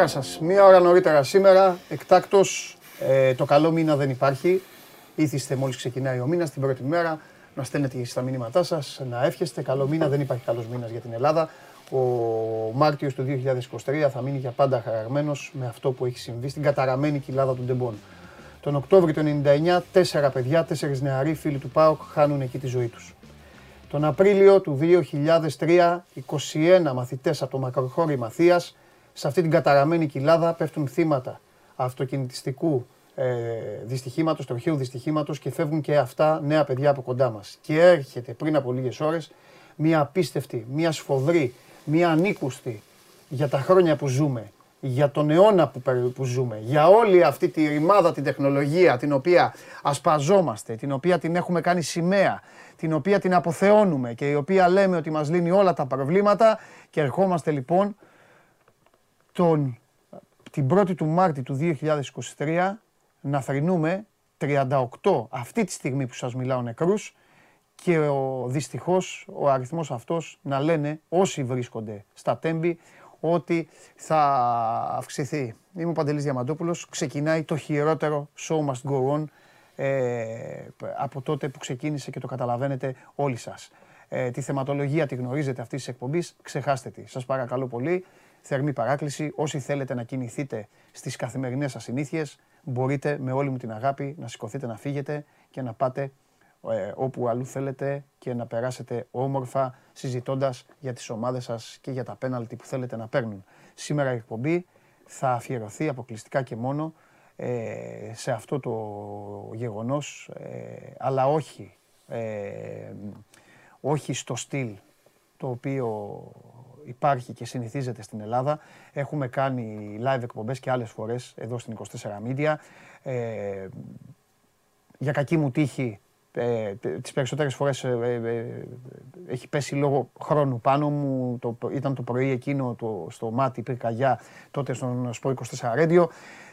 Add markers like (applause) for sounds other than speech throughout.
Καλημέρα σας. Μία ώρα νωρίτερα σήμερα, εκτάκτος. Ε, το καλό μήνα δεν υπάρχει. Ήθιστε μόλις ξεκινάει ο μήνας την πρώτη μέρα να στέλνετε στα μηνύματά σας, να εύχεστε. Καλό μήνα, δεν υπάρχει καλός μήνας για την Ελλάδα. Ο Μάρτιος του 2023 θα μείνει για πάντα χαραγμένος με αυτό που έχει συμβεί στην καταραμένη κοιλάδα του Ντεμπών. Τον Οκτώβριο του 99, τέσσερα παιδιά, τέσσερις νεαροί φίλοι του ΠΑΟΚ χάνουν εκεί τη ζωή τους. Τον Απρίλιο του 2003, 21 μαθητές από το μακροχώρι Μαθίας σε αυτή την καταραμένη κοιλάδα πέφτουν θύματα αυτοκινητιστικού ε, δυστυχήματος, τροχαίου δυστυχήματος και φεύγουν και αυτά νέα παιδιά από κοντά μας. Και έρχεται πριν από λίγες ώρες μια απίστευτη, μια σφοδρή, μια ανήκουστη για τα χρόνια που ζούμε, για τον αιώνα που, που ζούμε, για όλη αυτή τη ρημάδα, την τεχνολογία την οποία ασπαζόμαστε, την οποία την έχουμε κάνει σημαία, την οποία την αποθεώνουμε και η οποία λέμε ότι μας λύνει όλα τα προβλήματα και ερχόμαστε λοιπόν τον, την 1η του Μάρτη του 2023 να θρυνούμε 38 αυτή τη στιγμή που σας μιλάω νεκρούς και ο, δυστυχώς ο αριθμός αυτός να λένε όσοι βρίσκονται στα τέμπη ότι θα αυξηθεί. Είμαι ο Παντελής Διαμαντόπουλος, ξεκινάει το χειρότερο show must go on ε, από τότε που ξεκίνησε και το καταλαβαίνετε όλοι σας. Ε, τη θεματολογία τη γνωρίζετε αυτή της εκπομπής, ξεχάστε τη. Σας παρακαλώ πολύ, θερμή παράκληση. Όσοι θέλετε να κινηθείτε στις καθημερινές σας συνήθειες, μπορείτε με όλη μου την αγάπη να σηκωθείτε να φύγετε και να πάτε ε, όπου αλλού θέλετε και να περάσετε όμορφα συζητώντας για τις ομάδες σας και για τα πέναλτι που θέλετε να παίρνουν. Σήμερα η εκπομπή θα αφιερωθεί αποκλειστικά και μόνο ε, σε αυτό το γεγονός, ε, αλλά όχι, ε, όχι στο στυλ το οποίο υπάρχει και συνηθίζεται στην Ελλάδα. Έχουμε κάνει live εκπομπές και άλλες φορές εδώ στην 24 Media. Ε, για κακή μου τύχη, ε, τις περισσότερες φορές έχει πέσει λόγω χρόνου πάνω μου. Το, ήταν το πρωί εκείνο το, στο μάτι πυρκαγιά τότε στον Σπο 24 Radio.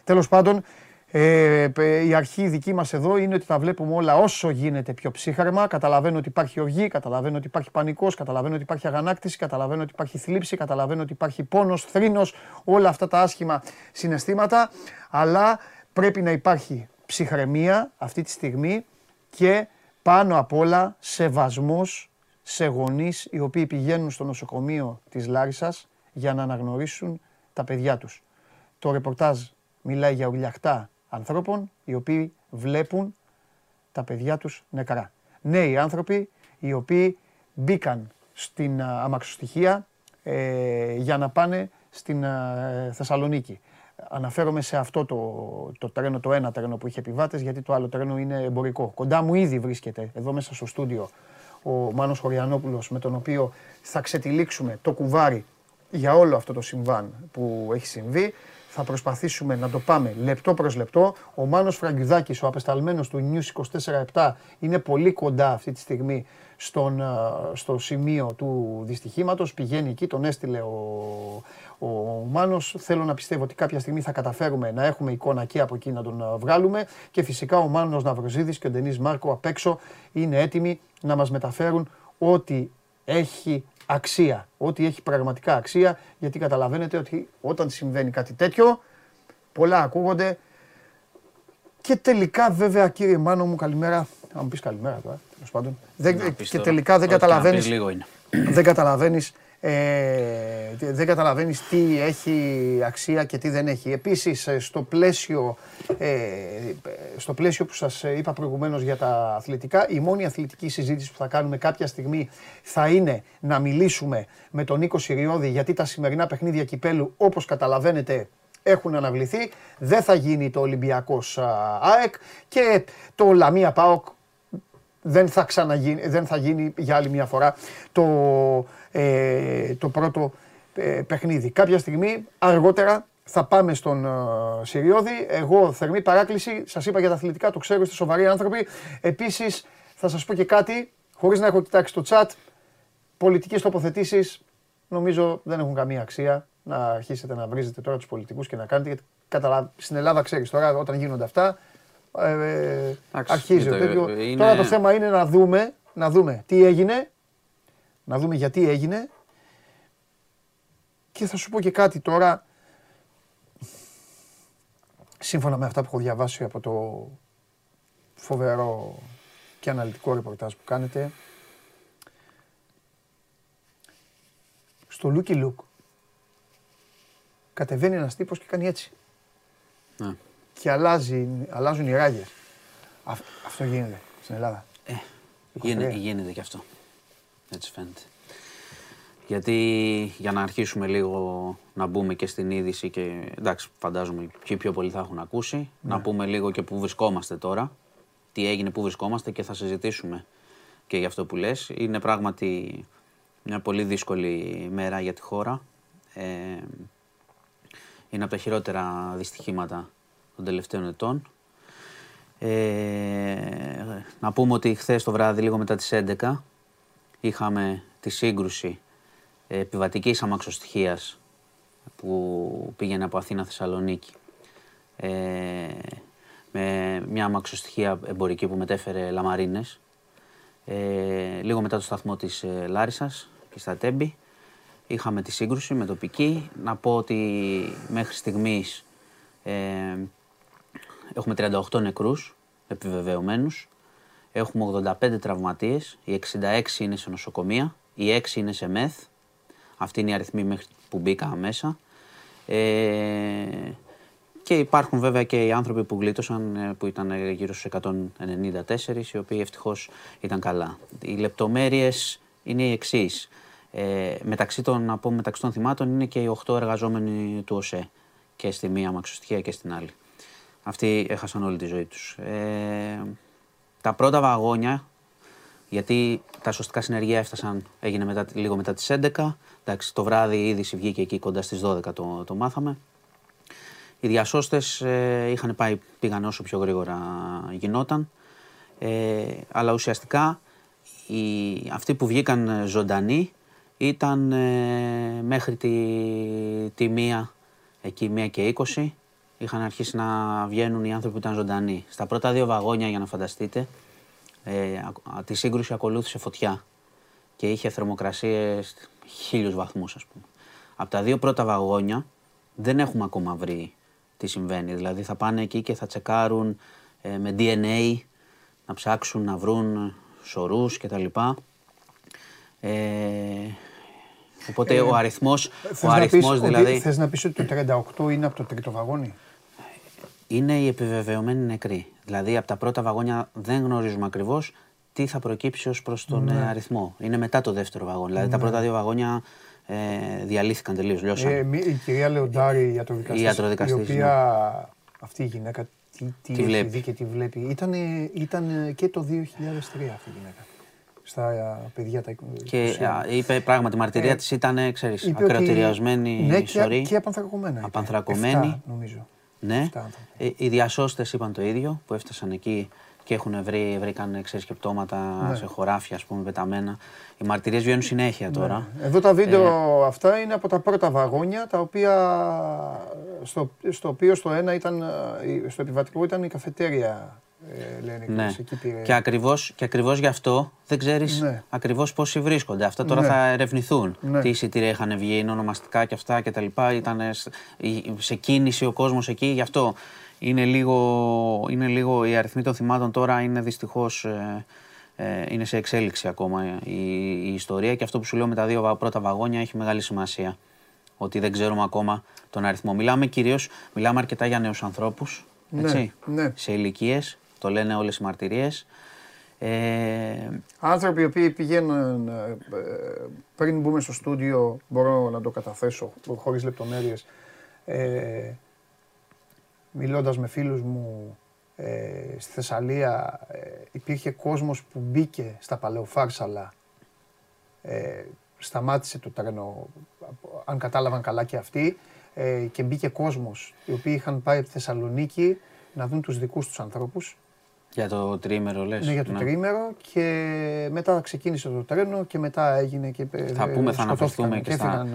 Τέλος πάντων, ε, η αρχή δική μας εδώ είναι ότι τα βλέπουμε όλα όσο γίνεται πιο ψύχαρμα. Καταλαβαίνω ότι υπάρχει οργή, καταλαβαίνω ότι υπάρχει πανικός, καταλαβαίνω ότι υπάρχει αγανάκτηση, καταλαβαίνω ότι υπάρχει θλίψη, καταλαβαίνω ότι υπάρχει πόνος, θρήνος, όλα αυτά τα άσχημα συναισθήματα. Αλλά πρέπει να υπάρχει ψυχραιμία αυτή τη στιγμή και πάνω απ' όλα σεβασμός σε γονείς οι οποίοι πηγαίνουν στο νοσοκομείο της Λάρισας για να αναγνωρίσουν τα παιδιά τους. Το ρεπορτάζ μιλάει για ουρλιαχτά ανθρώπων οι οποίοι βλέπουν τα παιδιά τους νεκρά. Νέοι άνθρωποι οι οποίοι μπήκαν στην αμαξοστοιχεία ε, για να πάνε στην Θεσσαλονίκη. Αναφέρομαι σε αυτό το, το τρένο, το ένα τρένο που είχε επιβάτες, γιατί το άλλο τρένο είναι εμπορικό. Κοντά μου ήδη βρίσκεται, εδώ μέσα στο στούντιο, ο Μάνος Χωριανόπουλος, με τον οποίο θα ξετυλίξουμε το κουβάρι για όλο αυτό το συμβάν που έχει συμβεί θα προσπαθήσουμε να το πάμε λεπτό προς λεπτό. Ο Μάνος Φραγκιδάκης, ο απεσταλμένος του News 24-7, είναι πολύ κοντά αυτή τη στιγμή στον, στο σημείο του δυστυχήματος. Πηγαίνει εκεί, τον έστειλε ο, ο Μάνος. Θέλω να πιστεύω ότι κάποια στιγμή θα καταφέρουμε να έχουμε εικόνα και από εκεί να τον βγάλουμε. Και φυσικά ο Μάνος Ναυροζίδης και ο Ντενής Μάρκο απ' έξω είναι έτοιμοι να μας μεταφέρουν ό,τι έχει αξία. Ό,τι έχει πραγματικά αξία, γιατί καταλαβαίνετε ότι όταν συμβαίνει κάτι τέτοιο, πολλά ακούγονται. Και τελικά, βέβαια, κύριε Μάνο μου, καλημέρα. Αν μου πεις καλημέρα τώρα, τέλος πάντων. Δεν, και τελικά δεν καταλαβαίνει. Δεν καταλαβαίνεις ε, δεν καταλαβαίνεις τι έχει αξία και τι δεν έχει. Επίσης, ε, στο πλαίσιο, ε, στο πλαίσιο που σας είπα προηγουμένως για τα αθλητικά, η μόνη αθλητική συζήτηση που θα κάνουμε κάποια στιγμή θα είναι να μιλήσουμε με τον Νίκο Συριώδη γιατί τα σημερινά παιχνίδια κυπέλου, όπως καταλαβαίνετε, έχουν αναβληθεί. Δεν θα γίνει το Ολυμπιακός ΑΕΚ και το Λαμία ΠΑΟΚ δεν θα ξαναγίνει, δεν θα γίνει για άλλη μια φορά το, ε, το πρώτο ε, παιχνίδι. Κάποια στιγμή αργότερα θα πάμε στον ε, Συριώδη. Εγώ θερμή παράκληση, σας είπα για τα αθλητικά, το ξέρω, είστε σοβαροί άνθρωποι. Επίσης θα σας πω και κάτι, χωρίς να έχω κοιτάξει το chat, πολιτικές τοποθετήσεις νομίζω δεν έχουν καμία αξία να αρχίσετε να βρίζετε τώρα τους πολιτικούς και να κάνετε, γιατί καταλα... στην Ελλάδα ξέρεις τώρα όταν γίνονται αυτά, ε, αρχίζει το τέτοιος. Τώρα το θέμα είναι να δούμε, να δούμε τι έγινε, να δούμε γιατί έγινε και θα σου πω και κάτι τώρα σύμφωνα με αυτά που έχω διαβάσει από το φοβερό και αναλυτικό ρεπορτάζ που κάνετε, στο Λούκι Λουκ κατεβαίνει ένας τύπος και κάνει έτσι. Ναι. Και αλλάζει, αλλάζουν οι ράγες. αυτό γίνεται στην Ελλάδα. Ε, γίνεται, γίνεται και αυτό. Έτσι φαίνεται. Γιατί για να αρχίσουμε λίγο να μπούμε και στην είδηση και εντάξει φαντάζομαι ποιοι πιο πολλοί θα έχουν ακούσει, να ναι. πούμε λίγο και πού βρισκόμαστε τώρα, τι έγινε, πού βρισκόμαστε και θα συζητήσουμε και για αυτό που λες. Είναι πράγματι μια πολύ δύσκολη μέρα για τη χώρα. Ε, είναι από τα χειρότερα δυστυχήματα των τελευταίων ετών. Ε, να πούμε ότι χθες το βράδυ, λίγο μετά τις 11, είχαμε τη σύγκρουση επιβατικής αμαξοστοιχίας που πήγαινε από Αθήνα Θεσσαλονίκη. Ε, με μια αμαξοστοιχεία εμπορική που μετέφερε λαμαρίνες. Ε, λίγο μετά το σταθμό της ε, Λάρισας και στα Τέμπη είχαμε τη σύγκρουση με τοπική. Να πω ότι μέχρι στιγμής ε, έχουμε 38 νεκρούς επιβεβαιωμένους έχουμε 85 τραυματίες οι 66 είναι σε νοσοκομεία οι 6 είναι σε μεθ αυτή είναι η αριθμή μέχρι που μπήκα μέσα. Ε, και υπάρχουν βέβαια και οι άνθρωποι που γλίτωσαν ε, που ήταν γύρω στους 194 οι οποίοι ευτυχώς ήταν καλά. Οι λεπτομέρειες είναι οι εξής. Ε, μεταξύ, των, να πω, μεταξύ των θυμάτων είναι και οι 8 εργαζόμενοι του ΟΣΕ και στη μία μαξοστοιχεία και στην άλλη. Αυτοί έχασαν όλη τη ζωή τους. Ε, τα πρώτα βαγόνια γιατί τα σωστικά συνεργεία έφτασαν, έγινε μετά, λίγο μετά τις 11. Εντάξει, το βράδυ η είδηση βγήκε εκεί κοντά στις 12 το, το μάθαμε. Οι διασώστες ε, είχαν πάει, πήγαν όσο πιο γρήγορα γινόταν. Ε, αλλά ουσιαστικά οι, αυτοί που βγήκαν ζωντανοί ήταν ε, μέχρι τη, τη μία, εκεί μία και 20, είχαν αρχίσει να βγαίνουν οι άνθρωποι που ήταν ζωντανοί. Στα πρώτα δύο βαγόνια, για να φανταστείτε, ε, τη σύγκρουση ακολούθησε φωτιά και είχε θερμοκρασίες χίλιους βαθμούς ας πούμε. Από τα δύο πρώτα βαγόνια δεν έχουμε ακόμα βρει τι συμβαίνει. Δηλαδή θα πάνε εκεί και θα τσεκάρουν ε, με DNA να ψάξουν να βρουν σωρούς κτλ. Ε, οπότε ε, ο αριθμός, ο αριθμός δηλαδή... Θες να πεις ότι το 38 είναι από το τρίτο βαγόνι; Είναι οι επιβεβαιωμένοι νεκροί. Δηλαδή από τα πρώτα βαγόνια δεν γνωρίζουμε ακριβώς τι θα προκύψει ως προς τον ναι. Ε, αριθμό. Είναι μετά το δεύτερο βαγόνι. Δηλαδή τα ναι. πρώτα δύο βαγόνια ε, διαλύθηκαν τελείως. Ε, η κυρία Λεοντάρη, η ιατροδικαστής, η, οποία ναι. αυτή η γυναίκα τι, τι, τι βλέπει. δει και τι βλέπει. Ήταν, ήταν και το 2003 αυτή η γυναίκα στα παιδιά τα Και είπε πράγματι, η μαρτυρία ε, της ήταν, ξέρεις, ακροτηριασμένη ναι, και, και απανθρακωμένη. Απανθρακωμένη. νομίζω. Ναι. Ε, οι διασώστες είπαν το ίδιο που έφτασαν εκεί και έχουν βρει, βρήκαν ξεσκεπτώματα ναι. σε χωράφια, ας πούμε, πεταμένα. Οι μαρτυρίες βγαίνουν συνέχεια τώρα. Ναι. Εδώ τα βίντεο ε, αυτά είναι από τα πρώτα βαγόνια, τα οποία στο, στο οποίο στο ένα ήταν, ε, στο επιβατικό ήταν η καφετέρια ε, λένε ναι. Και ακριβώς, και ακριβώς γι' αυτό δεν ξέρεις ναι. ακριβώς πόσοι βρίσκονται. Αυτά τώρα ναι. θα ερευνηθούν. Ναι. Τι εισιτήρια είχαν βγει, είναι ονομαστικά και αυτά και τα λοιπά. Ήταν σε κίνηση ο κόσμος εκεί, γι' αυτό είναι λίγο, είναι λίγο οι αριθμοί των θυμάτων τώρα είναι δυστυχώς... Ε, ε, είναι σε εξέλιξη ακόμα η, η, ιστορία και αυτό που σου λέω με τα δύο πρώτα βαγόνια έχει μεγάλη σημασία. Ότι δεν ξέρουμε ακόμα τον αριθμό. Μιλάμε κυρίως, μιλάμε αρκετά για νέους ανθρώπους, έτσι, ναι, σε ηλικίες το λένε όλες οι μαρτυρίες. Ε... Άνθρωποι οι οποίοι πηγαίνουν, ε, πριν μπούμε στο στούντιο, μπορώ να το καταθέσω χωρίς λεπτομέρειες, ε, μιλώντας με φίλους μου ε, στη Θεσσαλία, ε, υπήρχε κόσμος που μπήκε στα Παλαιοφάρσαλα, ε, σταμάτησε το τρένο, αν κατάλαβαν καλά και αυτοί, ε, και μπήκε κόσμος, οι οποίοι είχαν πάει από τη Θεσσαλονίκη να δουν τους δικούς τους ανθρώπους για το τρίμερο λες. Ναι, για το ναι. τρίμερο και μετά ξεκίνησε το τρένο και μετά έγινε και Θα πούμε, θα αναφερθούμε και, στα,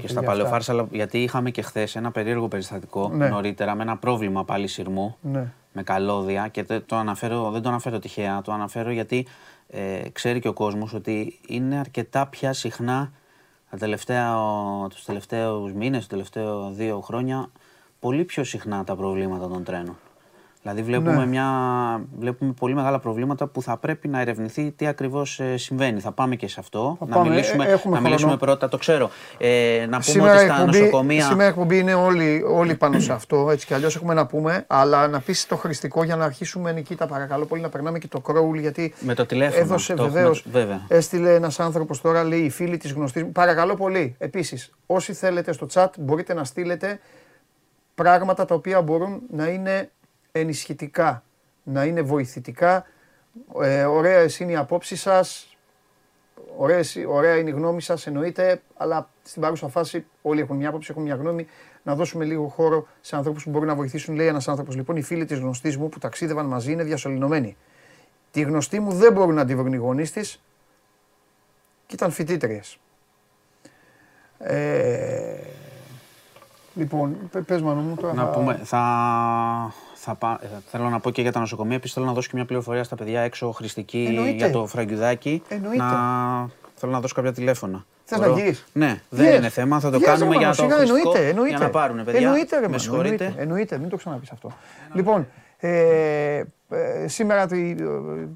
και στα παλαιοφάρσα, γιατί είχαμε και χθες ένα περίεργο περιστατικό ναι. νωρίτερα με ένα πρόβλημα πάλι σειρμού ναι. με καλώδια και το αναφέρω, δεν το αναφέρω τυχαία, το αναφέρω γιατί ε, ξέρει και ο κόσμος ότι είναι αρκετά πια συχνά τα τελευταία, τους τελευταίους μήνες, τους τελευταίους δύο χρόνια πολύ πιο συχνά τα προβλήματα των τρένων. Δηλαδή βλέπουμε, Ναι. μια, βλέπουμε πολύ μεγάλα προβλήματα που θα πρέπει να ερευνηθεί τι ακριβώς ε, συμβαίνει. Θα πάμε και σε αυτό. Θα να πάμε. μιλήσουμε, Ε, έχουμε να μιλήσουμε χρόνο. πρώτα, το ξέρω. Ε, να πούμε Σήμερα ότι η στα εκπομπή, νοσοκομεία... σήμερα η εκπομπή είναι όλοι, όλοι πάνω σε αυτό, έτσι κι αλλιώς έχουμε να πούμε, αλλά να πεις το χρηστικό για να αρχίσουμε Νικήτα παρακαλώ πολύ να περνάμε και το κρόουλ γιατί Με το τηλέφωνο, έδωσε το έχουμε- βεβαίως, βέβαια. έστειλε ένας άνθρωπος τώρα λέει οι φίλοι της γνωστής μου, παρακαλώ πολύ, επίσης όσοι θέλετε στο chat μπορείτε να στείλετε πράγματα τα οποία μπορούν να είναι ενισχυτικά, να είναι βοηθητικά, ε, ωραία είναι η απόψη σας, ωραία, εσύ- ωραία είναι η γνώμη σας εννοείται, αλλά στην παρούσα φάση όλοι έχουν μια άποψη, έχουν μια γνώμη, να δώσουμε λίγο χώρο σε ανθρώπους που μπορούν να βοηθήσουν. Λέει ένας άνθρωπος, λοιπόν, οι φίλοι της γνωστής μου που ταξίδευαν μαζί είναι διασωληνωμένοι. Τη γνωστή μου δεν μπορούν να τη βρουν οι γονείς της και ήταν φοιτήτριες. Ε, λοιπόν, πε- πες Μανώ μου τώρα. Να θα- πούμε, θα, θα πά, ε, θέλω να πω και για τα νοσοκομεία. Επίσης θέλω να δώσω και μια πληροφορία στα παιδιά έξω χρηστική Εννοείται. για το φραγκιουδάκι. Εννοείται. Να, θέλω να δώσω κάποια τηλέφωνα. Θες Μπορώ; να βγεις; Ναι, δεν Yes. είναι θέμα. Θα το Yes, κάνουμε ρε, για Μάνο, το σιγά, χρηστικό, εννοείται, εννοείται. Για να πάρουν, παιδιά. Εννοείται, ρε, Με Μάνο, συγχωρείτε. Εννοείται, εννοείται, μην το ξαναπείς αυτό. Λοιπόν, ε, ε, σήμερα η,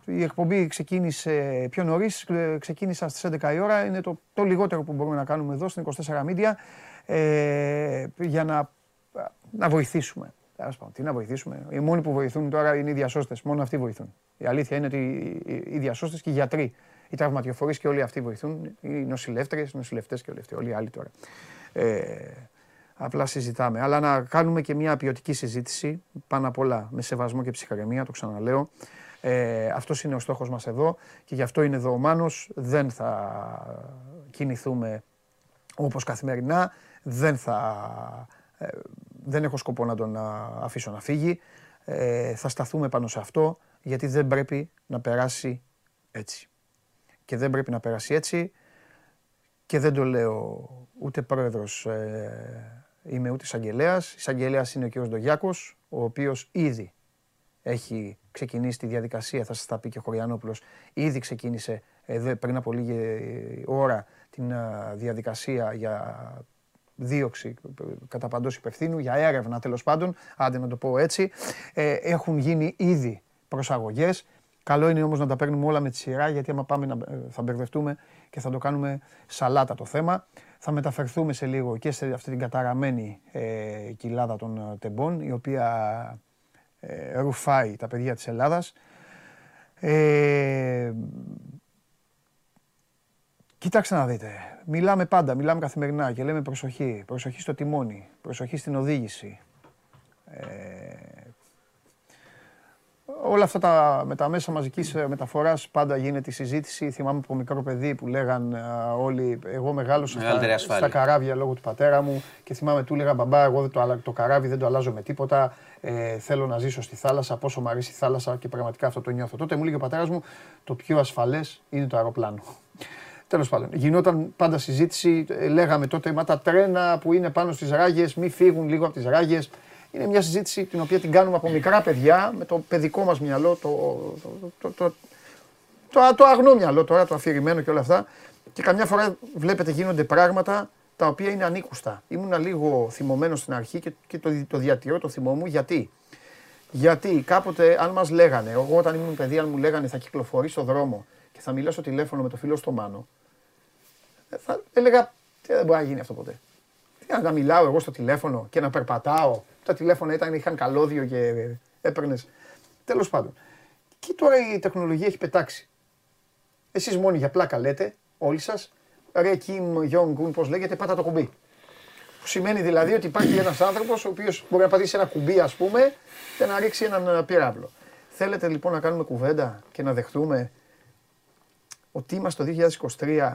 η εκπομπή ξεκίνησε πιο νωρίς, ε, ξεκίνησα στις 11 η ώρα, είναι το, το λιγότερο που μπορούμε να κάνουμε εδώ στην 24 Media ε, για να, να βοηθήσουμε. Τέλος πάντων, Τι να βοηθήσουμε. Οι μόνοι που βοηθούν τώρα είναι οι διασώστες. Μόνο αυτοί βοηθούν. Η αλήθεια είναι ότι οι- οι- οι διασώστες και οι γιατροί, οι τραυματιοφορείς και όλοι αυτοί βοηθούν. Οι νοσηλεύτρες, οι νοσηλευτές και όλοι αυτοί. Όλοι οι άλλοι τώρα. Ε, απλά συζητάμε. Αλλά να κάνουμε και μια ποιοτική συζήτηση πάνω απ' όλα με σεβασμό και ψυχραιμία, το ξαναλέω. Ε, Αυτός είναι ο στόχος μας εδώ και γι' αυτό είναι εδώ ο Μάνος. Δεν θα κινηθούμε όπως καθημερινά. Δεν, θα, ε, δεν έχω σκοπό να τον α, αφήσω να φύγει. Ε, θα σταθούμε πάνω σε αυτό γιατί δεν πρέπει να περάσει έτσι. Και δεν πρέπει να περάσει έτσι και δεν το λέω ούτε πρόεδρος ε, είμαι ούτε εισαγγελέας. Εισαγγελέας είναι ο κ. Ντογιάκος, ο οποίος ήδη έχει ξεκινήσει τη διαδικασία, θα σας τα πει και ο Χωριανόπουλος, ήδη ξεκίνησε εδώ πριν από λίγη ώρα την α, διαδικασία για δίωξη ε, κατά παντός υπευθύνου, για έρευνα τέλος πάντων, άντε να το πω έτσι. Ε, έχουν γίνει ήδη προσαγωγές. Καλό είναι όμως να τα παίρνουμε όλα με τη σειρά, γιατί άμα πάμε να, ε, θα μπερδευτούμε και θα το κάνουμε σαλάτα το θέμα. Θα μεταφερθούμε σε λίγο και σε αυτή την καταραμένη ε, κοιλάδα των ε, τεμπών, η οποία ε, ρουφάει τα παιδιά της Ελλάδας. Ε, Κοιτάξτε να δείτε. Μιλάμε πάντα, μιλάμε καθημερινά και λέμε προσοχή. Προσοχή στο τιμόνι, προσοχή στην οδήγηση. Ε, όλα αυτά τα, με τα μέσα μαζικής ε, μεταφοράς πάντα γίνεται η συζήτηση. Θυμάμαι από μικρό παιδί που λέγαν ε, όλοι, εγώ μεγάλωσα Μεγαλύτερη στα, ασφάλεια. στα καράβια λόγω του πατέρα μου και θυμάμαι του έλεγα μπαμπά εγώ δεν το, αλλα- το καράβι δεν το αλλάζω με τίποτα. Ε, θέλω να ζήσω στη θάλασσα, πόσο μου αρέσει η θάλασσα και πραγματικά αυτό το νιώθω. Τότε μου έλεγε ο πατέρας μου το πιο ασφαλές είναι το αεροπλάνο. Τέλος πάντων, γινόταν πάντα συζήτηση. ε, Λέγαμε τότε, μα τα τρένα που είναι πάνω στις ράγες, μη φύγουν λίγο από τις ράγες. Είναι μια συζήτηση την οποία την κάνουμε από μικρά παιδιά, με το παιδικό μας μυαλό, το, το, το, το, το, το αγνό μυαλό τώρα, το αφηρημένο και όλα αυτά. Και καμιά φορά βλέπετε γίνονται πράγματα τα οποία είναι ανήκουστα. Ήμουνα λίγο θυμωμένος στην αρχή και, και το, το διατηρώ το θυμό μου. Γιατί; Γιατί κάποτε, αν μας λέγανε, εγώ όταν ήμουν παιδί, αν μου λέγανε θα κυκλοφορείς στο δρόμο και θα μιλάω στο τηλέφωνο με το φίλο στο Μάνο, ε, θα έλεγα, τι δεν μπορεί να γίνει αυτό ποτέ. Τι να μιλάω εγώ στο τηλέφωνο και να περπατάω. Τα τηλέφωνα ήταν, είχαν καλώδιο και έπαιρνες. Τέλος πάντων. Και τώρα η τεχνολογία έχει πετάξει. Εσείς μόνοι για πλάκα λέτε, όλοι σας, ρε Kim Jong-un, πώς λέγεται, πάτα το κουμπί. Που σημαίνει δηλαδή ότι υπάρχει ένας άνθρωπος ο οποίος μπορεί να πατήσει ένα κουμπί, ας πούμε, και να ρίξει έναν ε, πυράβλο. Θέλετε λοιπόν να κάνουμε κουβέντα και να δεχτούμε ότι είμαστε το 2023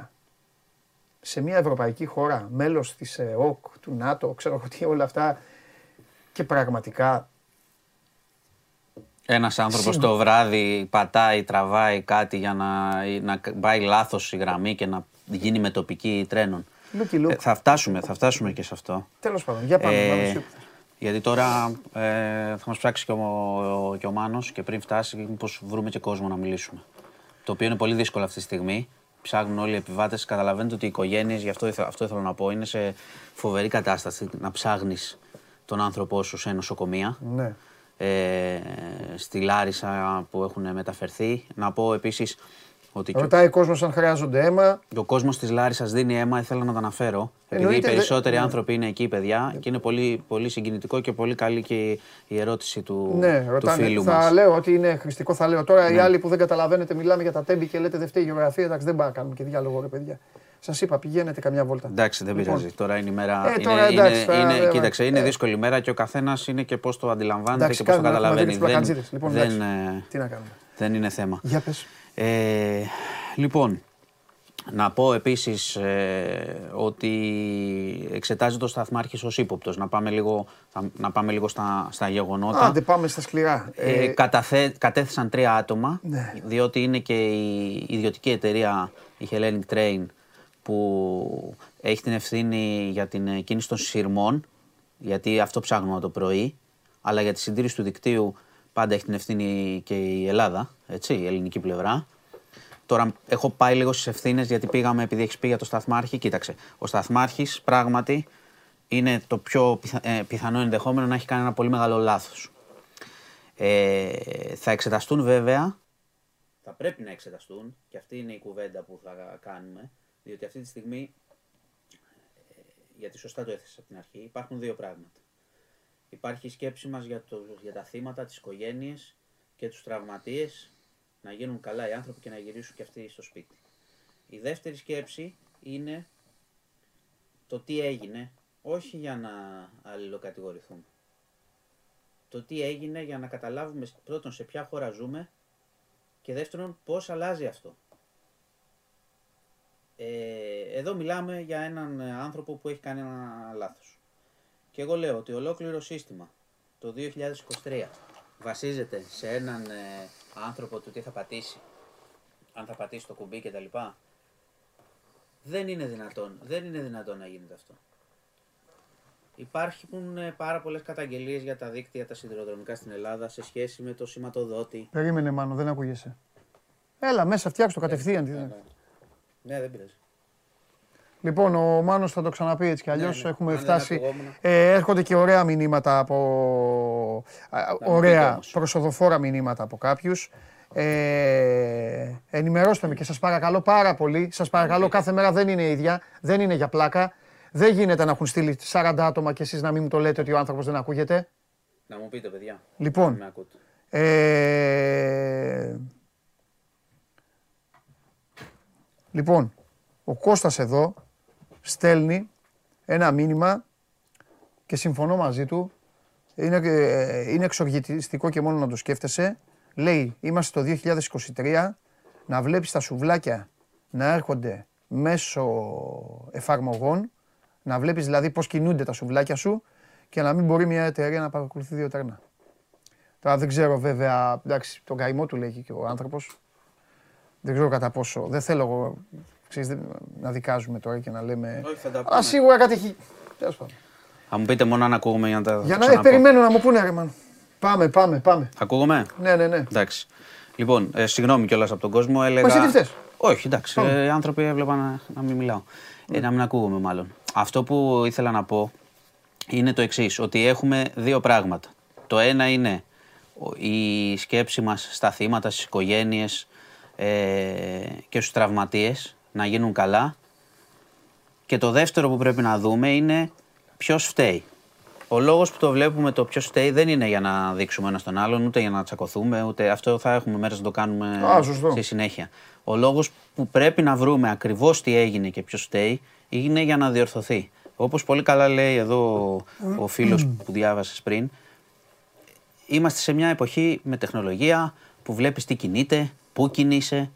σε μια ευρωπαϊκή χώρα, μέλος της ΕΟΚ, του ΝΑΤΟ, ξέρω εγώ τι όλα αυτά και πραγματικά Ένας άνθρωπος Σύμβο- το βράδυ πατάει, τραβάει κάτι για να, να πάει λάθος η γραμμή και να γίνει μετωπική τρένων. Λούκι λουκ. Ε, θα φτάσουμε, θα φτάσουμε και σε αυτό. Τέλος πάντων, για πάμε. Ε, πάμε σου. γιατί τώρα ε, θα μας ψάξει και ο, και ο Μάνος και πριν φτάσει μήπως βρούμε και κόσμο να μιλήσουμε. Το οποίο είναι πολύ δύσκολο αυτή τη στιγμή. Ψάχνουν όλοι οι επιβάτες. Καταλαβαίνετε ότι οι οικογένειες, γι' αυτό, ήθε- αυτό ήθελα να πω, είναι σε φοβερή κατάσταση να ψάχνεις τον άνθρωπό σου σε νοσοκομεία. Ναι. Ε, στη Λάρισα που έχουν μεταφερθεί. Να πω επίσης ότι και ο- Ρωτάει ο κόσμος αν χρειάζονται αίμα. ο κόσμος της Λάρισας δίνει αίμα, ήθελα να το αναφέρω. Επειδή οι Εννοείται, δε- περισσότεροι ναι. άνθρωποι είναι εκεί, παιδιά, και είναι πολύ, πολύ συγκινητικό και πολύ καλή και η- η ερώτηση του, Ναι, του ρωτάνε. φίλου Θα μας. Ναι. λέω ότι είναι χρηστικό, θα λέω. Τώρα οι άλλοι που δεν καταλαβαίνετε, μιλάμε για τα τέμπη και λέτε δεν φταίει η γεωγραφία. Εντάξει, δεν πάμε να κάνουμε και διάλογο, ρε παιδιά. Σας είπα, πηγαίνετε καμιά βόλτα. Εντάξει, δεν Λοιπόν. πειράζει. Τώρα είναι η μέρα. Ε, είναι, τώρα είναι, εντάξει, τώρα είναι- δεν- κοίταξε, είναι ε. δύσκολη μέρα και ο καθένας είναι και πώς το αντιλαμβάνεται Εντάξει, και πώς το κάνουμε, έχουμε δει καταλαβαίνει. τους πλακατζίδες. Λοιπόν, δεν, εντάξει. ε, Τι να κάνουμε. δεν είναι θέμα. Για πες. Ε, λοιπόν, να πω επίσης ε, ότι εξετάζεται ο Σταθμάρχης ως ύποπτος. Να πάμε λίγο, θα- να πάμε λίγο στα, στα γεγονότα. Άντε, πάμε στα σκληρά. Ε, Ε, καταθε- κατέθεσαν τρία άτομα, Ναι. διότι είναι και η ιδιωτική εταιρεία, η Hellenic Train, που έχει την ευθύνη για την ε, κίνηση των σειρμών, γιατί αυτό ψάχνουμε το πρωί, αλλά για τη συντήρηση του δικτύου πάντα έχει την ευθύνη και η Ελλάδα, έτσι, η ελληνική πλευρά. Τώρα έχω πάει λίγο στις ευθύνες γιατί πήγαμε, επειδή έχεις πει για το σταθμάρχη. Κοίταξε, ο σταθμάρχης πράγματι είναι το πιο πιθα- ε, πιθανό ενδεχόμενο να έχει κάνει ένα πολύ μεγάλο λάθος. Ε, θα εξεταστούν βέβαια. Θα πρέπει να εξεταστούν και αυτή είναι η κουβέντα που θα κάνουμε. Διότι αυτή τη στιγμή, ε, γιατί σωστά το έθεσα από την αρχή, υπάρχουν δύο πράγματα. Υπάρχει η σκέψη μας για, το, για τα θύματα, τις οικογένειες και τους τραυματίες, να γίνουν καλά οι άνθρωποι και να γυρίσουν και αυτοί στο σπίτι. Η δεύτερη σκέψη είναι το τι έγινε, όχι για να αλληλοκατηγορηθούμε. Το τι έγινε για να καταλάβουμε πρώτον σε ποια χώρα ζούμε και δεύτερον πώς αλλάζει αυτό. Ε, εδώ μιλάμε για έναν ε, άνθρωπο που έχει κάνει ένα λάθος. Και εγώ λέω ότι ολόκληρο σύστημα το 2023 βασίζεται σε έναν ε, άνθρωπο του τι θα πατήσει, αν θα πατήσει το κουμπί κτλ. Δεν είναι δυνατόν, δεν είναι δυνατόν να γίνεται αυτό. Υπάρχουν ε, πάρα πολλές καταγγελίες για τα δίκτυα τα σιδηροδρομικά στην Ελλάδα σε σχέση με το σηματοδότη. Περίμενε, Μάνο, δεν ακούγεσαι. Έλα, μέσα, φτιάξ' το κατευθείαν. τι δεν- Ναι, δεν πειράζει. Λοιπόν, ο Μάνος θα το ξαναπεί έτσι κι αλλιώς. ναι. Έχουμε Αν δεν φτάσει. ακουγόμουν. Ε, έρχονται και ωραία μηνύματα από. α, μου πείτε ωραία όμως. προσοδοφόρα μηνύματα από κάποιους. Ε, ενημερώστε με και σας παρακαλώ πάρα πολύ. Σας παρακαλώ, κάθε μέρα δεν είναι ίδια. Δεν είναι για πλάκα. Δεν γίνεται να έχουν στείλει 40 άτομα και εσείς να μην μου το λέτε ότι ο άνθρωπος δεν ακούγεται. Να μου πείτε, παιδιά. Λοιπόν. αν Με ακούτε. Ε, λοιπόν, ο Κώστας εδώ στέλνει ένα μήνυμα και συμφωνώ μαζί του. Είναι, ε, είναι εξοργητιστικό και μόνο να το σκέφτεσαι. Λέει, είμαστε το 2023, να βλέπεις τα σουβλάκια να έρχονται μέσω εφαρμογών, να βλέπεις δηλαδή πώς κινούνται τα σουβλάκια σου και να μην μπορεί μια εταιρεία να παρακολουθεί δύο τέρνα. Τώρα δεν ξέρω βέβαια, εντάξει, τον καημό του λέει και ο άνθρωπος. Δεν ξέρω κατά πόσο. Δεν θέλω εγώ ξέρεις, δεν- να δικάζουμε τώρα και να λέμε. Όχι, θα τα Αλλά πούμε. σίγουρα κάτι έχει. Τέλος πάντων. Θα μου πείτε μόνο αν ακούγουμε για να τα Για να ε, ξαναπώ. περιμένω να μου πούνε ρε μάνα. Πάμε, πάμε, πάμε. Ακούγουμε. Ναι, ναι, ναι. Εντάξει. Λοιπόν, ε, συγγνώμη κιόλας από τον κόσμο. Έλεγα... Μα εσύ τι φταίς; Όχι, εντάξει. Ε, οι άνθρωποι έβλεπαν να, να μην μιλάω. Ε, να μην ακούγομαι μάλλον. Αυτό που ήθελα να πω είναι το εξής: Ότι έχουμε δύο πράγματα. Το ένα είναι ο- η σκέψη μας στα θύματα, στις οικογένειες ε, και στους τραυματίες να γίνουν καλά. Και το δεύτερο που πρέπει να δούμε είναι ποιος φταίει. Ο λόγος που το βλέπουμε το ποιος φταίει δεν είναι για να δείξουμε ένα στον άλλον, ούτε για να τσακωθούμε, ούτε αυτό θα έχουμε μέρες να το κάνουμε Α, σωστό. στη συνέχεια. Ο λόγος που πρέπει να βρούμε ακριβώς τι έγινε και ποιος φταίει είναι για να διορθωθεί. Όπως πολύ καλά λέει εδώ ο φίλος που διάβασες πριν, είμαστε σε μια εποχή με τεχνολογία που βλέπεις τι κινείται, πού κινείσαι,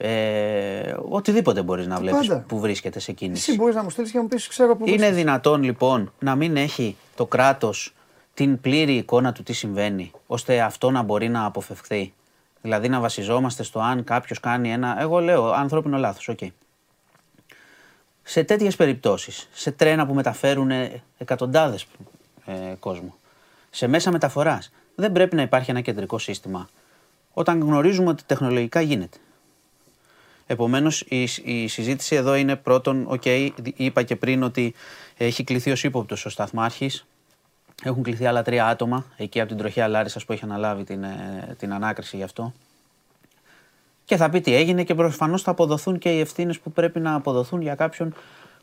ε, οτιδήποτε μπορείς να βλέπεις πάντα. που βρίσκεται σε κίνηση. Εσύ μπορείς να μου στείλεις και να μου πεις: Ξέρω που. Είναι βρίσκεσαι. δυνατόν λοιπόν να μην έχει το κράτος την πλήρη εικόνα του τι συμβαίνει, ώστε αυτό να μπορεί να αποφευχθεί; Δηλαδή να βασιζόμαστε στο αν κάποιος κάνει ένα. Εγώ λέω ανθρώπινο λάθος, οκ. Σε τέτοιες περιπτώσεις, σε τρένα που μεταφέρουν εκατοντάδες ε, κόσμο, σε μέσα μεταφοράς, δεν πρέπει να υπάρχει ένα κεντρικό σύστημα όταν γνωρίζουμε ότι τεχνολογικά γίνεται. Επομένως η, η συζήτηση εδώ είναι πρώτον, οκ, είπα και πριν ότι έχει κληθεί ως ύποπτος ο Σταθμάρχης Έχουν κληθεί άλλα τρία άτομα εκεί από την Τροχαία Λάρισας που έχει αναλάβει την, ε, την ανάκριση γι' αυτό. Και θα πει τι έγινε και προφανώς θα αποδοθούν και οι ευθύνες που πρέπει να αποδοθούν για κάποιον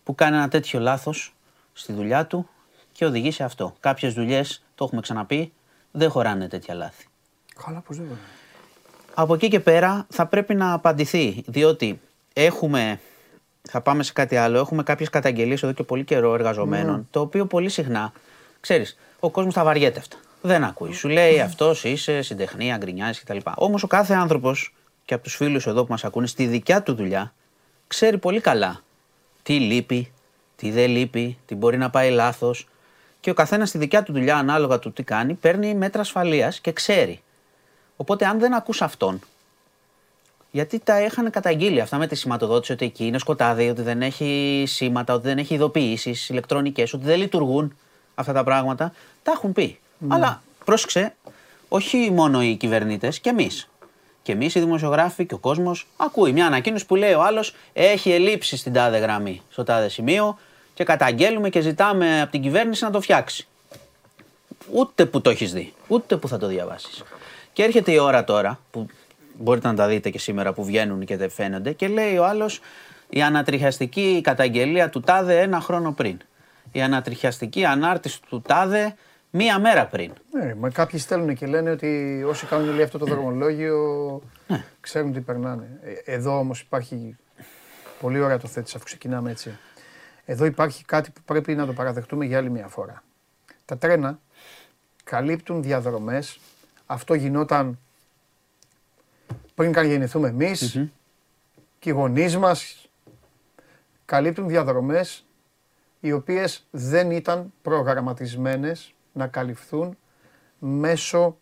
που κάνει ένα τέτοιο λάθος στη δουλειά του και οδηγεί σε αυτό. Κάποιες δουλειές, το έχουμε ξαναπεί, δεν χωράνε τέτοια λάθη. Καλά, πώς δεν Από εκεί και πέρα θα πρέπει να απαντηθεί, διότι έχουμε, θα πάμε σε κάτι άλλο, έχουμε κάποιες καταγγελίες εδώ και πολύ καιρό εργαζομένων, Ναι. το οποίο πολύ συχνά, ξέρεις, ο κόσμος τα βαριέται αυτά. Δεν ακούει. Σου λέει αυτός είσαι συντεχνία, γκρινιάζεις κτλ. Όμως ο κάθε άνθρωπος και από τους φίλους εδώ που μας ακούνε στη δικιά του δουλειά ξέρει πολύ καλά τι λείπει, τι δεν λείπει, τι μπορεί να πάει λάθος και ο καθένας στη δικιά του δουλειά ανάλογα του τι κάνει παίρνει μέτρα ασφαλείας και ξέρει. Οπότε αν δεν ακούς αυτόν, γιατί τα είχαν καταγγείλει αυτά με τη σηματοδότηση ότι εκεί είναι σκοτάδι, ότι δεν έχει σήματα, ότι δεν έχει ειδοποιήσεις ηλεκτρονικές, ότι δεν λειτουργούν αυτά τα πράγματα. Τα έχουν πει. Αλλά πρόσεξε, όχι μόνο οι κυβερνήτες, και εμείς. Και εμείς οι δημοσιογράφοι και ο κόσμος ακούει μια ανακοίνωση που λέει ο άλλος έχει ελλείψει στην τάδε γραμμή, στο τάδε σημείο και καταγγέλουμε και ζητάμε από την κυβέρνηση να το φτιάξει. Ούτε που το έχεις δει, ούτε που θα το διαβάσεις. Και έρχεται η ώρα τώρα, που μπορείτε να τα δείτε και σήμερα που βγαίνουν και δεν φαίνονται, και λέει ο άλλος η ανατριχιαστική καταγγελία του τάδε ένα χρόνο πριν. Η ανατριχιαστική ανάρτηση του τάδε μία μέρα πριν. Ναι, μα κάποιοι στέλνουν και λένε ότι όσοι κάνουν λέει, αυτό το δρομολόγιο ξέρουν τι περνάνε. Ε, Εδώ όμως υπάρχει, πολύ ωραία το θέτεις αφού ξεκινάμε έτσι. Εδώ υπάρχει κάτι που πρέπει να το παραδεχτούμε για άλλη μια φορά. Τα τρένα καλύπτουν διαδρομές. Αυτό γινόταν πριν καν γεννηθούμε εμείς και οι γονείς μας καλύπτουν διαδρομές οι οποίες δεν ήταν προγραμματισμένες να καλυφθούν μέσω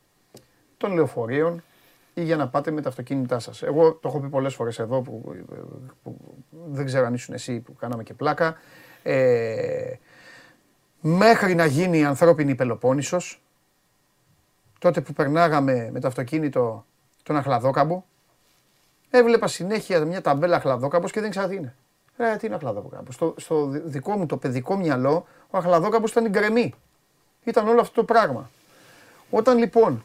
των λεωφορείων ή για να πάτε με τα αυτοκίνητά σας. Εγώ το έχω πει πολλές φορές εδώ που, που δεν ξέρω αν ήσουν εσύ που κάναμε και πλάκα. Ε, μέχρι να γίνει η ανθρώπινη Πελοπόννησος, τότε που περνάγαμε με το αυτοκίνητο τον Αχλαδόκαμπο, έβλεπα συνέχεια μια ταμπέλα Αχλαδόκαμπος και δεν ήξερα τι είναι. Ε, τι είναι Αχλαδόκαμπος; Στο, στο δικό μου το παιδικό μυαλό, ο Αχλαδόκαμπος ήταν η γκρεμή. Ήταν όλο αυτό το πράγμα. Όταν λοιπόν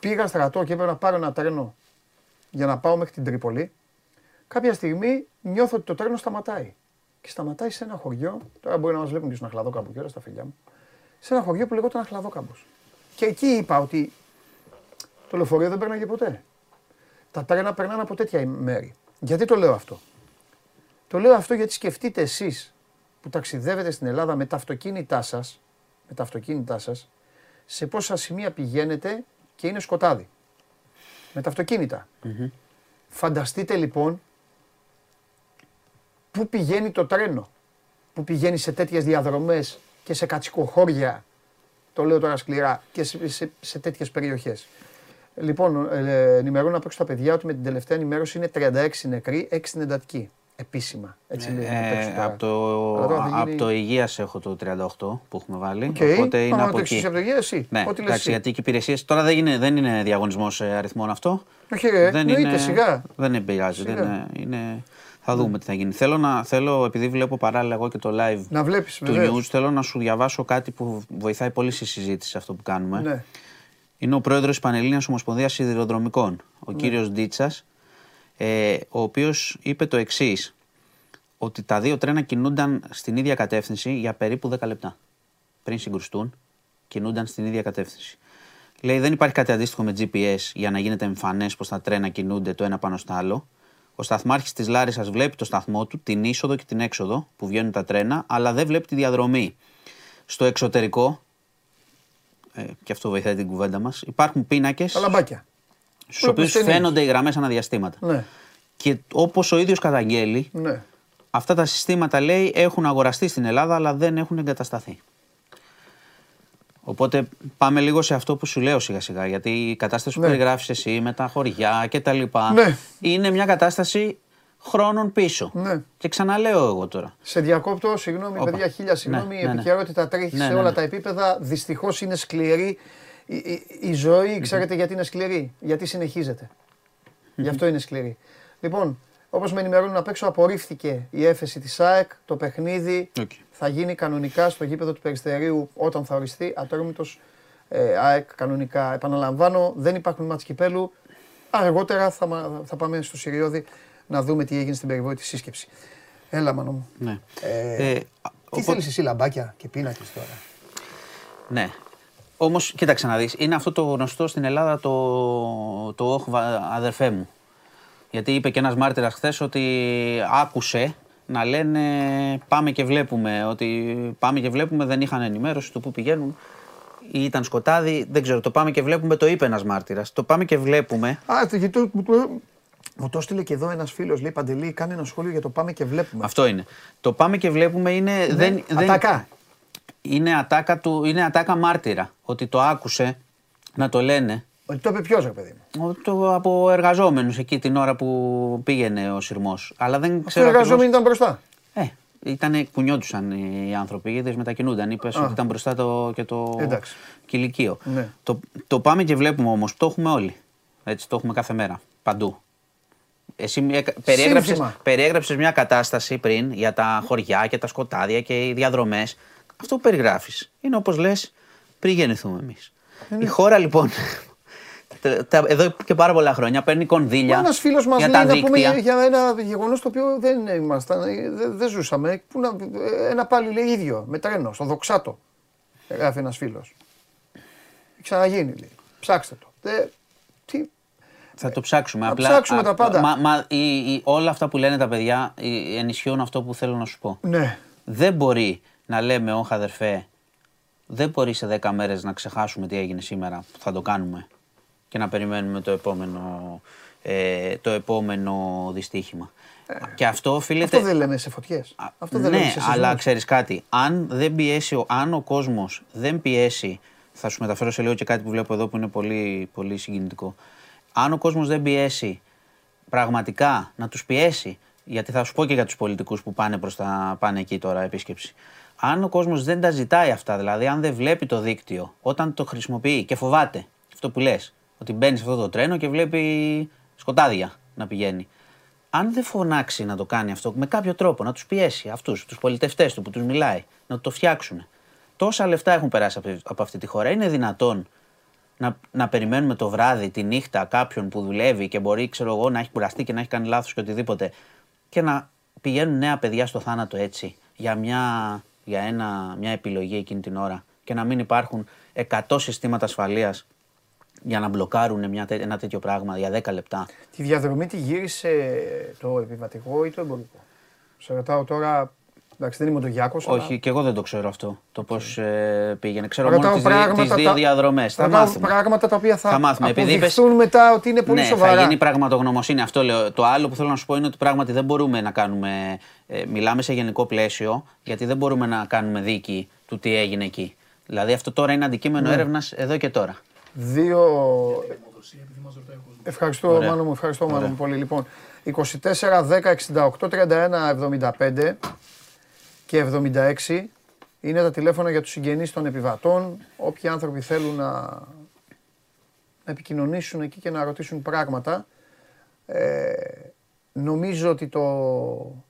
πήγα στρατό και έπρεπε να πάρω ένα τρένο για να πάω μέχρι την Τρίπολη, κάποια στιγμή νιώθω ότι το τρένο σταματάει. Και σταματάει σε ένα χωριό, τώρα μπορεί να μας βλέπουν και στον Αχλαδόκαμπο και όλα στα φιλιά μου, σε ένα χωριό που λεγόταν Αχλαδόκαμπος. Και εκεί είπα ότι το λεωφορείο δεν περνάγε ποτέ. Τα τρένα περνάνε από τέτοια μέρη. Γιατί το λέω αυτό; Το λέω αυτό γιατί σκεφτείτε εσείς που ταξιδεύετε στην Ελλάδα με τα αυτοκίνητά σας, με τα αυτοκίνητά σας, σε πόσα σημεία πηγαίνετε και είναι σκοτάδι. Με τα αυτοκίνητα. Φανταστείτε λοιπόν πού πηγαίνει το τρένο. Πού πηγαίνει σε τέτοιες διαδρομές και σε κατσικοχώρια, το λέω τώρα σκληρά, και σε, σε, σε τέτοιες περιοχές. Λοιπόν, ε, ενημερώνω απ' έξω τα παιδιά ότι με την τελευταία ενημέρωση είναι 36 νεκροί, 6 στην εντατική. Επίσημα. Έτσι λέει. απ' έξω Ε, τώρα. από, το, Αλλά τώρα θα από γίνει- το Υγείας έχω το 38 που έχουμε βάλει. Οκ, Οπότε είναι πάμε να από το εκεί. εξής από το υγεία, εσύ. Ναι, Ό,τι λες εντάξει, εσύ. γιατί και οι υπηρεσίε. Τώρα δεν είναι, δεν είναι διαγωνισμός αριθμών αυτό. Όχι, ρε, δεν εννοείται, σιγά. Δεν πειράζει. Δεν Σιγά. είναι, είναι, θα δούμε τι θα γίνει. Θέλω, να, θέλω, επειδή βλέπω παράλληλα εγώ και το live Να βλέπεις, του βεβαίως. news, θέλω να σου διαβάσω κάτι που βοηθάει πολύ στη συζήτηση αυτό που κάνουμε. Ναι. Είναι ο πρόεδρος της Πανελλήνιας Ομοσπονδίας Σιδηροδρομικών, ο Ναι. κύριος Ντίτσας, ε, ο οποίος είπε το εξής, ότι τα δύο τρένα κινούνταν στην ίδια κατεύθυνση για περίπου 10 λεπτά. Πριν συγκρουστούν, κινούνταν στην ίδια κατεύθυνση. Λέει δεν υπάρχει κάτι αντίστοιχο με GPS για να γίνεται εμφανές πως τα τρένα κινούνται το ένα πάνω στο άλλο. Ο σταθμάρχης της Λάρισας βλέπει το σταθμό του, την είσοδο και την έξοδο που βγαίνουν τα τρένα, αλλά δεν βλέπει τη διαδρομή. Στο εξωτερικό, ε, και αυτό βοηθάει την κουβέντα μας, υπάρχουν πίνακες Τα λαμπάκια. στους οποίους ταινίες. φαίνονται οι γραμμές αναδιαστήματα. Ναι, Και όπως ο ίδιος καταγγέλει, ναι. αυτά τα συστήματα λέει έχουν αγοραστεί στην Ελλάδα αλλά δεν έχουν εγκατασταθεί. Οπότε πάμε λίγο σε αυτό που σου λέω σιγά σιγά. Γιατί η κατάσταση που Ναι. περιγράφεις εσύ με τα χωριά και τα λοιπά Ναι. είναι μια κατάσταση χρόνων πίσω. Ναι. Και ξαναλέω εγώ τώρα. Σε διακόπτω, συγγνώμη, Όπα. παιδιά, χίλια συγγνώμη. Ναι, η ναι, ναι. επικαιρότητα τρέχει Ναι, σε ναι, όλα ναι. τα επίπεδα. Δυστυχώς είναι σκληρή. Η, η- η ζωή, ξέρετε γιατί είναι σκληρή; Γιατί συνεχίζεται. Γι' αυτό είναι σκληρή. Λοιπόν, όπως με ενημερώνουν απ' έξω, απορρίφθηκε η έφεση της ΑΕΚ. Το παιχνίδι Οκ. Θα γίνει κανονικά στο γήπεδο του Περιστερίου όταν θα οριστεί Ατρόμητος ε, ΑΕΚ κανονικά. Επαναλαμβάνω, δεν υπάρχουν ματς κυπέλλου. Αργότερα θα, μα- θα πάμε στο Σιριώδη να δούμε τι έγινε στην περιβόητη σύσκεψη. Έλα, Μάνο μου. Ναι. Ε, Ε, Τι οπότε- θέλεις εσύ, λαμπάκια και πίνακες τώρα; Ναι. Όμως, κοίταξε να δεις, είναι αυτό το γνωστό στην Ελλάδα το, το όχ βα- αδερφέ μου. Γιατί είπε και ένας μάρτυρας χθες ότι άκουσε να λένε πάμε και βλέπουμε. Ότι πάμε και βλέπουμε δεν είχαν ενημέρωση του που πηγαίνουν. Ή ήταν σκοτάδι, δεν ξέρω. Το πάμε και βλέπουμε το είπε ένας μάρτυρας. Το πάμε και βλέπουμε. Α, το- γιατί το- μου το, μου το έστειλε και εδώ ένας φίλος, λέει Παντελή, κάνει ένα σχόλιο για το πάμε και βλέπουμε. Αυτό είναι. Το πάμε και βλέπουμε είναι. δεν, δεν, Ατακά. είναι, ατάκα του, είναι ατάκα μάρτυρα. Ότι το άκουσε να το λένε Ότι το είπε ποιος, ρε παιδί μου; Ο- Το, από εργαζόμενους εκεί την ώρα που πήγαινε ο σειρμός. Αλλά δεν Αυτοί οι ξέρω εργαζόμενοι ακριβώς... ήταν μπροστά. Ε, ήτανε, κουνιόντουσαν οι άνθρωποι, γιατί μετακινούνταν. Είπες ότι ήταν μπροστά το, και το Εντάξει. κηλικείο. Ναι. Το, το πάμε και βλέπουμε όμως, το έχουμε όλοι. Έτσι, το έχουμε κάθε μέρα, παντού. Εσύ μια- περιέγραψες, Σύνθημα. περιέγραψες μια κατάσταση πριν για τα χωριά και τα σκοτάδια και οι διαδρομές. Αυτό που περιγράφεις είναι όπως λες πριν γεννηθούμε εμείς. Η χώρα λοιπόν, τα- τα- εδώ και πάρα πολλά χρόνια παίρνει κονδύλια Ένας φίλος μας για λέει τα να πούμε δίκτυα. για ένα γεγονός το οποίο δεν ήμασταν, ε, δεν, δεν ζούσαμε. Που να, ε, ένα πάλι λέει ίδιο, με τρένο, στο δοξάτο. Γράφει ένας φίλος. Ξαναγίνει λέει. Ψάξτε το. Ε, τι, Θα το ψάξουμε. Θα Απλά, ψάξουμε τα πάντα. Μα, μα, η- η- όλα αυτά που λένε τα παιδιά ε, ενισχύουν αυτό που θέλω να σου πω. ναι. Δεν μπορεί να λέμε, όχι αδερφέ, δεν μπορεί σε 10 μέρες να ξεχάσουμε τι έγινε σήμερα, που θα το κάνουμε και να περιμένουμε το επόμενο, ε, το επόμενο δυστύχημα. και αυτό οφείλεται... Ε. Αυτό δεν λέμε σε φωτιές. Α, Αυτό δεν ναι, λέμε σε σεισμούς. αλλά ξέρεις κάτι. Αν, δεν πιέσει, ο- αν ο κόσμος δεν πιέσει. Θα σου μεταφέρω σε λίγο και κάτι που βλέπω εδώ που είναι πολύ, πολύ συγκινητικό. Αν ο κόσμος δεν πιέσει πραγματικά να τους πιέσει, γιατί θα σου πω και για τους πολιτικούς που πάνε, προς τα, πάνε εκεί τώρα επίσκεψη. Αν ο κόσμος δεν τα ζητάει αυτά, δηλαδή αν δεν βλέπει το δίκτυο όταν το χρησιμοποιεί και φοβάται αυτό που λες, ότι μπαίνει σε αυτό το τρένο και βλέπει σκοτάδια να πηγαίνει. Αν δεν φωνάξει να το κάνει αυτό με κάποιο τρόπο, να τους πιέσει αυτούς, τους πολιτευτές του που τους μιλάει, να το φτιάξουν. Τόσα λεφτά έχουν περάσει από- από αυτή τη χώρα. Είναι δυνατόν να, να περιμένουμε το βράδυ, τη νύχτα κάποιον που δουλεύει και μπορεί, ξέρω εγώ, να έχει κουραστεί και να έχει κάνει λάθος και οτιδήποτε και να πηγαίνουν νέα παιδιά στο θάνατο έτσι για, μια, για ένα, μια επιλογή εκείνη την ώρα και να μην υπάρχουν 100 συστήματα ασφαλείας για να μπλοκάρουν μια, τέ- ένα τέτοιο πράγμα για 10 λεπτά. Τη διαδρομή τη γύρισε το επιβατικό ή το εμπορικό; Σε ρωτάω τώρα. Εντάξει, δεν είμαι ο Γιάκο. Όχι, και εγώ δεν το ξέρω αυτό, το πώς πήγαινε. Ξέρω Ρωτάω μόνο τις δύο, πράγματα τις δύο τα- διαδρομές. Θα ρωτάω μάθουμε. πράγματα τα οποία θα, μάθουμε. Επειδή είπες- αποδειχθούν μετά ότι είναι πολύ ναι, σοβαρά. θα γίνει πραγματογνωμοσύνη. Αυτό λέω. Το άλλο που θέλω να σου πω είναι ότι πράγματι δεν μπορούμε να κάνουμε. ε, μιλάμε σε γενικό πλαίσιο, γιατί δεν μπορούμε να κάνουμε δίκη του τι έγινε εκεί. Δηλαδή αυτό τώρα είναι αντικείμενο Ναι. έρευνας εδώ και τώρα. Δύο. Ευχαριστώ, Ωραία. Μάνο μου, ευχαριστώ, Μάνο Ωραία. μου πολύ. Λοιπόν, 24, 10, 68, 31, 75 και 76 είναι τα τηλέφωνα για τους συγγενείς των επιβατών. Όποιοι άνθρωποι θέλουν να, να επικοινωνήσουν εκεί και να ρωτήσουν πράγματα. Ε, νομίζω ότι το,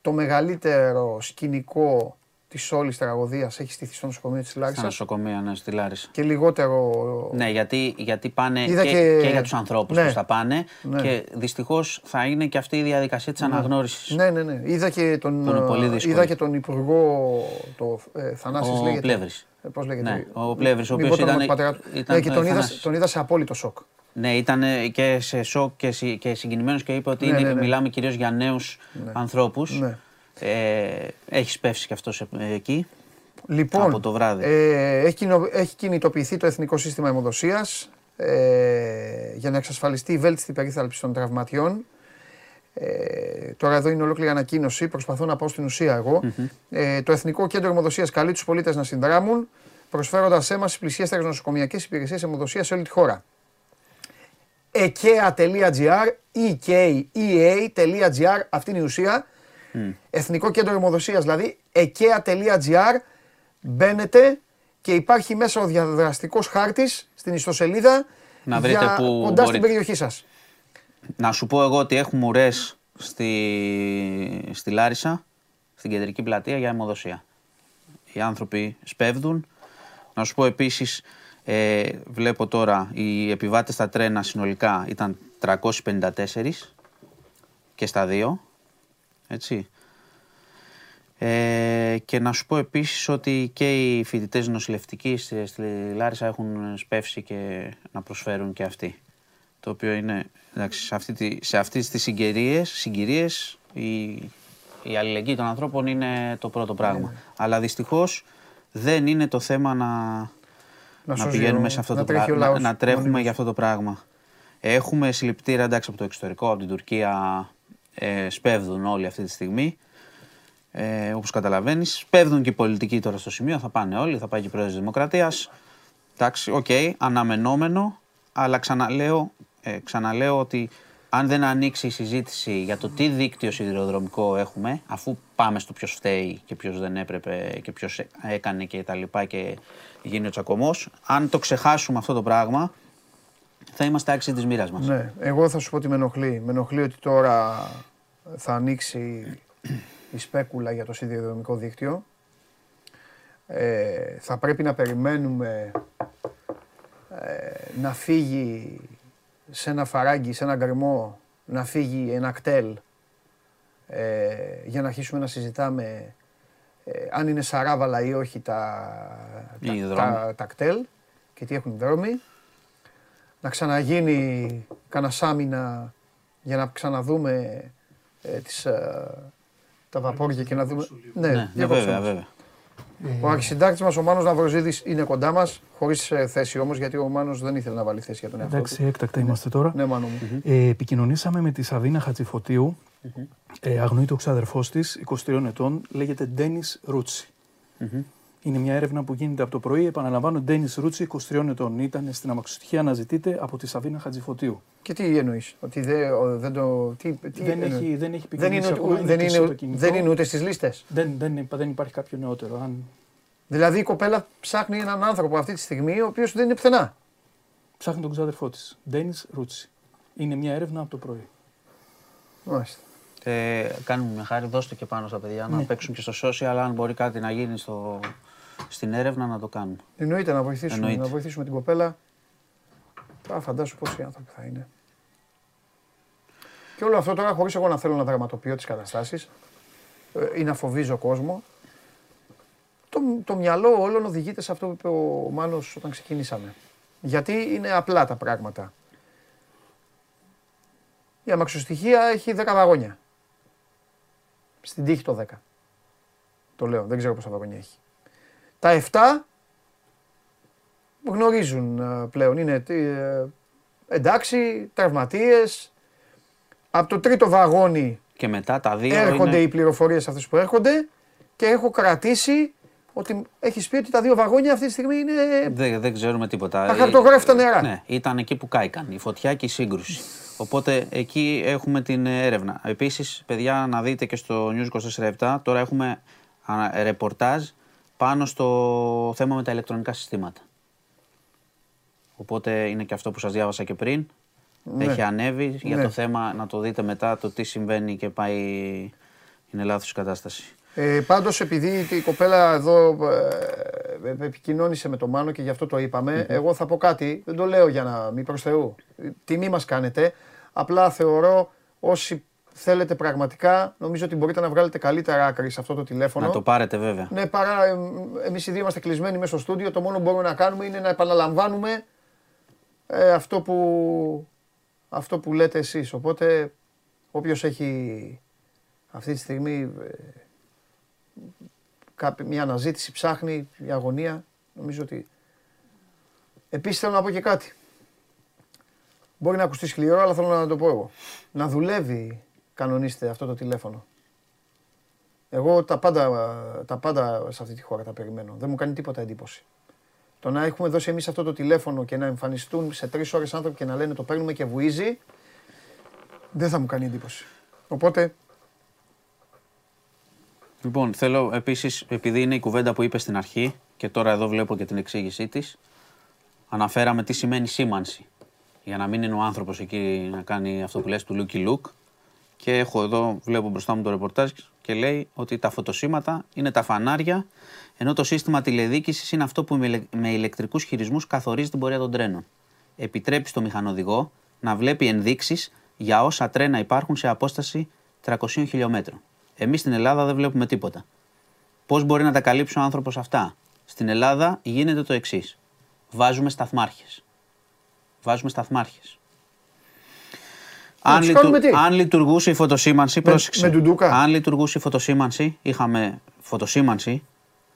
το μεγαλύτερο σκηνικό της όλης τραγωδίας έχει στηθεί στο νοσοκομείο της Στα Λάρισας νοσοκομεία, ναι, στη Λάρισα. και λιγότερο Ναι, γιατί, γιατί πάνε Είδα και, και- και για τους ανθρώπους Ναι. που θα πάνε Ναι. και δυστυχώς θα είναι και αυτή η διαδικασία της αναγνώρισης. Ναι, ναι, ναι. Είδα και τον, Που είναι πολύ δύσκολο. είδα και τον υπουργό το, ε, Θανάσης Ο λέγεται. Πλεύρης. Ε, πώς λέγεται; Ναι, ο Πλεύρης, ο Μην οποίος πω το όνομα ήταν- του πατέρα του. ήταν, ναι, και ε, τον είδα, Θανάσης. τον είδα σε απόλυτο σοκ. Ναι, ήταν και σε σοκ και, συ, και συγκινημένος και είπε ότι Ναι, είναι, ναι, ναι. μιλάμε κυρίως για νέους ανθρώπους. Ναι. Ε, έχεις πέσει και αυτός εκεί. Λοιπόν, Από το βράδυ. Ε, έχει, κοινο- έχει κινητοποιηθεί το Εθνικό Σύστημα Αιμοδοσίας ε, για να εξασφαλιστεί η βέλτιστη περίθαλψη των τραυματιών. Ε, τώρα εδώ είναι ολόκληρη ανακοίνωση, προσπαθώ να πάω στην ουσία εγώ. Ε, το Εθνικό Κέντρο Αιμοδοσίας καλεί τους πολίτες να συνδράμουν, προσφέροντας έμαση πλησιέστερες νοσοκομιακές υπηρεσίες αιμοδοσίας σε όλη τη χώρα. ekea.gr, ekea.gr, αυτή είναι η ουσία. Εθνικό Κέντρο Αιμοδοσίας δηλαδή, ekea.gr, μπαίνετε και υπάρχει μέσα ο διαδραστικός χάρτης στην ιστοσελίδα Να βρείτε για που κοντά στην μπορείτε. περιοχή σας. Να σου πω εγώ ότι έχουμε ουρές στη, στη Λάρισα. στην κεντρική πλατεία για αιμοδοσία. Οι άνθρωποι σπέβδουν. Να σου πω επίσης, ε, βλέπω τώρα οι επιβάτες στα τρένα συνολικά ήταν 354 και στα δύο. Έτσι. Ε, και να σου πω επίσης ότι και οι φοιτητές νοσηλευτικοί στη, στη Λάρισα έχουν σπεύσει και να προσφέρουν και αυτοί. Το οποίο είναι, εντάξει, σε, αυτή τη, σε αυτές τις συγκυρίες, συγκυρίες η, η αλληλεγγύη των ανθρώπων είναι το πρώτο πράγμα. Ναι. Αλλά δυστυχώς δεν είναι το θέμα να, να, σώζει πηγαίνουμε ο- σε αυτό να το τρέχει ο πράγμα, λαός να, να τρέχουμε μονίμως. για αυτό το πράγμα. Έχουμε συλλυπητήρια εντάξει από το εξωτερικό, από την Τουρκία, ε, σπεύδουν όλοι αυτή τη στιγμή. Ε, Όπως καταλαβαίνεις, σπεύδουν και οι πολιτικοί τώρα στο σημείο. Θα πάνε όλοι, θα πάει και η πρόεδρος της Δημοκρατίας. Εντάξει, οκ, αναμενόμενο, αλλά ξαναλέω, ε, ξαναλέω ότι αν δεν ανοίξει η συζήτηση για το τι δίκτυο σιδηροδρομικό έχουμε, αφού πάμε στο ποιος φταίει και ποιος δεν έπρεπε και ποιος έκανε και τα λοιπά και γίνει ο τσακωμός, αν το ξεχάσουμε αυτό το πράγμα, θα είμαστε άξιοι της μοίρας μας. Ναι, εγώ θα σου πω ότι με ενοχλεί. Με ενοχλεί ότι τώρα θα ανοίξει η σπέκουλα για το σιδηροδρομικό δίκτυο. Ε, θα πρέπει να περιμένουμε ε, να φύγει σε ένα φαράγγι, σε ένα γκρεμό, να φύγει ένα κτέλ ε, για να αρχίσουμε να συζητάμε ε, αν είναι σαράβαλα ή όχι τα, Οι τα, δρόμοι. τα, τα κτέλ και τι έχουν οι δρόμοι. Να ξαναγίνει κανένα σάμινα για να ξαναδούμε ε, τις, ε, τα βαπόρια και να δούμε. Ναι, ναι, διακόψε βέβαια, μας. βέβαια. Ο αρχισυντάκτης μας, ο Μάνος Ναυροζίδης, είναι κοντά μας, χωρίς ε, θέση όμως, γιατί ο Μάνος δεν ήθελε να βάλει θέση για τον εαυτό Εντάξει, του. έκτακτα είμαστε τώρα. Ναι, Μάνο μου. Ε, επικοινωνήσαμε με τη Σαβίνα Χατζηφωτίου. Ε, αγνοείται ο ξαδερφός της, 23 ετών, λέγεται Ντένις Ρούτσι. Είναι μια έρευνα που γίνεται από το πρωί. Επαναλαμβάνω, Ντένις Ρούτσι, 23 ετών. Ήταν στην αμαξοστοιχεία αναζητείται από τη Σαβίνα Χατζηφωτίου. Και τι εννοείς, ότι δεν, ο- δεν το... Τι, τι δεν, εννοείς; έχει, δεν έχει δεν, είναι, επικοινωνήσει ακόμα, ούτε- δεν, κλειστό είναι, το κινητό. δεν είναι ούτε στις λίστες; Δεν, δεν, υπά- δεν υπάρχει κάποιο νεότερο. Αν Δηλαδή η κοπέλα ψάχνει έναν άνθρωπο αυτή τη στιγμή, ο οποίος δεν είναι πουθενά. ψάχνει τον ξαδερφό της. Ντένις Ρούτσι. Είναι μια έρευνα από το πρωί. Μάλιστα. Ε, κάνουμε μια χάρη, δώστε και πάνω στα παιδιά να παίξουν και στο social, αν μπορεί κάτι να γίνει στο, στην έρευνα να το κάνουν. Εννοείται να βοηθήσουμε, Εννοείται. να βοηθήσουμε την κοπέλα. Τώρα φαντάσου πόσοι άνθρωποι θα είναι. Και όλο αυτό τώρα χωρίς εγώ να θέλω να δραματοποιώ τις καταστάσεις ε, ή να φοβίζω κόσμο. Το, το μυαλό όλων οδηγείται σε αυτό που είπε ο Μάνος όταν ξεκινήσαμε. Γιατί είναι απλά τα πράγματα. Η αμαξοστοιχεία έχει 10 βαγόνια. Στην τύχη το 10. Το λέω, δεν ξέρω πόσα βαγόνια έχει. Τα 7 γνωρίζουν ε, πλέον. Είναι ε, εντάξει, τραυματίες. Από το τρίτο βαγόνι Και μετά τα δύο έρχονται είναι... οι πληροφορίες αυτές που έρχονται και έχω κρατήσει ότι έχεις πει ότι τα δύο βαγόνια αυτή τη στιγμή είναι Δεν, δεν ξέρουμε τίποτα. αχαρτογράφητα νερά. Ναι, ήταν εκεί που κάηκαν, η φωτιά και η σύγκρουση. Οπότε εκεί έχουμε την ε, έρευνα. Επίσης, παιδιά, να δείτε και στο News 24-7, τώρα έχουμε α, ρεπορτάζ πάνω στο θέμα με τα ηλεκτρονικά συστήματα. Οπότε είναι και αυτό που σας διάβασα και πριν. Έχει ανέβει για Ναι. το θέμα να το δείτε μετά το τι συμβαίνει και πάει. Είναι λάθος η κατάσταση. Ε, Πάντως, επειδή η κοπέλα εδώ ε, ε, επικοινώνησε με τον Μάνο και γι' αυτό το είπαμε, εγώ θα πω κάτι. Δεν το λέω για να μην προς Θεού. Ε, Τιμή μας κάνετε. Απλά θεωρώ όσοι θέλετε πραγματικά, νομίζω ότι μπορείτε να βγάλετε καλύτερα άκρη σε αυτό το τηλέφωνο. Να το πάρετε βέβαια. Ναι, παρά εμείς οι δύο είμαστε κλεισμένοι μέσα στο στούντιο. Το μόνο που μπορούμε να κάνουμε είναι να επαναλαμβάνουμε ε, αυτό, που, αυτό που λέτε εσείς. Οπότε, όποιος έχει αυτή τη στιγμή ε, κάποι- μια αναζήτηση, ψάχνει, μια αγωνία, νομίζω ότι... Επίσης θέλω να πω και κάτι. Μπορεί να ακουστεί σκληρό, αλλά θέλω να το πω εγώ. Να δουλεύει, κανονίστε, αυτό το τηλέφωνο. Εγώ τα πάντα, τα πάντα σε αυτή τη χώρα τα περιμένω. Δεν μου κάνει τίποτα εντύπωση. Το να έχουμε δώσει εμείς αυτό το τηλέφωνο και να εμφανιστούν σε τρεις ώρες άνθρωποι και να λένε το παίρνουμε και βουίζει, δεν θα μου κάνει εντύπωση. Οπότε, Λοιπόν, θέλω επίσης, επειδή είναι η κουβέντα που είπες στην αρχή και τώρα εδώ βλέπω και την εξήγησή της, αναφέραμε τι σημαίνει σήμανση. Για να μην είναι ο άνθρωπος εκεί να κάνει αυτό που λες του looky look. Και έχω εδώ, βλέπω μπροστά μου το ρεπορτάζ και λέει ότι τα φωτοσύματα είναι τα φανάρια, ενώ το σύστημα τηλεδίκηση είναι αυτό που με ηλε- με ηλεκτρικούς χειρισμούς καθορίζει την πορεία των τρένων. Επιτρέπει στο μηχανοδηγό να βλέπει ενδείξεις για όσα τρένα υπάρχουν σε απόσταση 300 χιλιόμετρων. Εμείς στην Ελλάδα δεν βλέπουμε τίποτα. Πώς μπορεί να τα καλύψει ο άνθρωπος αυτά; Στην Ελλάδα γίνεται το εξής. Βάζουμε σταθμάρχες. Βάζουμε σταθμάρχες. Να Αν, τους λειτου- κάνουμε τι; αν λειτουργούσε η φωτοσήμανση, πρόσεξε. με ντουντούκα. Αν λειτουργούσε η φωτοσήμανση, είχαμε φωτοσήμανση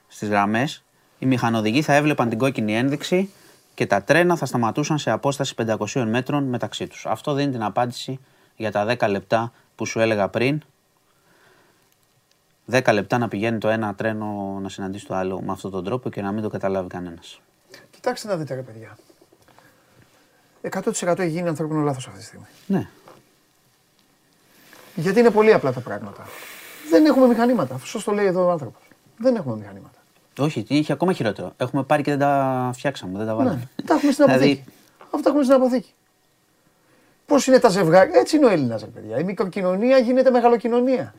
στις γραμμές, οι μηχανοδηγοί θα έβλεπαν την κόκκινη ένδειξη και τα τρένα θα σταματούσαν σε απόσταση 500 μέτρων μεταξύ τους. Αυτό δίνει την απάντηση για τα 10 λεπτά που σου έλεγα πριν. 10 λεπτά να πηγαίνει το ένα τρένο να συναντήσει το άλλο με αυτόν τον τρόπο και να μην το καταλάβει κανένας. Κοιτάξτε να δείτε ρε παιδιά. 100% έχει γίνει ανθρώπινο λάθος αυτή τη στιγμή. Ναι. Γιατί είναι πολύ απλά τα πράγματα. Δεν έχουμε μηχανήματα. Αυτό το λέει εδώ ο άνθρωπος. Δεν έχουμε μηχανήματα. Όχι, είχε ακόμα χειρότερο. Έχουμε πάρει και δεν τα φτιάξαμε, δεν τα βάλαμε. Ναι, τα έχουμε στην Δηλαδή, αποθήκη. Αυτά έχουμε στην αποθήκη. Πώς είναι τα ζευγάρια, έτσι είναι ο Έλληνας, παιδιά. Η μικροκοινωνία γίνεται μεγαλοκοινωνία.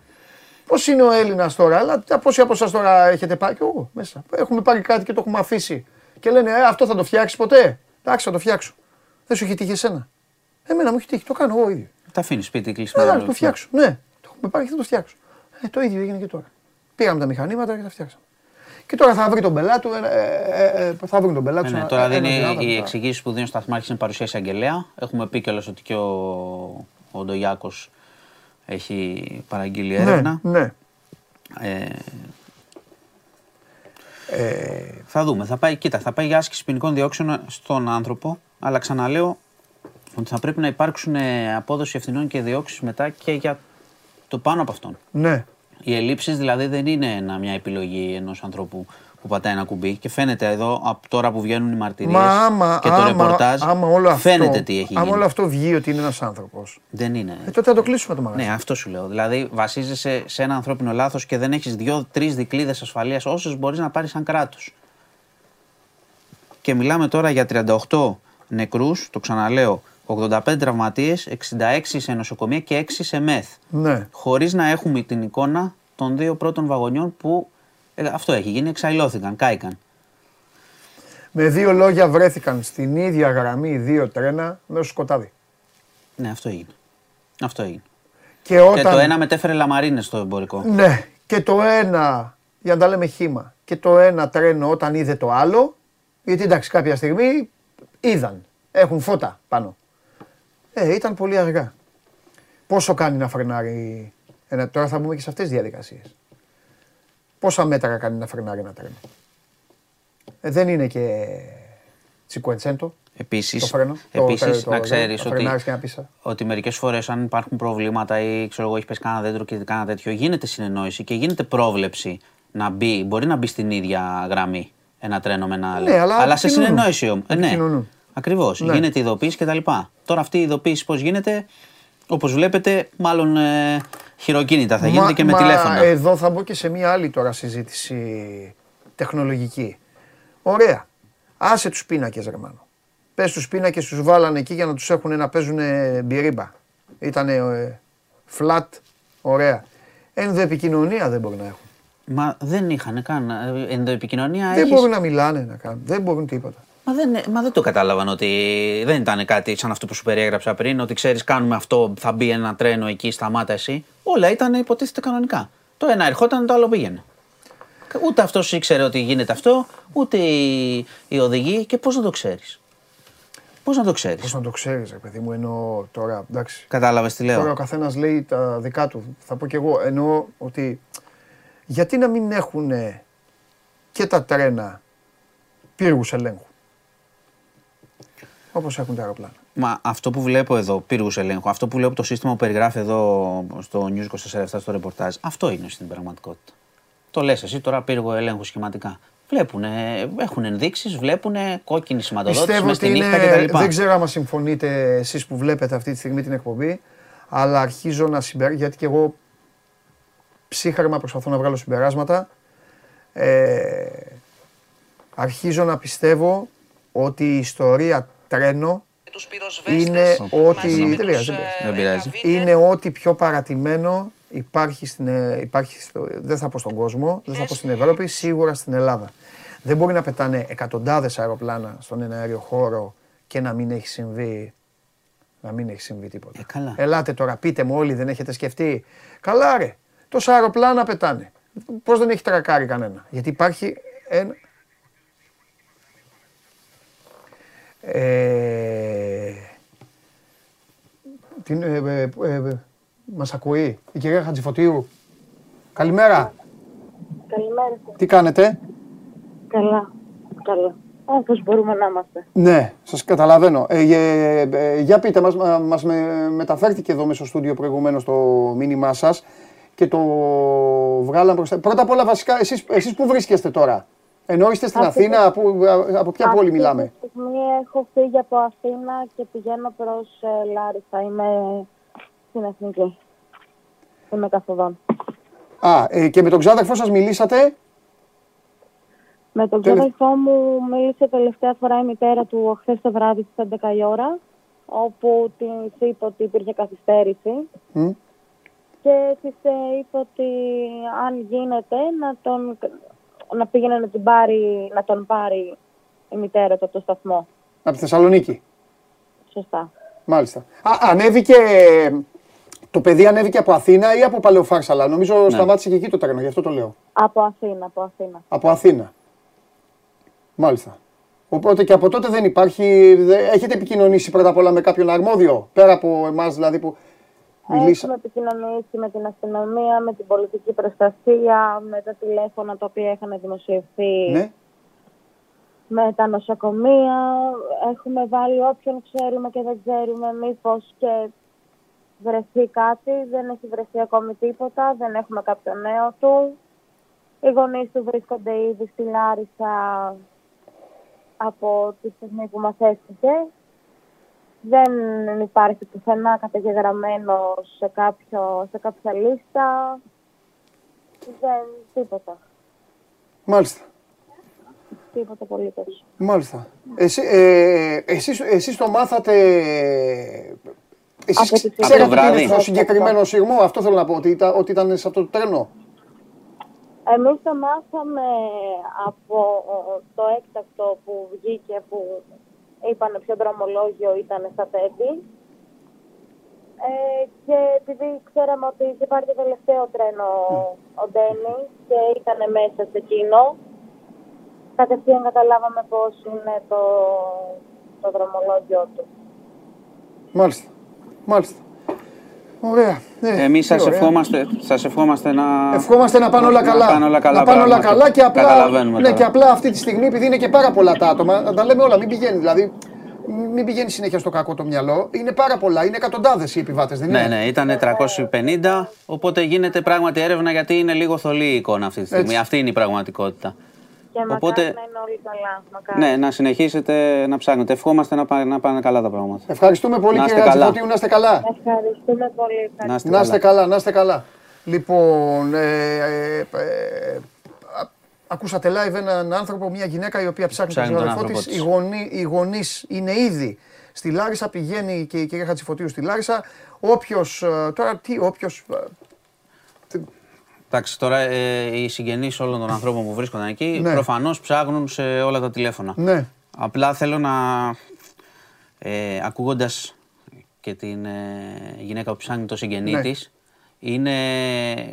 Πώς είναι ο Έλληνας τώρα, αλλά πόσοι από εσά τώρα έχετε πάρει, και εγώ μέσα. Έχουμε πάρει κάτι και το έχουμε αφήσει. Και λένε, ε, αυτό θα το φτιάξεις ποτέ; Εντάξει, θα το φτιάξω. Δεν σου έχει τύχει εσένα; Εμένα μου έχει τύχει, το κάνω εγώ ίδιο. Τα αφήνεις σπίτι Ε, κλεισμένο. Εντάξει, το φτιάξω. Ναι, το έχουμε πάρει και θα το φτιάξω. Ε, το ίδιο έγινε και τώρα. Πήγαμε τα μηχανήματα και τα φτιάξαμε. Και τώρα θα βρει τον πελάτη, του, ε, ε, ε, θα βρει τον πελάτη. Ε, του ναι, ένα- τώρα ένα δίνει διάγραμμα οι τώρα. εξηγήσεις που δίνει ο Σταθμάρχη είναι παρουσίαση αγγελέα. Έχουμε πει κιόλας ότι και ο, ο Ντογιάκος έχει παραγγείλει έρευνα. Ναι, ναι. Ε, θα δούμε. Θα πάει, κοίτα, θα πάει για άσκηση ποινικών διώξεων στον άνθρωπο, αλλά ξαναλέω ότι θα πρέπει να υπάρξουν ε, απόδοση ευθυνών και διώξεις μετά και για το πάνω από αυτόν. ναι. Οι ελλείψεις δηλαδή δεν είναι ένα- μια επιλογή ενός ανθρώπου που πατάει ένα κουμπί και φαίνεται εδώ από τώρα που βγαίνουν οι μαρτυρίες Μα άμα, και το άμα, ρεπορτάζ. άμα όλο αυτό, φαίνεται τι έχει άμα γίνει. όλο αυτό βγει ότι είναι ένας άνθρωπος, Δεν είναι. ε, τότε θα το κλείσουμε το μαγαζί. Ναι, αυτό σου λέω. Δηλαδή, βασίζεσαι σε ένα ανθρώπινο λάθος και δεν έχεις δύο-τρει δικλείδε ασφαλείας όσες μπορείς να πάρεις σαν κράτος. Και μιλάμε τώρα για 38 νεκρούς, το ξαναλέω, 85 τραυματίες, 66 σε νοσοκομεία και 6 σε μεθ. Ναι. Χωρίς να έχουμε την εικόνα των δύο πρώτων βαγονιών που ε, αυτό έχει γίνει, εξαϊλώθηκαν, κάηκαν. Με δύο λόγια βρέθηκαν στην ίδια γραμμή δύο τρένα μέσα στο σκοτάδι. Ναι, αυτό έγινε. Αυτό έγινε. Και, όταν... Και το ένα μετέφερε λαμαρίνες στο εμπορικό. Ναι, και το ένα, για να τα λέμε χήμα, και το ένα τρένο όταν είδε το άλλο, γιατί εντάξει κάποια στιγμή είδαν, έχουν φώτα πάνω. Ε, ήταν πολύ αργά. Πόσο κάνει να φρενάρει, ένα, τώρα θα μπούμε και σε αυτές τις διαδικασίες. Πόσα μέτρα κάνει να φρενάρει ένα τρένο. Ε, δεν είναι και τσικουεντσέντο Επίσης, το φρένο. το- επίσης το- να το- ξέρεις το ότι, φρενάρεις και να πεις, ε. ότι μερικές φορές αν υπάρχουν προβλήματα ή ξέρω εγώ έχεις πέσει κανένα δέντρο και κάνα τέτοιο, γίνεται συνεννόηση και γίνεται πρόβλεψη να μπει, μπορεί να μπει στην ίδια γραμμή ένα τρένο με ένα άλλο. Ναι, αλλά σε επικοινωνούν. συνεννόηση όμως. Ε, ναι, Επικοινωνούν. ακριβώς. Ναι. Γίνεται ειδοποίηση κτλ. Τώρα αυτή η ειδοποίηση πώς γίνεται, όπως βλέπετε, μάλλον ε, χειροκίνητα θα γίνεται Μα- και με μα τηλέφωνα. Εδώ θα μπω και σε μία άλλη τώρα συζήτηση τεχνολογική. Ωραία. Άσε τους πίνακες, Ρεμάνο. Πες τους πίνακες τους βάλανε εκεί για να τους έχουν να παίζουν μπυρίμπα. Ήτανε ε, flat, ωραία. Ενδοεπικοινωνία δεν μπορεί να έχουν. Μα δεν είχαν καν ε, ενδοεπικοινωνία. Δεν έχεις- μπορούν να μιλάνε να κάνουν. Δεν μπορούν τίποτα. Μα δεν, μα δεν το κατάλαβαν ότι δεν ήταν κάτι σαν αυτό που σου περιέγραψα πριν, ότι ξέρεις, κάνουμε αυτό, θα μπει ένα τρένο εκεί, σταμάτα εσύ. Όλα ήταν υποτίθεται κανονικά. Το ένα ερχόταν, το άλλο πήγαινε. Ούτε αυτός ήξερε ότι γίνεται αυτό, ούτε οι, οι οδηγοί και πώς να το ξέρεις; Πώς να το ξέρεις; Πώς να το ξέρεις, ρε παιδί μου, εννοώ τώρα, εντάξει. Κατάλαβες τι Τώρα ο λέω. καθένας λέει τα δικά του. Θα πω κι εγώ, εννοώ ότι γιατί να μην έχουν και τα τρένα πύργους ελέγχου; Όπως έχουν τα αεροπλάνα. Μα αυτό που βλέπω εδώ, πύργου ελέγχου, αυτό που λέω από το σύστημα που περιγράφει εδώ στο News 24 στο ρεπορτάζ, αυτό είναι στην πραγματικότητα. Το λες εσύ τώρα πύργο ελέγχου σχηματικά. Βλέπουν, έχουν ενδείξεις, βλέπουν κόκκινη σηματοδότηση Πιστεύω μέσα ότι στη νύχτα είναι, κτλ. δεν ξέρω αν συμφωνείτε εσείς που βλέπετε αυτή τη στιγμή την εκπομπή, αλλά αρχίζω να συμπερ... γιατί και εγώ ψύχαρμα προσπαθώ να βγάλω συμπεράσματα. Ε, αρχίζω να πιστεύω ότι η ιστορία τρένο είναι ότι. Δεν πειράζει, δεν πειράζει. Δεν πειράζει. είναι ό,τι πιο παρατημένο υπάρχει, στην, ε, υπάρχει στο, δεν θα πω στον κόσμο, δεν θα πω στην Ευρώπη, σίγουρα στην Ελλάδα. Δεν μπορεί να πετάνε εκατοντάδες αεροπλάνα στον εναέριο χώρο και να μην έχει συμβεί να μην έχει συμβεί τίποτα. Ε, καλά. Ελάτε τώρα, πείτε μου όλοι, δεν έχετε σκεφτεί. Καλά ρε, τόσα αεροπλάνα πετάνε. Πώς δεν έχει τρακάρει κανένα. Γιατί υπάρχει ένα... Ε, την, ε, ε, ε, μας ακούει η κυρία Χατζηφωτίου. Καλημέρα. Καλημέρα σας. Τι κάνετε; Καλά. Καλά. Όπως μπορούμε να είμαστε. Ναι, σας καταλαβαίνω. Ε, ε, ε, για πείτε μας, μα- μας με, μεταφέρθηκε εδώ μέσα στο στούντιο προηγουμένως το μήνυμά σας και το βγάλαμε μπροστά. Πρώτα απ' όλα βασικά, εσείς, εσείς που βρίσκεστε τώρα; Ενώ είστε στην Αυτή Αθήνα, από, από ποια πόλη Αυτή μιλάμε; τη στιγμή έχω φύγει από Αθήνα και πηγαίνω προς ε, Λάρισα. Είμαι στην Εθνική. Είμαι καθοδόν. Α, ε, και με τον ξάδερφό σας μιλήσατε; Με τον Τελε- ξάδερφό μου μίλησε τελευταία φορά η μητέρα του χθες το βράδυ στις 11 η ώρα, όπου της είπε ότι υπήρχε καθυστέρηση. Μμ. Και της ε, είπε ότι αν γίνεται να, τον, να πήγαινε να, την πάρει, να τον πάρει η μητέρα του από το σταθμό. Από τη Θεσσαλονίκη. Σωστά. Μάλιστα. Α, ανέβηκε, το παιδί ανέβηκε από Αθήνα ή από Παλαιοφάρσαλα; Νομίζω σταμάτησε και εκεί το τρένο, γι' αυτό το λέω. Από Αθήνα, από Αθήνα. Από Αθήνα. Μάλιστα. Οπότε και από τότε δεν υπάρχει. δε- Έχετε επικοινωνήσει πρώτα απ' όλα με κάποιον αρμόδιο, πέρα από εμάς δηλαδή που Έχουμε μιλήσαμε. επικοινωνήσει με την αστυνομία, με την πολιτική προστασία, με τα τηλέφωνα τα οποία είχαν δημοσιευθεί, Ναι. με τα νοσοκομεία. Έχουμε βάλει όποιον ξέρουμε και δεν ξέρουμε μήπως και βρεθεί κάτι. Δεν έχει βρεθεί ακόμη τίποτα, δεν έχουμε κάποιο νέο του. Οι γονείς του βρίσκονται ήδη στη Λάρισα από τη στιγμή που μας έστηκε. Δεν υπάρχει πουθενά καταγεγραμμένο σε, κάποιο, σε κάποια λίστα. Δεν, τίποτα. Μάλιστα. Τίποτα απολύτως. Μάλιστα. Εσύ, ε, εσείς, εσείς το μάθατε. Εσείς Από τη ξε- ξέρατε Από το τι είναι βράδυ. στο συγκεκριμένο σειρμό, αυτό θέλω να πω, ότι ήταν, ότι ήταν σε αυτό το τρένο. Εμείς το μάθαμε από το έκτακτο που βγήκε που είπαν ποιο δρομολόγιο ήταν στα τέτη. Ε, και επειδή ξέραμε ότι είχε πάρει το τελευταίο τρένο ο Ντένι και ήταν μέσα σε εκείνο, κατευθείαν καταλάβαμε πώς είναι το, το δρομολόγιο του. Μάλιστα. Μάλιστα. Ωραία. Ε, Εμείς τι σας ωραία. ευχόμαστε, σας ευχόμαστε να. Ευχόμαστε να πάνε όλα καλά. Να πάνε όλα καλά. Να πάνε όλα πράγματα. καλά και απλά, Καταλαβαίνουμε ναι, τώρα. και απλά αυτή τη στιγμή, επειδή είναι και πάρα πολλά τα άτομα, να τα λέμε όλα, μην πηγαίνει. Δηλαδή, μην πηγαίνει συνέχεια στο κακό το μυαλό. Είναι πάρα πολλά, είναι εκατοντάδες οι επιβάτες, δεν είναι; Ναι, ναι, ήταν 350, οπότε γίνεται πράγματι έρευνα γιατί είναι λίγο θολή η εικόνα αυτή τη στιγμή. Έτσι. Αυτή είναι η πραγματικότητα. Και Οπότε- μακάρι να είναι όλοι καλά. Μακάρι. Ναι, να συνεχίσετε να ψάχνετε. Ευχόμαστε να πάνε, να πάνε καλά τα πράγματα. Ευχαριστούμε πολύ Να είστε κύριε καλά. Ατζηφωτίου, να είστε καλά. Ευχαριστούμε πολύ. Να είστε Να είστε καλά. καλά, να είστε καλά. Λοιπόν, ε, ε, ε, α- ακούσατε live έναν άνθρωπο, μια γυναίκα η οποία ψάχνει τον Ψάχνει τον αδερφό άνθρωπό της. Οι, της. γονεί, οι γονείς είναι ήδη στη Λάρισα, πηγαίνει και η κυρία Χατζηφωτίου στη Λάρισα. Όποιος, ε, τώρα τι, όποιος, ε, Εντάξει, τώρα ε, οι συγγενείς όλων των ανθρώπων που βρίσκονταν εκεί Ναι. προφανώς ψάχνουν σε όλα τα τηλέφωνα. ναι, Απλά θέλω να. Ε, Ακούγοντας και την ε, γυναίκα που ψάχνει το συγγενή Ναι. της, είναι,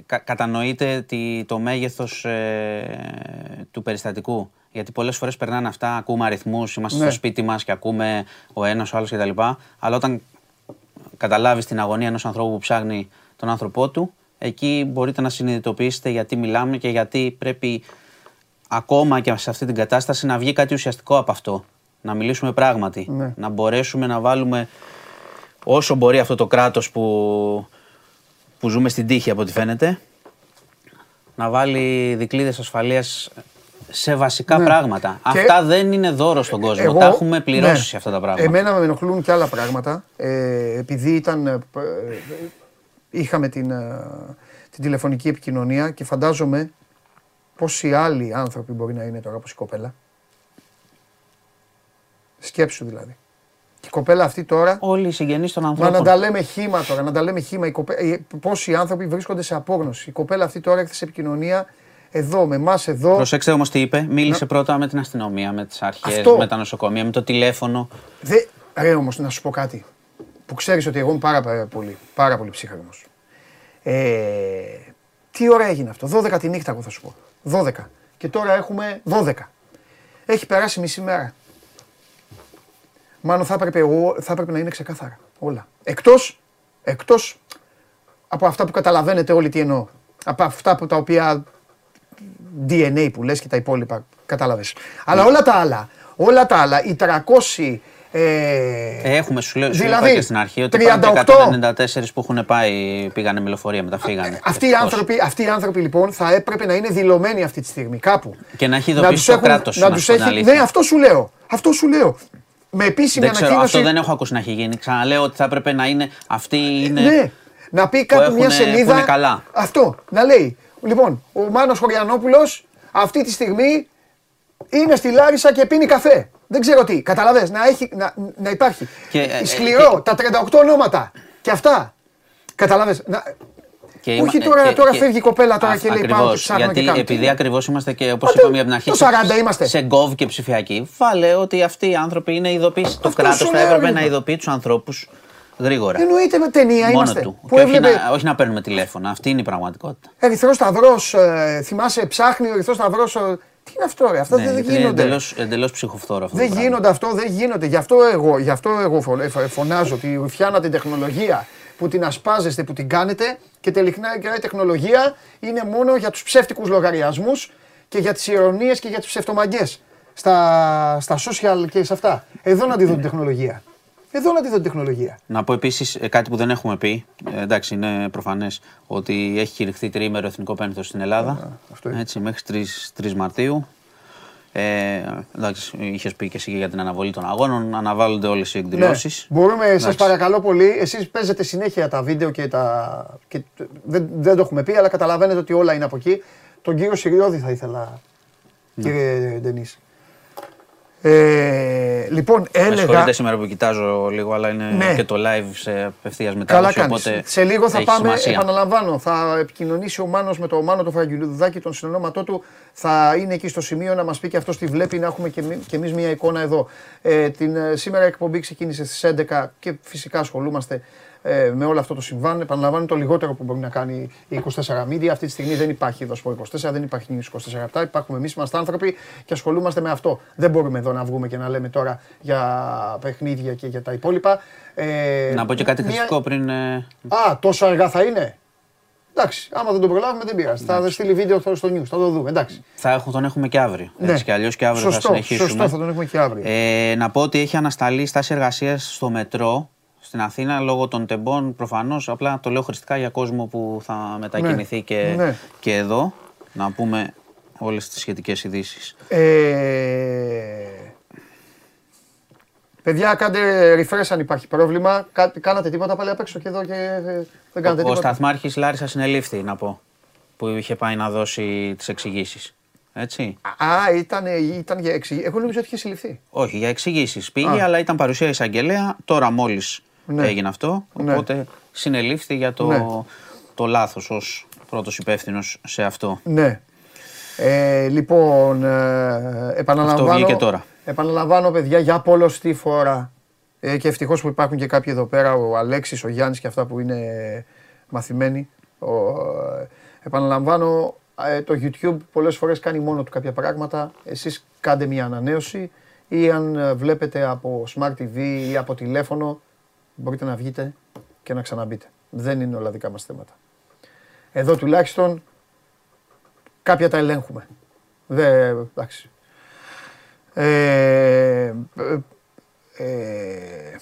κα, κατανοείται τη, το μέγεθος ε, του περιστατικού. Γιατί πολλές φορές περνάνε αυτά, ακούμε αριθμούς, είμαστε Ναι. στο σπίτι μας και ακούμε ο ένας, ο άλλος κτλ. Αλλά όταν καταλάβεις την αγωνία ενός ανθρώπου που ψάχνει τον άνθρωπό του, εκεί μπορείτε να συνειδητοποιήσετε γιατί μιλάμε και γιατί πρέπει ακόμα και σε αυτή την κατάσταση να βγει κάτι ουσιαστικό από αυτό. Να μιλήσουμε πράγματι. Ναι. Να μπορέσουμε να βάλουμε όσο μπορεί αυτό το κράτος που, που ζούμε στην τύχη από ό,τι φαίνεται, να βάλει δικλείδες ασφαλείας σε βασικά Ναι. πράγματα. Και- Αυτά δεν είναι δώρος στον κόσμο. Εγώ- Τα έχουμε πληρώσει ναι. αυτά τα πράγματα. Εμένα με ενοχλούν και άλλα πράγματα. Ε, επειδή ήταν, ε, π- ε, είχαμε την, ε, την τηλεφωνική επικοινωνία και φαντάζομαι πόσοι άλλοι άνθρωποι μπορεί να είναι τώρα όπως η κοπέλα. Σκέψου δηλαδή. Και η κοπέλα αυτή τώρα. Όλοι οι συγγενείς των Μα ανθρώπων. να τα λέμε χήμα τώρα, να τα λέμε χήμα. Οι κοπέ... οι- Πόσοι άνθρωποι βρίσκονται σε απόγνωση. Η κοπέλα αυτή τώρα έρχεται σε επικοινωνία εδώ, με εμάς εδώ. Προσέξτε όμως τι είπε. Μίλησε πρώτα με την αστυνομία, με τις αρχές, Αυτό. με τα νοσοκομεία, με το τηλέφωνο. Δε... Ρε όμως, να σου πω κάτι. Που ξέρεις ότι εγώ είμαι πάρα, πάρα πολύ, πάρα πολύ ψύχρεμος. Ε, τι ώρα έγινε αυτό; 12 τη νύχτα, εγώ θα σου πω. 12. Και τώρα έχουμε 12. Έχει περάσει μισή μέρα. Μάλλον θα έπρεπε, ο- θα έπρεπε να είναι ξεκάθαρα όλα. Εκτός, εκτός από αυτά που καταλαβαίνετε όλοι τι εννοώ. Από αυτά που τα οποία DNA που λες και τα υπόλοιπα, κατάλαβες. Αλλά όλα τα άλλα, όλα τα άλλα, οι 300... Ε, Έχουμε, σου λέω, σου Δηλαδή, είπα και στην αρχή ότι 38. υπάρχουν 194 που έχουν πάει, πήγανε με λεωφορεία, μετά φύγανε. αυτοί, οι Ευτυχώς. άνθρωποι, αυτοί οι άνθρωποι λοιπόν θα έπρεπε να είναι δηλωμένοι αυτή τη στιγμή κάπου. Και να έχει Να ειδοποιήσει τους το έχουν- κράτος. να τους έχει, ναι, αυτό σου λέω. Αυτό σου λέω. Με επίσημη Δεν ξέρω, ανακοίνωση. αυτό δεν έχω ακούσει να έχει γίνει. Ξαναλέω ότι θα έπρεπε να είναι. Αυτή είναι. Ναι, να πει κάπου έχουνε- μια που σελίδα. είναι καλά. Αυτό, να λέει. Λοιπόν, ο Μάνος Χωριανόπουλος αυτή τη στιγμή είναι στη Λάρισα και πίνει καφέ. Δεν ξέρω τι. Καταλαβες, να, έχει, να, να υπάρχει. Και, ε, Σκληρό, ε, τα 38 ονόματα. Και αυτά. Καταλαβες. Να, Και Όχι είμα- τώρα- και- τώρα και- φεύγει η κοπέλα τώρα Α, και λέει, ακριβώς, πάμε και ψάχνουμε Γιατί και κάνουμε. επειδή ακριβώς είμαστε και όπως Άντε, είπαμε από την αρχή. το σε- 40 είμαστε. Σε γκοβ και ψηφιακή. Βάλε ότι αυτοί οι άνθρωποι είναι ειδοποίηση. Το Αυτός κράτος σου θα λέω, έπρεπε ρε. να ειδοποιεί τους ανθρώπους γρήγορα. Εννοείται με ταινία Μόνο είμαστε. του. Που Και όχι, έβλεπε να, όχι να παίρνουμε τηλέφωνα. Αυτή είναι η πραγματικότητα. Ερυθρός Σταυρός, θυμάσαι, ψάχνει ο Ερυθρός Σταυρός. Τι είναι αυτό, ρε, αυτά Ναι, δεν είναι γίνονται. εντελώς, εντελώς ψυχοφθόρο αυτό. Δεν το πράγμα. γίνονται αυτό, δεν γίνονται. Γι' αυτό εγώ, γι αυτό εγώ φω- ε, φω- φωνάζω ότι φτιάνα την τεχνολογία που την ασπάζεστε, που την κάνετε και τελικά η τεχνολογία είναι μόνο για τους ψεύτικους λογαριασμούς και για τις ηρωνίες και για τις ψευτομαγκές στα, στα social και σε αυτά. Εδώ να τη δω την τεχνολογία. Εδώ να τη δω την τεχνολογία. Να πω επίσης κάτι που δεν έχουμε πει. Ε, εντάξει, είναι προφανές ότι έχει κηρυχθεί τριήμερο εθνικό πένθο στην Ελλάδα. αυτό είναι. έτσι, μέχρι 3, 3 Μαρτίου. Ε, εντάξει, είχες πει και εσύ και για την αναβολή των αγώνων. Αναβάλλονται όλες οι εκδηλώσεις. Ναι. Μπορούμε, σας παρακαλώ πολύ, εσείς παίζετε συνέχεια τα βίντεο και τα. Και δεν, δεν το έχουμε πει, αλλά καταλαβαίνετε ότι όλα είναι από εκεί. Τον κύριο Συριώδη θα ήθελα, κύριε Ντενής. Ε, λοιπόν, Με έλεγα. συγχωρείτε σήμερα που κοιτάζω λίγο, αλλά είναι Ναι. και το live σε απευθείας Καλά μετάδοση. κάνεις. Οπότε Σε λίγο θα έχει πάμε, σημασία. επαναλαμβάνω, θα επικοινωνήσει ο Μάνος με το Μάνο το Φραγκουλουδάκι, τον συνονόματό του. Θα είναι εκεί στο σημείο να μας πει και αυτός τι βλέπει, να έχουμε και, εμεί- και εμείς μια εικόνα εδώ. Ε, την, ε, σήμερα η εκπομπή ξεκίνησε στις 11 και φυσικά ασχολούμαστε ε, με όλο αυτό το συμβάν. Επαναλαμβάνω το λιγότερο που μπορεί να κάνει η 24 Media. Αυτή τη στιγμή δεν υπάρχει εδώ στο 24, δεν υπάρχει News 24 Υπάρχουμε εμείς, είμαστε άνθρωποι και ασχολούμαστε με αυτό. Δεν μπορούμε εδώ να βγούμε και να λέμε τώρα για παιχνίδια και για τα υπόλοιπα. Ε, Να πω και κάτι μια- χρηστικό πριν. ε, Α, τόσο αργά θα είναι; Εντάξει, άμα δεν το προλάβουμε δεν πειράζει. Θα στείλει βίντεο στο στο news, θα το δούμε. Εντάξει. Θα έχουμε, τον έχουμε και αύριο. Έτσι κι αλλιώς και αύριο Ναι. σωστό, θα συνεχίσουμε. Σωστό, θα τον έχουμε και αύριο. Ε, να πω ότι έχει ανασταλεί στάση εργασίας στο μετρό στην Αθήνα λόγω των τεμπών προφανώς. Απλά το λέω χρηστικά για κόσμο που θα μετακινηθεί και, ναι. και εδώ. Να πούμε όλες τις σχετικές ειδήσεις. Ε, παιδιά, κάντε refresh αν υπάρχει πρόβλημα. Κα- κάνατε τίποτα πάλι απ' έξω και εδώ και ε, δεν κάνατε Ο τίποτα. Σταθμάρχης Λάρισας συνελήφθη, να πω. Που είχε πάει να δώσει τις εξηγήσεις. Έτσι. Α, ήταν, ήταν για εξηγή. Εγώ νομίζω ότι είχε συλληφθεί. Όχι, για εξηγήσεις πήγε, αλλά ήταν παρουσία εισαγγελέα. Τώρα μόλις Ναι. έγινε αυτό. Ναι. Οπότε συνελήφθη για το, Ναι. το λάθος ως πρώτος υπεύθυνος σε αυτό. Ναι. Ε, λοιπόν, ε, επαναλαμβάνω. Αυτό βγήκε τώρα. Επαναλαμβάνω, παιδιά, για πολλωστή φορά. Ε, και ευτυχώς που υπάρχουν και κάποιοι εδώ πέρα, ο Αλέξης, ο Γιάννης και αυτά που είναι μαθημένοι. Ο, ε, επαναλαμβάνω, ε, το YouTube πολλές φορές κάνει μόνο του κάποια πράγματα. Εσείς κάντε μια ανανέωση ή αν ε, βλέπετε από Smart TV ή από τηλέφωνο, μπορείτε να βγείτε και να ξαναμπείτε. Δεν είναι όλα δικά μας θέματα. Εδώ τουλάχιστον κάποια τα ελέγχουμε. Δε, εντάξει. Ε, ε, ε,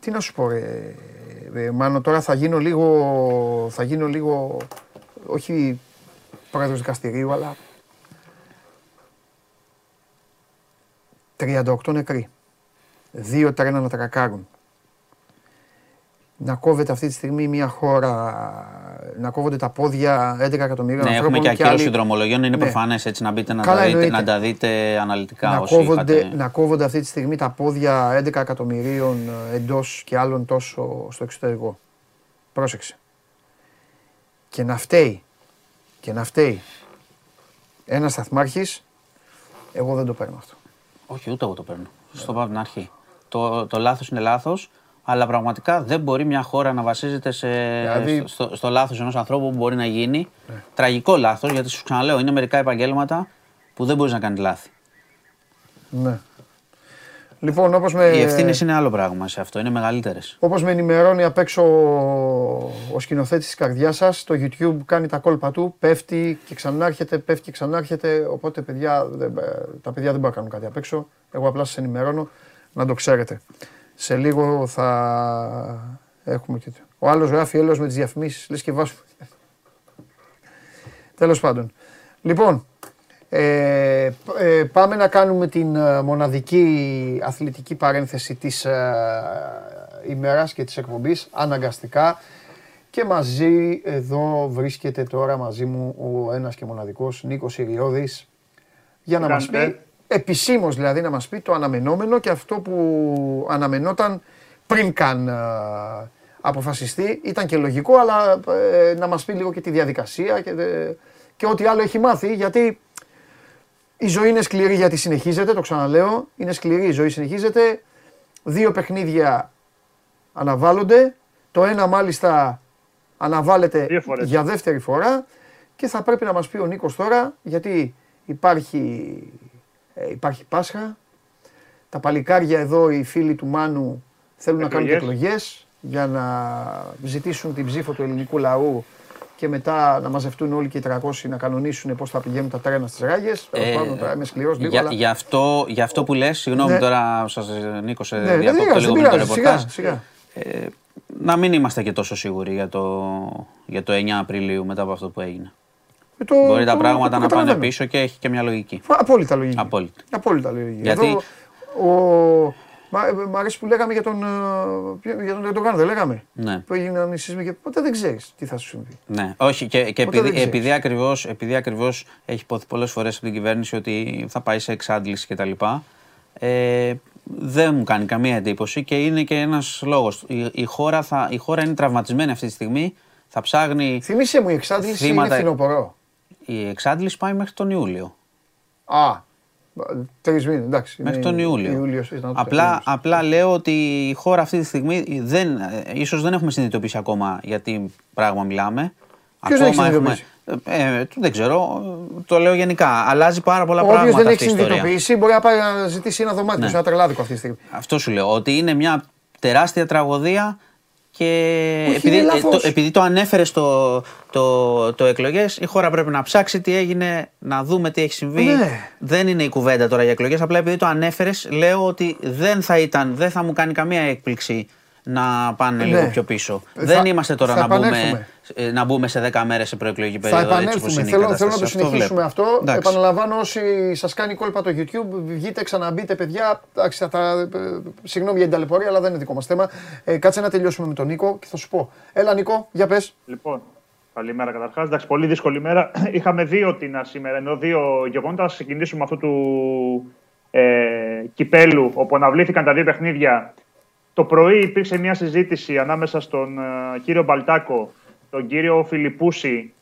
τι να σου πω ρε, ε, Μάνο, τώρα θα γίνω λίγο, θα γίνω λίγο, όχι πρόεδρος δικαστηρίου, αλλά 38 νεκροί, δύο τρένα να τρακάρουν. Να κόβεται αυτή τη στιγμή μια χώρα να κόβονται τα πόδια 11 εκατομμυρίων Ναι, έχουμε ανθρώπων. και ακύρωση άλλοι- δρομολογιών. Είναι Ναι. προφανές έτσι να μπείτε να, Καλά, τα δείτε, εννοείται. να τα δείτε αναλυτικά να όσοι κόβονται, είχατε. να κόβονται αυτή τη στιγμή τα πόδια 11 εκατομμυρίων εντός και άλλων τόσο στο εξωτερικό. Πρόσεξε. Και να φταίει, και να φταίει ένας σταθμάρχης, εγώ δεν το παίρνω αυτό. Όχι, ούτε εγώ το παίρνω. Στο πάω από την αρχή. Το, το λάθος είναι λάθος, αλλά πραγματικά δεν μπορεί μια χώρα να βασίζεται σε, Δηλαδή- στο, στο λάθος ενός ανθρώπου που μπορεί να γίνει. Ναι. Τραγικό λάθος, γιατί σου ξαναλέω, είναι μερικά επαγγέλματα που δεν μπορείς να κάνεις λάθη. Ναι. Λοιπόν, όπως με, Οι ευθύνες είναι άλλο πράγμα σε αυτό, είναι μεγαλύτερες. όπως με ενημερώνει απ' έξω ο σκηνοθέτης της καρδιάς σας, το YouTube κάνει τα κόλπα του, πέφτει και ξανάρχεται, πέφτει και ξανάρχεται, οπότε παιδιά, δεν- τα παιδιά δεν μπορούν να κάνουν κάτι απ' έξω. Εγώ απλά σας ενημερώνω να το ξέρετε. Σε λίγο θα έχουμε και... Ο άλλος γράφει έλεος με τις διαφημίσεις, λες και βάζουμε. Τέλος πάντων. Λοιπόν, ε, π- ε, πάμε να κάνουμε την ε, μοναδική αθλητική παρένθεση της ε, ημέρας και της εκπομπής, αναγκαστικά. Και μαζί εδώ βρίσκεται τώρα μαζί μου ο ένας και μοναδικός Νίκος Ιριώδης για να μας πει, επισήμως δηλαδή να μας πει το αναμενόμενο και αυτό που αναμενόταν πριν καν ε, αποφασιστεί. Ήταν και λογικό, αλλά ε, να μας πει λίγο και τη διαδικασία και, ε, και ό,τι άλλο έχει μάθει, γιατί η ζωή είναι σκληρή γιατί συνεχίζεται, το ξαναλέω. Είναι σκληρή, η ζωή συνεχίζεται. Δύο παιχνίδια αναβάλλονται. Το ένα μάλιστα αναβάλλεται Δύο φορές. για δεύτερη φορά και θα πρέπει να μας πει ο Νίκος τώρα γιατί υπάρχει, ε, υπάρχει Πάσχα. Τα παλικάρια εδώ, οι φίλοι του Μάνου θέλουν να κάνουν Εκλογές. εκλογές για να ζητήσουν την ψήφο του ελληνικού λαού και μετά να μαζευτούν όλοι και οι 300 να κανονίσουν πώς θα πηγαίνουν τα τρένα στις ράγες. Τέλος Ε, πάντων, τώρα είμαι σκληρός λίγο, για, αλλά... για, αυτό, για αυτό που λες, συγγνώμη Ναι. τώρα σας Νίκο σε Ναι, δεν διακόπτω πειράζει, λίγο δεν με το πειράζει, ρεπορτάζ. σιγά, σιγά. Ε, να μην είμαστε και τόσο σίγουροι για το, για το 9 Απριλίου μετά από αυτό που έγινε. Ε, το- Μπορεί τα το- πράγματα το να πάνε καταλαβαίνω. πίσω και έχει και μια λογική. Απόλυτα λογική. Απόλυτη. Απόλυτα λογική. Γιατί- Εδώ, ο... Μα, μ' αρέσει που λέγαμε για τον, ε, ποιο- για τον Ερντογάν, δεν λέγαμε; Ναι. Που έγιναν οι σεισμοί και ποτέ δεν ξέρεις τι θα σου συμβεί. Ναι, όχι και, και Ποτέ δεν επειδή, ξέρεις. επειδή, ακριβώς, επειδή ακριβώς έχει υποθεί πολλές φορές από την κυβέρνηση ότι θα πάει σε εξάντληση κτλ. Ε, δεν μου κάνει καμία εντύπωση και είναι και ένας λόγος. Η, η, χώρα, θα, η χώρα είναι τραυματισμένη αυτή τη στιγμή. Θα ψάχνει. Θυμήσέ μου, η εξάντληση είναι Θύματα- φθινοπορό. Η εξάντληση πάει μέχρι τον Ιούλιο. Α, τρεις μήνες, εντάξει. Μέχρι είναι τον Ιούλιο. Ιούλιος, ήταν το απλά, Ιούλιος. απλά λέω ότι η χώρα αυτή τη στιγμή δεν, ε, ίσως δεν έχουμε συνειδητοποιήσει ακόμα γιατί πράγμα μιλάμε. Ποιος δεν έχει συνειδητοποιήσει; Ε, ε, δεν ξέρω, ε, το λέω γενικά. Αλλάζει πάρα πολλά Όποιος πράγματα δεν αυτή έχει η ιστορία. συνειδητοποιήσει μπορεί να πάει να ζητήσει ένα δωμάτιο Ναι. σε ένα τρελάδικο αυτή τη στιγμή. Αυτό σου λέω, ότι είναι μια τεράστια τραγωδία και Όχι, επειδή, είναι ε, λάθος. το, επειδή το ανέφερες στο το, το εκλογές, η χώρα πρέπει να ψάξει τι έγινε, να δούμε τι έχει συμβεί. Ναι. Δεν είναι η κουβέντα τώρα για εκλογές, απλά επειδή το ανέφερες, λέω ότι δεν θα ήταν, δεν θα μου κάνει καμία έκπληξη να πάνε Ναι. λίγο πιο πίσω. Θα- δεν είμαστε τώρα θα να μπούμε, επανέλθουμε. ε, να μπούμε σε 10 μέρες σε προεκλογική Θα περίοδο. έτσι όπως επανέλθουμε. είναι η Θέλω, θέλω να κατάσταση. το συνεχίσουμε βλέπω. αυτό. Εντάξει. Επαναλαμβάνω, όσοι σας κάνει κόλπα το YouTube, βγείτε, ξαναμπείτε, παιδιά. Εντάξει, θα τα, ε, συγγνώμη για την ταλαιπωρία, αλλά δεν είναι δικό μας θέμα. Ε, κάτσε να τελειώσουμε με τον Νίκο και θα σου πω. Έλα, Νίκο, για πες. Λοιπόν, καλημέρα καταρχάς. Εντάξει, πολύ δύσκολη μέρα. (clears throat) Είχαμε δύο τίνα σήμερα, ενώ δύο γεγονότα. Ας ξεκινήσουμε αυτού του ε, κυπέλου, όπου αναβλήθηκαν τα δύο παιχνίδια. Το πρωί υπήρξε μια συζήτηση ανάμεσα στον ε, κύριο Μπαλτάκο, τον κύριο Φιλιππούση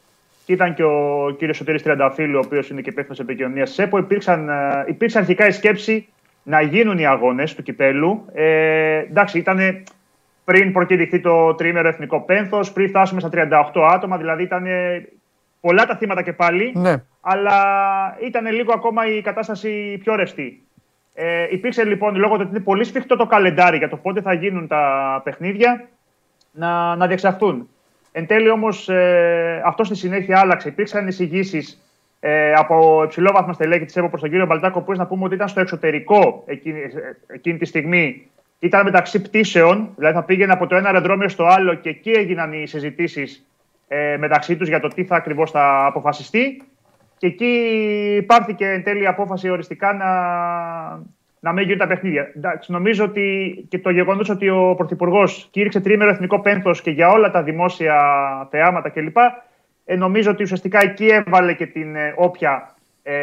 και ήταν και ο κύριος Σωτήρης Τριανταφύλου, ο οποίος είναι και υπεύθυνος επικοινωνίας τη ΕΠΟ. Υπήρξαν, ε, υπήρξε αρχικά η σκέψη να γίνουν οι αγώνες του κυπέλου. Ε, εντάξει, ήταν πριν προκηρυχθεί το τρίμερο εθνικό πένθος, πριν φτάσουμε στα 38 άτομα, δηλαδή ήταν πολλά τα θύματα και πάλι. Ναι. Αλλά ήταν λίγο ακόμα η κατάσταση πιο ρευστή. Ε, υπήρξε λοιπόν, λόγω του ότι είναι πολύ σφιχτό το καλεντάρι για το πότε θα γίνουν τα παιχνίδια, να, να διεξαχθούν. Εν τέλει όμως, ε, αυτό στη συνέχεια άλλαξε. Υπήρξαν εισηγήσεις ε, από υψηλόβαθμα στελέχη της ΕΠΟ προς τον κύριο Μπαλτάκο, που να πούμε ότι ήταν στο εξωτερικό εκείνη, ε, εκείνη τη στιγμή. Ήταν μεταξύ πτήσεων, δηλαδή θα πήγαινε από το ένα αεροδρόμιο στο άλλο και εκεί έγιναν οι συζητήσεις ε, μεταξύ τους για το τι θα ακριβώς θα αποφασιστεί. Και εκεί πάρθηκε εν τέλει η απόφαση οριστικά να, να μην γίνουν τα παιχνίδια. Εντάξει, νομίζω ότι και το γεγονός ότι ο Πρωθυπουργός κήρυξε τρίμερο εθνικό πένθος και για όλα τα δημόσια θεάματα κλπ. Ε, νομίζω ότι ουσιαστικά εκεί έβαλε και την ε, όποια ε,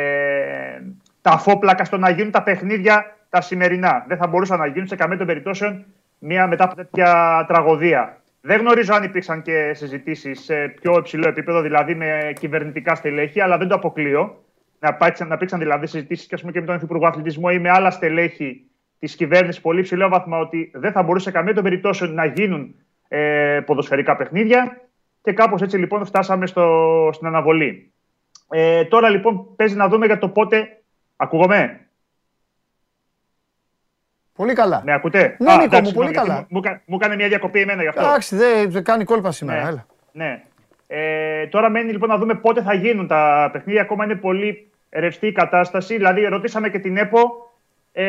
τα αφόπλακα στο να γίνουν τα παιχνίδια τα σημερινά. Δεν θα μπορούσαν να γίνουν σε καμία των περιπτώσεων μία μετά από τέτοια τραγωδία. Δεν γνωρίζω αν υπήρξαν και συζητήσεις σε πιο υψηλό επίπεδο, δηλαδή με κυβερνητικά στελέχη, αλλά δεν το αποκλείω. Να υπήρξαν, να υπήρξαν δηλαδή συζητήσεις και, και με τον Υφυπουργό Αθλητισμού ή με άλλα στελέχη της κυβέρνησης πολύ υψηλό βαθμό ότι δεν θα μπορούσε καμία των περιπτώσεων να γίνουν ε, ποδοσφαιρικά παιχνίδια. Και κάπως έτσι λοιπόν φτάσαμε στο, στην αναβολή. Ε, τώρα λοιπόν παίζει να δούμε για το πότε. Ακούγομαι; Πολύ καλά. Με ακούτε. Ναι, Α, Νίκο, μου, πολύ καλά. Μου, μου, έκανε μια διακοπή εμένα γι' αυτό. Εντάξει, δεν κάνει κόλπα σήμερα. Ναι. Έλα. ναι. Ε, τώρα μένει λοιπόν να δούμε πότε θα γίνουν τα παιχνίδια. Ακόμα είναι πολύ ρευστή η κατάσταση. Δηλαδή, ρωτήσαμε και την ΕΠΟ ε,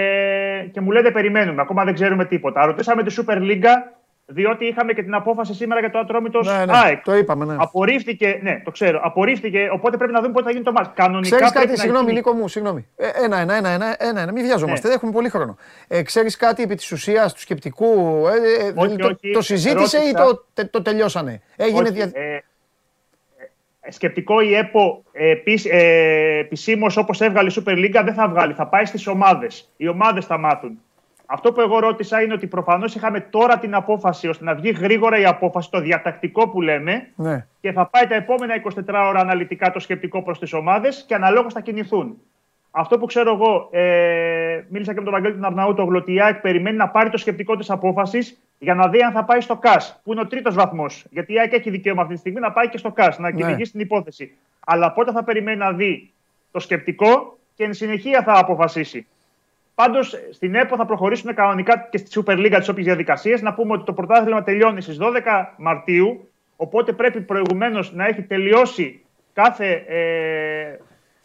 και μου λέτε περιμένουμε. Ακόμα δεν ξέρουμε τίποτα. Ρωτήσαμε τη Super League διότι είχαμε και την απόφαση σήμερα για το ατρόμητος Ναι, ναι, ΑΕΚ. το είπαμε, ναι. Απορρίφθηκε, ναι, το ξέρω. Απορρίφθηκε, οπότε πρέπει να δούμε πότε θα γίνει το μάτς. Κανονικά Ξέρεις πρέπει κάτι, να συγγνώμη, γίνει- Νίκο μου, συγγνώμη. Ε, ένα, ένα, ένα, ένα, ένα, ένα. Μην βιάζομαστε, Ναι. δεν έχουμε πολύ χρόνο. Ε, Ξέρεις κάτι επί της ουσίας του σκεπτικού, ε, ε, Όχι, το, όχι, το συζήτησε ή ρώτησα. το, τε- το τελειώσανε; Έγινε Όχι, δια... ε, ε, σκεπτικό η ΕΠΟ ε, επίσ- ε, επισήμως όπως έβγαλε η Super League δεν θα βγάλει. Θα πάει στις ομάδες. Οι ομάδες θα μάθουν. Αυτό που εγώ ρώτησα είναι ότι προφανώς είχαμε τώρα την απόφαση ώστε να βγει γρήγορα η απόφαση, το διατακτικό που λέμε, Ναι. και θα πάει τα επόμενα 24 ώρα αναλυτικά το σκεπτικό προς τις ομάδες και αναλόγως θα κινηθούν. Αυτό που ξέρω εγώ, ε, μίλησα και με τον Βαγγέλη τον Αρναούτογλου, ότι η ΑΕΚ περιμένει να πάρει το σκεπτικό της απόφασης για να δει αν θα πάει στο ΚΑΣ, που είναι ο τρίτος βαθμός. Γιατί η ΑΕΚ έχει δικαίωμα αυτή τη στιγμή να πάει και στο ΚΑΣ, να κυνηγήσει την υπόθεση. Αλλά πότε θα περιμένει να δει το σκεπτικό και εν συνεχεία θα αποφασίσει. Πάντως στην ΕΠΟ θα προχωρήσουμε κανονικά και στη Super League τις όποιες διαδικασίες. Να πούμε ότι το πρωτάθλημα τελειώνει στις 12 Μαρτίου. Οπότε πρέπει προηγουμένως να έχει τελειώσει κάθε ε,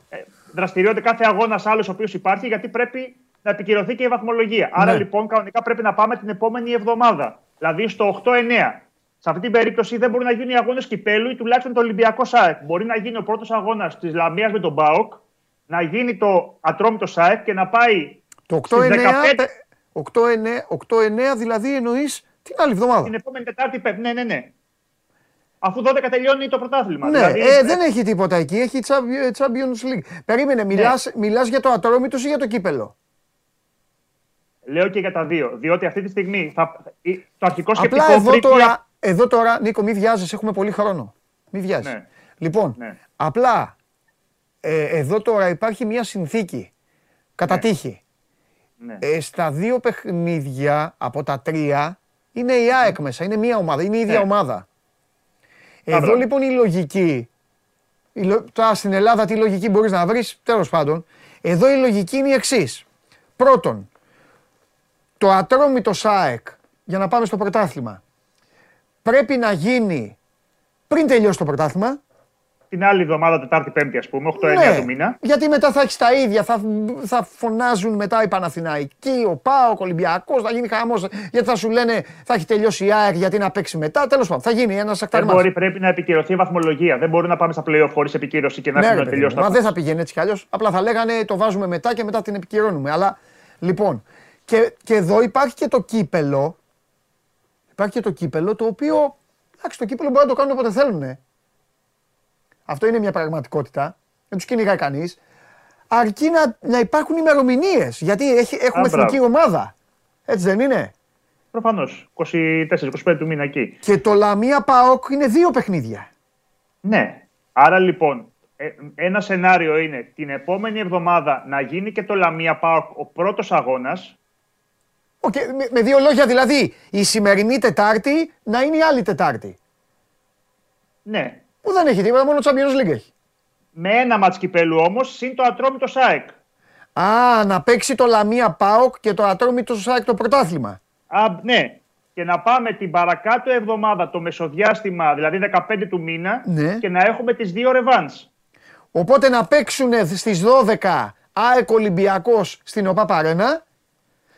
ε, δραστηριότητα, κάθε αγώνας άλλος ο οποίος υπάρχει, γιατί πρέπει να επικυρωθεί και η βαθμολογία. Άρα Ναι. λοιπόν κανονικά πρέπει να πάμε την επόμενη εβδομάδα. Δηλαδή στο 8-9. Σε αυτή την περίπτωση δεν μπορούν να γίνουν οι αγώνες κυπέλου ή τουλάχιστον το Ολυμπιακό ΣΑΕΚ. Μπορεί να γίνει ο πρώτος αγώνας της Λαμίας με τον Μπάοκ, να γίνει το ατρόμητο ΣΑΕΚ και να πάει Το Στις 8-9, 15. πε- 8-9, 8-9 δηλαδή εννοείς την άλλη εβδομάδα. την επόμενη Τετάρτη Πέμπτη. Ναι, ναι, ναι. Αφού 12 τελειώνει το πρωτάθλημα. Ναι, δηλαδή, ε, δεν έχει τίποτα εκεί. Έχει Champions- Champions League. Περίμενε, μιλάς, μιλάς για το ατρόμητος ή για το κύπελο; Λέω και για τα δύο. Διότι αυτή τη στιγμή θα... η- το αρχικό σκεπτικό. Απλά εδώ πρέπει τώρα, να- εδώ τώρα, Νίκο, μην βιάζεσαι, έχουμε πολύ χρόνο. Μην βιάζεσαι. Ναι. Λοιπόν, Ναι. απλά ε, εδώ τώρα υπάρχει μια συνθήκη κατά τύχη. Ναι. Ε, στα δύο παιχνίδια από τα τρία είναι η ΑΕΚ μέσα, είναι μία ομάδα, είναι η ίδια Ναι. ομάδα. Εδώ μπράβο. λοιπόν η λογική, η λο- τώρα στην Ελλάδα τι λογική μπορείς να βρεις, τέλος πάντων, εδώ η λογική είναι η εξής. Πρώτον, το ατρόμητο ΣΑΕΚ, για να πάμε στο πρωτάθλημα, πρέπει να γίνει πριν τελειώσει το πρωτάθλημα, Την άλλη εβδομάδα, Τετάρτη Πέμπτη, ας πούμε, 8-9 ναι, του μήνα. γιατί μετά θα έχεις τα ίδια, θα, θα φωνάζουν μετά οι Παναθηναϊκοί, ο ΠΑΟΚ, ο Ολυμπιακός, θα γίνει χαμός, γιατί θα σου λένε θα έχει τελειώσει η ΑΕΚ γιατί να παίξει μετά, τέλος πάντων, θα γίνει ένας Δεν ακταρμάς. μπορεί, πρέπει να επικυρωθεί η βαθμολογία. Δεν μπορεί να πάμε στα playoff χωρίς επικύρωση και να Ναι, ρε έχουμε παιδί τελειώσει μου, τα μα δεν θα πήγαινε έτσι κι αλλιώς, απλά θα λέγανε το βάζουμε μετά και μετά την επικυρώνουμε. Αλλά, λοιπόν, και, και εδώ υπάρχει και το κύπελο, υπάρχει και το κύπελο το οποίο, εντάξει, το κύπελο μπορεί να το κάνουν όποτε θέλουν. Αυτό είναι μια πραγματικότητα. Δεν τους κυνηγάει κανείς. Αρκεί να, να υπάρχουν ημερομηνίες. Γιατί έχει, έχουμε Α, μπράβο. εθνική ομάδα. Έτσι δεν είναι; Προφανώς. 24-25 του μήνα εκεί. Και το Λαμία Παόκ είναι δύο παιχνίδια. Ναι. Άρα λοιπόν, ε, ένα σενάριο είναι την επόμενη εβδομάδα να γίνει και το Λαμία ΠΑΟΚ ο πρώτος αγώνας. Οκ, με, με δύο λόγια δηλαδή, η σημερινή Τετάρτη να είναι η άλλη Τετάρτη. Ναι. Που δεν έχει τίποτα, μόνο Champions League έχει. Με ένα ματς κυπέλλου όμως, συν το Ατρόμητος ΑΕΚ. Α, να παίξει το Λαμία ΠΑΟΚ και το Ατρόμητος ΑΕΚ το πρωτάθλημα. Α, ναι. Και να πάμε την παρακάτω εβδομάδα, το μεσοδιάστημα, δηλαδή 15 του μήνα, Ναι. και να έχουμε τις δύο ρεβάνς. Οπότε να παίξουν στις 12 ΑΕΚ Ολυμπιακός στην ΟΠΑ Παρένα Α,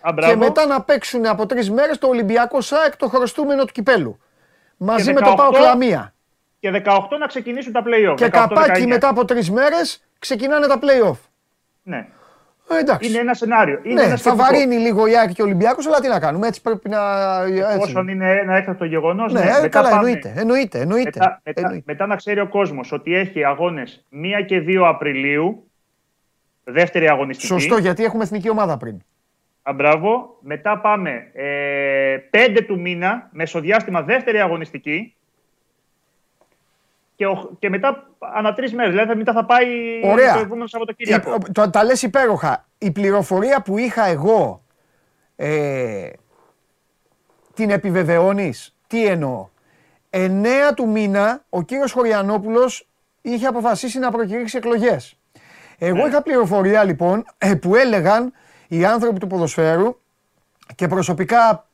και μπράβο. μετά να παίξουν από τρεις μέρες το Ολυμπιακός ΣΑΕΚ το χρωστούμενο του κυπέλου. Μαζί Και με το 18 ΠΑΟΚ Λαμία. Και 18 να ξεκινήσουν τα play-off. Και 18-19. καπάκι μετά από τρεις μέρες ξεκινάνε τα play-off. Ναι. Ε, εντάξει. Είναι ένα σενάριο. Είναι ναι, ένα θα σκεπτικό. βαρύνει λίγο η Άκη και ο Ολυμπιακός, αλλά τι να κάνουμε. Έτσι πρέπει να. Έτσι. Όσον είναι ένα έκτακτο γεγονός. Ναι, ναι, ε, μετά καλά, πάμε- εννοείται. Εννοείται. εννοείται. Μετά, μετά, εννοείται. μετά να ξέρει ο κόσμος ότι έχει αγώνες 1 και 2 Απριλίου, δεύτερη αγωνιστική. Σωστό, γιατί έχουμε εθνική ομάδα πριν. Α, μπράβο. Μετά πάμε ε, 5 του μήνα, μεσοδιάστημα δεύτερη αγωνιστική. Και, ο- και μετά ανά τρεις μέρες. Δηλαδή μετά θα πάει Ωραία. το επόμενο Σαββατοκύριακο. Η- το, τα λες υπέροχα. Η πληροφορία που είχα εγώ ε, την επιβεβαιώνεις; Τι εννοώ; 9 του μήνα ο κύριος Χωριανόπουλος είχε αποφασίσει να προκηρύξει εκλογές. Εγώ είχα πληροφορία λοιπόν ε, που έλεγαν οι άνθρωποι του ποδοσφαίρου και προσωπικά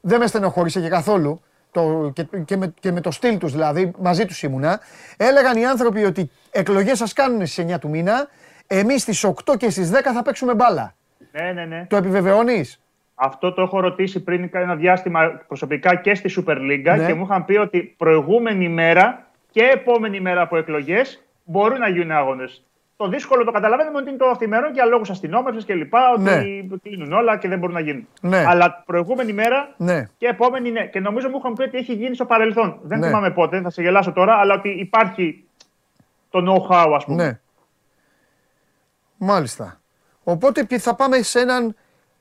δεν με στενοχώρησε και καθόλου το, και, και, με, και με το στυλ τους δηλαδή, μαζί τους ήμουνα. Έλεγαν οι άνθρωποι ότι εκλογές σας κάνουν στις 9 του μήνα, εμείς στις 8 και στις 10 θα παίξουμε μπάλα. Ναι, ναι, ναι. Το επιβεβαιώνεις; Αυτό το έχω ρωτήσει πριν ένα διάστημα προσωπικά και στη Super League Ναι. και μου είχαν πει ότι προηγούμενη μέρα και επόμενη μέρα από εκλογές μπορούν να γίνουν αγώνες. Το δύσκολο το καταλαβαίνουμε ότι είναι το αυθημερών για λόγους αστυνόμευσης και λοιπά, ότι Ναι. κλείνουν όλα και δεν μπορούν να γίνουν. Ναι. Αλλά προηγούμενη μέρα Ναι. και επόμενη ναι. Και νομίζω μου είχαν πει ότι έχει γίνει στο παρελθόν. Δεν Ναι. θυμάμαι πότε, θα σε γελάσω τώρα, αλλά ότι υπάρχει το know-how, ας πούμε. Ναι. Μάλιστα. Οπότε πι- θα πάμε σε έναν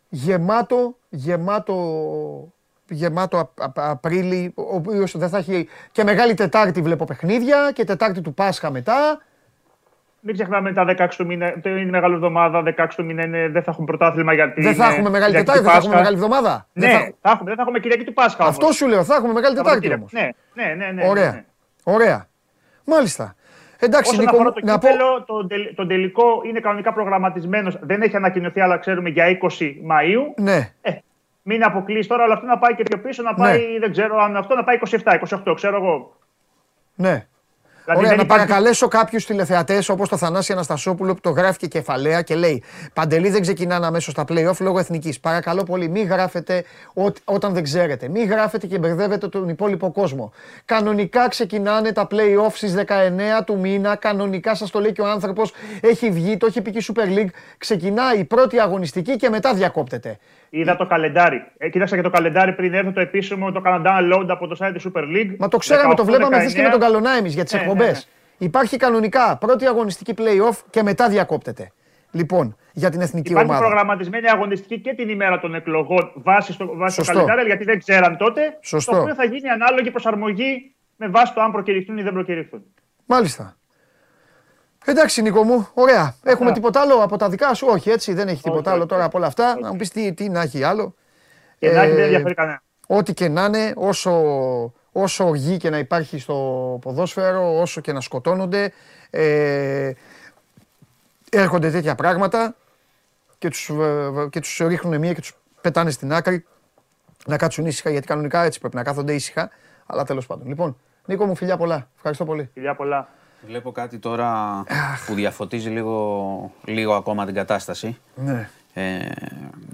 γεμάτο, γεμάτο, γεμάτο Α- Α- Απρίλη, ο οποίος δεν θα έχει και Μεγάλη Τετάρτη βλέπω παιχνίδια και Τετάρτη του Πάσχα μετά. Μην ξεχνάμε τα 16 του μήνα, το είναι μεγάλη εβδομάδα, 16 του μήνα είναι, δεν θα έχουμε πρωτάθλημα γιατί. δεν θα είναι έχουμε Μεγάλη Κυριακή Τετάρτη, του δεν θα έχουμε Πάσχα. Μεγάλη Εβδομάδα. Ναι, Δεν θα... θα- έχουμε, δεν θα έχουμε Κυριακή του Πάσχα. όμως. Αυτό σου λέω, θα έχουμε Μεγάλη Τετάρτη Σαββατοκύριακο. όμως. Ναι, ναι, ναι. ναι, Ωραία. ναι. Ωραία. Μάλιστα. Εντάξει, Όσον Νίκο, αφορά μου, το να πω. κύπελο, το, τελ- το τελικό είναι κανονικά προγραμματισμένος. Δεν έχει ανακοινωθεί, αλλά ξέρουμε για 20 Μαου. Ναι, Ε, μην αποκλείσει τώρα, αλλά αυτό να πάει και πιο πίσω, να πάει, δεν ξέρω αν αυτό να πάει 27-28, ξέρω εγώ. ναι. Δηλαδή Ωραία, δεν να υπάρχει- παρακαλέσω κάποιους τηλεθεατές όπως το Θανάση Αναστασόπουλο που το γράφει και κεφαλαία και λέει Παντελή δεν ξεκινάνε αμέσως τα playoff λόγω εθνικής. Παρακαλώ πολύ, μην γράφετε ό, όταν δεν ξέρετε. Μην γράφετε και μπερδεύετε τον υπόλοιπο κόσμο. Κανονικά ξεκινάνε τα playoff στις 19 του μήνα. Κανονικά σας το λέει και ο άνθρωπος. Έχει βγει, το έχει πει και η Super League. Ξεκινάει η πρώτη αγωνιστική και μετά διακόπτεται. Είδα το καλεντάρι. Ε, κοίταξα και το καλεντάρι πριν έρθω το επίσημο, το έκανα download από το site της Super League. Μα το ξέραμε, το 18, βλέπαμε χθε 19. και με τον Καλονά εμείς για τις Ναι, ναι, εκπομπές. ναι. Υπάρχει κανονικά πρώτη αγωνιστική playoff και μετά διακόπτεται. Λοιπόν, για την εθνική Υπάρχει ομάδα. προγραμματισμένη αγωνιστική και την ημέρα των εκλογών βάσει στο, βάσει στο Σωστό. καλεντάρι, γιατί δεν ξέραν τότε. Σωστό. Το οποίο θα γίνει ανάλογη προσαρμογή με βάση το αν προκηρυχθούν ή δεν προκηρυχθούν. Μάλιστα. Εντάξει, Νίκο μου, ωραία. Έχουμε τίποτα άλλο από τα δικά σου, όχι έτσι, δεν έχει τίποτα Όχι, άλλο όχι. τώρα από όλα αυτά. Να μου πεις τι, τι να έχει άλλο. Και να έχει δεν Ε, ενδιαφέρει κανένα. Ό,τι και να είναι, όσο, όσο οργή και να υπάρχει στο ποδόσφαιρο, όσο και να σκοτώνονται, ε, έρχονται τέτοια πράγματα και τους, ε, και τους ρίχνουν μία και τους πετάνε στην άκρη να κάτσουν ήσυχα, γιατί κανονικά έτσι πρέπει να κάθονται ήσυχα, αλλά τέλος πάντων. Λοιπόν, Νίκο μου, φιλιά πολλά. Ευχαριστώ πολύ. Φιλιά πολλά. Βλέπω κάτι τώρα που διαφωτίζει λίγο, λίγο ακόμα την κατάσταση. Ναι. Ε,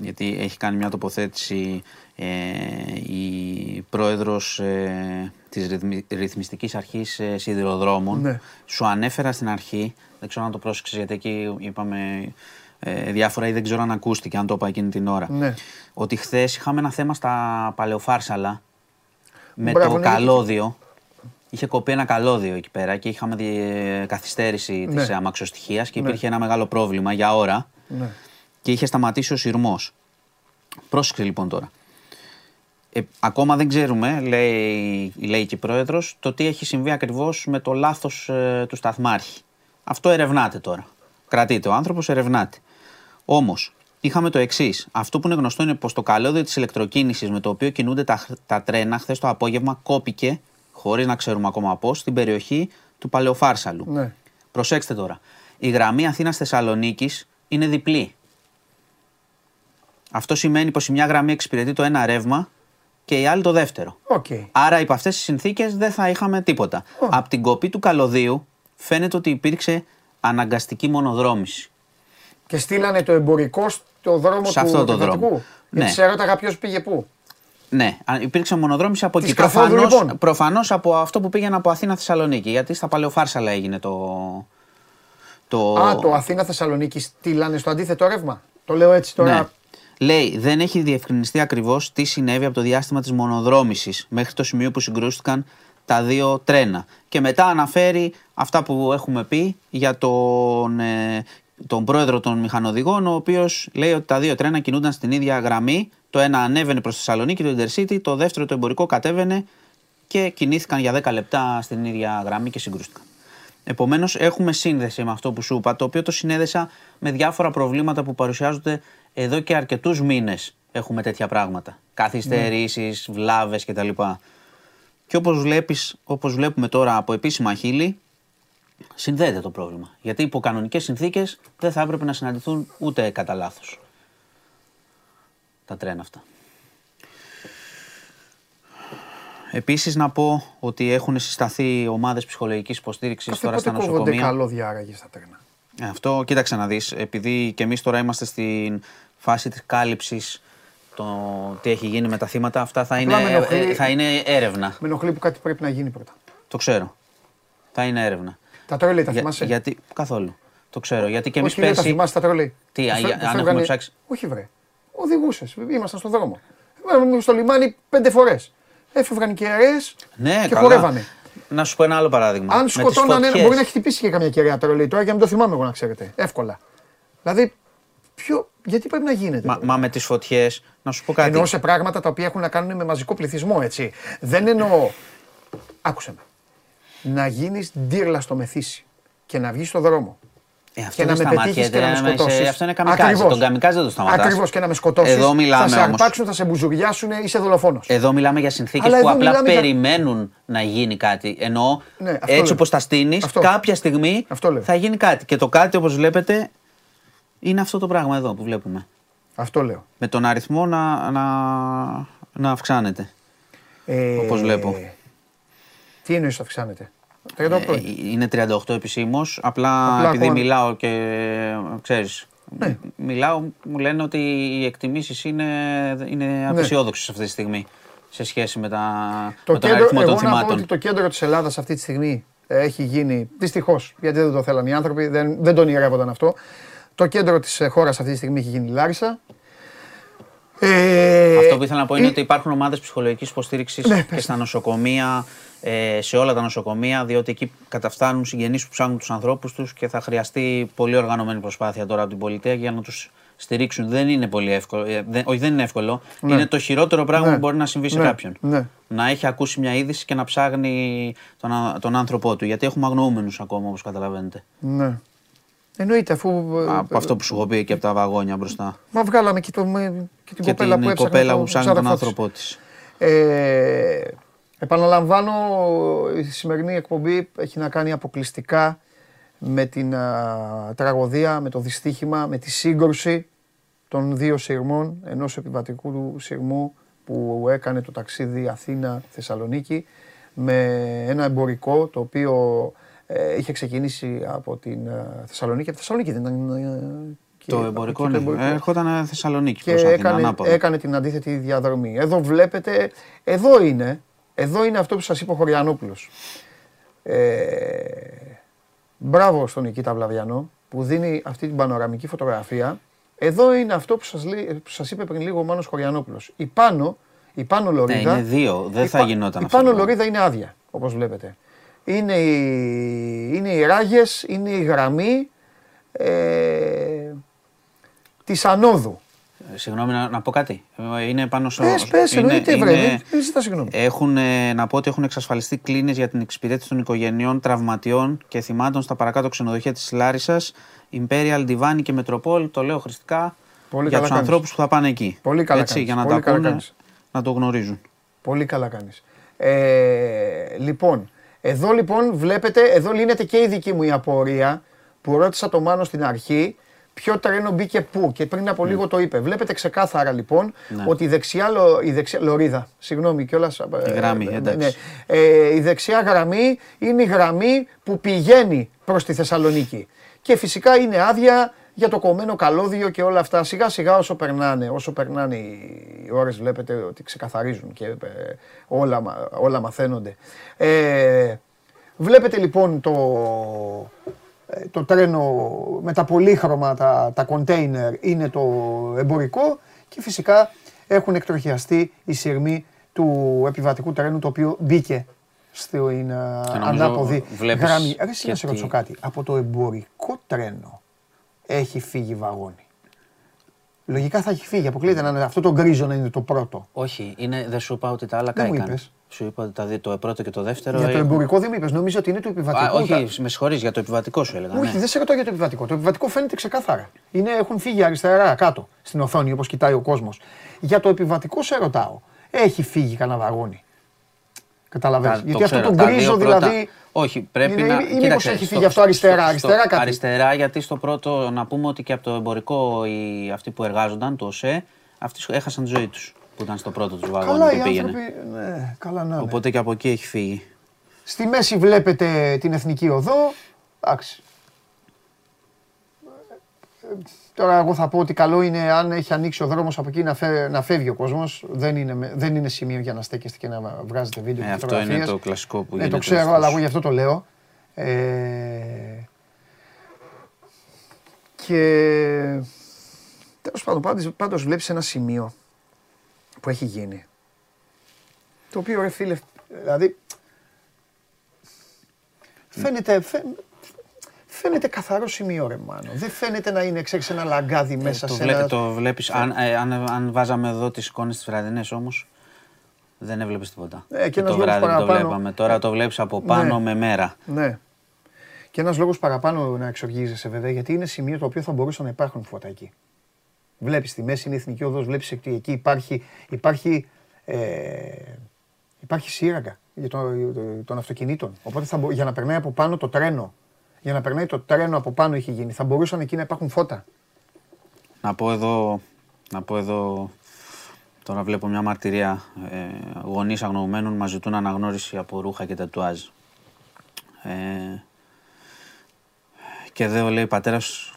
γιατί έχει κάνει μια τοποθέτηση ε, η πρόεδρος ε, της ρυθμι- ρυθμιστικής αρχής ε, σιδηροδρόμων. Ναι. Σου ανέφερα στην αρχή, δεν ξέρω αν το πρόσεξες γιατί εκεί είπαμε ε, διάφορα ή δεν ξέρω αν ακούστηκε, αν το είπα εκείνη την ώρα. Ναι. Ότι χθες είχαμε ένα θέμα στα Παλαιοφάρσαλα με Μπράβο, το ναι. καλώδιο. Είχε κοπεί ένα καλώδιο εκεί πέρα και είχαμε δι- καθυστέρηση Ναι. της αμαξοστοιχίας και υπήρχε ένα μεγάλο πρόβλημα για ώρα Ναι. και είχε σταματήσει ο σειρμός. Πρόσεξε λοιπόν τώρα. Ε, ακόμα δεν ξέρουμε, λέει, λέει και η πρόεδρος, το τι έχει συμβεί ακριβώς με το λάθος ε, του σταθμάρχη. Αυτό ερευνάται τώρα. Κρατείται ο άνθρωπος, ερευνάται. Όμως, είχαμε το εξής. Αυτό που είναι γνωστό είναι πως το καλώδιο της ηλεκτροκίνησης με το οποίο κινούνται τα, τα τρένα χθες το απόγευμα κόπηκε, χωρίς να ξέρουμε ακόμα πώς, στην περιοχή του Παλαιοφάρσαλου. Ναι. Προσέξτε τώρα. Η γραμμή Αθήνα-Θεσσαλονίκη είναι διπλή. Αυτό σημαίνει πως η μια γραμμή εξυπηρετεί το ένα ρεύμα και η άλλη το δεύτερο. Οκ. Άρα, υπό αυτές τις συνθήκες δεν θα είχαμε τίποτα. Από την κοπή του καλωδίου φαίνεται ότι υπήρξε αναγκαστική μονοδρόμηση. Και στείλανε το εμπορικό στο δρόμο Σε του αυτό το επιβατικού. δρόμο. Γιατί Ναι. σε ρώταγα ποιος πήγε πού. Ναι, α- υπήρξε μονοδρόμηση από Της εκεί. καθόδου, Προφανώς, λοιπόν. προφανώς από αυτό που πήγαινε από Αθήνα Θεσσαλονίκη. Γιατί στα Παλαιοφάρσαλα έγινε το, Το... Α, το Αθήνα-Θεσσαλονίκη στείλανε στο αντίθετο ρεύμα; Το λέω έτσι τώρα. Ναι. Λέει, δεν έχει διευκρινιστεί ακριβώς τι συνέβη από το διάστημα της μονοδρόμησης μέχρι το σημείο που συγκρούστηκαν τα δύο τρένα. Και μετά αναφέρει αυτά που έχουμε πει για τον, ε, τον πρόεδρο των μηχανοδηγών, ο οποίος λέει ότι τα δύο τρένα κινούνταν στην ίδια γραμμή. Το ένα ανέβαινε προς Θεσσαλονίκη, το Intercity, το δεύτερο το εμπορικό κατέβαινε και κινήθηκαν για 10 λεπτά στην ίδια γραμμή και συγκρούστηκαν. Επομένως, έχουμε σύνδεση με αυτό που σου είπα, το οποίο το συνέδεσα με διάφορα προβλήματα που παρουσιάζονται εδώ και αρκετούς μήνες. Έχουμε τέτοια πράγματα. Καθυστερήσεις, βλάβες κτλ. Και όπως βλέπεις, όπως βλέπουμε τώρα από επίσημα χείλη, συνδέεται το πρόβλημα. Γιατί υπό κανονικέ συνθήκες δεν θα έπρεπε να συναντηθούν ούτε κατά λάθος. Τα τρένα αυτά. Επίσης, να πω ότι έχουν συσταθεί ομάδες ψυχολογικής υποστήριξης Κάθε τώρα στα πότε κόβονται νοσοκομεία. καλώδια άραγε στα τρένα; Ε, Αυτό κοίταξε να δεις, επειδή και εμείς τώρα είμαστε στην φάση της κάλυψης το τι έχει γίνει με τα θύματα, αυτά θα, είναι, με ενοχλεί- ε, θα είναι έρευνα. Με ενοχλεί που κάτι πρέπει να γίνει πρώτα. Το ξέρω. Θα είναι έρευνα. Τα τρόλεϊ τα Για- θυμάσαι; γιατί, καθόλου. Το ξέρω. Γιατί και εμείς Όχι, δεν τα πέρσι... θυμάσαι τα τρόλεϊ. Τι, Που α, φε- για- που αν φεύγανε- έχουμε ψάξει. Όχι, βρε. Οδηγούσες. Ήμασταν στον δρόμο. Ήμασταν στο λιμάνι πέντε φορές. Έφευγαν οι κεραίες Ναι, και καλά. χορεύανε. Να σου πω ένα άλλο παράδειγμα. Αν Με τις σκοτώνανε ένα, φωτιές. μπορεί να έχει χτυπήσει και καμιά κεραία τρολέι τώρα και να μην το θυμάμαι εγώ να ξέρετε. Εύκολα. Δηλαδή, ποιο, γιατί πρέπει να γίνεται. Μα, τώρα. μα με τις φωτιές, να σου πω κάτι. Εννοώ σε πράγματα τα οποία έχουν να κάνουν με μαζικό πληθυσμό, έτσι. Δεν εννοώ. Άκουσε με. Να γίνεις ντύρλα στο μεθύσι και να βγεις στο δρόμο. Ε, αυτό και να δεν με σταματιέται, πετύχεις και να με ρε, με σε- σκοτώσεις. Αυτό είναι καμικάζ. Τον καμικάζ δεν το σταματάς. Ακριβώς και να με σκοτώσεις. Εδώ μιλάμε Θα σε όμως. αρπάξουν, θα σε μπουζουριάσουν, είσαι δολοφόνος. Εδώ μιλάμε για συνθήκες Αλλά που εδώ απλά μιλάμε για- περιμένουν να γίνει κάτι. Ενώ Ναι, αυτό έτσι λέω. όπως τα στείνεις, Αυτό. κάποια στιγμή Αυτό λέω. θα γίνει κάτι. Και το κάτι, όπως βλέπετε, είναι αυτό το πράγμα εδώ που βλέπουμε. Αυτό λέω. Με τον αριθμό να, να, να αυξάνεται. Ε, Όπως βλέπω. Τι εννοείς αυξάνεται; 38 Ε, είναι. είναι 38 επισήμως. Απλά, Απλά επειδή ακόμα- μιλάω και ξέρεις. Ναι. Μιλάω, μου λένε ότι οι εκτιμήσεις είναι, είναι απεσιόδοξες αυτή τη στιγμή σε σχέση με, τα, Το με τον κέντρο, αριθμό εγώ των να πω θυμάτων. ότι το κέντρο της Ελλάδας αυτή τη στιγμή ε, έχει γίνει, δυστυχώς, γιατί δεν το θέλαν οι άνθρωποι, δεν, δεν τον ονειρεύονταν αυτό. Το κέντρο της ε, χώρας αυτή τη στιγμή έχει γίνει η Λάρισα. Ε, Αυτό που ήθελα να πω είναι ε, ότι υπάρχουν ομάδες ψυχολογικής υποστήριξης Ναι, και πες. στα νοσοκομεία, ε, σε όλα τα νοσοκομεία, διότι εκεί καταφτάνουν συγγενείς που ψάχνουν τους ανθρώπους τους και θα χρειαστεί πολύ οργανωμένη προσπάθεια τώρα από την πολιτεία για να τους στηρίξουν. Δεν είναι πολύ εύκολο. ε, δεν- όχι, δεν είναι εύκολο. Είναι το χειρότερο πράγμα Ναι. που μπορεί να συμβεί σε Ναι. κάποιον. Ναι. Να έχει ακούσει μια είδηση και να ψάχνει τον, α- τον άνθρωπό του. Γιατί έχουμε αγνοούμενους ακόμα, όπως καταλαβαίνετε. Ναι. Εννοείται αφού. ε, από αυτό που σου έχω πει και από τα βαγόνια μπροστά. Μα βγάλαμε και, το, με- και την Και κοπέλα την που έψαχνε κοπέλα το- που τον ψάχνει τον ξάδερφό άνθρωπό της. της. Ε, επαναλαμβάνω, η σημερινή εκπομπή έχει να κάνει αποκλειστικά με την α, τραγωδία, με το δυστύχημα, με τη σύγκρουση των δύο σειρμών, ενός επιβατικού του σειρμού που έκανε το ταξίδι Αθήνα-Θεσσαλονίκη με ένα εμπορικό το οποίο ε, είχε ξεκινήσει από την ε, Θεσσαλονίκη. Από τη Θεσσαλονίκη δεν ήταν. ε, και Το από εμπορικό, εκεί ναι. Έρχονταν Θεσσαλονίκη και προς Αθήνα, έκανε, ανάποδα. έκανε την αντίθετη διαδρομή. Εδώ βλέπετε, εδώ είναι, εδώ είναι αυτό που σας είπε ο Χωριανόπουλος. Ε, μπράβο στον Νικήτα Βλαβιανό που δίνει αυτή την πανοραμική φωτογραφία. Εδώ είναι αυτό που σας, λέει- που σας είπε πριν λίγο ο Μάνος Χωριανόπουλος. Η πάνω, η πάνω Ναι, λωρίδα... είναι δύο. Δεν η θα πα- γινόταν Η αυτό. πάνω το πράγμα. λωρίδα είναι άδεια, όπως βλέπετε. Είναι οι, είναι οι ράγες, είναι η γραμμή ε, της ανόδου. Ε, Συγγνώμη να, να πω κάτι. Ε, Είναι πάνω στο. Πες, πες, είναι- εννοείται βρε, είναι- μην- μην ζητάς συγγνώμη. Έχουν, ε, να πω ότι έχουν εξασφαλιστεί κλίνες για την εξυπηρέτηση των οικογενειών τραυματιών και θυμάτων στα παρακάτω ξενοδοχεία της Λάρισας, Imperial, Divani και Μετροπόλ. Το λέω χρηστικά Πολύ για καλά τους κάνεις. ανθρώπους που θα πάνε εκεί. Πολύ καλά Έτσι, κάνεις, για να πολύ τα καλά πούνε, κάνεις. να το γνωρίζουν. Πολύ καλά κάνεις. Ε, λοιπόν, εδώ λοιπόν βλέπετε, εδώ λύνεται και η δική μου η απορία που ρώτησα το Μάνο στην αρχή ποιο τρένο μπήκε πού και πριν από λίγο το είπε. Βλέπετε ξεκάθαρα λοιπόν Ναι. ότι η δεξιά, λο- η δεξιά λωρίδα, συγγνώμη κιόλας. Η γραμμή, ε, εντάξει. ναι, ε, η δεξιά γραμμή είναι η γραμμή που πηγαίνει προς τη Θεσσαλονίκη. Και φυσικά είναι άδεια για το κομμένο καλώδιο και όλα αυτά. Σιγά σιγά όσο περνάνε, όσο περνάνε οι ώρες βλέπετε ότι ξεκαθαρίζουν και ε, όλα, μα- όλα μαθαίνονται. Ε, βλέπετε λοιπόν το, ε, το τρένο με τα πολύχρωμα, τα, τα κοντέινερ είναι το εμπορικό και φυσικά έχουν εκτροχιαστεί οι σειρμοί του επιβατικού τρένου το οποίο μπήκε στην ε, ανάποδη βλέπεις γραμμή. Ρε, εσύ να σε γιατί- ρωτήσω κάτι. Από το εμπορικό τρένο έχει φύγει βαγόνι. Λογικά θα έχει φύγει. Αποκλείεται να είναι αυτό το γκρίζο να είναι το πρώτο. Όχι, είναι, δεν σου είπα ότι τα άλλα Δεν μου κάηκαν. Είπες. Σου είπα ότι τα, δι- το πρώτο και το δεύτερο. Για το ε, εμπορικό δεν μου είπες. Νομίζω ότι είναι το Α, επιβατικό. όχι, με συγχωρείς για το επιβατικό σου έλεγα. Όχι, ναι. δεν σε ρωτάω για το επιβατικό. Το επιβατικό φαίνεται ξεκάθαρα. Είναι, έχουν φύγει αριστερά κάτω στην οθόνη όπως κοιτάει ο κόσμος. Για το επιβατικό σε ρωτάω. Έχει φύγει κανένα βαγόνι. Καταλαβαίνεις. Τα- Γιατί το αυτό ξέρω, το τα γκρίζο δύο πρώτα- δηλαδή. Όχι, πρέπει είναι- να. ή- ή μήπως κοίταξε, έχει στο- φύγει αυτό αριστερά, στο- αριστερά στο- κάτι; Αριστερά, γιατί στο πρώτο να πούμε ότι και από το εμπορικό οι, αυτοί που εργάζονταν, το ΟΣΕ, αυτοί σου- έχασαν τη ζωή τους που ήταν στο πρώτο τους βαγόνι Καλά οι που πήγαινε. άνθρωποι. Ναι, καλά να είναι. Οπότε και από εκεί έχει φύγει. Στη μέση βλέπετε την εθνική οδό. Εντάξει. Ε, Τώρα εγώ θα πω ότι καλό είναι αν έχει ανοίξει ο δρόμος από εκεί να, φε- να φεύγει ο κόσμος. Δεν είναι, με- δεν είναι σημείο για να στέκεστε και να βγάζετε βίντεο Ε, και αυτό είναι φωτογραφίες. το κλασικό που Ναι, γίνεται. το ξέρω, δυστυχώς. αλλά εγώ γι' αυτό το λέω. Ε, και τέλος πάντων, πάντως, πάντως βλέπεις ένα σημείο που έχει γίνει. Το οποίο ρε φίλε, δηλαδή φαίνεται, φαι- φαίνεται καθαρό σημείο ρε Μάνο. Δεν φαίνεται να είναι ξέρεις, ένα λαγκάδι μέσα το, σε βλέ- ένα... το βλέπεις, αν, ε, αν, αν βάζαμε εδώ τις εικόνες τις βραδινές όμως, δεν έβλεπες τίποτα. Ε, και ένας το λόγος βράδυ που το παραπάνω. βλέπαμε. Τώρα το βλέπεις από πάνω Ναι. με μέρα. Ναι. Και ένας λόγος παραπάνω να εξοργίζεσαι βέβαια, γιατί είναι σημείο το οποίο θα μπορούσαν να υπάρχουν φώτα εκεί. Βλέπεις στη μέση είναι η εθνική οδός, βλέπεις ότι εκεί υπάρχει, υπάρχει, ε, υπάρχει σύραγγα για το, των αυτοκινήτων. Οπότε θα, μπο- για να περνάει από πάνω το τρένο, για να περνάει το τρένο από πάνω έχει γίνει, θα μπορούσαν εκεί να υπάρχουν φώτα. Να πω εδώ, να πω εδώ τώρα βλέπω μια μαρτυρία ε, γονείς αγνοωμένων μας ζητούν αναγνώριση από ρούχα και τατουάζ. Ε, και εδώ λέει πατέρας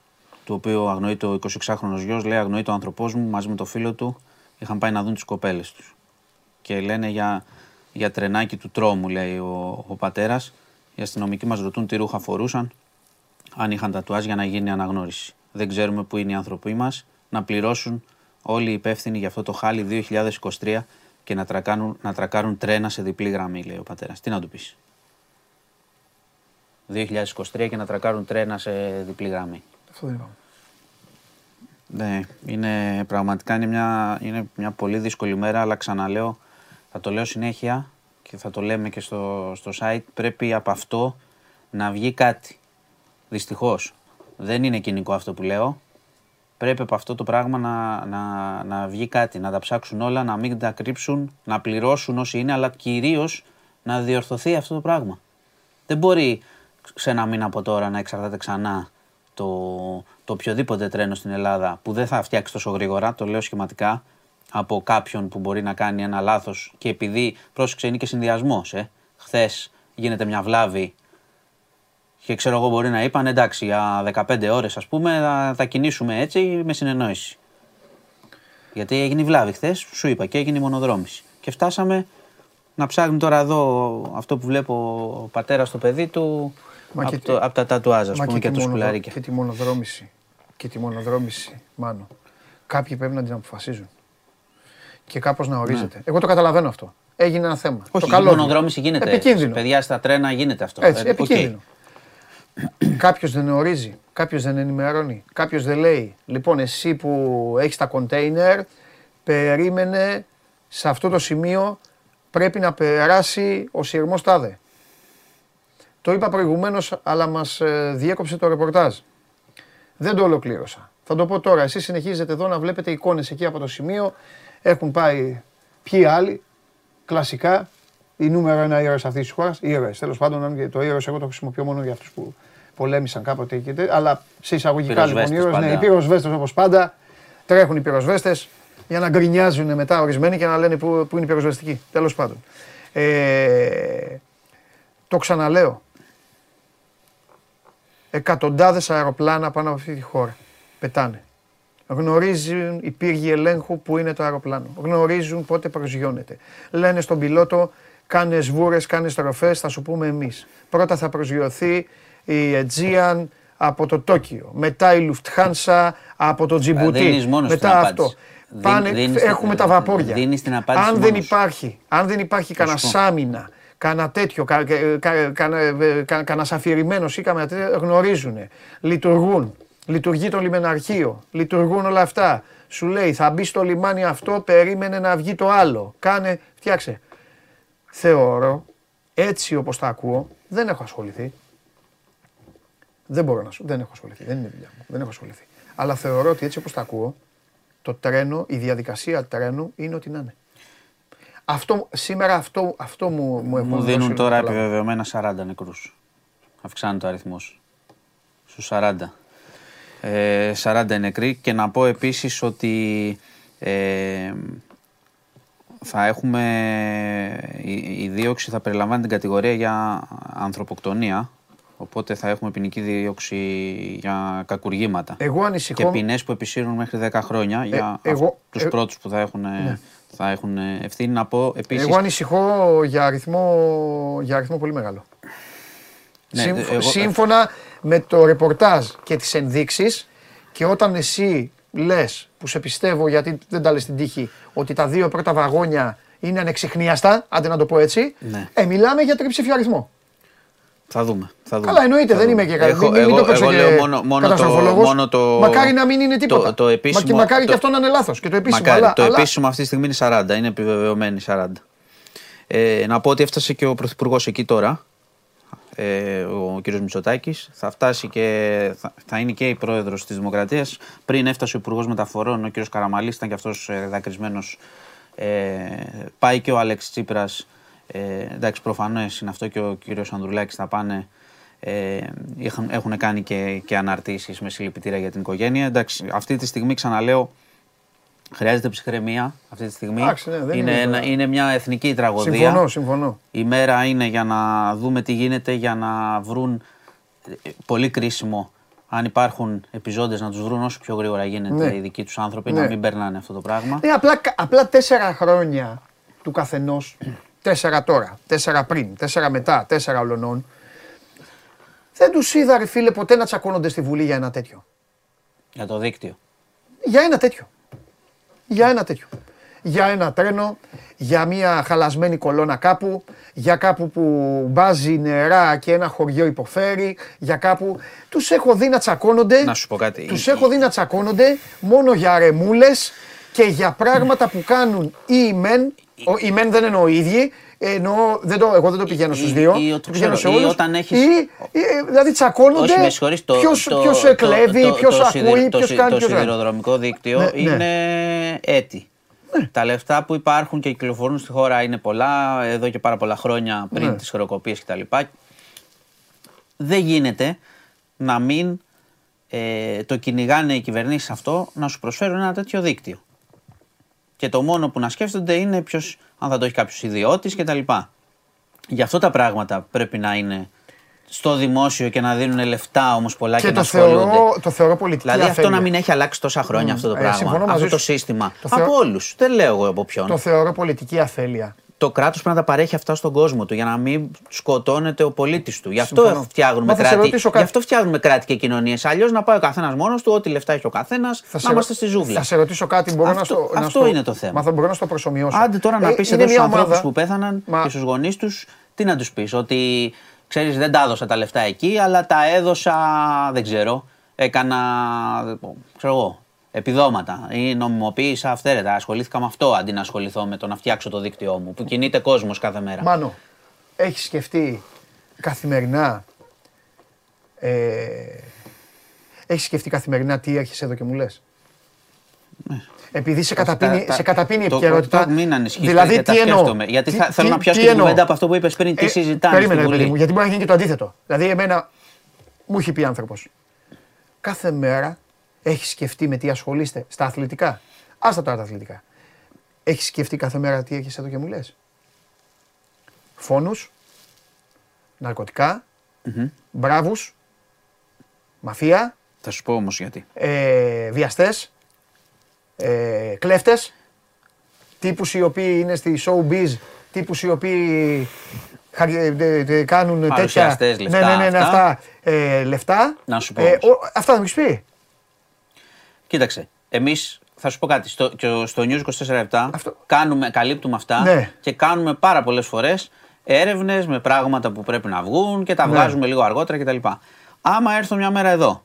του οποίου αγνοεί το 26χρονος γιος, λέει αγνοεί το άνθρωπός μου μαζί με το φίλο του είχαν πάει να δουν τις κοπέλες τους. Και λένε για, για τρενάκι του τρόμου λέει ο, ο πατέρας. Οι αστυνομικοί μας ρωτούν τι ρούχα φορούσαν αν είχαν τατουάζ για να γίνει αναγνώριση. Δεν ξέρουμε πού είναι οι άνθρωποι μας να πληρώσουν όλοι οι υπεύθυνοι για αυτό το χάλι 2023 και να τρακάνουν, να τρακάρουν τρένα σε διπλή γραμμή, λέει ο πατέρας. Τι να του πεις. 2023 και να τρακάρουν τρένα σε διπλή γραμμή. Αυτό δεν είπαμε. Ναι, είναι πραγματικά είναι μια, είναι μια πολύ δύσκολη μέρα, αλλά ξαναλέω, θα το λέω συνέχεια και θα το λέμε και στο, στο site, πρέπει από αυτό να βγει κάτι. Δυστυχώς, δεν είναι κοινικό αυτό που λέω. Πρέπει από αυτό το πράγμα να, να, να βγει κάτι, να τα ψάξουν όλα, να μην τα κρύψουν, να πληρώσουν όσοι είναι, αλλά κυρίως να διορθωθεί αυτό το πράγμα. Δεν μπορεί σε ένα μήνα από τώρα να εξαρτάται ξανά το, το οποιοδήποτε τρένο στην Ελλάδα που δεν θα φτιάξει τόσο γρήγορα, το λέω σχηματικά, από κάποιον που μπορεί να κάνει ένα λάθος και επειδή πρόσεξε είναι και συνδυασμός, ε. Χθες γίνεται μια βλάβη και ξέρω εγώ μπορεί να είπαν εντάξει για 15 ώρες ας πούμε θα, θα κινήσουμε έτσι με συνεννόηση. Γιατί έγινε η βλάβη χθες, σου είπα και έγινε η μονοδρόμηση. Και φτάσαμε να ψάχνει τώρα εδώ αυτό που βλέπω ο πατέρας στο παιδί του Μα από, και το, τι- από τα τατουάζ, ας Μα πούμε, και, τη τα μονοδρο- σκουλαρίκια. Και τη μονοδρόμηση. Και τη μονοδρόμηση, μάνο. Κάποιοι πρέπει να την αποφασίζουν. Και κάπως να ορίζεται. Εγώ το καταλαβαίνω αυτό. Έγινε ένα θέμα. Ναι. Όχι, το η καλό. μονοδρόμηση γίνεται. Επικίνδυνο. Παιδιά στα τρένα γίνεται αυτό. Έτσι, Ε, οκ. επικίνδυνο. (clears throat) Κάποιος δεν ορίζει, κάποιος δεν ενημερώνει, κάποιος δεν λέει. Λοιπόν, εσύ που έχεις τα κοντέινερ, περίμενε σε αυτό το σημείο πρέπει να περάσει ο σειρμός τάδε. Το είπα προηγουμένως, αλλά μας διέκοψε το ρεπορτάζ. Δεν το ολοκλήρωσα. Θα το πω τώρα. Εσείς συνεχίζετε εδώ να βλέπετε εικόνες εκεί από το σημείο. Έχουν πάει ποιοι άλλοι, κλασικά, η νούμερο ένα ήρωες αυτής της χώρας. Ήρωες, τέλος πάντων, αν και το ήρωες εγώ το χρησιμοποιώ μόνο για αυτούς που πολέμησαν κάποτε και τέτοια, αλλά σε εισαγωγικά λοιπόν Πυροσβέστες ήρωες, ναι, πάντα. οι πυροσβέστες όπως πάντα, τρέχουν οι πυροσβέστες για να γκρινιάζουν μετά ορισμένοι και να λένε που, που είναι οι πυροσβεστικοί. Τέλος πάντων. Ε, το ξαναλέω. Εκατοντάδες αεροπλάνα πάνω από αυτή τη χώρα. Πετάνε. Γνωρίζουν οι πύργοι ελέγχου που είναι το αεροπλάνο. Γνωρίζουν πότε προσγειώνεται. Λένε στον πιλότο, κάνε σβούρες, κάνε στροφές, θα σου πούμε εμείς. Πρώτα θα προσγειωθεί η Aegean από το Τόκιο, μετά η Λουφτχάνσα από το Τζιμπούτι, δίνεις μόνος μετά την αυτό. απάντηση. Δίνει- Πάνε, δίνεις έχουμε την- τα βαπόρια. δίνεις την απάντηση αν δεν μόνος σου. υπάρχει, αν δεν υπάρχει κανένα σου πω. σάμινα, κανένα τέτοιο, κα, κα, κα, ε, κα, κανένας αφηρημένος ή κανένα τέτοιο, γνωρίζουν, λειτουργούν. Λειτουργεί το λιμεναρχείο, λειτουργούν όλα αυτά. Σου λέει θα μπει στο λιμάνι αυτό, περίμενε να βγει το άλλο. Κάνε, φτιάξε. Θεωρώ, έτσι όπως τα ακούω, δεν έχω ασχοληθεί. Δεν μπορώ να σου, δεν έχω ασχοληθεί, δεν είναι δουλειά μου, δεν έχω ασχοληθεί. Αλλά θεωρώ ότι έτσι όπως τα ακούω, το τρένο, η διαδικασία τρένου είναι ό,τι να είναι. Αυτό, σήμερα αυτό, αυτό μου, μου έχουν Μου δώσει δίνουν να τώρα καταλάβω. επιβεβαιωμένα 40 νεκρούς. Αυξάνεται ο αριθμός. Στους 40. Ε, 40 νεκροί και να πω επίσης ότι ε, θα έχουμε, η, η δίωξη θα περιλαμβάνει την κατηγορία για ανθρωποκτονία οπότε θα έχουμε ποινική δίωξη για κακουργήματα Εγώ ανησυχώ. και ποινές που επισύρουν μέχρι 10 χρόνια για εγώ- αυτούς τους ε, πρώτους που θα έχουν, θα έχουν ευθύνη. Να πω επίσης Εγώ ανησυχώ για αριθμό, για αριθμό πολύ μεγάλο. Ναι, Σύμφ- εγώ- Σύμφωνα με το ρεπορτάζ και τις ενδείξεις και όταν εσύ λες, που σε πιστεύω γιατί δεν τα λες στην τύχη, ότι τα δύο πρώτα βαγόνια είναι ανεξιχνίαστα, άντε να το πω έτσι, Ναι. ε, μιλάμε για τριψήφιο αριθμό. Θα δούμε. Θα δούμε. Καλά, εννοείται, Θα δεν δούμε. είμαι και καλά. Έχω- Μην, μην εγώ- το παίξω εγώ και λέω μόνο, μόνο, το, καταστροφολόγος. μόνο το. Μακάρι να μην είναι τίποτα. Το, το επίσημο, Μα και μακάρι το- και αυτό να είναι λάθος και το επίσημο. Μακάρι. αλλά, το αλλά- επίσημο αυτή τη στιγμή είναι 40, είναι επιβεβαιωμένη 40. Ε, να πω ότι έφτασε και ο Πρωθυπουργός εκεί τώρα, ε, ο κύριος Μητσοτάκης. Θα φτάσει και θα, θα είναι και η πρόεδρος της Δημοκρατίας. Πριν έφτασε ο Υπουργός Μεταφορών, ο κύριος Καραμαλής, ήταν και αυτός ε, δακρυσμένος. Ε, πάει και ο Αλέξης Τσίπρας. Ε, εντάξει, προφανώς είναι αυτό και ο κύριος Ανδρουλάκης θα πάνε. Ε, είχαν- έχουν κάνει και, και αναρτήσεις με συλληπιτήρια για την οικογένεια. Εντάξει, αυτή τη στιγμή ξαναλέω, χρειάζεται ψυχραιμία αυτή τη στιγμή. Εντάξει, ναι, δεν είναι, είναι ένα- τώρα. είναι μια εθνική τραγωδία. Συμφωνώ, συμφωνώ. Η μέρα είναι για να δούμε τι γίνεται, για να βρουν ε, πολύ κρίσιμο αν υπάρχουν επιζώντες να τους βρουν όσο πιο γρήγορα γίνεται Ναι. οι δικοί τους άνθρωποι, Ναι. να μην περνάνε αυτό το πράγμα. Ναι, απλά, απλά τέσσερα χρόνια του καθενός, τέσσερα τώρα, τέσσερα πριν, τέσσερα μετά, τέσσερα ολονών, δεν τους είδα ρε φίλε ποτέ να τσακώνονται στη Βουλή για ένα τέτοιο. Για το δίκτυο. Για ένα τέτοιο. Για ένα τέτοιο. Για ένα τρένο, για μια χαλασμένη κολόνα κάπου, για κάπου που μπάζει νερά και ένα χωριό υποφέρει, για κάπου... Τους έχω δει να τσακώνονται, Να σου πω κάτι. τους Η- έχω δει να τσακώνονται μόνο για ρεμούλες και για πράγματα που κάνουν οι μεν, ο- οι μεν δεν εννοώ οι ίδιοι, εννοώ, δεν το, εγώ δεν το πηγαίνω στους ή- δύο, ή το ότι πηγαίνω σε ξέρω, ή όλους, όταν έχεις- ή, ή, δηλαδή τσακώνονται Όχι, με συγχωρείς, το, ποιος, το, ποιος το- κλέβει, το- ποιος το σιδηρο- ακούει, το ποιος σι- κάνει, Το ποιος κάνει. σιδηροδρομικό δίκτυο Ναι, ναι. είναι έτη. Τα λεφτά που υπάρχουν και κυκλοφορούν στη χώρα είναι πολλά, εδώ και πάρα πολλά χρόνια πριν Ναι. τις χρεοκοπίες κτλ. Δεν γίνεται να μην ε, το κυνηγάνε οι κυβερνήσεις αυτό να σου προσφέρουν ένα τέτοιο δίκτυο. Και το μόνο που να σκέφτονται είναι ποιος, αν θα το έχει κάποιος ιδιώτης κτλ. Γι' αυτό τα πράγματα πρέπει να είναι στο δημόσιο και να δίνουν λεφτά όμως πολλά και, Και να το ασχολούνται. θεωρώ, το θεωρώ πολιτική Δηλαδή αυτό αφέλεια. να μην έχει αλλάξει τόσα χρόνια αυτό το Ε, πράγμα. συμφωνώ μαζί αυτό το σου. σύστημα. Το από θεω- όλους. Δεν λέω εγώ από ποιον. Το θεωρώ πολιτική αφέλεια. Το κράτος πρέπει να τα παρέχει αυτά στον κόσμο του για να μην σκοτώνεται ο πολίτης του. Γι' αυτό Συμφωνώ. φτιάχνουμε Μα θα σε κράτη. ρωτήσω κάτι. Γι' αυτό φτιάχνουμε κράτη και κοινωνίες. Αλλιώς να πάει ο καθένας μόνος του, ό,τι λεφτά έχει ο καθένας, Θα να σε, είμαστε στη ζούγκλα. θα σε ρωτήσω κάτι, μπορώ να Αυτό- στο. να αυτό στο- είναι το θέμα. Μα θα μπορώ να στο προσωμιώσω. Άντε τώρα να Ε, πεις είναι εδώ στους μια ανθρώπους ομάδα- που πέθαναν Μα- και στους γονείς τους, τι να τους πεις, Ότι ξέρεις, δεν τα έδωσα τα λεφτά εκεί, αλλά τα έδωσα, δεν ξέρω, έκανα, ξέρω εγώ, επιδόματα ή νομιμοποίησα αυθαίρετα. Ασχολήθηκα με αυτό αντί να ασχοληθώ με το να φτιάξω το δίκτυό μου που κινείται κόσμος κάθε μέρα. Μάνο, έχεις σκεφτεί καθημερινά. Ε, έχεις σκεφτεί καθημερινά τι έρχεσαι εδώ και μου λες; Επειδή σε καταπίνει, Ναι. Τα- σε καταπίνει η το- επικαιρότητα. το- Μην ανησυχείς, δηλαδή, γιατί τα τι εννοώ; σκέφτομαι. Γιατί Τι- θα- θέλω τι- να πιάσω τι και την εννοώ; κουβέντα από αυτό που είπες πριν, τι συζητάνε Περίμενε, στη ρε παιδί Βουλή. μου, γιατί μπορεί να γίνει και το αντίθετο. Δηλαδή, εμένα μου έχει πει άνθρωπος. Κάθε μέρα έχεις σκεφτεί με τι ασχολείστε στα αθλητικά; Άστα τώρα τα αθλητικά. Έχεις σκεφτεί κάθε μέρα τι έχεις εδώ και μου λες; Φόνους, ναρκωτικά, μπράβους, μαφία, Θα σου πω όμως γιατί. ε, βιαστές, ε, κλέφτες, τύπους οι οποίοι είναι στη showbiz, τύπους οι οποίοι χαρι- ε, ε, κάνουν τέτοια. Παρουσιαστές, λεφτά, ναι, ναι, ναι, ναι, αυτά. αυτά. ε, λεφτά. Να σου πω Ε, όμως. ο- αυτά θα μου έχεις πει. Κοίταξε, εμείς θα σου πω κάτι. Στο, και στο News 24 Αυτό. κάνουμε, καλύπτουμε αυτά Ναι. και κάνουμε πάρα πολλές φορές έρευνες με πράγματα που πρέπει να βγουν και τα Ναι. βγάζουμε λίγο αργότερα κτλ. Άμα έρθω μια μέρα εδώ.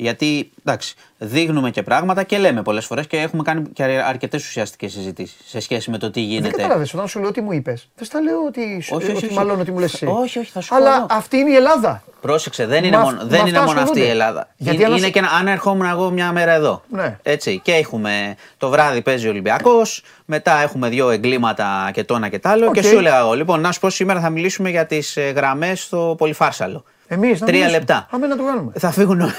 Γιατί εντάξει, δείχνουμε και πράγματα και λέμε πολλές φορές και έχουμε κάνει και αρκετές ουσιαστικές συζητήσεις σε σχέση με το τι Δεν γίνεται. κατάλαβες όταν σου λέω τι μου είπες. Δεν στα λέω ότι, σου- Όχι, όχι, ότι όχι. μάλλον ότι μου λες εσύ. Όχι, όχι, θα σου πω Αλλά εγώ. αυτή είναι η Ελλάδα. Πρόσεξε, δεν είναι Μα- μόνο, με δεν είναι αυτά μόνο αυτή η ασχολούνται. Ελλάδα. Γιατί είναι αν είναι σου- και να- αν ερχόμουν εγώ μια μέρα εδώ. Ναι. Έτσι, και έχουμε το βράδυ παίζει ο Ολυμπιακός, μετά έχουμε δύο εγκλήματα και το ένα και το άλλο. Οκ. Και σου έλεγα εγώ, λοιπόν, να σου πω σήμερα θα μιλήσουμε για τις γραμμές στο Πολυφάρσαλο. Εμείς να Τρία μιλήσουμε. λεπτά. Αμέ να το κάνουμε. Θα φύγουν, όλοι.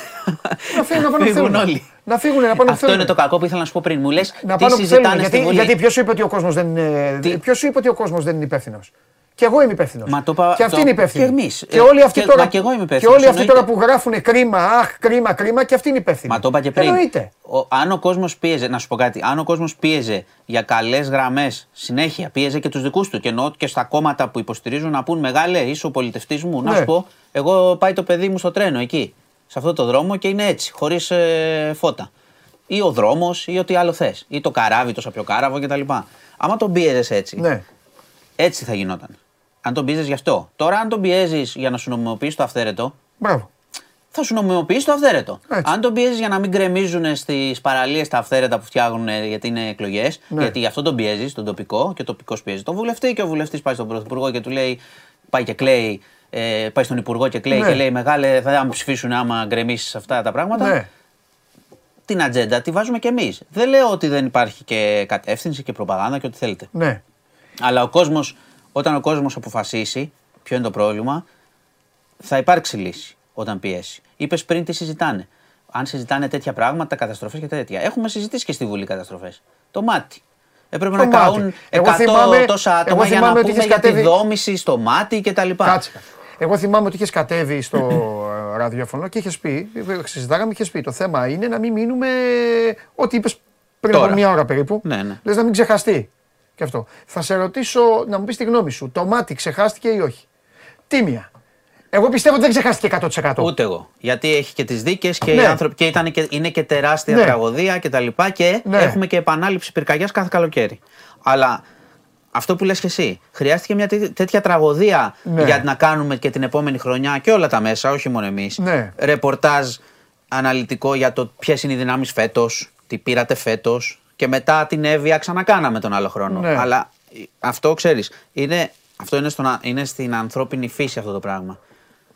Να φύγουν να πάνε που θέλουν. όλοι. Να φύγουν να πάνε που Αυτό θέλουν. είναι το κακό που ήθελα να σου πω πριν. Μου λες Να τι πάνε που θέλουν. συζητάνε στη Γιατί, Βουλή. γιατί ποιος σου είπε ότι ο κόσμος δεν είναι. Τι; Ποιος σου είπε ότι ο κόσμος δεν είναι υπεύθυνος; Και εγώ είμαι υπεύθυνος. Μα το πα- Και αυτή το- είναι υπεύθυνη. και εμείς. Και Ε, όλοι αυτοί και- τώρα, μα και εγώ είμαι και υπεύθυνος, όλοι αυτοί τώρα εννοείται. που γράφουν κρίμα, αχ, κρίμα, κρίμα, και αυτή είναι υπεύθυνη. Μα το είπα και πριν. Εννοείται. Ο, αν ο κόσμος πίεζε, να σου πω κάτι, αν ο κόσμος πίεζε για καλές γραμμές συνέχεια, πίεζε και τους δικούς του και εννοώ και στα κόμματα που υποστηρίζουν να πούν μεγάλε, είσαι ο πολιτευτής μου. Να Ναι. σου πω, εγώ πάει το παιδί μου στο τρένο εκεί, σε αυτό το δρόμο και είναι έτσι, χωρίς φώτα. Ή ο δρόμος ή ό,τι άλλο θες. Ή το καράβι, το σαπιοκάραβο κτλ. Άμα τον πίεζες έτσι, Ναι. έτσι θα γινόταν. Αν τον πίεζε γι' αυτό. Τώρα, αν τον πιέζεις για να σου νομιμοποιήσει το αυθαίρετο, Μπράβο. θα σου νομιμοποιήσει το αυθαίρετο. Έτσι. Αν τον πιέζεις για να μην γκρεμίζουν στις παραλίες τα αυθαίρετα που φτιάχνουν ε, γιατί είναι εκλογές, Ναι. γιατί γι' αυτό τον πιέζεις, τον τοπικό και ο τοπικός πιέζει τον βουλευτή και ο βουλευτής πάει στον πρωθυπουργό και του λέει, πάει και κλαίει, ε, πάει στον υπουργό και κλαίει Ναι. και λέει Μεγάλε, θα με ψηφίσουν άμα γκρεμίσεις αυτά τα πράγματα. Ναι. Την ατζέντα τη βάζουμε κι εμείς. Δεν λέω ότι δεν υπάρχει και κατεύθυνση και προπαγάνδα και ό,τι θέλετε. Ναι. Αλλά ο κόσμος, όταν ο κόσμος αποφασίσει ποιο είναι το πρόβλημα, θα υπάρξει λύση όταν πιέσει. Είπες πριν τι συζητάνε. Αν συζητάνε τέτοια πράγματα, καταστροφές και τέτοια. Έχουμε συζητήσει και στη Βουλή καταστροφές. Το μάτι. Έπρεπε Το να μάτι. καούν 100 Εγώ θυμάμαι- τόσα εγώ άτομα για να θυμάμαι ότι πούμε είχες για τη κατέβει- δόμηση στο μάτι κτλ. Κάτσε. Εγώ θυμάμαι ότι είχες κατέβει στο ε, (clears throat) ραδιόφωνο και είχες πει, ε, συζητάγαμε και είχες πει: Το θέμα είναι να μην μείνουμε ό,τι είπες πριν Τώρα. από μία ώρα περίπου. Ναι, ναι. Λες να μην ξεχαστεί. Και αυτό. Θα σε ρωτήσω να μου πεις τη γνώμη σου. Το μάτι ξεχάστηκε ή όχι; Τίμια. Εγώ πιστεύω ότι δεν ξεχάστηκε 100%. Ούτε εγώ. Γιατί έχει και τις δίκες και, Ναι. οι άνθρωποι, και, ήταν και είναι και τεράστια Ναι. τραγωδία κτλ. Και, τα λοιπά και Ναι. έχουμε και επανάληψη πυρκαγιάς κάθε καλοκαίρι. Αλλά αυτό που λες και εσύ, χρειάστηκε μια τέ- τέτοια τραγωδία Ναι. για να κάνουμε και την επόμενη χρονιά και όλα τα μέσα, όχι μόνο εμείς. Ναι. Ρεπορτάζ αναλυτικό για το ποιες είναι οι δυνάμεις φέτος, τι πήρατε φέτος. Και μετά την Εύβοια ξανακάναμε τον άλλο χρόνο. Ναι. Αλλά ε, αυτό ξέρεις, είναι, αυτό είναι, στον, α- είναι στην ανθρώπινη φύση αυτό το πράγμα.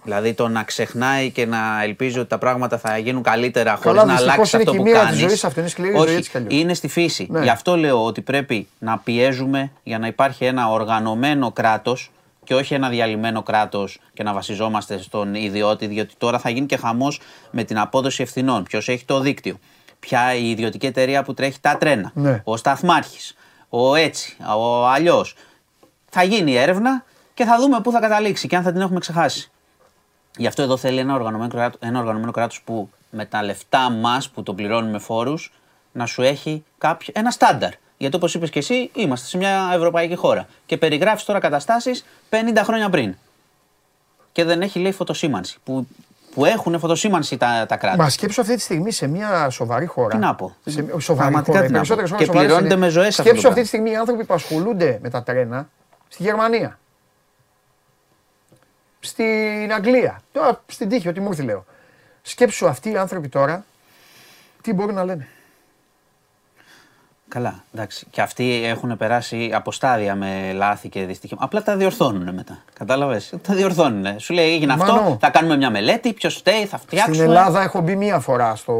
Δηλαδή το να ξεχνάει και να ελπίζει ότι τα πράγματα θα γίνουν καλύτερα χωρίς Καλά, να δυστυχώς αλλάξει είναι αυτό και που η μοίρα της κάνεις. ζωής, αυτό είναι σκληρή ζωή, έτσι κι αλλιώς. είναι στη φύση. Ναι. Γι' αυτό λέω ότι πρέπει να πιέζουμε για να υπάρχει ένα οργανωμένο κράτος και όχι ένα διαλυμένο κράτος και να βασιζόμαστε στον ιδιώτη, διότι τώρα θα γίνει και χαμός με την απόδοση ευθυνών. Ποιος έχει το δίκτυο, ποια η ιδιωτική εταιρεία που τρέχει τα τρένα, Ναι. ο σταθμάρχης, ο έτσι, ο αλλιώς. Θα γίνει έρευνα και θα δούμε πού θα καταλήξει και αν θα την έχουμε ξεχάσει. Γι' αυτό εδώ θέλει ένα οργανωμένο, κράτο, ένα οργανωμένο κράτος που με τα λεφτά μας που το πληρώνουμε φόρους να σου έχει κάποιο, ένα στάνταρ. Γιατί όπως είπες και εσύ είμαστε σε μια ευρωπαϊκή χώρα και περιγράφεις τώρα καταστάσεις 50 χρόνια πριν. Και δεν έχει λέει φωτοσήμανση που, που έχουν φωτοσήμανση τα, τα κράτη. Μα σκέψου αυτή τη στιγμή σε μια σοβαρή χώρα. Τι να πω. Σε μια σοβαρή Πραγματικά χώρα. τι οι να περισσότερες πω. χώρες Και σοβαρές πληρώνεται είναι. με ζωές αυτό το Σκέψου αυτή πράγμα. τη στιγμή οι άνθρωποι που ασχολούνται με τα τρένα στη Γερμανία. Στην Αγγλία. Τώρα στην τύχη, ό,τι μου ήρθε λέω. Σκέψου αυτοί οι άνθρωποι τώρα τι μπορούν να λένε. Καλά, εντάξει. Και αυτοί έχουν περάσει από στάδια με λάθη και δυστυχήματα. Απλά τα διορθώνουν μετά. Κατάλαβες; Τα διορθώνουν. Σου λέει έγινε αυτό, Μάνο. θα κάνουμε μια μελέτη, ποιος φταίει, θα φτιάξουμε. Στην Ελλάδα έχω μπει μία φορά στο.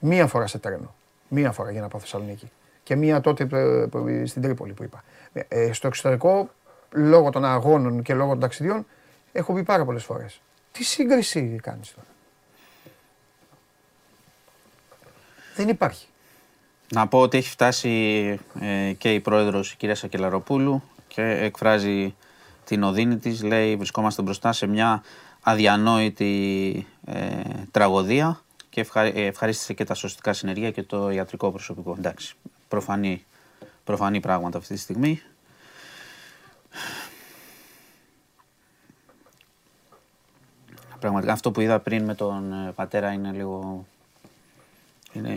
Μία φορά σε τρένο. Μία φορά για να πάω Θεσσαλονίκη. Και μία τότε ε, ε, στην Τρίπολη που είπα. Ε, ε, στο εξωτερικό, λόγω των αγώνων και λόγω των ταξιδιών, έχω μπει πάρα πολλές φορές. Τι σύγκριση κάνεις τώρα; Δεν υπάρχει. Να πω ότι έχει φτάσει ε, και η πρόεδρος η κυρία Σακελαροπούλου και εκφράζει την οδύνη της. Λέει βρισκόμαστε μπροστά σε μια αδιανόητη ε, τραγωδία και ε, ευχαρίστησε και τα σωστικά συνεργεία και το ιατρικό προσωπικό. Εντάξει, προφανή, προφανή πράγματα αυτή τη στιγμή. Πραγματικά αυτό που είδα πριν με τον ε, πατέρα είναι λίγο...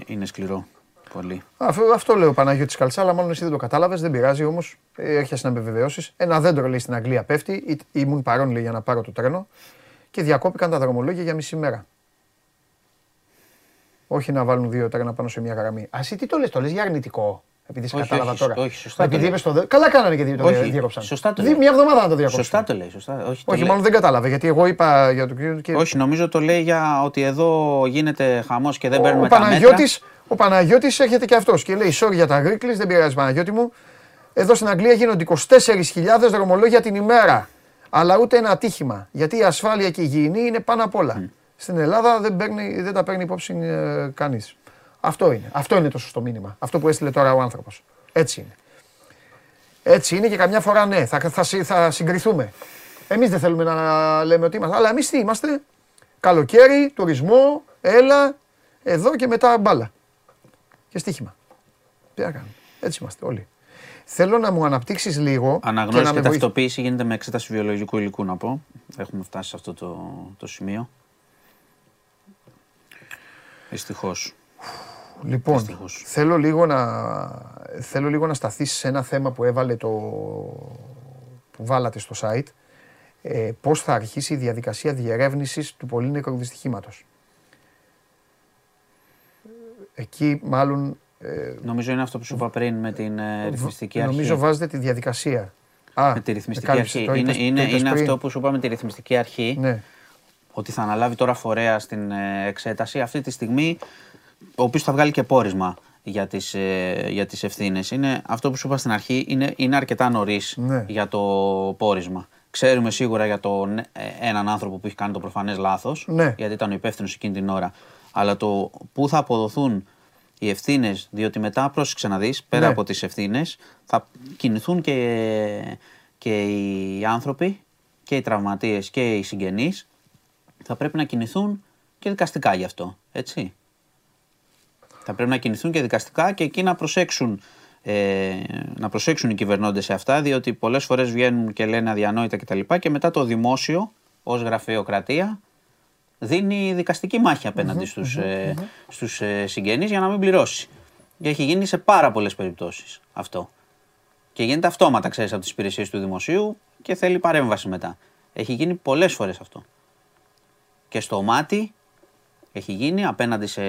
Είναι σκληρό. Πολύ. Αυτό, αυτό λέω Παναγιώτη Καλτσάλα, μάλλον εσύ δεν το κατάλαβες, δεν πειράζει όμως. Έρχεσαι να με βεβαιώσεις. Ένα δέντρο λέει στην Αγγλία πέφτει, ή- ήμουν παρόν λέει για να πάρω το τρένο και διακόπηκαν τα δρομολόγια για μισή μέρα. Όχι να βάλουν δύο τρένα πάνω σε μια γραμμή. Α, εσύ τι το λες, το λες για αρνητικό. Επειδή σε Όχι, κατάλαβα όχι, τώρα. όχι, σωστά Μα επειδή το είπες το δε- Καλά κάνανε και το Όχι, διέκοψαν. σωστά το Δι- λέει. Μια εβδομάδα να το διακόψουν. Σωστά το λέει. Σωστά. Όχι, το Όχι, λέει. μάλλον δεν κατάλαβε γιατί εγώ είπα για το κύριο. Και... Όχι, νομίζω το λέει για ότι εδώ γίνεται χαμός και δεν Ο, παίρνουμε ο τα μέτρα. Παναγιώτης, ο Παναγιώτης έρχεται και αυτός και λέει sorry για τα γρίκλεις, δεν πειράζει Παναγιώτη μου. Εδώ στην Αγγλία γίνονται 24.000 δρομολόγια την ημέρα. Αλλά ούτε ένα ατύχημα. Γιατί η ασφάλεια και η υγιεινή είναι πάνω απ' όλα. Στην Ελλάδα δεν, παίρνει, δεν τα παίρνει υπόψη ε, κανείς. Αυτό είναι. Αυτό είναι το σωστό μήνυμα. Αυτό που έστειλε τώρα ο άνθρωπος. Έτσι είναι. Έτσι είναι και καμιά φορά ναι, θα, θα, συ- θα συγκριθούμε. Εμείς δεν θέλουμε να λέμε ότι είμαστε. Αλλά εμείς τι είμαστε. Καλοκαίρι, τουρισμό, έλα, εδώ και μετά μπάλα. Και στοίχημα. Τι να κάνουμε. Έτσι είμαστε όλοι. Θέλω να μου αναπτύξεις λίγο Αναγνώριση να και, με βοηθήσεις. ταυτοποίηση γίνεται με εξέταση βιολογικού υλικού, να πω. Έχουμε φτάσει σε αυτό το, το σημείο. Δυστυχώς. Λοιπόν, Δυστυχώς. θέλω λίγο να, θέλω λίγο να σταθείς σε ένα θέμα που έβαλε το, που βάλατε στο site. Ε, πώς θα αρχίσει η διαδικασία διερεύνησης του πολύ νεκρού δυστυχήματος. Εκεί μάλλον ε, Νομίζω είναι αυτό που σου είπα πριν με την ε, ρυθμιστική αρχή. νομίζω βάζετε τη διαδικασία. Α, με τη ρυθμιστική κάλυψε, αρχή. το είναι είπες- το είναι, είπες είναι πριν. αυτό που σου είπα με τη ρυθμιστική αρχή. Ναι, Ότι θα αναλάβει τώρα φορέα στην ε, εξέταση. Αυτή τη στιγμή, ο οποίος θα βγάλει και πόρισμα για τις, ε, για τις ευθύνες. Είναι αυτό που σου είπα στην αρχή, είναι, είναι αρκετά νωρίς Ναι. για το πόρισμα. Ξέρουμε σίγουρα για τον ε, έναν άνθρωπο που έχει κάνει το προφανές λάθος, Ναι. γιατί ήταν ο υπεύθυνος εκείνη την ώρα. Αλλά το πού θα αποδοθούν οι ευθύνες, διότι μετά πρόσεξε να δεις, πέρα Ναι. από τις ευθύνες, θα κινηθούν και, και οι άνθρωποι και οι τραυματίες και οι συγγενείς θα πρέπει να κινηθούν και δικαστικά γι' αυτό, έτσι. Θα πρέπει να κινηθούν και δικαστικά και εκεί να προσέξουν, ε, να προσέξουν οι κυβερνώντες σε αυτά, διότι πολλές φορές βγαίνουν και λένε αδιανόητα κτλ. Και, και μετά το δημόσιο, ως γραφειοκρατία, δίνει δικαστική μάχη απέναντι στους, ε, στους ε, συγγενείς για να μην πληρώσει. Και έχει γίνει σε πάρα πολλές περιπτώσεις αυτό. Και γίνεται αυτόματα, ξέρεις, από τις υπηρεσίες του δημοσίου και θέλει παρέμβαση μετά. Έχει γίνει πολλές φορές αυτό. Και στο μάτι έχει γίνει απέναντι σε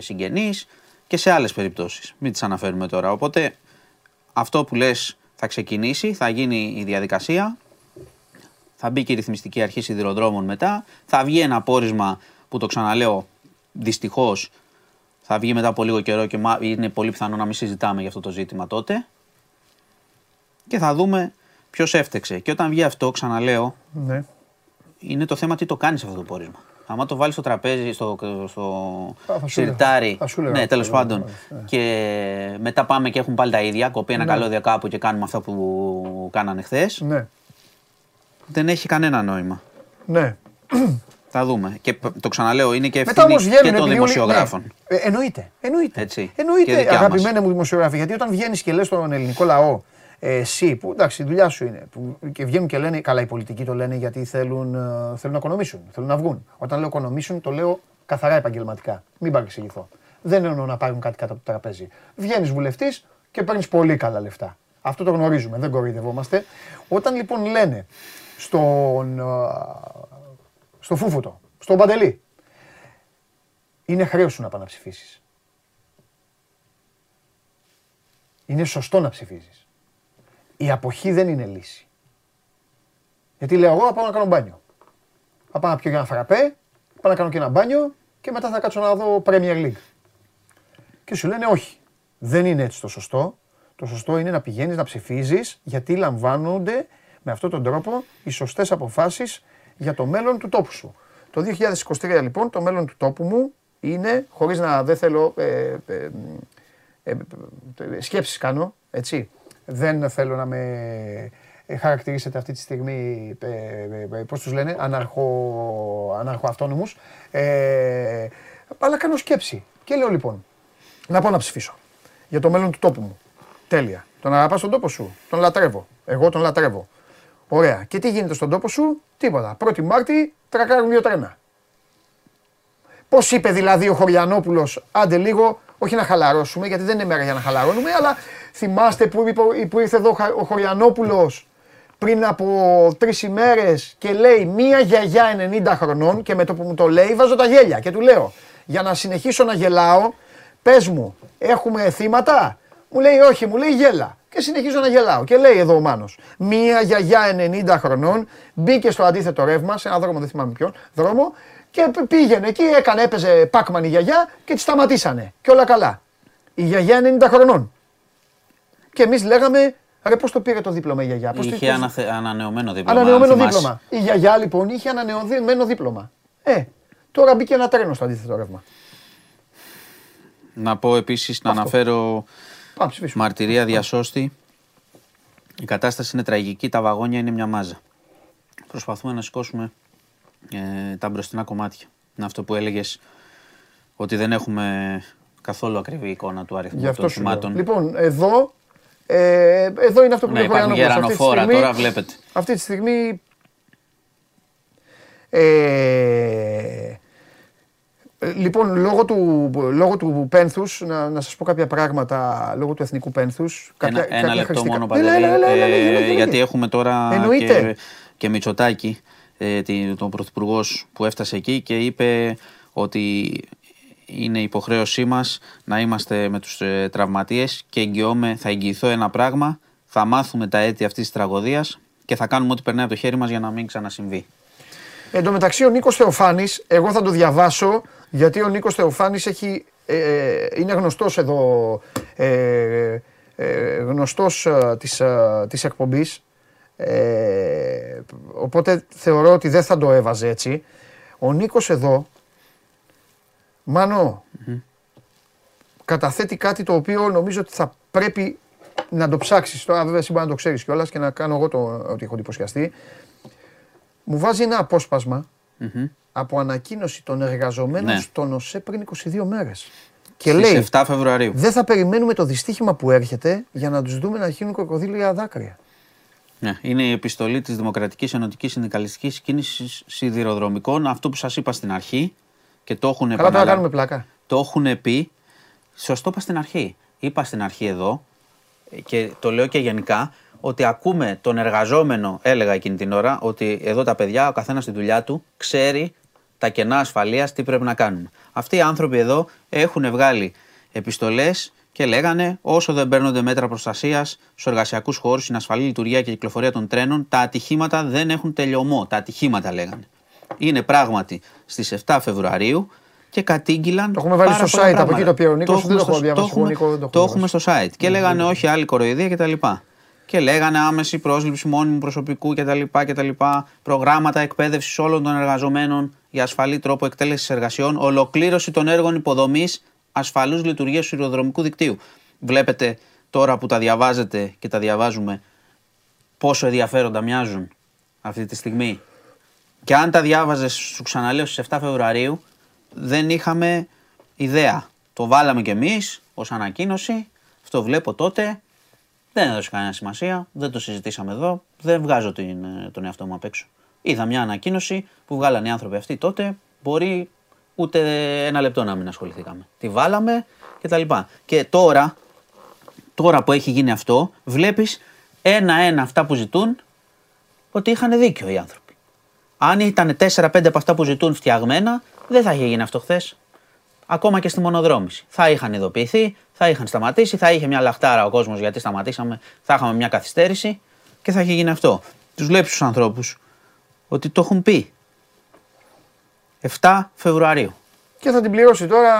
συγγενείς και σε άλλες περιπτώσεις. Μην τις αναφέρουμε τώρα. Οπότε αυτό που λες θα ξεκινήσει, θα γίνει η διαδικασία. Θα μπει και η ρυθμιστική αρχή σιδηροδρόμων μετά. Θα βγει ένα πόρισμα που το ξαναλέω δυστυχώς θα βγει μετά από λίγο καιρό και μα- είναι πολύ πιθανό να μην συζητάμε για αυτό το ζήτημα τότε και θα δούμε ποιος έφτεξε. Και όταν βγει αυτό, ξαναλέω, ναι. είναι το θέμα τι το κάνεις αυτό το πόρισμα. Άμα το βάλεις στο τραπέζι, στο, στο Α, θα σου σιρτάρι, έλεγα. Θα σου έλεγα ναι, αυτό, τέλος ναι, πάντων, ναι. και μετά πάμε και έχουν πάλι τα ίδια, κοπεί ένα Ναι. καλώδια κάπου και κάνουμε αυτά που κάνανε χθες, Ναι, δεν έχει κανένα νόημα. ναι. (clears throat) Θα δούμε. Και π- το ξαναλέω, είναι και Μετά ευθύνη όμως βγαίνουν και των επειδή όλοι- δημοσιογράφων. Ναι. Ε, εννοείται. Εννοείται. Έτσι. Και Εννοείται, δικιά αγαπημένοι μου δημοσιογράφοι. Γιατί όταν βγαίνεις και λες στον ελληνικό λαό, ε, εσύ που εντάξει, η δουλειά σου είναι. Που, και βγαίνουν και λένε, καλά, οι πολιτικοί το λένε γιατί θέλουν, ε, θέλουν να οικονομήσουν, θέλουν να βγουν. Όταν λέω οικονομήσουν, το λέω καθαρά επαγγελματικά. Μην παρεξηγηθώ. Δεν εννοώ να πάρουν κάτι κάτω από το τραπέζι. Βγαίνεις βουλευτής και παίρνεις πολύ καλά λεφτά. Αυτό το γνωρίζουμε, δεν κοροϊδευόμαστε. Όταν λοιπόν λένε στον, ε, στο Φούφουτο, στον Παντελή, είναι χρέος σου να πάει να ψηφίσεις. Είναι σωστό να ψηφίζεις. Η αποχή δεν είναι λύση. Γιατί λέω εγώ θα πάω να κάνω μπάνιο. Θα πάω να πιω για ένα φραπέ, πάω να κάνω και ένα μπάνιο και μετά θα κάτσω να δω Premier League. Και σου λένε όχι. Δεν είναι έτσι το σωστό. Το σωστό είναι να πηγαίνεις να ψηφίζεις γιατί λαμβάνονται με αυτόν τον τρόπο οι σωστές αποφάσεις για το μέλλον του τόπου σου. Το 2023 λοιπόν το μέλλον του τόπου μου είναι, χωρίς να δεν θέλω ε, ε, ε, ε, ε, σκέψεις κάνω, έτσι. Δεν θέλω να με ε, χαρακτηρίσετε αυτή τη στιγμή, ε, ε, ε, πώς τους λένε, αναρχο, αναρχοαυτόνομους. Ε, αλλά κάνω σκέψη. Και λέω λοιπόν, να πάω να ψηφίσω για το μέλλον του τόπου μου. Τέλεια. Τον αγαπάς τον τόπο σου. Τον λατρεύω. Εγώ τον λατρεύω. Ωραία. Και τι γίνεται στον τόπο σου, τίποτα. 1η Μάρτη τρακάρουν δύο τρένα. Πώς είπε δηλαδή ο Χωριανόπουλος, άντε λίγο, όχι να χαλαρώσουμε, γιατί δεν είναι μέρα για να χαλαρώνουμε, αλλά θυμάστε που, είπε- που ήρθε εδώ ο Χωριανόπουλος πριν από τρεις ημέρες και λέει μία γιαγιά 90 χρονών και με το που μου το λέει βάζω τα γέλια και του λέω για να συνεχίσω να γελάω, πες μου, έχουμε θύματα; Μου λέει όχι, μου λέει γέλα. Και συνεχίζω να γελάω. Και λέει εδώ ο Μάνος, μία γιαγιά 90 χρονών μπήκε στο αντίθετο ρεύμα, σε ένα δρόμο, δεν θυμάμαι ποιον, δρόμο, και π- πήγαινε εκεί, έκανε, έπαιζε πάκμαν η γιαγιά και τη σταματήσανε. Και όλα καλά. Η γιαγιά 90 χρονών. Και εμείς λέγαμε, ρε πώς το πήρε το δίπλωμα η γιαγιά. Πώς το- Είχε πώς- αναθε- ανανεωμένο δίπλωμα. Ανανεωμένο αν θυμάσαι. δίπλωμα. Η γιαγιά λοιπόν είχε ανανεωμένο δίπλωμα. Ε, τώρα μπήκε ένα τρένο στο αντίθετο ρεύμα. Να πω επίσης να αναφέρω Πάμε ψηφίσουμε. μαρτυρία διασώστη. Η κατάσταση είναι τραγική, τα βαγόνια είναι μια μάζα. Προσπαθούμε να σηκώσουμε ε, τα μπροστινά κομμάτια. Είναι αυτό που έλεγες ότι δεν έχουμε καθόλου ακριβή εικόνα του αριθμού Γι' αυτό των σου λέω. θυμάτων. Λοιπόν, εδώ, ε, εδώ είναι αυτό που ναι, λέει ο υπάρχουν Χωριανόπουλος. Αυτή τη γερανοφόρα στιγμή- τώρα, βλέπετε. Αυτή τη στιγμή. Ε, λοιπόν, λόγω του, λόγω του πένθους, να, να σας πω κάποια πράγματα, λόγω του εθνικού πένθους. Ένα, κάποια, ένα κάποια λεπτό χρηστικά- μόνο Έλα, Παντελή, έλα, έλα, έλα, ε, έλα, έλα, έλα. γιατί έχουμε τώρα Εννοείται. και, και Μητσοτάκη, ε, τη- τον Πρωθυπουργός που έφτασε εκεί και είπε ότι είναι υποχρέωσή μας να είμαστε με τους ε, τραυματίες και εγγυώμαι, θα εγγυηθώ ένα πράγμα, θα μάθουμε τα αίτια αυτής της τραγωδίας και θα κάνουμε ό,τι περνάει από το χέρι μας για να μην ξανασυμβεί. Εν τω μεταξύ ο Νίκος Θεοφάνης, εγώ θα το διαβάσω γιατί ο Νίκος Θεοφάνης έχει, ε, είναι γνωστός εδώ, ε, ε, γνωστός ε, της, ε, της εκπομπής. Ε, οπότε θεωρώ ότι δεν θα το έβαζε έτσι. Ο Νίκος εδώ, Μάνο, καταθέτει κάτι το οποίο νομίζω ότι θα πρέπει να το ψάξεις. Τώρα βέβαια εσύ μπορεί να το ξέρεις κιόλας και να κάνω εγώ το ότι έχω εντυπωσιαστεί. Μου βάζει ένα απόσπασμα από ανακοίνωση των εργαζομένων Ναι. στον ΟΣΕ πριν 22 μέρες. Και Στις λέει, 7 Φεβρουαρίου. δεν θα περιμένουμε το δυστύχημα που έρχεται για να τους δούμε να χύνουν κροκοδίλια δάκρυα. Ναι, είναι η επιστολή της Δημοκρατικής Ενωτικής Συνδικαλιστικής Κίνησης Σιδηροδρομικών, αυτό που σας είπα στην αρχή και το έχουν Καλά τώρα επαναλάβει. κάνουμε πλάκα. Το έχουν πει. Σωστό είπα στην αρχή. Είπα στην αρχή εδώ και το λέω και γενικά ότι ακούμε τον εργαζόμενο, έλεγα εκείνη την ώρα, ότι εδώ τα παιδιά, ο καθένας στη δουλειά του, ξέρει τα κενά ασφαλείας τι πρέπει να κάνουμε. Αυτοί οι άνθρωποι εδώ έχουν βγάλει επιστολές και λέγανε όσο δεν παίρνονται μέτρα προστασίας στους εργασιακούς χώρους, στην ασφαλή λειτουργία και κυκλοφορία των τρένων, τα ατυχήματα δεν έχουν τελειωμό. Τα ατυχήματα λέγανε. Είναι πράγματι στις 7 Φεβρουαρίου και κατήγγυλαν. Το έχουμε βάλει πάρα στο πολλά site, από πράγματα. εκεί το πήρε ο Νίκος, έχουμε δεν το στο- έχω διαβάσει, έχουμε- εγώ, Νίκο, δεν το έχω Το έχουμε διαβάσει. στο site. Και λέγανε όχι άλλη κοροϊδία κτλ. Και λέγανε άμεση πρόσληψη μόνιμου προσωπικού κτλ. κτλ. Προγράμματα εκπαίδευσης όλων των εργαζομένων για ασφαλή τρόπο εκτέλεσης εργασιών. Ολοκλήρωση των έργων υποδομής ασφαλούς λειτουργίας του σιδηροδρομικού δικτύου. Βλέπετε τώρα που τα διαβάζετε και τα διαβάζουμε πόσο ενδιαφέροντα μοιάζουν αυτή τη στιγμή. Και αν τα διάβαζες, σου ξαναλέω στις 7 Φεβρουαρίου, δεν είχαμε ιδέα. Το βάλαμε κι εμείς ως ανακοίνωση. Αυτό βλέπω τότε. Δεν έδωσε κανένα σημασία. Δεν το συζητήσαμε εδώ. Δεν βγάζω την, ε, τον εαυτό μου απ' έξω. Είδα μια ανακοίνωση που βγάλανε οι άνθρωποι αυτοί τότε. Μπορεί ούτε ένα λεπτό να μην ασχοληθήκαμε. Τη βάλαμε και τα λοιπά. Και τώρα, τώρα που έχει γίνει αυτό, βλέπεις ένα-ένα αυτά που ζητούν ότι είχαν δίκιο οι άνθρωποι. Αν ήταν 4-5 από αυτά που ζητούν φτιαγμένα, δεν θα είχε γίνει αυτό χθες. Ακόμα και στη μονοδρόμηση. Θα είχαν ειδοποιηθεί, θα είχαν σταματήσει, θα είχε μια λαχτάρα ο κόσμος γιατί σταματήσαμε, θα είχαμε μια καθυστέρηση και θα είχε γίνει αυτό. Τους βλέπεις τους ανθρώπους ότι το έχουν πει. 7 Φεβρουαρίου. Και θα την πληρώσει τώρα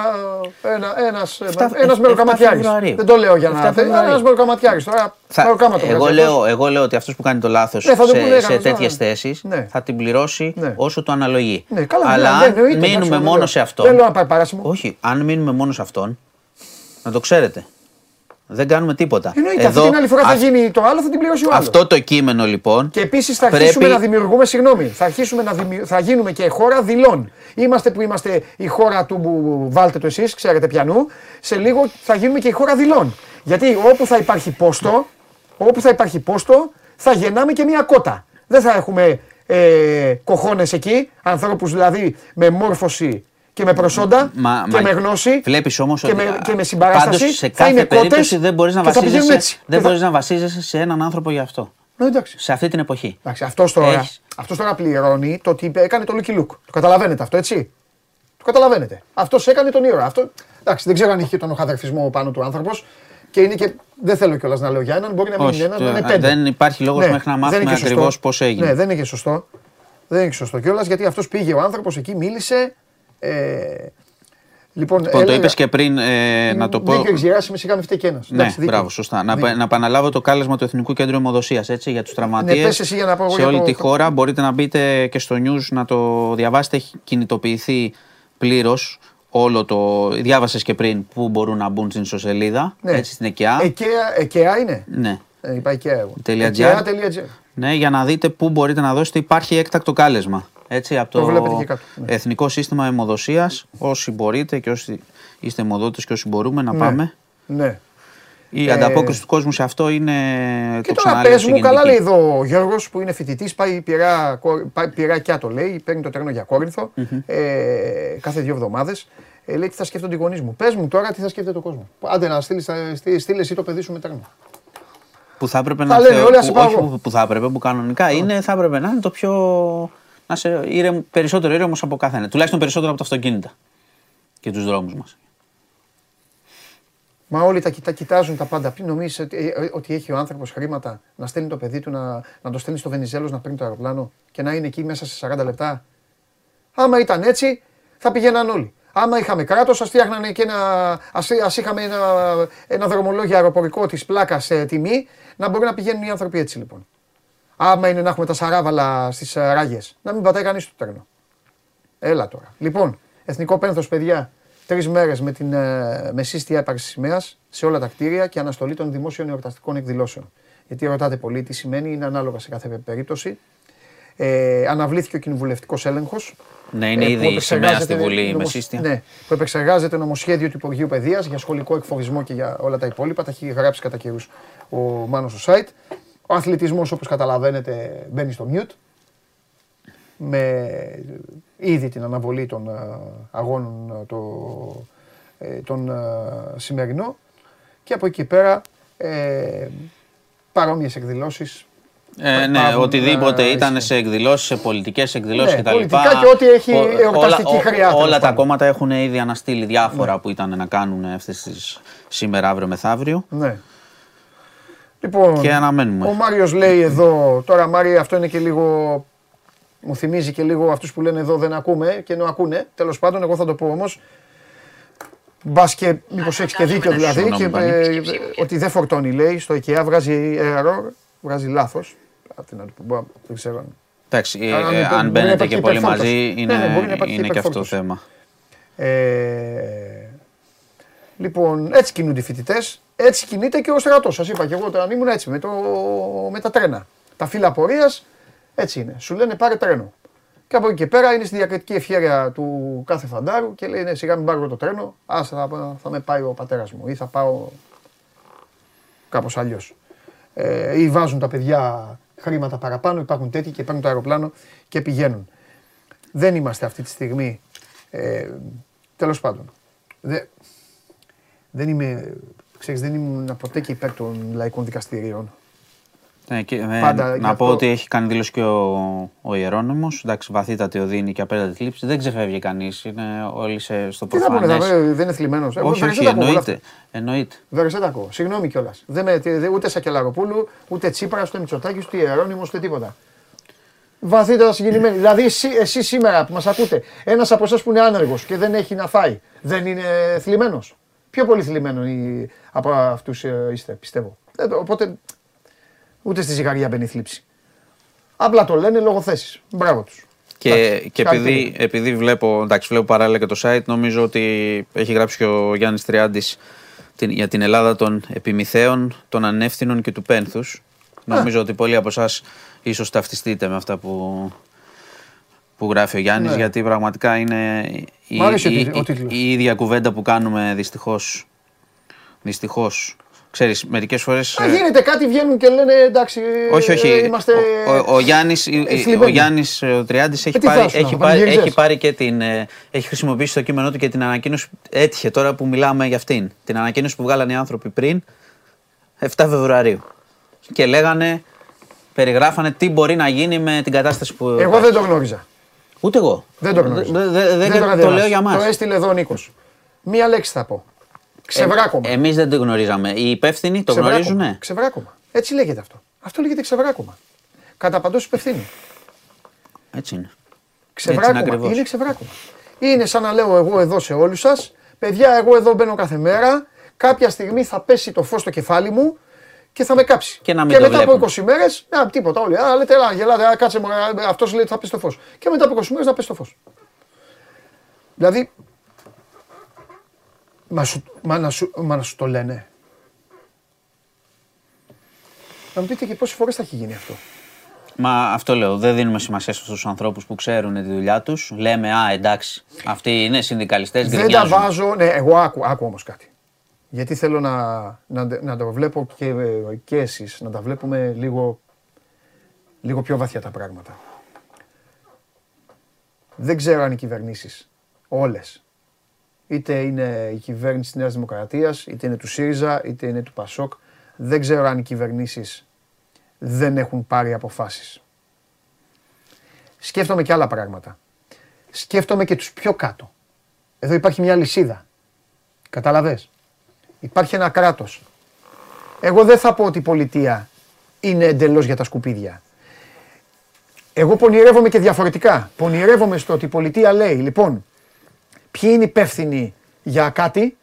ένα, ένας, Εφτά- ένας εφ- μεροκαματιάρης. εφτά Φεβρουαρίου. Δεν το λέω για να... Εφτά Φεβρουαρίου. Ένας μεροκαματιάρης τώρα. Θα, μεροκάματο εγώ, βγάζει λέω, εγώ λέω ότι αυτός που κάνει το λάθος Ναι, θα το πούνε, σε, σε έκανες, τέτοιες ναι. θέσεις Ναι. θα την πληρώσει Ναι. όσο το αναλογεί. Ναι, καλά, Αλλά ναι, αν ναι, εννοείται, μείνουμε εντάξει, δεν μόνο λέω. σε αυτό. Δεν λέω να πάει παράσημο. Όχι, αν μείνουμε μόνο σε αυτόν, να το ξέρετε. Δεν κάνουμε τίποτα. Εννοείται, αυτή την άλλη φορά θα αυ- γίνει το άλλο, θα την πληρώσει ο άλλος. Αυτό το κείμενο λοιπόν. Και επίσης θα πρέπει- αρχίσουμε να δημιουργούμε, συγγνώμη, θα, αρχίσουμε να δημιου... θα γίνουμε και χώρα δηλών. Είμαστε που είμαστε η χώρα του που βάλτε το εσείς, ξέρετε πιανού. Σε λίγο θα γίνουμε και η χώρα δηλών. Γιατί όπου θα υπάρχει πόστο, όπου θα υπάρχει πόστο, θα γεννάμε και μια κότα. Δεν θα έχουμε ε, κοχώνες εκεί, ανθρώπους δηλαδή με μόρφωση και με προσόντα Μα- και μα- με γνώση Βλέπεις όμως και, ότι με, και με συμπαράσταση. πάντως σε θα κάθε είναι περίπτωση κότες δεν μπορείς να και θα πηγαίνουν βασίζεσαι, έτσι. δεν Και θα- μπορείς να βασίζεσαι σε έναν άνθρωπο γι' αυτό. Ναι, εντάξει. Σε αυτή την εποχή. Εντάξει, αυτός τώρα, Έχεις. αυτός τώρα πληρώνει το ότι έκανε το Lucky Luke. Το καταλαβαίνετε αυτό, έτσι; Το καταλαβαίνετε. Αυτός έκανε τον ήρωα. Αυτό, εντάξει, δεν ξέρω αν είχε και τον οχαδερφισμό πάνω του άνθρωπος και είναι και. Δεν θέλω κιόλας να λέω για έναν, μπορεί να μην Όχι, είναι ένα, να το- είναι πέντε. δεν υπάρχει λόγος μέχρι να δεν μάθουμε είναι και σωστό. ακριβώς πώς έγινε. Ναι, δεν είναι και σωστό. Δεν είναι και σωστό κιόλας γιατί αυτός πήγε ο άνθρωπος εκεί, μίλησε. Ε, λοιπόν, Λοιπόν, το είπες και πριν, ε, να το πω. Δίκιο εξηγάσει, με σιγά μην φταίει κι ένας. Ναι, μπράβο, σωστά. Να, Δίκιο. να επαναλάβω το κάλεσμα του Εθνικού Κέντρου Αιμοδοσία για τους τραυματίες. Ναι, πες εσύ για να πω εγώ σε για όλη το- τη χώρα. Μπορείτε να μπείτε και στο news να το διαβάσετε. Έχει κινητοποιηθεί πλήρως όλο το. Διάβασες και πριν πού μπορούν να μπουν στην ισοσελίδα. Ναι. Έτσι, στην ΕΚΕΑ. Εκαία, εκαία είναι; Ναι. Ε, είπα εκαία εγώ. Τελεία Εκαία.gr. Ναι, για να δείτε πού μπορείτε να δώσετε. Υπάρχει έκτακτο κάλεσμα. Έτσι, από Το το, βλέπετε και κάτω, ναι. Εθνικό Σύστημα Αιμοδοσίας. Όσοι μπορείτε και όσοι είστε αιμοδότες και όσοι μπορούμε να πάμε. Ναι. Η Ε, ανταπόκριση του κόσμου σε αυτό είναι. Και το τώρα ξαναλέω, πες μου, καλά συγκινητική. λέει εδώ ο Γιώργος που είναι φοιτητής, πάει πειρά, κο- πάει πειρά το λέει, παίρνει το τρένο για κορινθο ε, κάθε δύο εβδομάδες. Ε, λέει τι θα σκέφτονται οι γονείς μου; Πες μου τώρα τι θα σκέφτεται ο κόσμος. Άντε να στείλεις, ε, στείλ- στείλ εσύ το παιδί σου με τρένο. Που θα έπρεπε Θα να λένε θεω- όλοι, ας που, πάω όχι εγώ. που, που θα έπρεπε, που κανονικά είναι, θα έπρεπε να είναι το πιο. Να είσαι ήρεμο, περισσότερο ήρεμος από καθένα. Τουλάχιστον περισσότερο από τα αυτοκίνητα και τους δρόμους μας. Μα όλοι τα, κοιτά, κοιτάζουν τα πάντα. Πριν νομίζεις ότι, ε, ότι έχει ο άνθρωπος χρήματα να στέλνει το παιδί του να, να το στέλνει στο Βενιζέλος να παίρνει το αεροπλάνο και να είναι εκεί μέσα σε 40 λεπτά; Άμα ήταν έτσι, θα πηγαίναν όλοι. Άμα είχαμε κράτος, ας φτιάχνανε και ένα. Ας, ας είχαμε ένα, ένα δρομολόγιο αεροπορικό της πλάκας σε τιμή, να μπορεί να πηγαίνουν οι άνθρωποι έτσι λοιπόν. Άμα είναι να έχουμε τα σαράβαλα στις ράγες, να μην πατάει κανείς το τρένο. Έλα τώρα. Λοιπόν, εθνικό πένθος, παιδιά, τρεις μέρες με, την, ε, με σύστια ύπαρξης σημαίας σε όλα τα κτίρια και αναστολή των δημόσιων εορταστικών εκδηλώσεων. Γιατί ρωτάτε πολύ τι σημαίνει, είναι ανάλογα σε κάθε περίπτωση. Ε, αναβλήθηκε ο κοινοβουλευτικός έλεγχος. Ναι, είναι ήδη η σημαία στη Βουλή με σύστια. Ναι, που επεξεργάζεται νομοσχέδιο του Υπουργείου Παιδείας για σχολικό εκφοβισμό και για όλα τα υπόλοιπα. Τα έχει γράψει κατά καιρούς ο Μάνος στο site. Ο αθλητισμός, όπως καταλαβαίνετε, μπαίνει στο mute. Με ήδη την αναβολή των ε, αγώνων ε, το, ε, τον ε, σημερινό. Και από εκεί πέρα ε, παρόμοιες εκδηλώσεις Ε, ναι, Πάβουν, οτιδήποτε ε, ήταν εσύ. σε εκδηλώσεις, σε πολιτικές εκδηλώσεις Ναι, κτλ. πολιτικά και ό,τι έχει εορταστική όλα, χρειά, τέλος Όλα τα πάντων. Ναι. κόμματα έχουν ήδη αναστείλει διάφορα που ήταν να κάνουν αυτές τις σήμερα, αύριο, μεθαύριο. Ναι. Λοιπόν, Και αναμένουμε. ο Μάριος λέει εδώ, τώρα Μάρια αυτό είναι και λίγο, μου θυμίζει και λίγο αυτούς που λένε εδώ δεν ακούμε και ενώ ακούνε, τέλος πάντων εγώ θα το πω όμως, Μπας και μήπως έχεις και δίκιο δηλαδή, Συγγνώμη, και, Μπάνη. ε, ότι δεν φορτώνει λέει στο IKEA, βγάζει error, βγάζει λάθος. Τι να του πω, δεν ξέρω. αν- Εντάξει, ε, Αν- ε, μπορεί να αν υπάρχει μπαίνετε και πολύ υπερφόρτωση. μαζί, Ναι, είναι, ναι, μπορεί να υπάρχει είναι και αυτό το υπερφόρτωση. θέμα. Ε, λοιπόν, έτσι κινούνται οι φοιτητές. Έτσι κινείται και ο στρατός. Σας είπα και εγώ όταν ήμουν έτσι με, το, με τα τρένα. Τα φύλλα πορεία έτσι είναι. Σου λένε πάρε τρένο. Και από εκεί και πέρα είναι στη διακριτική ευχαίρεια του κάθε φαντάρου και λέει ναι, σιγά μην πάρω το τρένο. Α, θα, θα με πάει ο πατέρας μου ή θα πάω κάπως αλλιώς. Ε, ή βάζουν τα παιδιά χρήματα παραπάνω, υπάρχουν τέτοιοι και παίρνουν το αεροπλάνο και πηγαίνουν. Δεν είμαστε αυτή τη στιγμή. Ε, Τέλος πάντων. Δε, δεν είμαι. Ξέρεις, δεν ήμουν ποτέ και υπέρ των λαϊκών δικαστηρίων. Ναι, και, ε, Πάντα, γι' να αυτό- πω ότι έχει κάνει δήλωση και ο, ο Ιερώνυμος, εντάξει βαθύτατη οδύνη και απέναντι θλίψη, δεν ξεφεύγει κανείς, είναι όλοι σε, στο Τι θα πούνε, προφανές. θα, πούνε, δεν είναι θλιμμένος. όχι, όχι, εννοείται, εννοείται. Δεν τα ακούω. Συγγνώμη κιόλας. Δεν με, τε- ούτε Σακελαροπούλου, ούτε Τσίπρας, ούτε Μητσοτάκης, ούτε Ιερόνιμο, ούτε τίποτα. Βαθύτερα συγκινημένοι. Δηλαδή, εσύ, εσείς σήμερα που μας ακούτε, ένας από εσάς που είναι άνεργος και δεν έχει να φάει, δεν είναι θλιμμένος; Πιο πολύ θλιμμένο από αυτούς είστε, πιστεύω. Δεν το- Οπότε ούτε στη ζυγαριά μπαίνει θλίψη. Απλά το λένε λόγω θέσης. Μπράβο τους. Και, και επειδή, επειδή βλέπω, εντάξει, βλέπω παράλληλα και το site, νομίζω ότι έχει γράψει και ο Γιάννης Τριάντης την, για την Ελλάδα των επιμηθέων, των ανεύθυνων και του πένθους. Νομίζω ότι πολλοί από εσάς ίσως ταυτιστείτε με αυτά που, που γράφει ο Γιάννης, Ναι. γιατί πραγματικά είναι η, Μ' άρεσε ο η- τίτλος. η- η ίδια κουβέντα που κάνουμε δυστυχώς, δυστυχώς Ξέρεις, μερικές φορές... Να ε, γίνεται κάτι, βγαίνουν και λένε εντάξει. όχι, όχι. ε, Είμαστε. Ο, ο, ο Γιάννης, η- η- ο θλιμμένοι. Γιάννης ε, ο Τριάντης έχει, τι πάρει, θα σου έχει, να πάρει, πανηγυριζές. έχει πάρει και την. ε, έχει χρησιμοποιήσει στο κείμενό του και την ανακοίνωση. Έτυχε τώρα που μιλάμε για αυτήν. Την ανακοίνωση που βγάλανε οι άνθρωποι πριν 7 Φεβρουαρίου. Και λέγανε, περιγράφανε τι μπορεί να γίνει με την κατάσταση που. Εγώ δεν το γνώριζα. Ούτε εγώ. Δεν το γνώριζα. Δε- δε- δεν- το, είχα το διαβάσει. λέω για μας. Το έστειλε εδώ ο Νίκος. Μία λέξη θα πω. Ξεβράκωμα. Εμείς δεν το γνωρίζαμε. Οι υπεύθυνοι το Ξεβράκωμα. γνωρίζουν. Ξεβράκωμα. Έτσι λέγεται αυτό. Αυτό λέγεται ξεβράκωμα. Κατά παντός υπευθύνη. Έτσι είναι. Ξεβράκωμα. ακριβώς. είναι ξεβράκωμα. Είναι σαν να λέω εγώ εδώ σε όλους σας, παιδιά, εγώ εδώ μπαίνω κάθε μέρα. Κάποια στιγμή θα πέσει το φως στο κεφάλι μου και θα με κάψει. Και να μην το μετά από βλέπουμε. 20 μέρες, α, τίποτα όλοι. Α, λέτε, έλα, γελάτε, α, κάτσε μου, αυτός λέει ότι θα πέσει το φως. Και μετά από 20 μέρες θα πέσει το φως. Δηλαδή, μα, σου, μα, να σου, μα να σου το λένε. Να μου πείτε και πόσες φορές θα έχει γίνει αυτό. Μα αυτό λέω. Δεν δίνουμε σημασία σε αυτούς τους ανθρώπους που ξέρουν τη δουλειά τους. Λέμε, Α, εντάξει, αυτοί είναι συνδικαλιστές, Δεν τα γκρινιάζουν. βάζω. Ναι, εγώ άκου, άκου όμως κάτι. Γιατί θέλω να, να, να το βλέπω και, και εσείς, να τα βλέπουμε λίγο, λίγο πιο βαθιά τα πράγματα. Δεν ξέρω αν οι κυβερνήσεις, όλες, είτε είναι η κυβέρνηση της Νέας Δημοκρατίας, είτε είναι του ΣΥΡΙΖΑ, είτε είναι του ΠΑΣΟΚ, δεν ξέρω αν οι κυβερνήσεις δεν έχουν πάρει αποφάσεις. Σκέφτομαι και άλλα πράγματα. Σκέφτομαι και τους πιο κάτω. Εδώ υπάρχει μια λυσίδα. Καταλαβες; Υπάρχει ένα κράτος. Εγώ δεν θα πω ότι η πολιτεία είναι εντελώς για τα σκουπίδια. Εγώ πονηρεύομαι και διαφορετικά. Πονηρεύομαι στο ότι η πολιτεία λέει, λοιπόν, ποιοι είναι υπεύθυνοι για κάτι,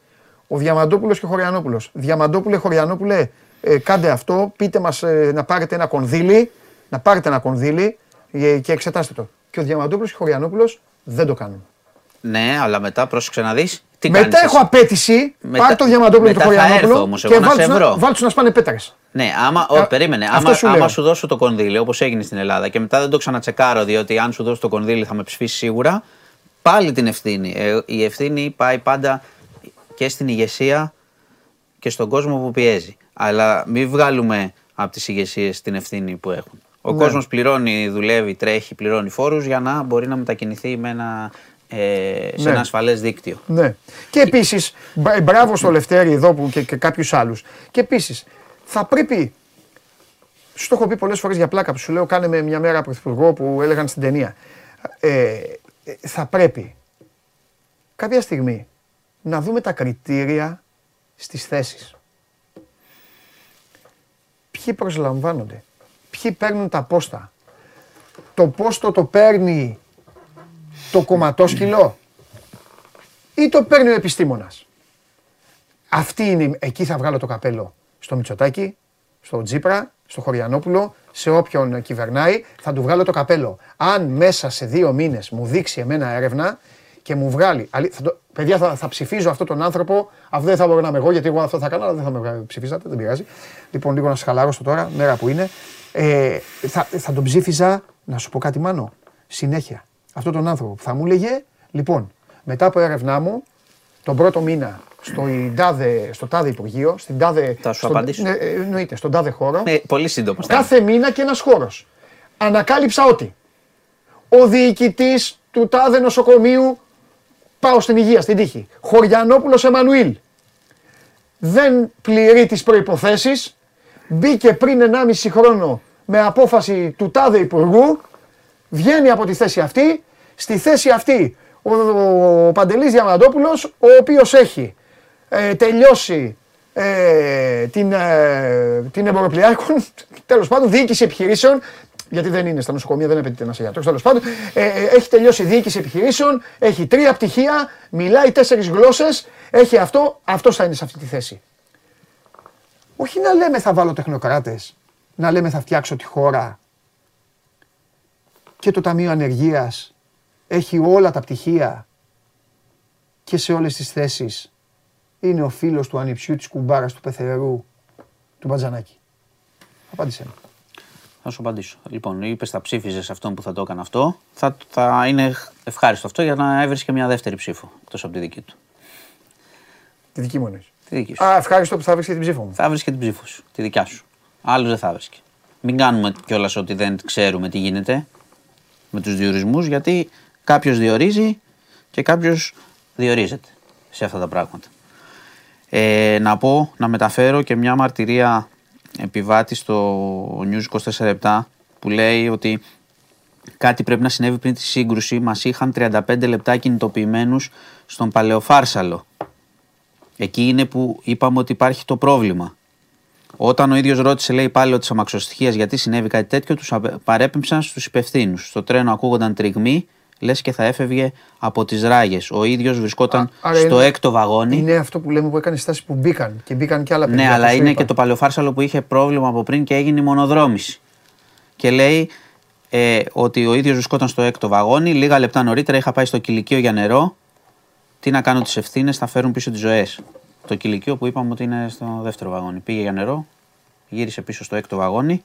ο Διαμαντόπουλος και ο Χωριανόπουλος. Διαμαντόπουλε, Χωριανόπουλε, ε, κάντε αυτό, πείτε μας ε, να πάρετε ένα κονδύλι, να πάρετε ένα κονδύλι ε, και εξετάστε το. Και ο Διαμαντόπουλος και ο Χωριανόπουλος δεν το κάνουν. Ναι, αλλά μετά πρόσεξε να δεις. Τι Μετά κάνεις έχω εσύ; απέτηση, Μετά- πάρ το Διαμαντόπουλο και το μετά θα Χωριανόπουλο έρθω όμως και εγώ να βάλτε σε να, βρω. βάλτε τους να σπάνε πέτρες. Ναι, άμα, Α, ό, περίμενε. αυτό Άμα, σου άμα λέω. σου δώσω το κονδύλι όπως έγινε στην Ελλάδα και μετά δεν το ξανατσεκάρω διότι αν σου δώσω το κονδύλι θα με ψηφίσει σίγουρα, πάλι την ευθύνη. Ε, η ευθύνη πάει πάντα και στην ηγεσία και στον κόσμο που πιέζει. Αλλά μην βγάλουμε από τις ηγεσίες την ευθύνη που έχουν. Ο Ναι. κόσμος πληρώνει, δουλεύει, τρέχει, πληρώνει φόρους για να μπορεί να μετακινηθεί με ένα, ε, σε Ναι. ένα ασφαλές δίκτυο. Ναι. Και επίσης, μπράβο στο Λευτέρη εδώ που και, και κάποιους άλλους. Και επίσης, θα πρέπει. Σου το έχω πει πολλές φορές για πλάκα που σου λέω: Κάνε με μια μέρα πρωθυπουργό που έλεγαν στην ταινία. Ε, ε, θα πρέπει κάποια στιγμή να δούμε τα κριτήρια στις θέσεις. Ποιοι προσλαμβάνονται, ποιοι παίρνουν τα πόστα. Το πόστο το παίρνει το κομματόσκυλο ή το παίρνει ο επιστήμονας; Αυτή είναι, εκεί θα βγάλω το καπέλο στο Μητσοτάκη, στο Τζίπρα, στο Χωριανόπουλο, σε όποιον κυβερνάει, θα του βγάλω το καπέλο. Αν μέσα σε δύο μήνες μου δείξει εμένα έρευνα και μου βγάλει, αλη- θα το, παιδιά θα, θα ψηφίζω αυτόν τον άνθρωπο, αυτό δεν θα μπορώ να είμαι εγώ, γιατί εγώ αυτό θα κάνω, αλλά δεν θα με βγάλει- ψηφίσατε, δεν πειράζει. Λοιπόν, λίγο να σας χαλαρώσω τώρα, μέρα που είναι. Ε, θα, θα τον ψήφιζα, να σου πω κάτι μάνο, συνέχεια. Αυτόν τον άνθρωπο που θα μου έλεγε, λοιπόν, μετά από έρευνά μου, τον πρώτο μήνα στο, τάδε, στο τάδε Υπουργείο, στην τάδε. Θα σου στον- απαντήσω. Ναι, ε, εννοείται, στον τάδε χώρο. Ε, πολύ σύντομα. θα είναι. Κάθε μήνα και ένας χώρος. Ανακάλυψα ότι ο διοικητής του τάδε νοσοκομείου. Πάω στην υγεία, στην τύχη. Χωριανόπουλος Εμμανουήλ. Δεν πληρεί τις προποθέσει. Μπήκε πριν 1,5 χρόνο με απόφαση του τάδε υπουργού. Βγαίνει από τη θέση αυτή. Στη θέση αυτή ο, ο Παντελής Διαμαντόπουλος, ο οποίος έχει ε, τελειώσει ε, την, ε, την εμποροπλιάρχων, (laughs) τέλος πάντων, διοίκηση επιχειρήσεων, γιατί δεν είναι στα νοσοκομεία, δεν απαιτείται να είσαι γιατρός, τέλος πάντων, ε, ε, έχει τελειώσει διοίκηση επιχειρήσεων, έχει τρία πτυχία, μιλάει τέσσερις γλώσσες, έχει αυτό, αυτός θα είναι σε αυτή τη θέση. Όχι να λέμε θα βάλω τεχνοκράτες, να λέμε θα φτιάξω τη χώρα και το Ταμείο Ανεργίας έχει όλα τα πτυχία και σε όλες τις θέσεις είναι ο φίλος του ανιψιού της κουμπάρας του πεθερού του Μπατζανάκη. Απάντησέ μου. Θα σου απαντήσω. Λοιπόν, είπες θα ψήφιζες αυτόν που θα το έκανε αυτό. Θα, θα είναι ευχάριστο αυτό για να έβρισκε μια δεύτερη ψήφο. Τόσο από τη δική του. Τη δική μου εννοείς. Τη Τη δική σου. Α, ευχάριστο που θα βρει και την ψήφο μου. Θα βρει και την ψήφο σου, τη δικιά σου. Άλλου δεν θα βρει. Μην κάνουμε κιόλας ότι δεν ξέρουμε τι γίνεται με τους διορισμούς, γιατί κάποιος διορίζει και κάποιος διορίζεται σε αυτά τα πράγματα. Ε, να πω, να μεταφέρω και μια μαρτυρία επιβάτη στο News 24 που λέει ότι κάτι πρέπει να συνέβη πριν τη σύγκρουση. Μας είχαν 35 λεπτά κινητοποιημένους στον Παλαιοφάρσαλο. Εκεί είναι που είπαμε ότι υπάρχει το πρόβλημα. Όταν ο ίδιος ρώτησε, λέει πάλι της αμαξοστοιχίας γιατί συνέβη κάτι τέτοιο, τους παρέπεμψαν στους υπευθύνους. Στο τρένο ακούγονταν τριγμοί, λες και θα έφευγε από τις ράγες. Ο ίδιος βρισκόταν άρα στο είναι- έκτο βαγόνι. Είναι αυτό που λέμε που έκανε στάση που μπήκαν και μπήκαν και άλλα παιδιά. Ναι, αλλά που σου είναι είπα. και το παλαιοφάρσαλο που είχε πρόβλημα από πριν και έγινε η μονοδρόμηση. Και λέει ε, ότι ο ίδιος βρισκόταν στο έκτο βαγόνι. Λίγα λεπτά νωρίτερα είχα πάει στο κηλικείο για νερό. Τι να κάνω τις ευθύνες, θα φέρουν πίσω τις ζωές. Το κηλικείο που είπαμε ότι είναι στο δεύτερο βαγόνι. Πήγε για νερό, γύρισε πίσω στο έκτο βαγόνι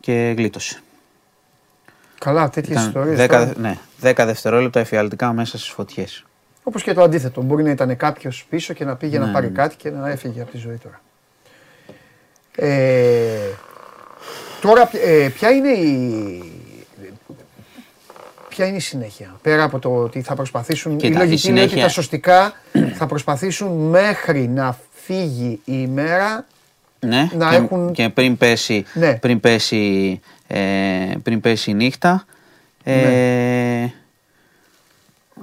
και γλίτωσε. Καλά, τέτοιες Ήταν ιστορίες. 10, ναι, 10 δευτερόλεπτα εφιαλτικά μέσα στις φωτιές. Όπως και το αντίθετο. Μπορεί να ήταν κάποιος πίσω και να πήγε να Ναι, πάρει ναι. κάτι και να έφυγε από τη ζωή τώρα. Ε, τώρα, ε, ποια είναι η. Ποια είναι η συνέχεια, πέρα από το ότι θα προσπαθήσουν, Κοίτα, η η λογική είναι ότι συνέχεια- τα σωστικά θα προσπαθήσουν μέχρι να φύγει η ημέρα Ναι, Να και, έχουν- και πριν πέσει, Ναι. πριν πέσει, ε, πριν πέσει η νύχτα. Ε, Ναι.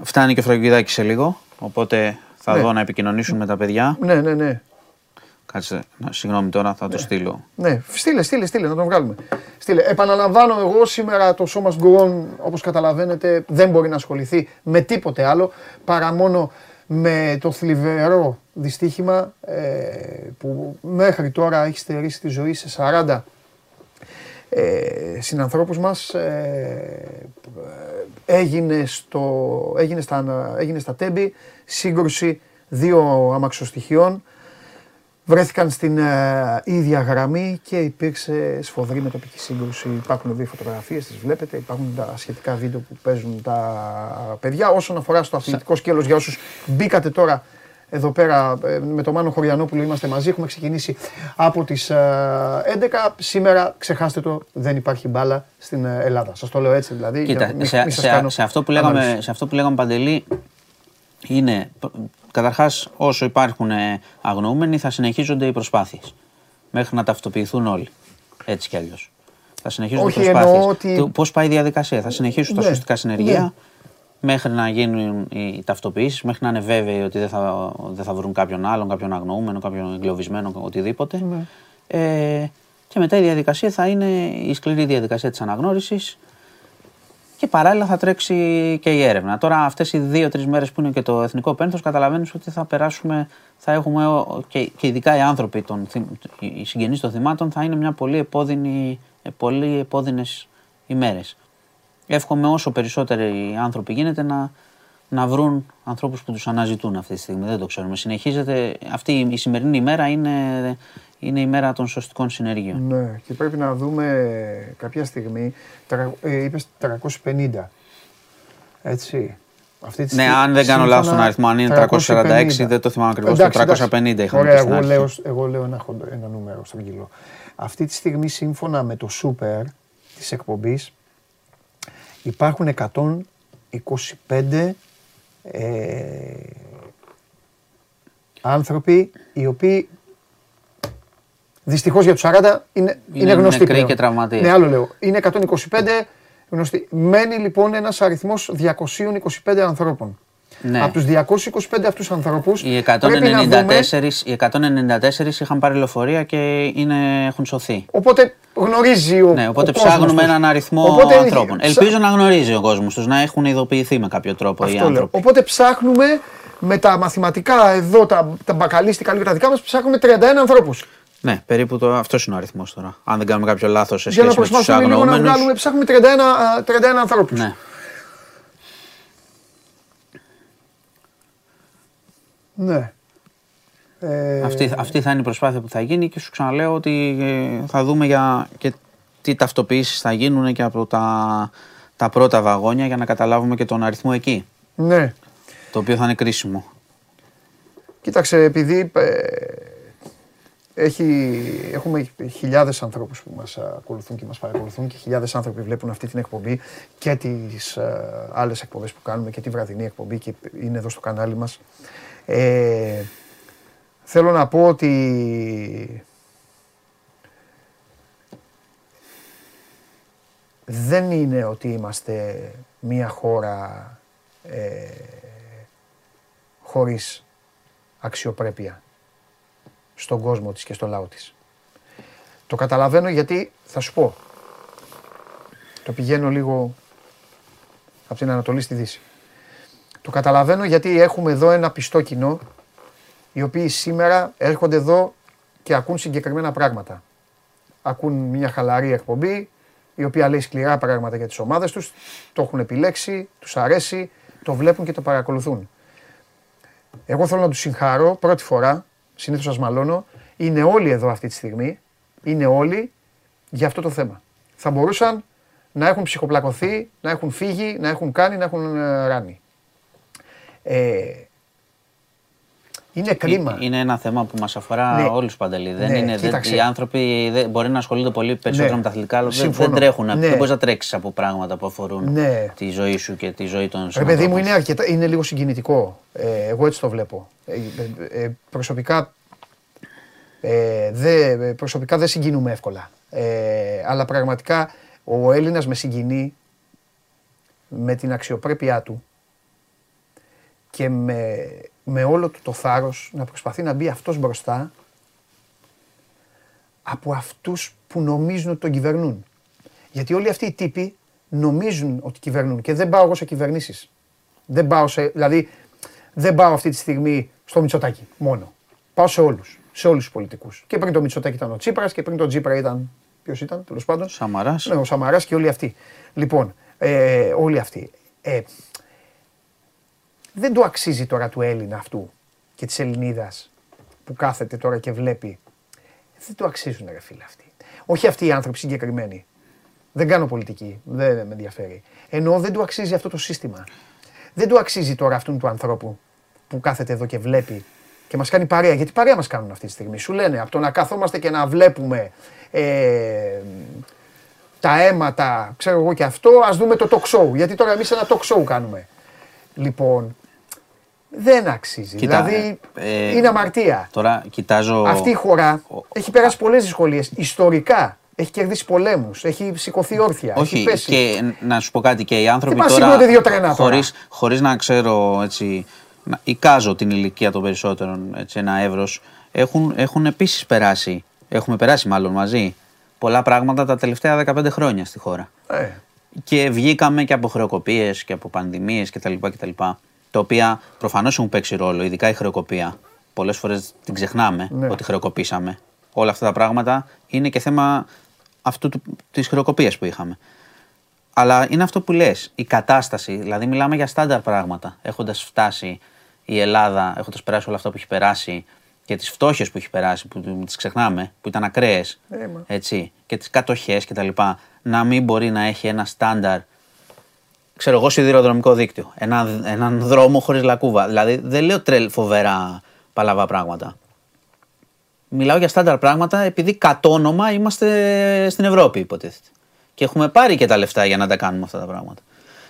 Φτάνει και ο Φραγκουδάκης σε λίγο, οπότε θα Ναι. δω να επικοινωνήσουν με τα παιδιά. Ναι, ναι, ναι. Κάτσε, να- συγγνώμη τώρα, θα το στείλω. Ναι, στείλε, στείλε, στείλε, να τον βγάλουμε. Στείλε. Επαναλαμβάνω εγώ σήμερα το σώμα γκουρών, όπως καταλαβαίνετε, δεν μπορεί να ασχοληθεί με τίποτε άλλο παρά μόνο με το θλιβερό δυστύχημα ε, που μέχρι τώρα έχει στερήσει τη ζωή σε 40 ε, συνανθρώπους μας ε, έγινε, στο, έγινε, στα, έγινε στα Τέμπη σύγκρουση δύο αμαξοστοιχειών βρέθηκαν στην ε, ίδια γραμμή και υπήρξε σφοδρή με τοπική σύγκρουση. Υπάρχουν δύο φωτογραφίες, τις βλέπετε, υπάρχουν τα σχετικά βίντεο που παίζουν τα παιδιά. Όσον αφορά στο αθλητικό σκέλος, για όσους μπήκατε τώρα εδώ πέρα ε, με τον Μάνο Χωριανόπουλο είμαστε μαζί, έχουμε ξεκινήσει από τις ε, 11. Σήμερα, ξεχάστε το, δεν υπάρχει μπάλα στην ε, Ελλάδα. Σας το λέω έτσι δηλαδή, για Κοίτα, να μην- σε, μην σας σε- κάνω σε αυτό που λέγαμε, ανάλυση. σε αυτό που λέγαμε Παντελή, είναι καταρχάς όσο υπάρχουν ε, αγνοούμενοι θα συνεχίζονται οι προσπάθειες μέχρι να ταυτοποιηθούν όλοι. Έτσι κι αλλιώς. Θα συνεχίζονται Όχι, οι προσπάθειες. εννοώ ότι- Το Πώς πάει η διαδικασία; Θα συνεχίσουν τα Ναι, σωστικά συνεργεία ναι. μέχρι να γίνουν οι ταυτοποιήσεις, μέχρι να είναι βέβαιοι ότι δεν θα, δεν θα βρουν κάποιον άλλον, κάποιον αγνοούμενο, κάποιον εγκλωβισμένο, οτιδήποτε. Ναι. Ε, και μετά η διαδικασία θα είναι η σκληρή διαδικασία της αναγνώρισης και παράλληλα θα τρέξει και η έρευνα. Τώρα, αυτές οι δύο-τρεις μέρες που είναι και το εθνικό πένθος, καταλαβαίνεις ότι θα περάσουμε, θα έχουμε ο- και, και ειδικά οι άνθρωποι, των, θυμ- οι συγγενείς των θυμάτων, θα είναι μια πολύ επώδυνη, ε, πολύ επώδυνες ημέρες. Εύχομαι όσο περισσότεροι άνθρωποι γίνεται να, να βρουν ανθρώπους που τους αναζητούν αυτή τη στιγμή. Δεν το ξέρουμε. Συνεχίζεται, αυτή η- η σημερινή ημέρα είναι, είναι η μέρα των σωστικών συνεργείων. Ναι, και πρέπει να δούμε κάποια στιγμή. τρα- Ε, είπες 350. Έτσι. Αυτή τη Ναι, στιγμή, αν δεν κάνω σύμφωνα λάθος τον αριθμό, αν είναι 346, δεν το θυμάμαι ακριβώς, το 350 είχαμε Ωραία, πει στην εγώ αρχή. λέω, εγώ λέω ένα, χοντρό- ένα νούμερο στρογγυλό. Αυτή τη στιγμή, σύμφωνα με το Super της εκπομπής, υπάρχουν 125 ε, άνθρωποι οι οποίοι δυστυχώς για τους 40 είναι, είναι, γνωστοί νεκροί πλέον. και τραυματίες. Ναι, άλλο λέω. Είναι 125 γνωστοί. Μένει λοιπόν ένας αριθμός 225 ανθρώπων. Ναι. Από τους 225 αυτούς ανθρώπους Οι πρέπει να δούμε 194, οι 194 είχαν πάρει λεωφορεία και είναι, έχουν σωθεί. Οπότε γνωρίζει ο Ναι, οπότε ο κόσμος ψάχνουμε τους. έναν αριθμό Οπότε, ανθρώπων. ψα- Ελπίζω να γνωρίζει ο κόσμος τους, να έχουν ειδοποιηθεί με κάποιο τρόπο οι Αυτό λέω. άνθρωποι. Οπότε ψάχνουμε με τα μαθηματικά εδώ, τα, τα μπακαλίστικα λίγο τα δικά μας, ψάχνουμε 31 ανθρώπους. Ναι, περίπου το, αυτός είναι ο αριθμός τώρα. Αν δεν κάνουμε κάποιο λάθος σε Για να σχέση με τους προσπαθούμε λίγο να αγνοούμενου. βγάλουμε, ψάχνουμε 31, α, 31 ανθρώπους. Ναι. Ναι. Ε, Αυτή, αυτή θα είναι η προσπάθεια που θα γίνει και σου ξαναλέω ότι ε, θα δούμε για και τι ταυτοποιήσεις θα γίνουν και από τα, τα πρώτα βαγόνια για να καταλάβουμε και τον αριθμό εκεί. Ναι. Το οποίο θα είναι κρίσιμο. Κοίταξε, επειδή ε, έχει, έχουμε χιλιάδες ανθρώπους που μας ακολουθούν και μας παρακολουθούν και χιλιάδες άνθρωποι βλέπουν αυτή την εκπομπή και τις ε, άλλες εκπομπές που κάνουμε και τη βραδινή εκπομπή και είναι εδώ στο κανάλι μας. Ε, θέλω να πω ότι δεν είναι ότι είμαστε μια χώρα ε, χωρίς αξιοπρέπεια στον κόσμο της και στο λαό της. Το καταλαβαίνω γιατί θα σου πω. Το πηγαίνω λίγο από την Ανατολή στη Δύση. Το καταλαβαίνω γιατί έχουμε εδώ ένα πιστό κοινό οι οποίοι σήμερα έρχονται εδώ και ακούν συγκεκριμένα πράγματα. Ακούν μια χαλαρή εκπομπή η οποία λέει σκληρά πράγματα για τις ομάδες τους, το έχουν επιλέξει, τους αρέσει, το βλέπουν και το παρακολουθούν. Εγώ θέλω να τους συγχαρώ πρώτη φορά συνήθως σας μαλώνω, είναι όλοι εδώ αυτή τη στιγμή. Είναι όλοι για αυτό το θέμα. Θα μπορούσαν να έχουν ψυχοπλακωθεί, να έχουν φύγει, να έχουν κάνει, να έχουν ε, ράνει. Ε, είναι κρίμα. Είναι ένα θέμα που μας αφορά ναι. όλους παντελή. Δεν ναι, είναι, δεν, οι άνθρωποι δεν, μπορεί να ασχολούνται πολύ περισσότερο ναι. με τα αθλητικά, αλλά δεν, δεν τρέχουν. Ναι. Δεν μπορείς να τρέξεις από πράγματα που αφορούν ναι. τη ζωή σου και τη ζωή των συνανθρώπων. παιδί μου, είναι, αρκετά, είναι λίγο συγκινητικό. Ε, εγώ έτσι το βλέπω. Ε, ε, ε προσωπικά, ε, δε, προσωπικά δεν συγκινούμε εύκολα. Ε, αλλά πραγματικά ο Έλληνας με συγκινεί με την αξιοπρέπειά του και με, με όλο του το θάρρος να προσπαθεί να μπει αυτός μπροστά από αυτούς που νομίζουν ότι τον κυβερνούν. Γιατί όλοι αυτοί οι τύποι νομίζουν ότι κυβερνούν και δεν πάω εγώ σε κυβερνήσεις. Δεν πάω σε, δηλαδή δεν πάω αυτή τη στιγμή στο Μητσοτάκι μόνο. Πάω σε όλους, σε όλους τους πολιτικούς. Και πριν το Μητσοτάκι ήταν ο Τσίπρας και πριν το Τσίπρα ήταν, ποιος ήταν τέλος πάντων. Σαμαράς. Ναι, ο Σαμαράς και όλοι αυτοί. Λοιπόν, ε, όλοι αυτοί. Ε, δεν το αξίζει τώρα του Έλληνα αυτού και της Ελληνίδας που κάθεται τώρα και βλέπει. Δεν το αξίζουν ρε φίλε αυτοί. Όχι αυτοί οι άνθρωποι συγκεκριμένοι. Δεν κάνω πολιτική, δεν με ενδιαφέρει. Ενώ δεν του αξίζει αυτό το σύστημα. Δεν του αξίζει τώρα αυτού του ανθρώπου που κάθεται εδώ και βλέπει και μας κάνει παρέα. Γιατί παρέα μας κάνουν αυτή τη στιγμή. Σου λένε από το να καθόμαστε και να βλέπουμε ε, τα αίματα, ξέρω εγώ και αυτό, ας δούμε το talk show. Γιατί τώρα εμείς ένα talk show κάνουμε. Λοιπόν, δεν αξίζει. Κοίτα, δηλαδή ε, είναι αμαρτία. Τώρα κοιτάζω. Αυτή η χώρα έχει περάσει πολλές δυσκολίες. Ιστορικά έχει κερδίσει πολέμους, έχει σηκωθεί όρθια. Όχι, έχει πέσει. και να σου πω κάτι και οι άνθρωποι Τι τώρα. δύο τρένα χωρίς, χωρίς να ξέρω έτσι. Να εικάζω την ηλικία των περισσότερων έτσι, ένα εύρος. Έχουν, έχουν επίσης περάσει. Έχουμε περάσει μάλλον μαζί πολλά πράγματα τα τελευταία 15 χρόνια στη χώρα. Ε. Και βγήκαμε και από χρεοκοπίες και από πανδημίες κτλ τα οποία προφανώς έχουν παίξει ρόλο, ειδικά η χρεοκοπία. Πολλές φορές την ξεχνάμε ναι. ότι χρεοκοπήσαμε. Όλα αυτά τα πράγματα είναι και θέμα αυτού της χρεοκοπίας που είχαμε. Αλλά είναι αυτό που λες, η κατάσταση. Δηλαδή, μιλάμε για στάνταρ πράγματα. Έχοντας φτάσει η Ελλάδα, έχοντας περάσει όλα αυτά που έχει περάσει και τις φτώχειες που έχει περάσει, που τις ξεχνάμε, που ήταν ακραίες, έτσι, και τις κατοχές κτλ. Να μην μπορεί να έχει ένα στάνταρ ξέρω εγώ, σιδηροδρομικό δίκτυο. Ένα, έναν δρόμο χωρίς λακκούβα. Δηλαδή δεν λέω τρελ, φοβερά παλαβά πράγματα. Μιλάω για στάνταρ πράγματα επειδή κατ' όνομα είμαστε στην Ευρώπη, υποτίθεται. Και έχουμε πάρει και τα λεφτά για να τα κάνουμε αυτά τα πράγματα.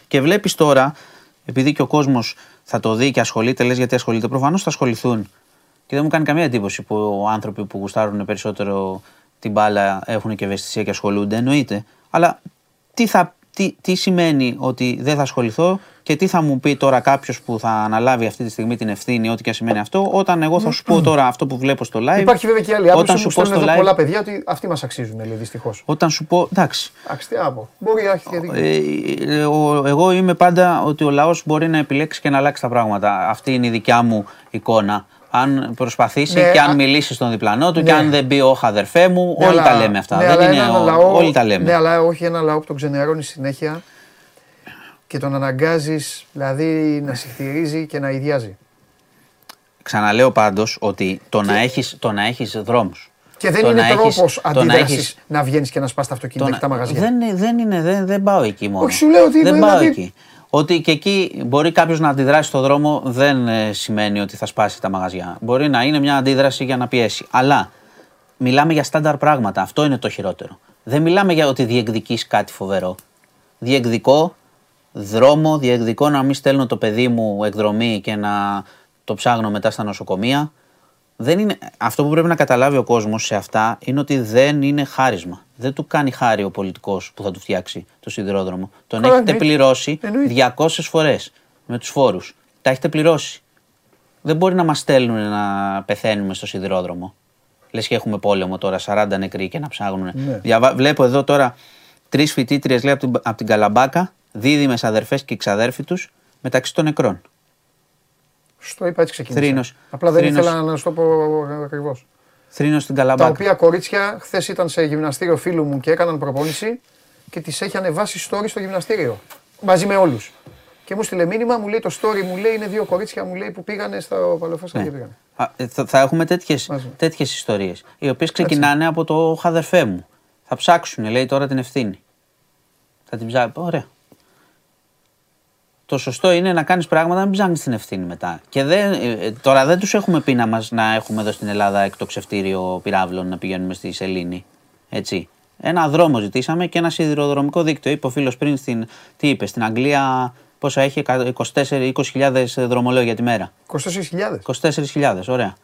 Και βλέπεις τώρα, επειδή και ο κόσμος θα το δει και ασχολείται, λες γιατί ασχολείται, προφανώς θα ασχοληθούν. Και δεν μου κάνει καμία εντύπωση που άνθρωποι που γουστάρουν περισσότερο την μπάλα έχουν και ευαισθησία και ασχολούνται, εννοείται. Αλλά τι θα τι, τι σημαίνει ότι δεν θα ασχοληθώ και τι θα μου πει τώρα κάποιος που θα αναλάβει αυτή τη στιγμή την ευθύνη, ό,τι και σημαίνει αυτό, όταν εγώ θα σου πω τώρα αυτό που βλέπω στο live. Υπάρχει βέβαια και άλλη άποψη που σου πω εδώ live, πολλά παιδιά ότι αυτοί μας αξίζουν, λέει δυστυχώς. Όταν σου πω. Εντάξει. Εντάξει, Μπορεί να έχει και ε, Εγώ είμαι πάντα ότι ο λαός μπορεί να επιλέξει και να αλλάξει τα πράγματα. Αυτή είναι η δικιά μου εικόνα αν προσπαθήσει ναι, και αν μιλήσει στον διπλανό του και ναι. αν δεν πει όχι αδερφέ μου, ναι, όλοι τα λέμε αυτά. δεν είναι ο, όλοι τα λέμε. Ναι, αλλά όχι ένα λαό που τον ξενερώνει συνέχεια και τον αναγκάζεις δηλαδή να συχτηρίζει και να ιδιάζει. Ξαναλέω πάντως ότι το να έχει το να έχεις δρόμους και δεν είναι τρόπος αντίδρασης να βγαίνεις και να σπάς τα αυτοκίνητα και τα μαγαζιά. Δεν, δεν είναι, δεν, δεν πάω εκεί μόνο. Όχι, σου λέω ότι δεν πάω εκεί. Ότι και εκεί μπορεί κάποιος να αντιδράσει στον δρόμο δεν ε, σημαίνει ότι θα σπάσει τα μαγαζιά. Μπορεί να είναι μια αντίδραση για να πιέσει. Αλλά μιλάμε για στάνταρ πράγματα. Αυτό είναι το χειρότερο. Δεν μιλάμε για ότι διεκδικείς κάτι φοβερό. Διεκδικώ δρόμο, διεκδικώ να μην στέλνω το παιδί μου εκδρομή και να το ψάχνω μετά στα νοσοκομεία. Δεν είναι... Αυτό που πρέπει να καταλάβει ο κόσμος σε αυτά είναι ότι δεν είναι χάρισμα. Δεν του κάνει χάρη ο πολιτικός που θα του φτιάξει το σιδηρόδρομο. Τον Καλά, έχετε εννοείται. πληρώσει Εννοείται. 200 φορές με τους φόρους. Τα έχετε πληρώσει. Δεν μπορεί να μας στέλνουν να πεθαίνουμε στο σιδηρόδρομο. Λες και έχουμε πόλεμο τώρα, 40 νεκροί και να ψάχνουν. Ναι. Διαβα... Βλέπω εδώ τώρα τρεις φοιτήτριες λέει από την, από την Καλαμπάκα, δίδυμες αδερφές και ξαδέρφοι τους μεταξύ των νεκρών. Στο είπα έτσι ξεκίνησα. Θρήνος. Απλά δεν Θρήνος. ήθελα να σου το πω ακριβώς. Θρήνος στην Τα Καλαμπάκα. οποία κορίτσια χθες ήταν σε γυμναστήριο φίλου μου και έκαναν προπόνηση και τις έχει ανεβάσει story στο γυμναστήριο. Μαζί με όλους. Και μου στείλε μήνυμα, μου λέει το story, μου λέει είναι δύο κορίτσια μου λέει, που πήγανε στο Παλαιοφάστα Ναι. και πήγανε. Α, ε, θα, θα έχουμε τέτοιες, Μαζί. τέτοιες ιστορίες, οι οποίες ξεκινάνε από το χαδερφέ μου. Θα ψάξουν, λέει τώρα την ευθύνη. Θα την ψάξουν. Ωραία. Το σωστό είναι να κάνεις πράγματα να μην ψάχνεις την ευθύνη μετά. Και δεν, ε, ε, τώρα δεν τους έχουμε πει να, μας, να έχουμε εδώ στην Ελλάδα εκτοξευτήριο πυράβλων να πηγαίνουμε στη Σελήνη. Έτσι. Ένα δρόμο ζητήσαμε και ένα σιδηροδρομικό δίκτυο. Είπε ο φίλος πριν στην, τι είπε, στην Αγγλία πόσα έχει, 24-20.000 δρομολόγια τη μέρα. 24.000. 24.000, ωραία.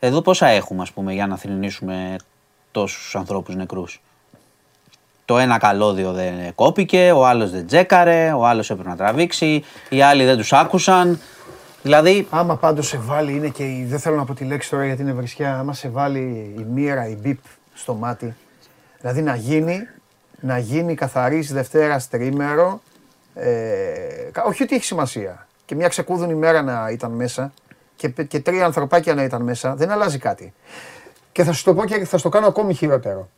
Εδώ πόσα έχουμε, ας πούμε, για να θρυνήσουμε τόσους ανθρώπους νεκρούς; Το ένα καλώδιο δεν κόπηκε, ο άλλος δεν τζέκαρε, ο άλλος έπρεπε να τραβήξει, οι άλλοι δεν τους άκουσαν. Δηλαδή, Άμα πάντως σε βάλει, είναι και η, δεν θέλω να πω τη λέξη τώρα γιατί είναι βρισιά, άμα σε βάλει η μοίρα, η μπιπ στο μάτι, δηλαδή να γίνει, να γίνει καθαρής Δευτέρα τρίμερο, ε, κα- όχι ότι έχει σημασία, και μια ξεκούδουνη μέρα να ήταν μέσα και, πε- και τρία ανθρωπάκια να ήταν μέσα, δεν αλλάζει κάτι. Και θα σου το πω και θα σου το κάνω ακόμη χειρότερο.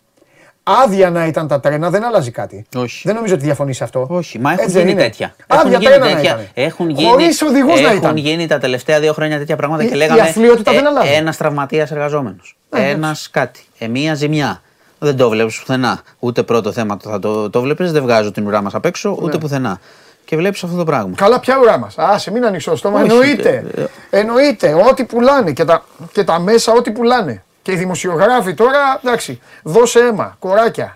Άδεια να ήταν τα τρένα, δεν αλλάζει κάτι. Όχι. Δεν νομίζω ότι διαφωνείς σε αυτό. όχι, μα έχουν Έτσι δεν γίνει είναι. τέτοια. Άδεια έχουν γίνει τρένα να τέτοια. ήταν. Έχουν γίνει, Χωρίς οδηγούς να έχουν ήταν. γίνει τα τελευταία δύο χρόνια τέτοια πράγματα Η- και η λέγαμε αθλειότητα δεν αλλάζει. ένας τραυματίας εργαζόμενος. Ναι, Ένας κάτι. Ε, μία ζημιά. Δεν το βλέπεις πουθενά. Ούτε πρώτο θέμα θα το, το βλέπεις, δεν βγάζω την ουρά μας απ' έξω, ούτε Ναι. πουθενά. Και βλέπεις αυτό το πράγμα. Καλά, ποια ουρά μας. Α, σε μην ανοίξω το στόμα. Όχι, Εννοείται. ε, Εννοείται. Ό,τι πουλάνε και τα, και τα μέσα, ό,τι πουλάνε. Και οι δημοσιογράφοι τώρα, εντάξει, δώσε αίμα, κοράκια.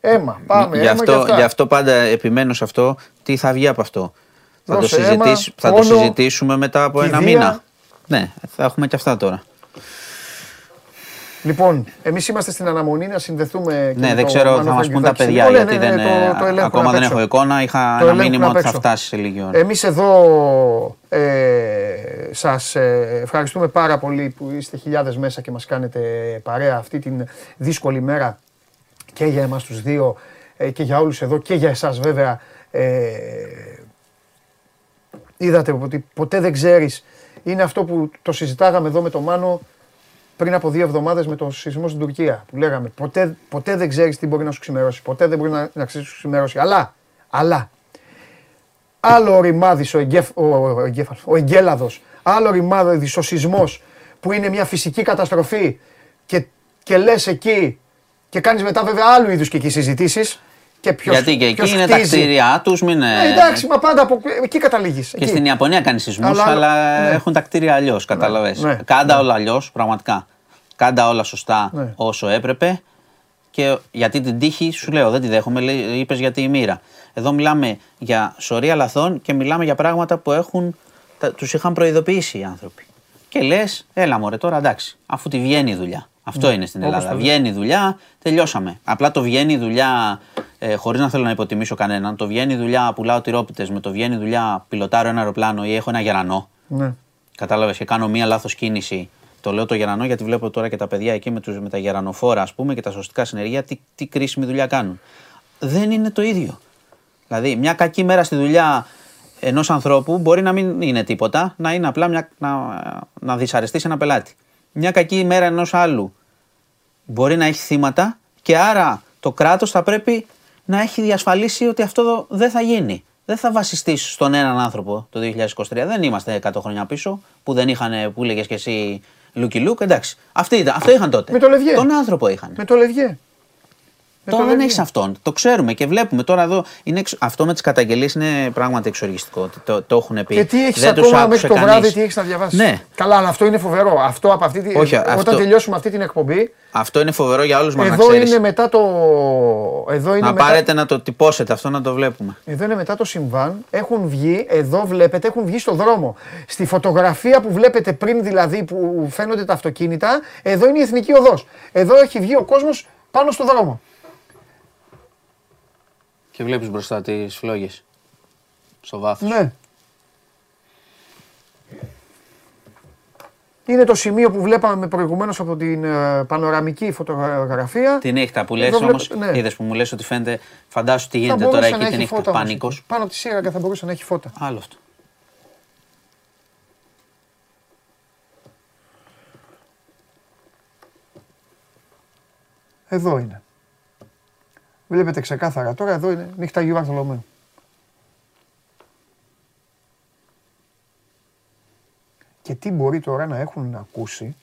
Αίμα, πάμε. γι, αίμα αυτό, και αυτά. γι' αυτό πάντα επιμένω σε αυτό. Τι θα βγει από αυτό. Θα, το, Δώσε αίμα, συζητήσ- θα το πόνο, συζητήσουμε μετά από ένα κηδεία. μήνα. Ναι, θα έχουμε και αυτά τώρα. Λοιπόν, εμείς είμαστε στην αναμονή να συνδεθούμε. και Ναι, με δεν το ξέρω, θα Μάνο μας πούν τα Φραγκιδάκη. παιδιά. Ναι, ναι, γιατί ναι, δεν, το- ε, το ελέγχουν ακόμα απ' δεν έξω. έχω εικόνα. Είχα Το ένα ελέγχουν μήνυμα απ' ότι θα έξω. φτάσει σε λίγη ώρα. Εμείς εδώ ε, σας ε, ευχαριστούμε πάρα πολύ που είστε χιλιάδες μέσα και μας κάνετε παρέα αυτή την δύσκολη μέρα και για εμάς τους δύο ε, και για όλους εδώ και για εσάς βέβαια. Ε, είδατε ότι ποτέ δεν ξέρεις, είναι αυτό που το συζητάγαμε εδώ με τον Μάνο πριν από δύο εβδομάδες με τον σεισμό στην Τουρκία που λέγαμε ποτέ, ποτέ δεν ξέρεις τι μπορεί να σου ξημερώσει, ποτέ δεν μπορεί να, να ξέρεις τι σου ξημερώσει, αλλά, αλλά άλλο ο ρημάδης, ο, εγκέφ, ο, ο, εγκέφαλος, ο εγκέλαδος, άλλο ρημάδης, ο σεισμός που είναι μια φυσική καταστροφή και, και λες εκεί και κάνεις μετά βέβαια άλλου είδους και εκεί συζητήσεις και ποιος, Γιατί και εκεί ποιος είναι τα χτίζει. κτίρια τους, μην. Ε, εντάξει, μα πάντα από εκεί καταλήγεις. Και εκεί. στην Ιαπωνία κάνεις σεισμούς, Αλλά- αλλά, ναι. έχουν τα κτίρια αλλιώς. Κατάλαβε. ναι, Κάντα όλα αλλιώς, πραγματικά. Κάντα όλα σωστά Ναι. όσο έπρεπε. Και γιατί την τύχη σου λέω, δεν τη δέχομαι, είπες για τη μοίρα. Εδώ μιλάμε για σωρία λαθών και μιλάμε για πράγματα που έχουν, τους είχαν προειδοποιήσει οι άνθρωποι. Και λες, έλα μωρέ τώρα εντάξει, αφού τη βγαίνει η δουλειά. Αυτό είναι στην Ναι. όπως Ελλάδα. το λέω. Βγαίνει η δουλειά, τελειώσαμε. Απλά το βγαίνει η δουλειά, ε, χωρίς να θέλω να υποτιμήσω κανέναν, το βγαίνει η δουλειά, πουλάω τυρόπιτες, με το βγαίνει η δουλειά, πιλωτάρω ένα αεροπλάνο ή έχω ένα γερανό. Ναι. Κατάλαβες και κάνω μία λάθος κίνηση. Το λέω το γερανό γιατί βλέπω τώρα και τα παιδιά εκεί με, τους, με τα γερανοφόρα ας πούμε και τα σωστικά συνεργεία τι, τι κρίσιμη δουλειά κάνουν. Δεν είναι το ίδιο. Δηλαδή, μια κακή μέρα στη δουλειά ενός ανθρώπου μπορεί να μην είναι τίποτα, να είναι απλά μια, να, να δυσαρεστείς σε ένα πελάτη. Μια κακή ημέρα ενός άλλου μπορεί να έχει θύματα και άρα το κράτος θα πρέπει να έχει διασφαλίσει ότι αυτό εδώ δεν θα γίνει. Δεν θα βασιστείς στον έναν άνθρωπο το 2023. Δεν είμαστε 100 χρόνια πίσω που δεν είχαν, που έλεγες και εσύ Λούκι Λουκ. Εντάξει. Αυτοί ήταν, αυτό είχαν τότε. Με το Λευγέ. Τον άνθρωπο είχαν. Με το Λευγέ. Τώρα το δεν λέει. έχει αυτόν. Το ξέρουμε και βλέπουμε τώρα εδώ. Είναι εξ- Αυτό με τις καταγγελίες είναι πράγματι εξοργιστικό. Το, το έχουν πει. Και τι έχεις Δεν τους ακόμα άκουσε μέχρι το κανείς. βράδυ, τι έχεις να διαβάσεις; Ναι. Καλά, αλλά αυτό είναι φοβερό. Αυτό από αυτή τη... Όχι, Όταν αυτό- τελειώσουμε αυτή την εκπομπή, Αυτό είναι φοβερό για όλους μα να εδώ ξέρεις. είναι μετά το. Εδώ είναι Να μετά... πάρετε να το τυπώσετε αυτό να το βλέπουμε. Εδώ είναι μετά το συμβάν. Έχουν βγει, εδώ βλέπετε, έχουν βγει στο δρόμο. Στη φωτογραφία που βλέπετε πριν δηλαδή που φαίνονται τα αυτοκίνητα, εδώ είναι η εθνική οδός. Εδώ έχει βγει ο κόσμος πάνω στο δρόμο. Και βλέπεις μπροστά τις φλόγες. Στο βάθος. Ναι. Είναι το σημείο που βλέπαμε προηγουμένως από την ε, πανοραμική φωτογραφία. Τη νύχτα που λες Εδώ όμως, βλέπω- ναι. είδες που μου λες ότι φαίνεται. Φαντάσου τι Θα γίνεται τώρα μπορούσε εκεί να τη έχει νύχτα. φώτα όμως Πανικός. εκεί. Πάνω από τη σύραγγα θα μπορούσε να έχει φώτα. Άλλο αυτό. Εδώ είναι. Βλέπετε ξεκάθαρα. Τώρα εδώ είναι νύχτα Αγίου Βαρθολομαίου. Και τι μπορεί τώρα να έχουν ακούσει,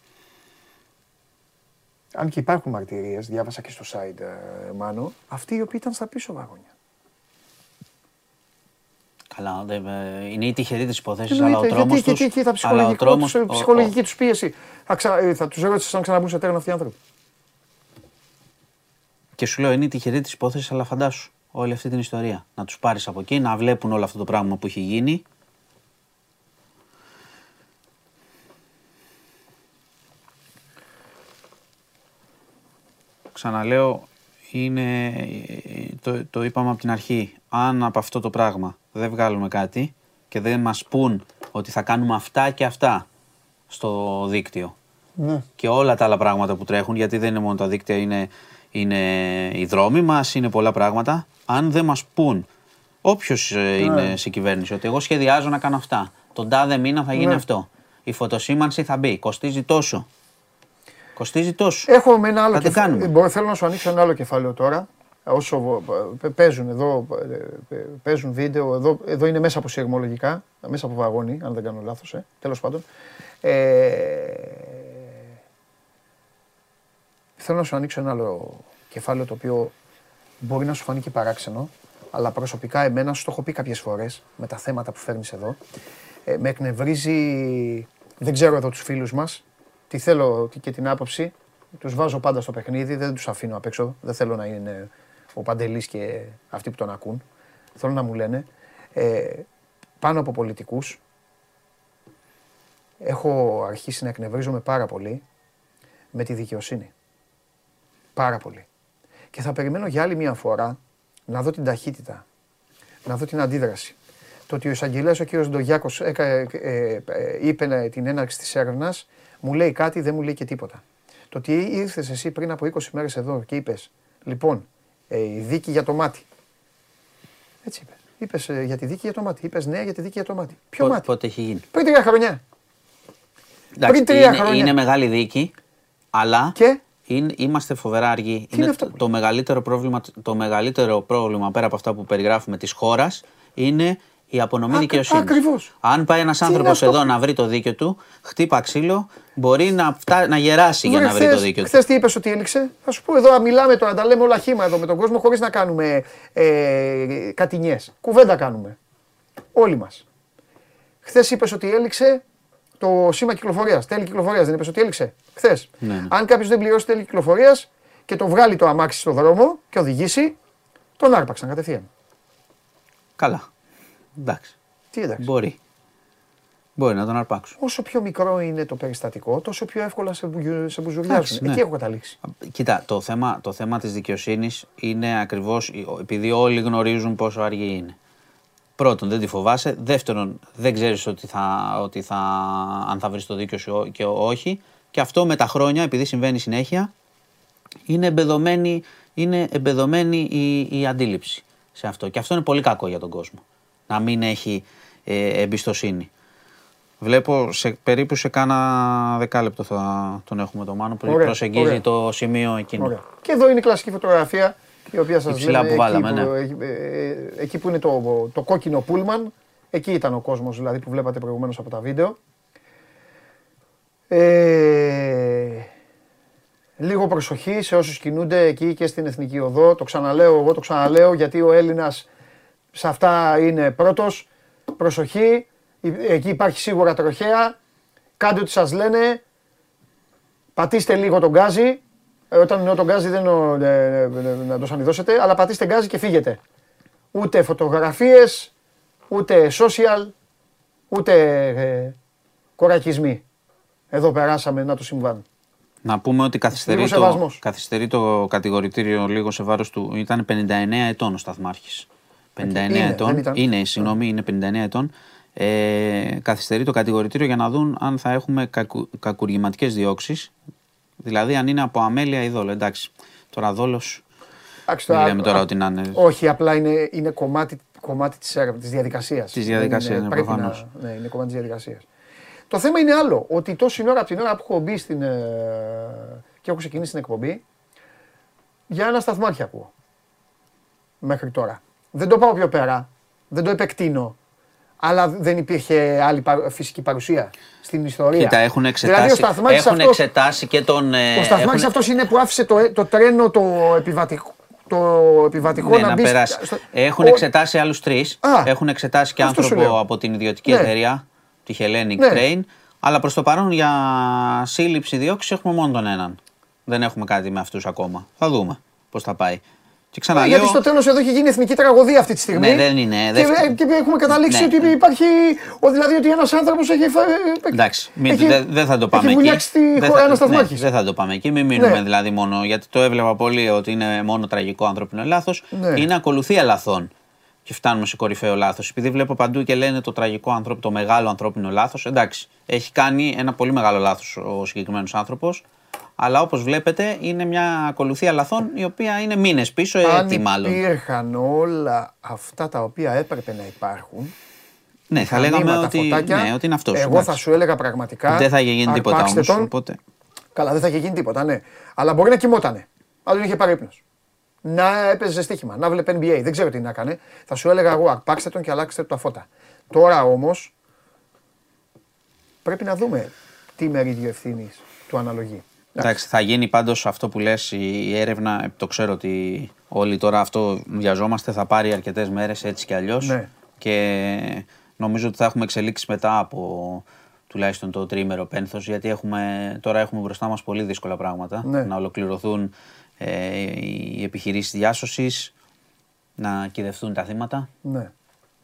αν και υπάρχουν μαρτυρίες, διάβασα και στο site ε, Μάνο, αυτοί οι οποίοι ήταν στα πίσω βαγόνια. Καλά, δεν- ε, είναι η τυχερή της υπόθεση, αλλά ο Εννοείται, τρόμος γιατί του. εκεί, εκεί θα Αλλά ο ψυχολογικό, τρόμος, τους- ο- ψυχολογική τους πίεση. Θα, ξα, ε, θα τους ρώτησες αν ξαναμπούν σε τέρνα αυτοί οι άνθρωποι. Και σου λέω είναι η τυχερή της υπόθεσης, αλλά φαντάσου όλη αυτή την ιστορία. Να τους πάρεις από εκεί, να βλέπουν όλο αυτό το πράγμα που έχει γίνει. Ξαναλέω, είναι, το, το είπαμε από την αρχή. Αν από αυτό το πράγμα δεν βγάλουμε κάτι και δεν μας πούν ότι θα κάνουμε αυτά και αυτά στο δίκτυο Ναι. και όλα τα άλλα πράγματα που τρέχουν, γιατί δεν είναι μόνο τα δίκτυα, είναι, είναι οι δρόμοι μας, είναι πολλά πράγματα. Αν δεν μας πούν, όποιος ε, είναι σε κυβέρνηση, ότι εγώ σχεδιάζω να κάνω αυτά, τον τάδε μήνα θα γίνει Ναι. αυτό, η φωτοσήμανση θα μπει, κοστίζει τόσο. Κοστίζει τόσο. Έχω με ένα άλλο Θα την κεφάλαιο. κάνουμε. Μπορώ, θέλω να σου ανοίξω ένα άλλο κεφάλαιο τώρα. Όσο ε, παίζουν εδώ, ε, ε, παίζουν βίντεο, εδώ, εδώ είναι μέσα από σειρμολογικά, μέσα από βαγόνι, αν δεν κάνω λάθος, ε, τέλος πάντων. Ε, θέλω να σου ανοίξω ένα άλλο κεφάλαιο το οποίο μπορεί να σου φανεί και παράξενο, αλλά προσωπικά εμένα σου το έχω πει κάποιες φορές με τα θέματα που φέρνεις εδώ. Ε, με εκνευρίζει, δεν ξέρω εδώ τους φίλους μας, τι θέλω τι- και την άποψη. Τους βάζω πάντα στο παιχνίδι, δεν τους αφήνω απ' έξω. Δεν θέλω να είναι ο Παντελής και αυτοί που τον ακούν. Θέλω να μου λένε. Ε, πάνω από πολιτικούς, έχω αρχίσει να εκνευρίζομαι πάρα πολύ με τη δικαιοσύνη. Πάρα πολύ. Και θα περιμένω για άλλη μια φορά να δω την ταχύτητα, να δω την αντίδραση. Το ότι ο εισαγγελέας ο κύριος Ντογιάκος έκα- ε, ε, ε, είπε να- την έναρξη της έρευνας, μου λέει κάτι, δεν μου λέει και τίποτα. Το ότι ήρθες εσύ πριν από 20 μέρες εδώ και είπες, λοιπόν, ε, η δίκη για το μάτι. Έτσι είπες. Είπες ε, για τη δίκη για το μάτι. Είπες ναι για τη δίκη για το μάτι. Ποιο Πότε, μάτι; πότε έχει γίνει; Πριν τρία χρόνια. Εντάξει, Πριν τρία είναι, χρόνια. είναι μεγάλη δίκη, αλλά Και είναι, είμαστε φοβερά αργοί. είναι είναι αυτό το, που το μεγαλύτερο πρόβλημα, το μεγαλύτερο πρόβλημα πέρα από αυτά που περιγράφουμε της χώρας είναι η απονομή Ακ- δικαιοσύνης. ακριβώς. Αν πάει ένας είναι άνθρωπος αυτό εδώ που- να βρει το δίκιο του, χτύπα ξύλο, μπορεί να, φτά, να γεράσει για Βρε, να βρει το χθες- δίκιο του. Χθες τι είπες ότι έληξε; Θα σου πω εδώ, μιλάμε τώρα, τα λέμε όλα χήμα εδώ με τον κόσμο χωρίς να κάνουμε ε, κατηνιές. Κουβέντα κάνουμε. Όλοι μας. Χθες είπες ότι έληξε το σήμα κυκλοφορίας, τέλη κυκλοφορίας. Δεν είπες ότι έληξε. Χθες. Ναι, ναι. Αν κάποιος δεν πληρώσει τέλη κυκλοφορίας και το βγάλει το αμάξι στο δρόμο και οδηγήσει, τον άρπαξαν κατευθείαν. Καλά. Εντάξει. Τι εντάξει. Μπορεί. Μπορεί να τον αρπάξουν. Όσο πιο μικρό είναι το περιστατικό, τόσο πιο εύκολα σε, μπουγιου- σε μπουζουριάζουν. Εντάξει, ναι. Εκεί έχω καταλήξει. Κοίτα, το θέμα, το θέμα της δικαιοσύνης είναι ακριβώς επειδή όλοι γνωρίζουν πόσο αργή είναι. Πρώτον, δεν τη φοβάσαι. Δεύτερον, δεν ξέρεις ότι θα, ότι θα, αν θα βρεις το δίκιο σου ό- και όχι. Και αυτό με τα χρόνια, επειδή συμβαίνει συνέχεια, είναι εμπεδομένη, είναι εμπεδομένη η, η αντίληψη σε αυτό. Και αυτό είναι πολύ κακό για τον κόσμο. Να μην έχει ε, εμπιστοσύνη. Βλέπω σε, περίπου σε κάνα δεκάλεπτο θα τον έχουμε το Μάνο που Ωραία, προσεγγίζει ωραία. το σημείο εκείνο. Ωραία. Και εδώ είναι η κλασική φωτογραφία η οποία σας ψηλά λέμε που βάλαμε, εκεί, ναι. που, ε, ε, εκεί που είναι το, το κόκκινο πούλμαν. Εκεί ήταν ο κόσμος δηλαδή που βλέπατε προηγουμένως από τα βίντεο. Ε, Λίγο προσοχή σε όσους κινούνται εκεί και στην Εθνική Οδό. Το ξαναλέω, εγώ το ξαναλέω γιατί ο Έλληνας σε αυτά είναι πρώτος. Προσοχή, εκεί υπάρχει σίγουρα τροχαία. Κάντε ό,τι σας λένε. Πατήστε λίγο τον γκάζι. Ε, όταν εννοώ τον γκάζι δεν εννοώ ε, ε, να το σανιδώσετε, αλλά πατήστε γκάζι και φύγετε. Ούτε φωτογραφίες, ούτε social, ούτε ε, κορακισμοί. Εδώ περάσαμε να το συμβάν. Να πούμε ότι καθυστερεί Λίγο το, σεβασμός. καθυστερεί το κατηγορητήριο λίγο σε βάρος του. Ήταν 59 ετών ο Σταθμάρχης. 59 είναι, ετών. δεν ήταν. Είναι, συγγνώμη, είναι 59 ετών. Ε, καθυστερεί το κατηγορητήριο για να δουν αν θα έχουμε κακου, κακουργηματικές διώξεις. Δηλαδή αν είναι από αμέλεια ή δόλο. Εντάξει, τώρα δόλος Εντάξει, μην τώρα- λέμε τώρα α- ότι να είναι... Όχι, απλά είναι, είναι κομμάτι, κομμάτι της, έρευνα, της διαδικασίας. Της Δεν διαδικασίας, είναι- ναι, πρέπει προφανώς. Να, ναι, είναι κομμάτι της διαδικασίας. Το θέμα είναι άλλο, ότι τόση ώρα από την ώρα που έχω μπει στην, ε, και έχω ξεκινήσει την εκπομπή, για ένα σταθμάρχη ακούω. Μέχρι τώρα. Δεν το πάω πιο πέρα, δεν το επεκτείνω, αλλά δεν υπήρχε άλλη παρου- φυσική παρουσία στην ιστορία. Κοίτα, έχουν Δηλαδή, ο εξετάσει, σταθμάρχης έχουν αυτός- εξετάσει και τον... ε, ο σταθμάρχης έχουν- αυτός είναι που άφησε το, το τρένο το επιβατικό, το επιβατικό Ναι, να, να μπει στα- περάσει. στο- Έχουν Ο- εξετάσει άλλους τρεις. Α, Έχουν εξετάσει και αυτός σου άνθρωπο λέω. από την ιδιωτική Ναι. εταιρεία, τη Hellenic Ναι. Train. Αλλά προς το παρόν για σύλληψη διώξης έχουμε μόνο τον έναν. Δεν έχουμε κάτι με αυτούς ακόμα. Θα δούμε πώς θα πάει. Και Α, ξαναλέω. Γιατί στο τέλος εδώ έχει γίνει εθνική τραγωδία αυτή τη στιγμή. Ναι, δεν είναι, Και, δεν- ε, και έχουμε καταλήξει Ναι. ότι υπάρχει. Ο, δηλαδή ότι ένας άνθρωπος έχει. φα- Εντάξει, μην- έχει- δεν δεν θα το πάμε έχει εκεί. βουλιάξει τη Δεν χώρα θα- ένας ναι, σταθμάρχης. Δεν θα το πάμε εκεί. Μην μείνουμε Ναι. δηλαδή μόνο. Γιατί το έβλεπα πολύ ότι είναι μόνο τραγικό ανθρώπινο λάθος. Ναι. Είναι ακολουθία λαθών. Και φτάνουμε σε κορυφαίο λάθος. Επειδή βλέπω παντού και λένε το τραγικό ανθρώπινο, το μεγάλο ανθρώπινο λάθος. Εντάξει, έχει κάνει ένα πολύ μεγάλο λάθος ο συγκεκριμένος άνθρωπος. Αλλά όπως βλέπετε είναι μια ακολουθία λαθών η οποία είναι μήνες πίσω, Αν έτη μάλλον. υπήρχαν όλα αυτά τα οποία έπρεπε να υπάρχουν. Ναι, θα λέγαμε μηνύματα, ότι, φωτάκια, ναι, ότι είναι αυτός. Εγώ θα σου έλεγα πραγματικά. Δεν θα είχε γίνει τίποτα αρπάξτε όμως. τον. Οπότε... Καλά, δεν θα είχε γίνει τίποτα, ναι. Αλλά μπορεί να κοιμότανε. Αλλά δεν είχε πάρει ύπνος. Να έπαιζε στοίχημα, να βλέπει NBA. Δεν ξέρω τι να έκανε. Θα σου έλεγα εγώ, αρπάξτε τον και αλλάξτε του τα φώτα. Τώρα όμως πρέπει να δούμε τι μερίδιο ευθύνης του αναλογεί. Εντάξει, θα γίνει πάντως αυτό που λες η έρευνα. Το ξέρω ότι όλοι τώρα αυτό βιαζόμαστε. Θα πάρει αρκετές μέρες έτσι κι αλλιώς. Ναι. Και νομίζω ότι θα έχουμε εξελίξεις μετά από τουλάχιστον το τρίμερο πένθος. Γιατί έχουμε, τώρα έχουμε μπροστά μας πολύ δύσκολα πράγματα. Ναι. Να ολοκληρωθούν ε, οι επιχειρήσεις διάσωσης, να κυδευτούν τα θύματα. Ναι.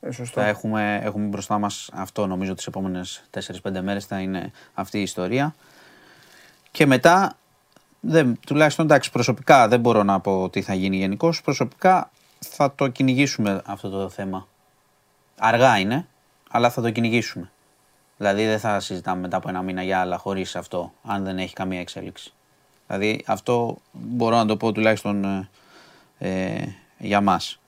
Ε, σωστό. Θα έχουμε, έχουμε μπροστά μας αυτό νομίζω τις επόμενες 4-5 μέρες θα είναι αυτή η ιστορία. Και μετά, δεν, τουλάχιστον εντάξει προσωπικά δεν μπορώ να πω τι θα γίνει γενικώς. Προσωπικά θα το κυνηγήσουμε αυτό το θέμα. Αργά είναι, αλλά θα το κυνηγήσουμε. Δηλαδή δεν θα συζητάμε μετά από ένα μήνα για άλλα χωρίς αυτό, αν δεν έχει καμία εξέλιξη. Δηλαδή αυτό μπορώ να το πω τουλάχιστον ε, ε, για μας.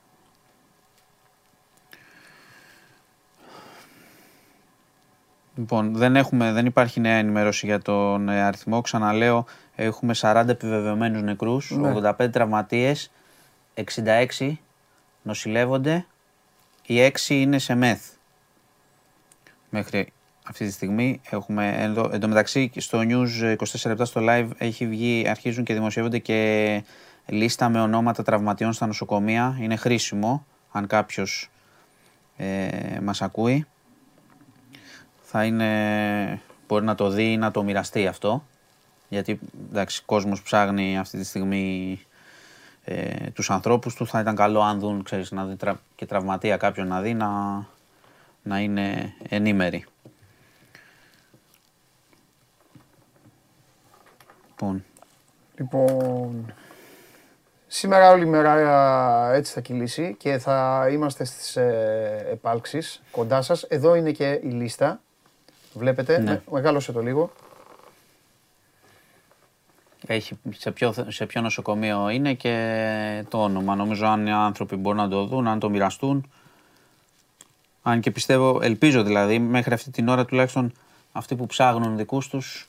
Λοιπόν, δεν, έχουμε, δεν υπάρχει νέα ενημέρωση για τον ε, αριθμό. Ξαναλέω, έχουμε 40 επιβεβαιωμένους νεκρούς, Ναι. 85 τραυματίες, 66 νοσηλεύονται, οι 6 είναι σε μεθ. Μέχρι αυτή τη στιγμή έχουμε, εδώ, εν τω μεταξύ στο News 24 λεπτά στο live έχει βγει, αρχίζουν και δημοσιεύονται και λίστα με ονόματα τραυματιών στα νοσοκομεία. Είναι χρήσιμο αν κάποιος ε, μας ακούει θα είναι, μπορεί να το δει ή να το μοιραστεί αυτό. Γιατί εντάξει, κόσμος ψάχνει αυτή τη στιγμή ε, τους ανθρώπους του. Θα ήταν καλό αν δουν, ξέρεις, να δει τρα- και τραυματία κάποιον να δει, να, να είναι ενήμεροι. Λοιπόν, Λοιπόν, σήμερα όλη μέρα ε, έτσι θα κυλήσει και θα είμαστε στις ε, επάλξεις κοντά σας. Εδώ είναι και η λίστα. Βλέπετε, Ναι. με- μεγάλωσε το λίγο. έχει σε ποιο, σε ποιο νοσοκομείο είναι και το όνομα. Νομίζω αν οι άνθρωποι μπορούν να το δουν, αν το μοιραστούν. Αν και πιστεύω, ελπίζω δηλαδή, μέχρι αυτή την ώρα τουλάχιστον αυτοί που ψάχνουν δικούς τους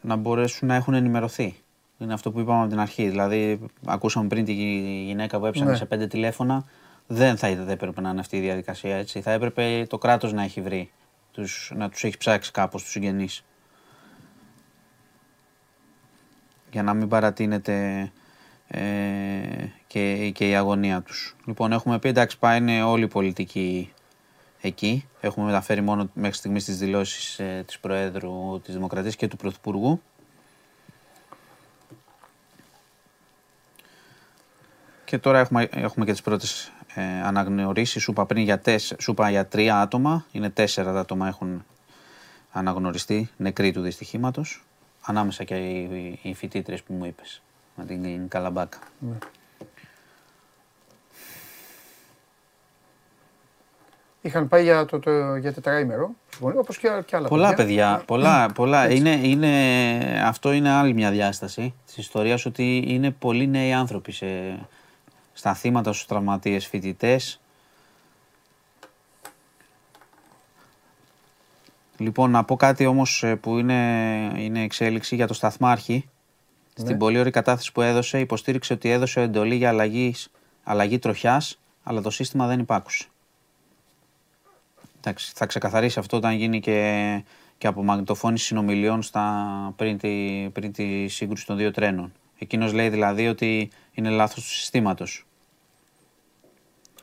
να μπορέσουν να έχουν ενημερωθεί. Είναι αυτό που είπαμε από την αρχή. Δηλαδή, ακούσαμε πριν τη γυ- γυναίκα που έψανε Ναι. σε πέντε τηλέφωνα. Δεν θα δεν έπρεπε να είναι αυτή η διαδικασία έτσι. Θα έπρεπε το κράτος να έχει βρει, τους, να τους έχεις ψάξει κάπως τους συγγενείς. για να μην παρατείνεται ε, και, και η αγωνία τους. Λοιπόν, έχουμε πει εντάξει πάει είναι όλη η πολιτική εκεί. Έχουμε μεταφέρει μόνο μέχρι στιγμής τις δηλώσεις ε, της Προέδρου της Δημοκρατίας και του Πρωθυπουργού. Και τώρα έχουμε, έχουμε και τις πρώτες ε, αναγνωρίσεις. Σου είπα πριν για, τεσ, σου είπα για τρία άτομα. Είναι τέσσερα τα άτομα έχουν αναγνωριστεί νεκροί του δυστυχήματος. Ανάμεσα και οι, οι, οι φοιτήτρες που μου είπες. Με την Καλαμπάκα. Ναι. Είχαν πάει για, το, το, για τετραήμερο, όπως και, και άλλα Πολλά παιδιά, πολλά, πολλά. Είναι, είναι, αυτό είναι άλλη μια διάσταση της ιστορίας, ότι είναι πολλοί νέοι άνθρωποι σε, στα θύματα, στους τραυματίες φοιτητές. Λοιπόν, να πω κάτι όμως ε, που είναι, είναι εξέλιξη για το σταθμάρχη. Στην ναι. πολύ ωραία κατάθεση που έδωσε, υποστήριξε ότι έδωσε εντολή για αλλαγή, αλλαγή τροχιάς, αλλά το σύστημα δεν υπάκουσε. Εντάξει, θα ξεκαθαρίσει αυτό όταν γίνει και, και από μαγνητοφώνηση συνομιλιών στα, πριν, τη, πριν τη σύγκρουση των δύο τρένων. Εκείνος λέει δηλαδή ότι είναι λάθος του συστήματος.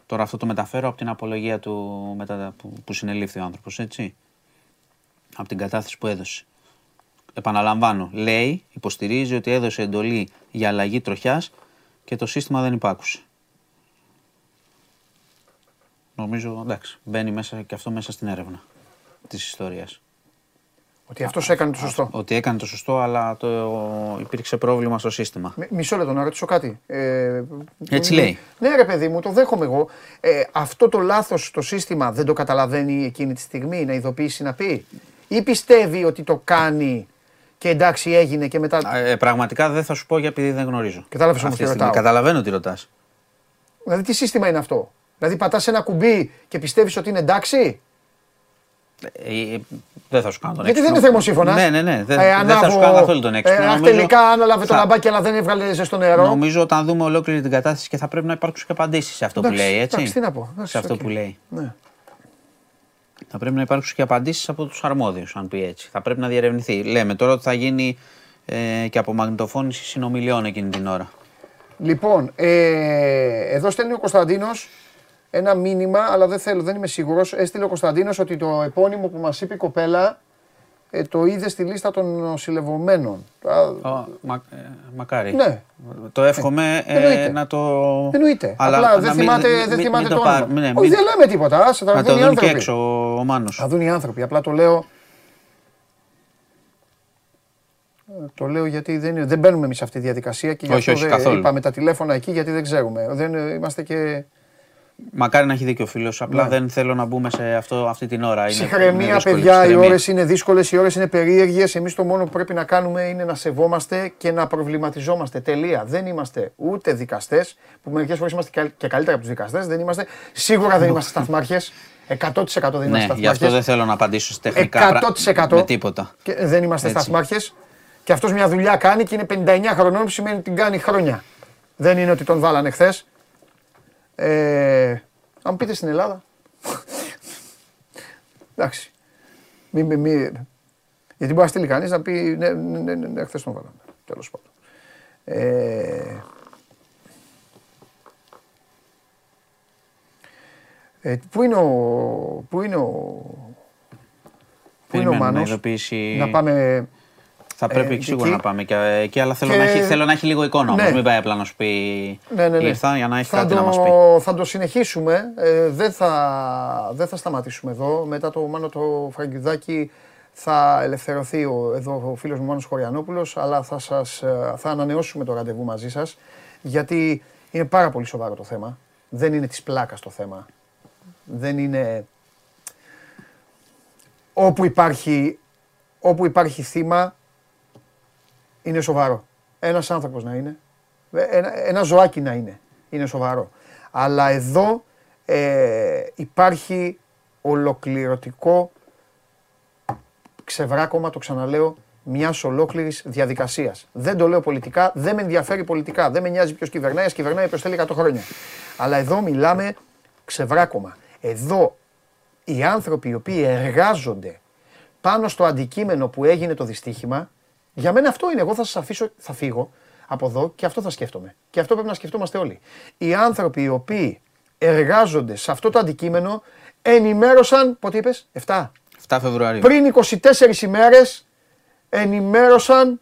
Τώρα αυτό το μεταφέρω από την απολογία του μετά, που, που συνελήφθη ο άνθρωπος, έτσι. Από την κατάθεση που έδωσε. Επαναλαμβάνω, λέει, υποστηρίζει ότι έδωσε εντολή για αλλαγή τροχιάς και το σύστημα δεν υπάκουσε. Νομίζω, εντάξει, μπαίνει μέσα και αυτό μέσα στην έρευνα της ιστορίας. Ότι αυτός έκανε το σωστό. Ότι έκανε το σωστό, αλλά το... υπήρξε πρόβλημα στο σύστημα. μισό λεπτό να ρωτήσω κάτι. Ε, Έτσι λέει. Ναι, ρε παιδί μου, το δέχομαι εγώ. Ε, αυτό το λάθος στο σύστημα δεν το καταλαβαίνει εκείνη τη στιγμή να ειδοποιήσει να πει; Ή πιστεύει ότι το κάνει και εντάξει έγινε και μετά. Ε, πραγματικά δεν θα σου πω για επειδή δεν γνωρίζω. Κατάλαβες όμως τι ρωτάω. Καταλαβαίνω τι ρωτάς. Δηλαδή τι σύστημα είναι αυτό; Δηλαδή πατάς ένα κουμπί και πιστεύεις ότι είναι εντάξει; Ε, ε, δεν θα σου κάνω τον έξυπνο. Γιατί δεν είναι θερμοσύφωνα. Ναι, ναι, ναι. Δεν, ε, δεν θα σου κάνω καθόλου τον έξυπνο. Ε, νομίζω... τελικά άναλαβε το λαμπάκι αλλά δεν έβγαλε στο νερό. Νομίζω όταν δούμε ολόκληρη την κατάσταση και θα πρέπει να υπάρξουν και απαντήσεις σε αυτό εντάξει, που λέει. Έτσι. Εντάξει, τι να πω. Εντάξει, σε αυτό okay. που λέει. Ναι. Θα πρέπει να υπάρξουν και απαντήσεις από τους αρμόδιους, αν πει έτσι. Θα πρέπει να διερευνηθεί. Λέμε τώρα ότι θα γίνει ε, και από μαγνητοφώνηση συνομιλιών εκείνη την ώρα. Λοιπόν, ε, εδώ στέλνει ο Κωνσταντίνος ένα μήνυμα, αλλά δεν θέλω, δεν είμαι σίγουρος. Έστειλε ο Κωνσταντίνος ότι το επώνυμο που μας είπε η κοπέλα ε, το είδε στη λίστα των νοσηλευομένων. μα, ε, μακάρι. Ναι. Το εύχομαι ε, να το. Εννοείται. Αλλά Απλά δεν θυμάται, μην, δεν θυμάται το, όνομα. Ναι, Όχι, δεν λέμε τίποτα. Άσε, θα να το δουν και έξω ο Μάνος. Θα δουν οι άνθρωποι. Απλά το λέω. Το λέω γιατί δεν, δεν μπαίνουμε εμείς σε αυτή τη διαδικασία και γι' αυτό όχι, δεν είπαμε τα τηλέφωνα εκεί γιατί δεν ξέρουμε. Δεν, είμαστε και Μακάρι να έχει δίκιο ο φίλος. Απλά ναι. δεν θέλω να μπούμε σε αυτό, αυτή την ώρα. Συγχρεμία, παιδιά. Οι ώρες είναι δύσκολες, οι ώρες είναι περίεργες. Εμείς το μόνο που πρέπει να κάνουμε είναι να σεβόμαστε και να προβληματιζόμαστε. Τελεία. Δεν είμαστε ούτε δικαστές, που μερικές φορές είμαστε και καλύτερα από τους δικαστές. Δεν είμαστε. Σίγουρα δεν είμαστε σταθμάρχες. 100% δεν είμαστε ναι, σταθμάρχε. Γι' αυτό δεν θέλω να απαντήσω τεχνικά 100% με τίποτα. Και δεν είμαστε σταθμάρχες. Και αυτός μια δουλειά κάνει και είναι 59 χρονών που σημαίνει ότι την κάνει χρόνια. Δεν είναι ότι τον βάλανε χθες. Ε, αν πείτε στην Ελλάδα. Εντάξει. Μη, μη, μη, γιατί μπορεί να στείλει κανείς να πει ναι, ναι, ναι, ναι, ναι χθες τον βάλαμε. Τέλος πάντων. Ε, ε, πού είναι ο. Πού είναι ο. Πού είναι ο Μάνος, να πάμε θα πρέπει ε, σίγουρα να πάμε και εκεί, αλλά θέλω, να έχει, θέλω να έχει λίγο εικόνα ναι. μην πάει απλά να σου πει ναι, ναι, ναι. ήρθα για να έχει θα κάτι το, να μας πει. Θα το συνεχίσουμε, ε, δεν, θα, δεν θα σταματήσουμε εδώ. Μετά το Μάνο το Φραγκιδάκι θα ελευθερωθεί ο, εδώ ο φίλος μου Μάνος Χωριανόπουλος, αλλά θα, σας, ε, θα ανανεώσουμε το ραντεβού μαζί σας, γιατί είναι πάρα πολύ σοβαρό το θέμα. Δεν είναι της πλάκας το θέμα. Δεν είναι... Όπου υπάρχει, όπου υπάρχει θύμα, είναι σοβαρό. Ένας άνθρωπος να είναι. Ένα, ένα ζωάκι να είναι. Είναι σοβαρό. Αλλά εδώ ε, υπάρχει ολοκληρωτικό ξεβράκωμα, το ξαναλέω, μιας ολόκληρης διαδικασίας. Δεν το λέω πολιτικά, δεν με ενδιαφέρει πολιτικά. Δεν με νοιάζει ποιος κυβερνάει, κυβερνάει ποιος θέλει 100 χρόνια. Αλλά εδώ μιλάμε ξεβράκωμα. Εδώ οι άνθρωποι οι οποίοι εργάζονται πάνω στο αντικείμενο που έγινε το δυστύχημα Για μένα αυτό είναι. Εγώ θα σας αφήσω, θα φύγω από εδώ και αυτό θα σκέφτομαι. Και αυτό πρέπει να σκεφτόμαστε όλοι. Οι άνθρωποι οι οποίοι εργάζονται σε αυτό το αντικείμενο ενημέρωσαν. Πότε είπες, 7. 7 Φεβρουαρίου. Πριν 24 ημέρες ενημέρωσαν.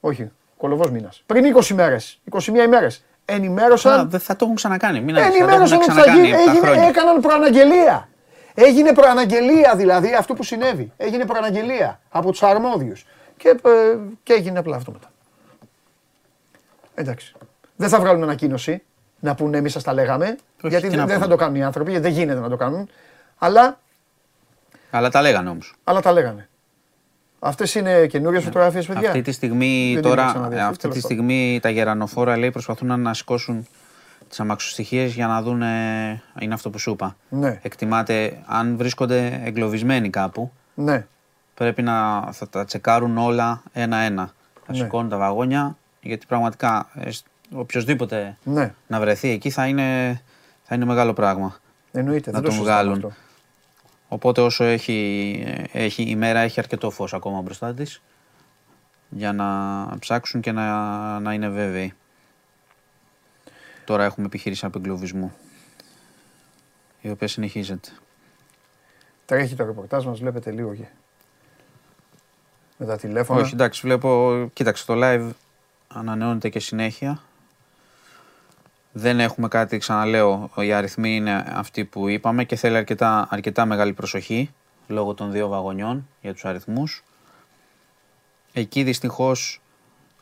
Όχι, κολοβός μήνας. Πριν 20 ημέρες, 21 ημέρες. Ενημέρωσαν. Α, δεν θα το έχουν ξανακάνει. Μην αρχίσεις, θα το ενημέρωσαν έχουν ότι θα γίνει. ξανακάνει 7 Έγινε, χρόνια. έκαναν προαναγγελία. Έγινε προαναγγελία δηλαδή αυτό που συνέβη. Έγινε προαναγγελία από τους αρμόδιους. Και, ε, και έγινε απλά αυτό μετά. Εντάξει. Δεν θα βγάλουν ανακοίνωση να πούνε εμείς σας τα λέγαμε. γιατί τι να δεν θα πούνε. το κάνουν οι άνθρωποι, γιατί δεν γίνεται να το κάνουν. Αλλά, Αλλά τα λέγανε όμως. αλλά τα λέγανε. Αυτές είναι καινούριες φωτογραφίες, παιδιά. Ναι. Αυτή τη στιγμή Δεν την τώρα, έχω ξαναδεί αυτή, αυτή τη τέλος στιγμή τα γερανοφόρα λέει προσπαθούν να σηκώσουν τις αμαξοστοιχίες για να δουν. Είναι αυτό που σου είπα. Ναι. Εκτιμάται αν βρίσκονται εγκλωβισμένοι κάπου, Ναι. πρέπει να θα τα τσεκάρουν όλα ένα-ένα. Θα Ναι. σηκώνουν τα βαγόνια, γιατί πραγματικά ε, σ- οποιοδήποτε Ναι. να βρεθεί εκεί θα είναι, θα είναι μεγάλο πράγμα. Εννοείται. Να δεν το τον συζητάμε βγάλουν. αυτό. Οπότε όσο έχει, ε, έχει η μέρα έχει αρκετό φως ακόμα μπροστά της για να ψάξουν και να, να είναι βέβαιοι. Τώρα έχουμε επιχείρηση απεγκλωβισμού η οποία συνεχίζεται. Τρέχει το ρεπορτάζ μας, βλέπετε λίγο και. Με τα τηλέφωνα. Όχι, εντάξει, βλέπω, κοίταξε το live ανανεώνεται και συνέχεια. Δεν έχουμε κάτι, ξαναλέω, οι αριθμοί είναι αυτοί που είπαμε και θέλει αρκετά, αρκετά μεγάλη προσοχή λόγω των δύο βαγονιών για τους αριθμούς. Εκεί δυστυχώς,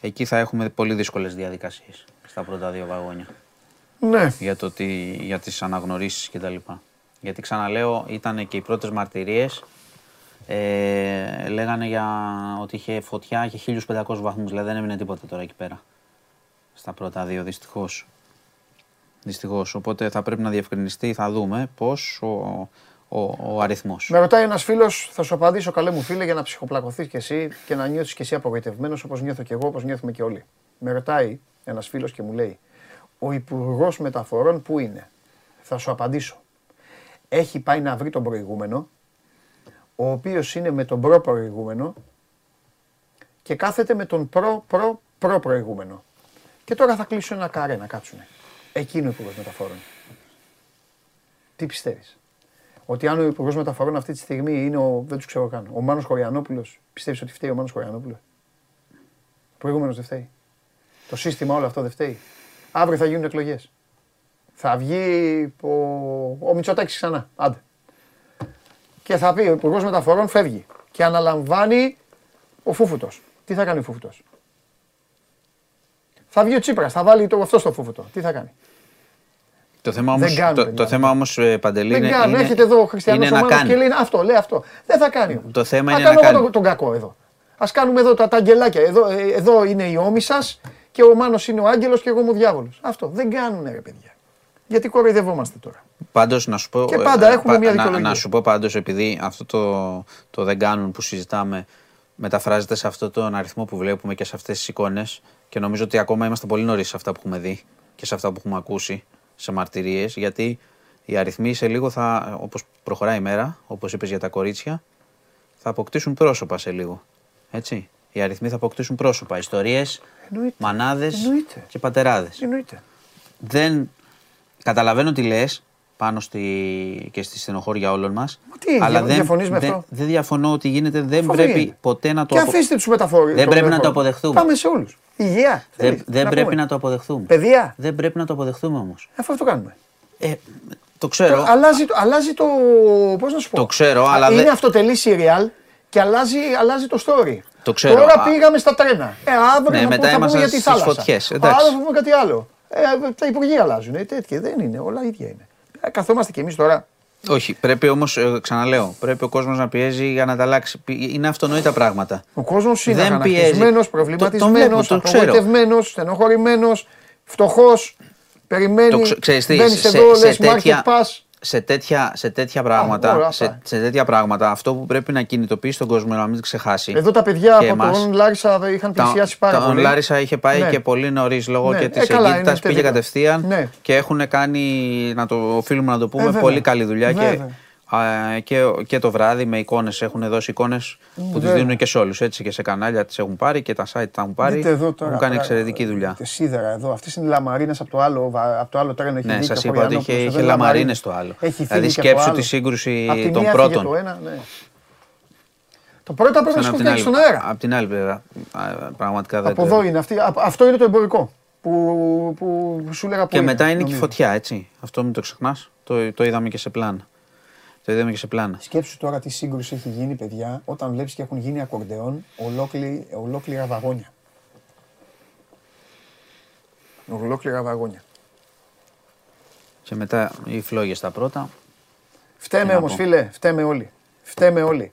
εκεί θα έχουμε πολύ δύσκολες διαδικασίες στα πρώτα δύο βαγόνια Ναι. για, το τι, για τις αναγνωρίσεις κτλ. Γιατί ξαναλέω, ήταν και οι πρώτες μαρτυρίες, ε, λέγανε για ότι είχε φωτιά και 1500 βαθμούς, δηλαδή δεν έμεινε τίποτα τώρα εκεί πέρα. Στα πρώτα δύο, δυστυχώς. Δυστυχώς, οπότε θα πρέπει να διευκρινιστεί, θα δούμε πώς ο, ο, ο αριθμός. Με ρωτάει ένας φίλος, θα σου απαντήσω καλέ μου φίλε για να ψυχοπλακωθείς κι εσύ και να νιώθεις κι εσύ απογοητευμένος όπως νιώθω κι εγώ, όπως νιώθουμε κι όλοι. Με ρωτάει ένας φίλος και μου λέει, Ο Υπουργός Μεταφορών πού είναι; Θα σου απαντήσω. Έχει πάει να βρει τον προηγούμενο, ο οποίος είναι με τον προ προηγούμενο και κάθεται με τον προ προ προ προηγούμενο. Και τώρα θα κλείσουν ένα καρέ να κάτσουνε. Εκείνο ο Υπουργός Μεταφορών. Τι πιστεύεις; Ότι αν ο Υπουργός Μεταφορών αυτή τη στιγμή είναι ο. Δεν τους ξέρω καν. Ο Μάνος Χωριανόπουλος, πιστεύεις ότι φταίει ο Μάνος Χωριανόπουλος; Ο προηγούμενος δεν φταίει. Το σύστημα όλο αυτό δεν φταίει. Αύριο θα γίνουν εκλογές. Θα βγει ο, ο Μητσοτάκης ξανά. Άντε. Και θα πει ο Υπουργός Μεταφορών φεύγει. Και αναλαμβάνει ο Φούφουτος. Τι θα κάνει ο Φούφουτος; Θα βγει ο Τσίπρας, θα βάλει το, αυτό στο Φούφουτο. Τι θα κάνει; Το θέμα Δεν όμως, κάνουν, το, παιδιά. το θέμα όμως ε, Παντελή, Δεν είναι, κάνουν. είναι, Έρχεται εδώ ο Χριστιανός είναι να Ομάδος κάνει. και λέει αυτό, λέει αυτό. Δεν θα κάνει. Το θέμα Α είναι να κάνω εγώ κάνει. τον, τον κακό εδώ. Α κάνουμε εδώ τα, τα αγγελάκια. Εδώ, ε, εδώ είναι η ώμη σας και ο Μάνος είναι ο άγγελος και εγώ είμαι ο διάβολος. Αυτό δεν κάνουν ρε παιδιά. Γιατί κοροϊδευόμαστε τώρα. Πάντως να σου πω. Και πάντα ε, έχουμε μια να, δικαιολογία. να σου πω πάντως επειδή αυτό το, το δεν κάνουν που συζητάμε μεταφράζεται σε αυτόν τον αριθμό που βλέπουμε και σε αυτές τις εικόνες και νομίζω ότι ακόμα είμαστε πολύ νωρίς σε αυτά που έχουμε δει και σε αυτά που έχουμε ακούσει σε μαρτυρίες γιατί οι αριθμοί σε λίγο θα, όπως προχωράει η μέρα, όπως είπες για τα κορίτσια, θα αποκτήσουν πρόσωπα σε λίγο. Έτσι. Οι αριθμοί θα αποκτήσουν πρόσωπα. Ιστορίες, Εννοείται. μανάδες Εννοείται. και πατεράδες Εννοείται. δεν καταλαβαίνω τι λες πάνω στη, και στη στενοχώρια όλων μας. Μα τι, δια- διαφωνείς με δεν, αυτό; δεν διαφωνώ ότι γίνεται, δεν Αυτό πρέπει γίνεται. ποτέ να το Και απο- αφήστε τους μεταφορέ. Δεν πρέπει να το αποδεχτούμε. Πάμε σε όλους. Υγεία. Δεν, θέλεις, δεν πρέπει πούμε. να το αποδεχθούμε. Παιδεία. Δεν πρέπει να το αποδεχθούμε όμως. Αφού αυτό κάνουμε. Ε, το ξέρω. Αλλάζει, το- αλλάζει το. Πώς να σου πω; Το ξέρω, Α, αλλά Είναι δεν- αυτοτελή serial και αλλάζει, αλλάζει το story. Το ξέρω. Τώρα Α- πήγαμε στα τρένα. Ε, αύριο Ναι, θα, μετά πούμε- θα πούμε ήμασταν για τη στις θάλασσα. φωτιές, Α, εντάξει. Άλλο θα πούμε κάτι άλλο. Ε, τα υπουργεία αλλάζουν. Ε, τέτοια δεν είναι. Όλα ίδια είναι. Ε, καθόμαστε κι εμείς τώρα. Όχι, πρέπει όμως, ξαναλέω, πρέπει ο κόσμος να πιέζει για να τα αλλάξει. Πι- Είναι αυτονόητα πράγματα. Ο κόσμος είναι Δεν πιέζει. αγανακτισμένο, Το- το προβληματισμένος, βλέπω, το ξέρω. απογοητευμένος, στενοχωρημένος, φτωχός. Περιμένει. Το ξε- ξέρεις τι, μπαίνεις σε- εδώ, σε λες τέτοια- market pass. Σε τέτοια, σε τέτοια όλα πράγματα, αυτά. σε, σε τέτοια πράγματα, αυτό που πρέπει να κινητοποιήσει τον κόσμο να μην το ξεχάσει. Εδώ τα παιδιά και από εμάς. τον Λάρισα είχαν Τα- πλησιάσει πάρα τα- πολύ. Ο Λάρισα είχε πάει Ναι. και πολύ νωρίς λόγω Ναι. και Ε, της καλά, εγκύτητα. είναι Πήγε τελείω. κατευθείαν Ναι. και έχουν κάνει, να το οφείλουμε να το πούμε, βέβαια. πολύ καλή δουλειά. Και Βέβαια. Α, και, και το βράδυ με εικόνες. Έχουν δώσει εικόνες που τι βέβαια. δίνουν και σε όλους. Έτσι και σε κανάλια τις έχουν πάρει και τα site τα έχουν πάρει. Δείτε εδώ τώρα. Έχουν κάνει πράγμα, εξαιρετική δουλειά. δείτε Σίδερα εδώ. Αυτές είναι λαμαρίνες από το άλλο, από το άλλο τρένο. Έχει Ναι, βγει σας και ο είπα ότι είχε, Χωριανόπουλος, είχε εδώ λαμαρίνες λαμαρίνες. το άλλο. Έχει δηλαδή φύγει και από σκέψου άλλο. τη σύγκρουση Απ' τη των μία φύγε πρώτων. Το, ένα, ναι. το πρώτο πρέπει να Σαν απ' την σκοφτεί άλλη- στον αέρα. Απ' την άλλη πλευρά. Α, Πραγματικά δεν Από το- εδώ είναι. Αυτή, α- αυτό είναι το εμπορικό που, που σου έλεγα Και πριν, μετά είναι και η νομίζω. φωτιά, έτσι. Αυτό μην το ξεχνάς. Το, το είδαμε και σε πλάνα. Το είδαμε και σε πλάνα. Σκέψου τώρα τι σύγκρουση έχει γίνει, παιδιά, όταν βλέπεις και έχουν γίνει ακορντεόν ολόκληρη, ολόκληρα βαγόνια. Ολόκληρα βαγόνια. Και μετά οι φλόγες τα πρώτα. Φταίμε Τι να όμως, πω. φίλε, φταίμε όλοι. Φταίμε όλοι.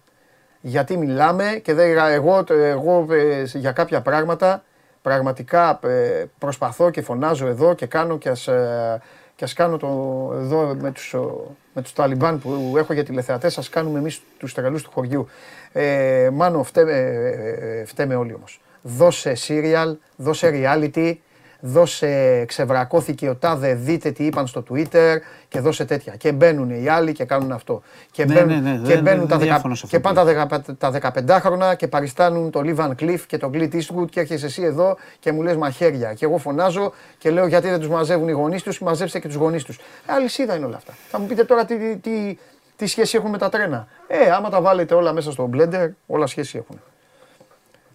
Γιατί μιλάμε και δεν, εγώ, εγώ ε, για κάποια πράγματα πραγματικά ε, προσπαθώ και φωνάζω εδώ και κάνω και ας, ε, και ας κάνω το, εδώ με τους, ο- με τους Ταλιμπάν που έχω για τηλεθεατές, ας κάνουμε εμείς τους τρελούς του χωριού. Ε, μάνο, φταίμε, ε, ε, φταίμε όλοι όμως. Δώσε serial, δώσε reality, δώσε ξεβρακώθηκε ο τάδε, δείτε τι είπαν στο Twitter και δώσε τέτοια. Και μπαίνουν οι άλλοι και κάνουν αυτό. Και Ναι, μπαίνουν, ναι, ναι, και δεν- μπαίνουν δεν τα, δεκα, διαφωνώ σε αυτό και που πάνε τα, δεκα, τα 15χρονα και παριστάνουν το Λίβαν Κλειφ και τον Clint Eastwood και έρχεσαι εσύ εδώ και μου λες μαχαίρια. Και εγώ φωνάζω και λέω γιατί δεν τους μαζεύουν οι γονείς τους, μαζέψτε και τους γονείς τους. Ε, αλυσίδα είναι όλα αυτά. Θα μου πείτε τώρα τι, τι, τι, τι σχέση έχουν με τα τρένα. Ε, άμα τα βάλετε όλα μέσα στο blender, όλα σχέση έχουν.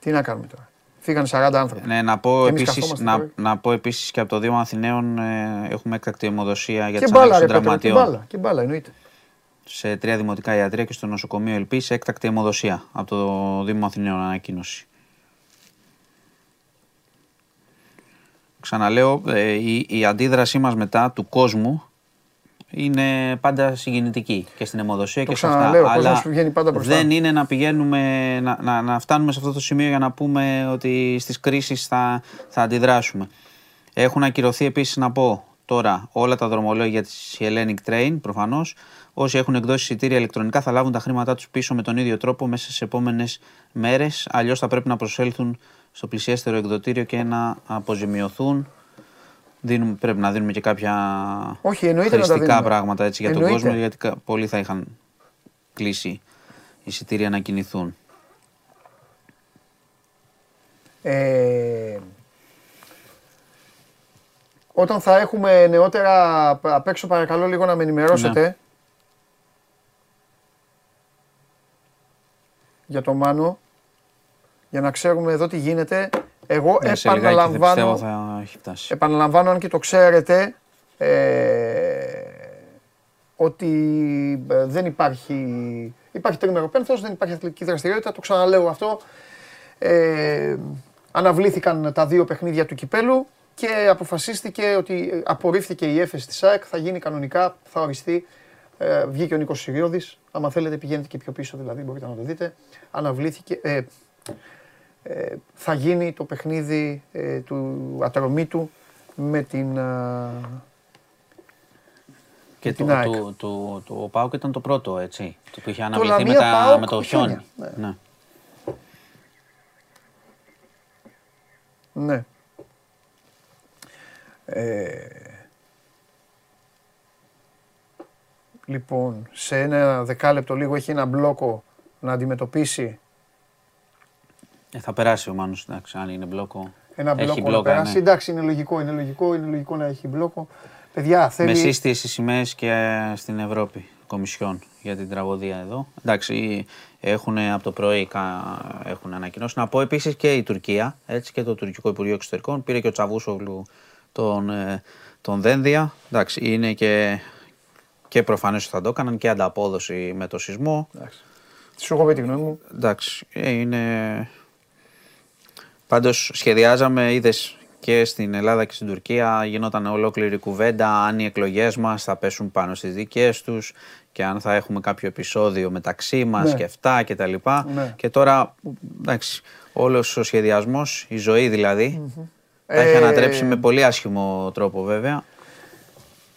Τι να κάνουμε τώρα. Φύγανε 40 άνθρωποι. Ναι, να πω Και εμείς επίσης, καθόμαστε να, τώρα. να πω επίσης και από το Δήμο Αθηναίων ε, έχουμε έκτακτη αιμοδοσία για και τις μπάλα, ανάγκες ρε των Πέτρο, και τραυματιών. μπάλα, και μπάλα εννοείται. Σε τρία δημοτικά ιατρία και στο νοσοκομείο Ελπής έκτακτη αιμοδοσία από το Δήμο Αθηναίων ανακοίνωση. Ξαναλέω, ε, η, η αντίδρασή μας μετά του κόσμου είναι πάντα συγκινητική και στην αιμοδοσία Το και σε αυτά. ξαναλέω, ο κόσμος Αλλά βγαίνει πάντα μπροστά. δεν είναι να πηγαίνουμε, να, να, να φτάνουμε σε αυτό το σημείο για να πούμε ότι στις κρίσεις θα, θα αντιδράσουμε. Έχουν ακυρωθεί επίσης να πω τώρα όλα τα δρομολόγια της Hellenic Train προφανώς. Όσοι έχουν εκδώσει εισιτήρια ηλεκτρονικά θα λάβουν τα χρήματά τους πίσω με τον ίδιο τρόπο μέσα στις επόμενες μέρες. Αλλιώς θα πρέπει να προσέλθουν στο πλησιέστερο εκδοτήριο και να αποζημιωθούν. Δίνουμε, πρέπει να δίνουμε και κάποια Όχι, εννοείται να τα χρηστικά δίνουμε. πράγματα έτσι, για τον Εννοείται. κόσμο γιατί κα- πολλοί θα είχαν κλείσει εισιτήρια να κινηθούν. Ε, όταν θα έχουμε νεότερα απ' απ' έξω παρακαλώ λίγο να με ενημερώσετε Ναι. για το Μάνο για να ξέρουμε εδώ τι γίνεται. Εγώ Ναι, σε λιγάκι δεν πιστεύω επαναλαμβάνω, θα έχει φτάσει. επαναλαμβάνω αν και το ξέρετε ε, ότι ε, δεν υπάρχει, υπάρχει τρίμερο πένθος, δεν υπάρχει αθλητική δραστηριότητα, το ξαναλέω αυτό. Ε, αναβλήθηκαν τα δύο παιχνίδια του κυπέλου και αποφασίστηκε ότι απορρίφθηκε η έφεση της ΑΕΚ, θα γίνει κανονικά, θα οριστεί. Ε, βγήκε ο Νίκος Συριώδης, άμα θέλετε πηγαίνετε και πιο πίσω δηλαδή μπορείτε να το δείτε. Αναβλήθηκε, ε, ε, θα γίνει το παιχνίδι ε, του Ατρομήτου με την... α, Και την το, ΑΕΚ. το, το, το, ο Πάουκ ήταν το πρώτο, έτσι. Το που είχε Το αναβληθεί με, Λαμία τα, ΠΑΟΚ με το χρόνια, χιόνι. ναι. Ναι. Ναι. Ε, λοιπόν, σε ένα δεκάλεπτο λίγο έχει ένα μπλόκο να αντιμετωπίσει. Ε, θα περάσει ο Μάνος, εντάξει, αν είναι μπλόκο. Ένα Έχει μπλόκο να μπλόκα, περάσει. ναι. Εντάξει, είναι λογικό, είναι λογικό, είναι λογικό να έχει μπλόκο. Παιδιά, θέλει... Με σύστηση στις σημαίες και ε, στην Ευρώπη, Κομισιόν, για την τραγωδία εδώ. Εντάξει, έχουν από το πρωί κα- έχουν ανακοινώσει. Να πω επίσης και η Τουρκία, έτσι και το Τουρκικό Υπουργείο Εξωτερικών. Πήρε και ο Τσαβούσογλου τον, ε, τον Δένδια. Εντάξει, είναι και, και προφανές ότι θα το έκαναν και ανταπόδοση με το σεισμό. Σου έχω πει τη γνώμη μου. Εντάξει, ε, είναι... Πάντως σχεδιάζαμε, είδες και στην Ελλάδα και στην Τουρκία γινόταν ολόκληρη κουβέντα αν οι εκλογές μας θα πέσουν πάνω στις δικές τους και αν θα έχουμε κάποιο επεισόδιο μεταξύ μας Ναι. και αυτά και τα λοιπά. Ναι. Και τώρα, εντάξει, όλος ο σχεδιασμός, η ζωή δηλαδή, τα έχει Ε, ανατρέψει με πολύ άσχημο τρόπο βέβαια.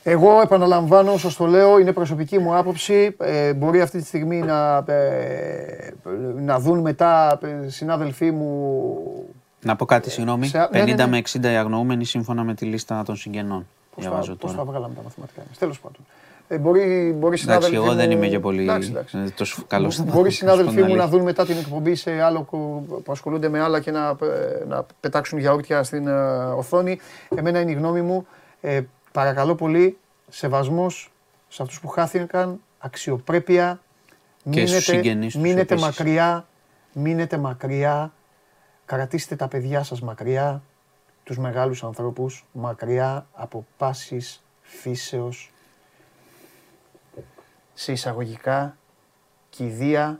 Εγώ επαναλαμβάνω, όσο το λέω, είναι προσωπική μου άποψη. Ε, μπορεί αυτή τη στιγμή να, ε, να δουν μετά ε, συνάδελφοί μου. Να πω κάτι, συγγνώμη. σε- 50 ναι, ναι, ναι. με 60 οι αγνοούμενοι σύμφωνα με τη λίστα των συγγενών. Πώς Διαβάζω τα, πώς τώρα. τα βγάλαμε τα μαθηματικά μας. Τέλος πάντων. Ε, μπορεί, μπορεί συνάδελφοι εγώ δεν μου- είμαι και πολύ Εντάξει, εντάξει. ε, τόσο καλός στα Μπορεί οι συνάδελφοί μου να αλήθεια. δουν μετά την εκπομπή σε άλλο κο- που ασχολούνται με άλλα και να, ε, να πετάξουν γιαούρτια στην ε, οθόνη. Εμένα είναι η γνώμη μου. Ε, παρακαλώ πολύ, σεβασμός σε αυτούς που χάθηκαν, αξιοπρέπεια. Και στους συγγενείς τους μείνετε επίσης. μακριά, μείνετε μακριά, κρατήστε τα παιδιά σας μακριά, τους μεγάλους ανθρώπους, μακριά από πάσης φύσεως σε εισαγωγικά κηδεία,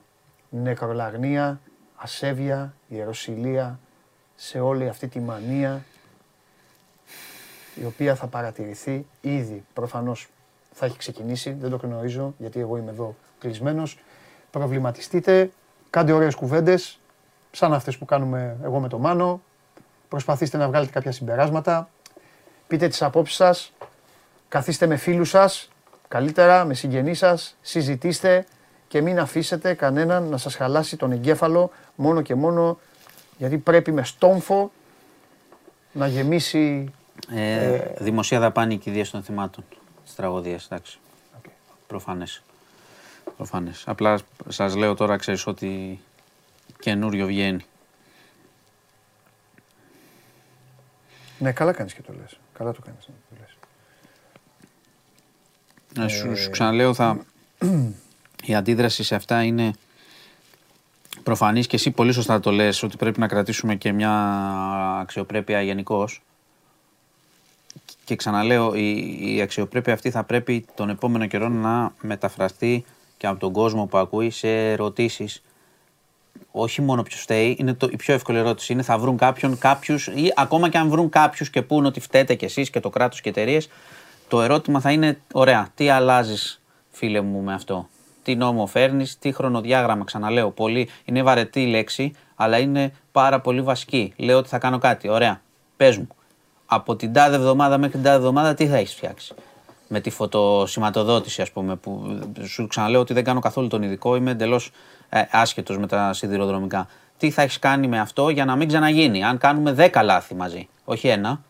νεκρολαγνία, ασέβεια, ιεροσιλία, σε όλη αυτή τη μανία η οποία θα παρατηρηθεί ήδη προφανώς θα έχει ξεκινήσει, δεν το γνωρίζω γιατί εγώ είμαι εδώ κλεισμένος. Προβληματιστείτε, κάντε ωραίες κουβέντες, σαν αυτές που κάνουμε εγώ με το Μάνο. Προσπαθήστε να βγάλετε κάποια συμπεράσματα. Πείτε τις απόψεις σας, καθίστε με φίλους σας, καλύτερα με συγγενείς σας, συζητήστε και μην αφήσετε κανέναν να σας χαλάσει τον εγκέφαλο μόνο και μόνο γιατί πρέπει με στόμφο να γεμίσει Ε, δημοσία δαπάνη κηδείας των θυμάτων της τραγωδίας, εντάξει. Προφανές. Προφανές. Απλά σας λέω τώρα, ξέρεις ότι καινούριο βγαίνει. Ναι, καλά κάνεις και το λες. Καλά το κάνεις να το λες. Να σου, σου ξαναλέω, θα... (clears throat) η αντίδραση σε αυτά είναι προφανής και εσύ πολύ σωστά το λες ότι πρέπει να κρατήσουμε και μια αξιοπρέπεια γενικώς. Και ξαναλέω, η, η αξιοπρέπεια αυτή θα πρέπει τον επόμενο καιρό να μεταφραστεί και από τον κόσμο που ακούει σε ερωτήσεις όχι μόνο ποιος φταίει, είναι το, η πιο εύκολη ερώτηση. Είναι θα βρουν κάποιον, κάποιους, ή ακόμα και αν βρουν κάποιους και πούν ότι φταίτε κι εσείς και το κράτος και εταιρείες, το ερώτημα θα είναι: Ωραία, τι αλλάζεις, φίλε μου, με αυτό; Τι νόμο φέρνεις, τι χρονοδιάγραμμα. Ξαναλέω, πολύ, είναι βαρετή η λέξη, αλλά είναι πάρα πολύ βασική. Λέω ότι θα κάνω κάτι. Ωραία, πες μου. Από την τάδε εβδομάδα μέχρι την τάδε εβδομάδα, τι θα έχεις φτιάξει; Με τη φωτοσηματοδότηση, ας πούμε, που σου ξαναλέω ότι δεν κάνω καθόλου τον ειδικό, είμαι εντελώς ε, άσχετος με τα σιδηροδρομικά. Τι θα έχεις κάνει με αυτό για να μην ξαναγίνει, αν κάνουμε 10 λάθη μαζί, όχι ένα,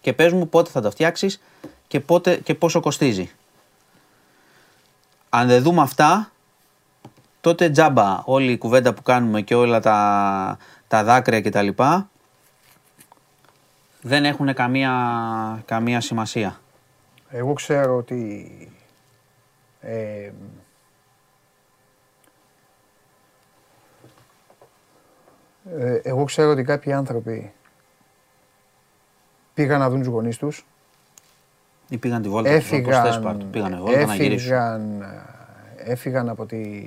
και πες μου πότε θα το φτιάξεις και, πότε, και πόσο κοστίζει. Αν δεν δούμε αυτά, τότε τζάμπα όλη η κουβέντα που κάνουμε και όλα τα, τα δάκρυα κτλ. δεν έχουν καμία, καμία σημασία. Εγώ ξέρω ότι ε, ε, εγώ ξέρω ότι κάποιοι άνθρωποι πήγαν να δουν τους γονείς τους, Ή πήγαν τη βόλτα, τους, όπως θες έφυγαν, πάρ' το. πήγανε βόλτα να γυρίσουν. έφυγαν, ε, έφυγαν από τη,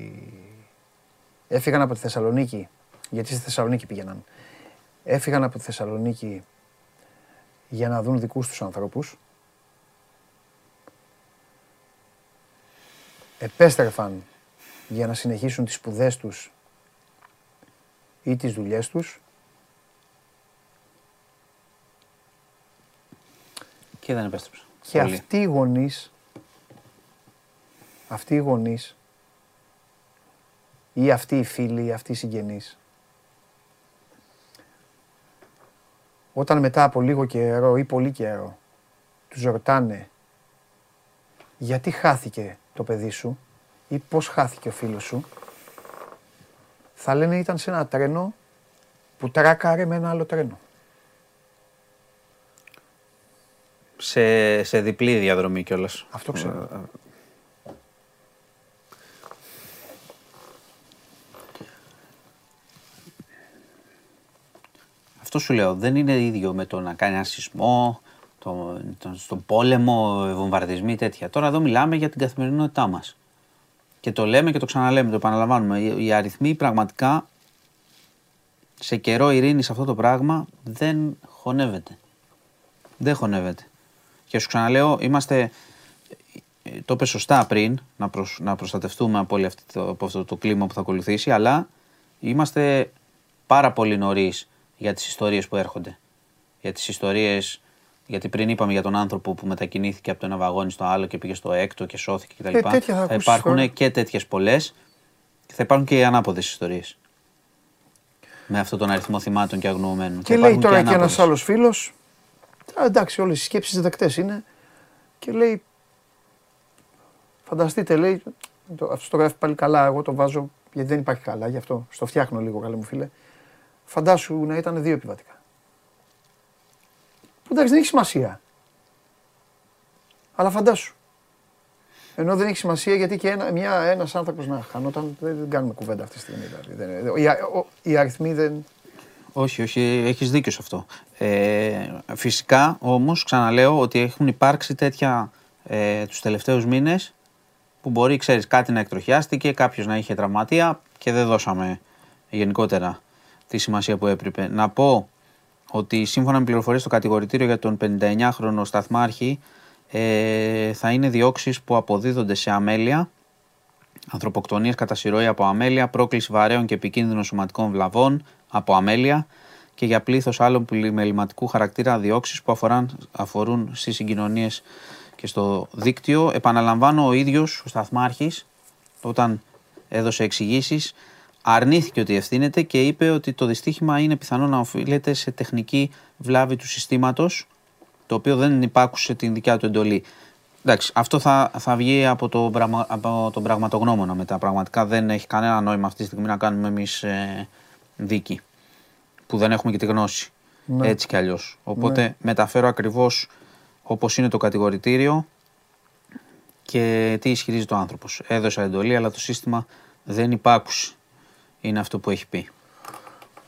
έφυγαν από τη Θεσσαλονίκη, γιατί στη Θεσσαλονίκη πήγαιναν, έφυγαν από τη Θεσσαλονίκη για να δουν δικούς τους ανθρώπους, επέστρεφαν για να συνεχίσουν τις σπουδές τους ή τις δουλειές τους Και δεν επέστρεψαν. και Πολύ. αυτοί οι γονείς, αυτοί οι γονείς ή αυτοί οι φίλοι ή αυτοί οι συγγενείς όταν μετά από λίγο καιρό ή πολύ καιρό τους ρωτάνε γιατί χάθηκε το παιδί σου ή πώς χάθηκε ο φίλος σου θα λένε ήταν σε ένα τρένο που τράκαρε με ένα άλλο τρένο. Σε, σε διπλή διαδρομή κιόλας. Αυτό ξέρω. Αυτό σου λέω, δεν είναι ίδιο με το να κάνει ένα σεισμό, το, το, στον πόλεμο, βομβαρδισμοί τέτοια. Τώρα εδώ μιλάμε για την καθημερινότητά μας. Και το λέμε και το ξαναλέμε, το επαναλαμβάνουμε. Οι, οι αριθμοί πραγματικά σε καιρό ειρήνης αυτό το πράγμα δεν χωνεύεται. Δεν χωνεύεται. Και σου ξαναλέω, είμαστε, ε, το είπε σωστά πριν, να, προσ- να προστατευτούμε από, όλη αυτή το, από αυτό το κλίμα που θα ακολουθήσει, αλλά είμαστε πάρα πολύ νωρίς για τις ιστορίες που έρχονται. Για τις ιστορίες, γιατί πριν είπαμε για τον άνθρωπο που μετακινήθηκε από το ένα βαγόνι στο άλλο και πήγε στο έκτο και σώθηκε κτλ. Ε, τέτοια θα ακούσεις υπάρχουν τώρα. και τέτοιες πολλές και θα υπάρχουν και οι ανάποδες ιστορίες. Με αυτόν τον αριθμό θυμάτων και αγνοωμένων. Και Θα λέει υπάρχουν τώρα και ένας ανάποδες. άλλος φίλος. Εντάξει, όλες οι σκέψεις δεκτές είναι. Και λέει. Φανταστείτε, λέει, το, αυτό το γράφει πάλι καλά. Εγώ το βάζω γιατί δεν υπάρχει καλά, γι' αυτό στο φτιάχνω λίγο, καλέ μου φίλε. Φαντάσου να ήταν δύο επιβατικά. Που εντάξει δεν έχει σημασία. Αλλά φαντάσου. Ενώ δεν έχει σημασία γιατί και ένα, μια, ένας άνθρωπος να χανόταν, δεν, δεν κάνουμε κουβέντα αυτή τη στιγμή. Δηλαδή. Δεν, οι, οι αριθμοί δεν... Όχι, όχι, έχεις δίκιο σε αυτό. Ε, φυσικά όμως ξαναλέω ότι έχουν υπάρξει τέτοια ε, τους τελευταίους μήνες που μπορεί, ξέρεις, κάτι να εκτροχιάστηκε, κάποιος να είχε τραυματία και δεν δώσαμε γενικότερα τη σημασία που έπρεπε. Να πω ότι σύμφωνα με πληροφορίες στο κατηγορητήριο για τον 59χρονο σταθμάρχη ε, θα είναι διώξεις που αποδίδονται σε αμέλεια, ανθρωποκτονίες κατά συρροή από αμέλεια, πρόκληση βαρέων και επικίνδυνων σωματικών βλαβών από αμέλεια και για πλήθος άλλων πλημεληματικού χαρακτήρα διώξεις που αφοράν, αφορούν στις συγκοινωνίες και στο δίκτυο. Επαναλαμβάνω, ο ίδιος ο Σταθμάρχης, όταν έδωσε εξηγήσεις, αρνήθηκε ότι ευθύνεται και είπε ότι το δυστύχημα είναι πιθανό να οφείλεται σε τεχνική βλάβη του συστήματος, το οποίο δεν υπάκουσε την δικιά του εντολή. Εντάξει, αυτό θα, θα βγει από, το, από τον πραγματογνώμονα μετά. Πραγματικά δεν έχει κανένα νόημα αυτή τη στιγμή να κάνουμε εμείς ε, δίκη. Που δεν έχουμε και τη γνώση. Ναι. Έτσι κι αλλιώς. Οπότε ναι. μεταφέρω ακριβώς όπως είναι το κατηγορητήριο και τι ισχυρίζει το άνθρωπος. Έδωσα εντολή αλλά το σύστημα δεν υπάκουσε. Είναι αυτό που έχει πει.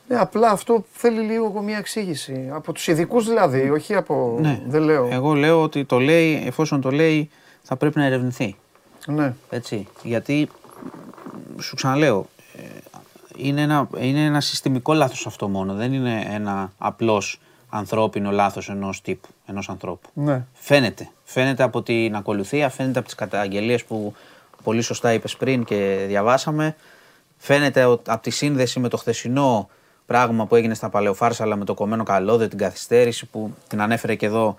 Ναι, απλά αυτό θέλει λίγο μια εξήγηση. Από τους ειδικούς δηλαδή, όχι από... Ναι. Δεν λέω. Εγώ λέω ότι το λέει, εφόσον το λέει, θα πρέπει να ερευνηθεί. Ναι. Έτσι. Γιατί, σου ξαναλέω, ε, είναι ένα, είναι ένα συστημικό λάθος αυτό μόνο. Δεν είναι ένα απλώς ανθρώπινο λάθος ενός τύπου, ενός ανθρώπου. Ναι. Φαίνεται. Φαίνεται από την ακολουθία, φαίνεται από τις καταγγελίες που πολύ σωστά είπες πριν και διαβάσαμε. Φαίνεται από τη σύνδεση με το χθεσινό πράγμα που έγινε στα Παλαιοφάρσαλα με το κομμένο καλώδιο, την καθυστέρηση που την ανέφερε και εδώ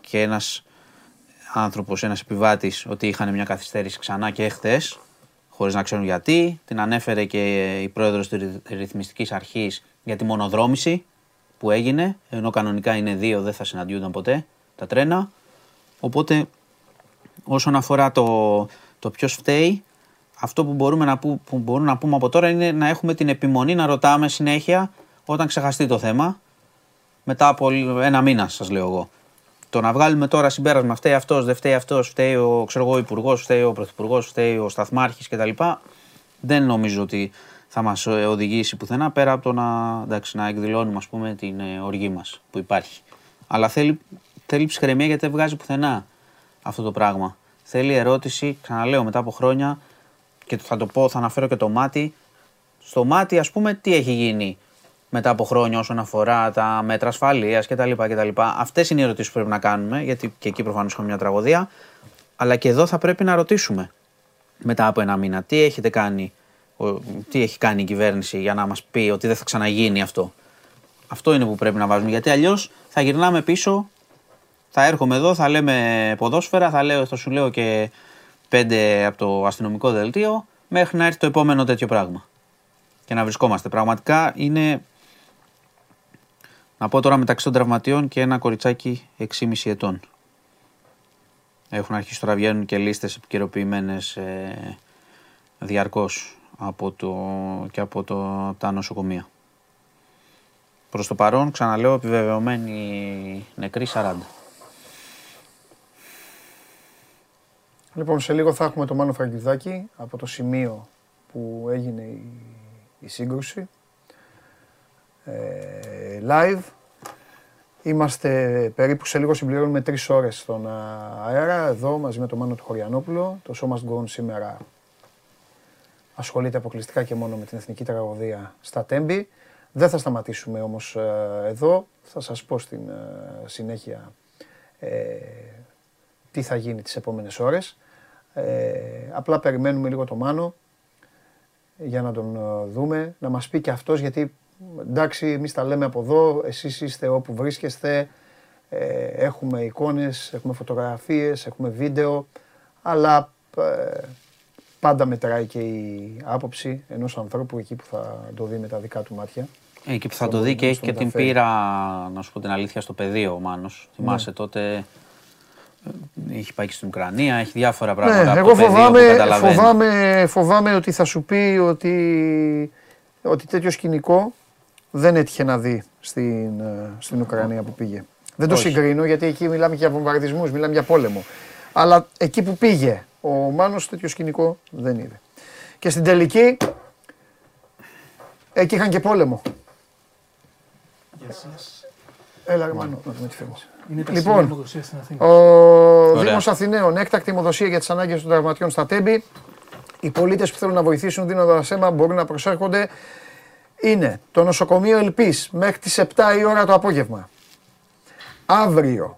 και ένας άνθρωπος, ένας επιβάτης ότι είχαν μια καθυστέρηση ξανά και χθες χωρίς να ξέρουν γιατί. Την ανέφερε και η πρόεδρος της ρυθμιστικής αρχής για τη μονοδρόμηση που έγινε, ενώ κανονικά είναι δύο, δεν θα συναντιούνταν ποτέ τα τρένα. Οπότε, όσον αφορά το, το ποιος φταίει, αυτό που μπορούμε, να που, που μπορούμε να πούμε από τώρα είναι να έχουμε την επιμονή να ρωτάμε συνέχεια όταν ξεχαστεί το θέμα. Μετά από ένα μήνα, σας λέω εγώ. Το να βγάλουμε τώρα συμπέρασμα, φταίει αυτός, δεν φταίει αυτός, φταίει ο ξέρω υπουργός, φταίει ο πρωθυπουργός, φταίει ο σταθμάρχης κτλ. Δεν νομίζω ότι θα μας οδηγήσει πουθενά πέρα από το να, εντάξει, να εκδηλώνουμε ας πούμε, την ε, οργή μας που υπάρχει. Αλλά θέλει, θέλει ψυχραιμία γιατί δεν βγάζει πουθενά αυτό το πράγμα. Θέλει ερώτηση, ξαναλέω μετά από χρόνια και θα το πω, θα αναφέρω και το μάτι. Στο μάτι, ας πούμε, τι έχει γίνει μετά από χρόνια όσον αφορά τα μέτρα ασφαλείας κτλ. Αυτές είναι οι ερωτήσεις που πρέπει να κάνουμε, γιατί και εκεί προφανώς έχουμε μια τραγωδία. Αλλά και εδώ θα πρέπει να ρωτήσουμε μετά από ένα μήνα τι έχετε κάνει τι έχει κάνει η κυβέρνηση για να μας πει ότι δεν θα ξαναγίνει αυτό. Αυτό είναι που πρέπει να βάζουμε γιατί αλλιώς θα γυρνάμε πίσω, θα έρχομαι εδώ, θα λέμε ποδόσφαιρα, θα, λέω, θα σου λέω και πέντε από το αστυνομικό δελτίο μέχρι να έρθει το επόμενο τέτοιο πράγμα. Και να βρισκόμαστε. Πραγματικά είναι, να πω τώρα μεταξύ των τραυματιών και ένα κοριτσάκι 6,5 ετών. Έχουν αρχίσει τώρα βγαίνουν και λίστες επικαιροποιημένες ε, διαρκώς από το, και από, το, τα νοσοκομεία. Προς το παρόν, ξαναλέω, επιβεβαιωμένοι νεκροί 40. Λοιπόν, σε λίγο θα έχουμε το Μάνο Φραγκιδάκη από το σημείο που έγινε η, η σύγκρουση. Ε, live. Είμαστε περίπου σε λίγο συμπληρώνουμε τρεις ώρες στον αέρα, εδώ μαζί με το Μάνο του Χωριανόπουλο. Το show must go σήμερα ασχολείται αποκλειστικά και μόνο με την εθνική τραγωδία στα Τέμπη. Δεν θα σταματήσουμε όμως ε, εδώ. Θα σας πω στην ε, συνέχεια ε, τι θα γίνει τις επόμενες ώρες. Ε, απλά περιμένουμε λίγο το Μάνο για να τον δούμε, να μας πει και αυτός γιατί εντάξει εμείς τα λέμε από εδώ, εσείς είστε όπου βρίσκεστε, έχουμε εικόνες, έχουμε φωτογραφίες, έχουμε βίντεο, αλλά πάντα μετράει και η άποψη ενός ανθρώπου εκεί που θα το δει με τα δικά του μάτια. Ε, εκεί που θα το δει και έχει και την πείρα, να σου πω την αλήθεια, στο πεδίο ο Μάνος. Ναι. Θυμάσαι τότε Έχει πάει και στην Ουκρανία, έχει διάφορα πράγματα. Ναι, από εγώ το πεδίο που φοβάμαι, καταλαβαίνεις. φοβάμαι, φοβάμαι ότι θα σου πει ότι, ότι τέτοιο σκηνικό δεν έτυχε να δει στην, ε, στην Ουκρανία που πήγε. Δεν το Όχι. συγκρίνω γιατί εκεί μιλάμε για βομβαρδισμούς, μιλάμε για πόλεμο. Αλλά εκεί που πήγε ο Μάνος τέτοιο σκηνικό δεν είδε. Και στην τελική, εκεί είχαν και πόλεμο. Έλα ρε Μάνο, να δούμε τι φέρνεις. Είναι τα Λοιπόν, λοιπόν, λογοδοσία στην Αθήνα. Ο Δήμος Αθηναίων, έκτακτη αιμοδοσία για τις ανάγκες των τραυματιών στα Τέμπη. Οι πολίτες που θέλουν να βοηθήσουν δίνοντας αίμα μπορούν να προσέρχονται. Είναι το νοσοκομείο Ελπής μέχρι τις 7 η ώρα το απόγευμα. Αύριο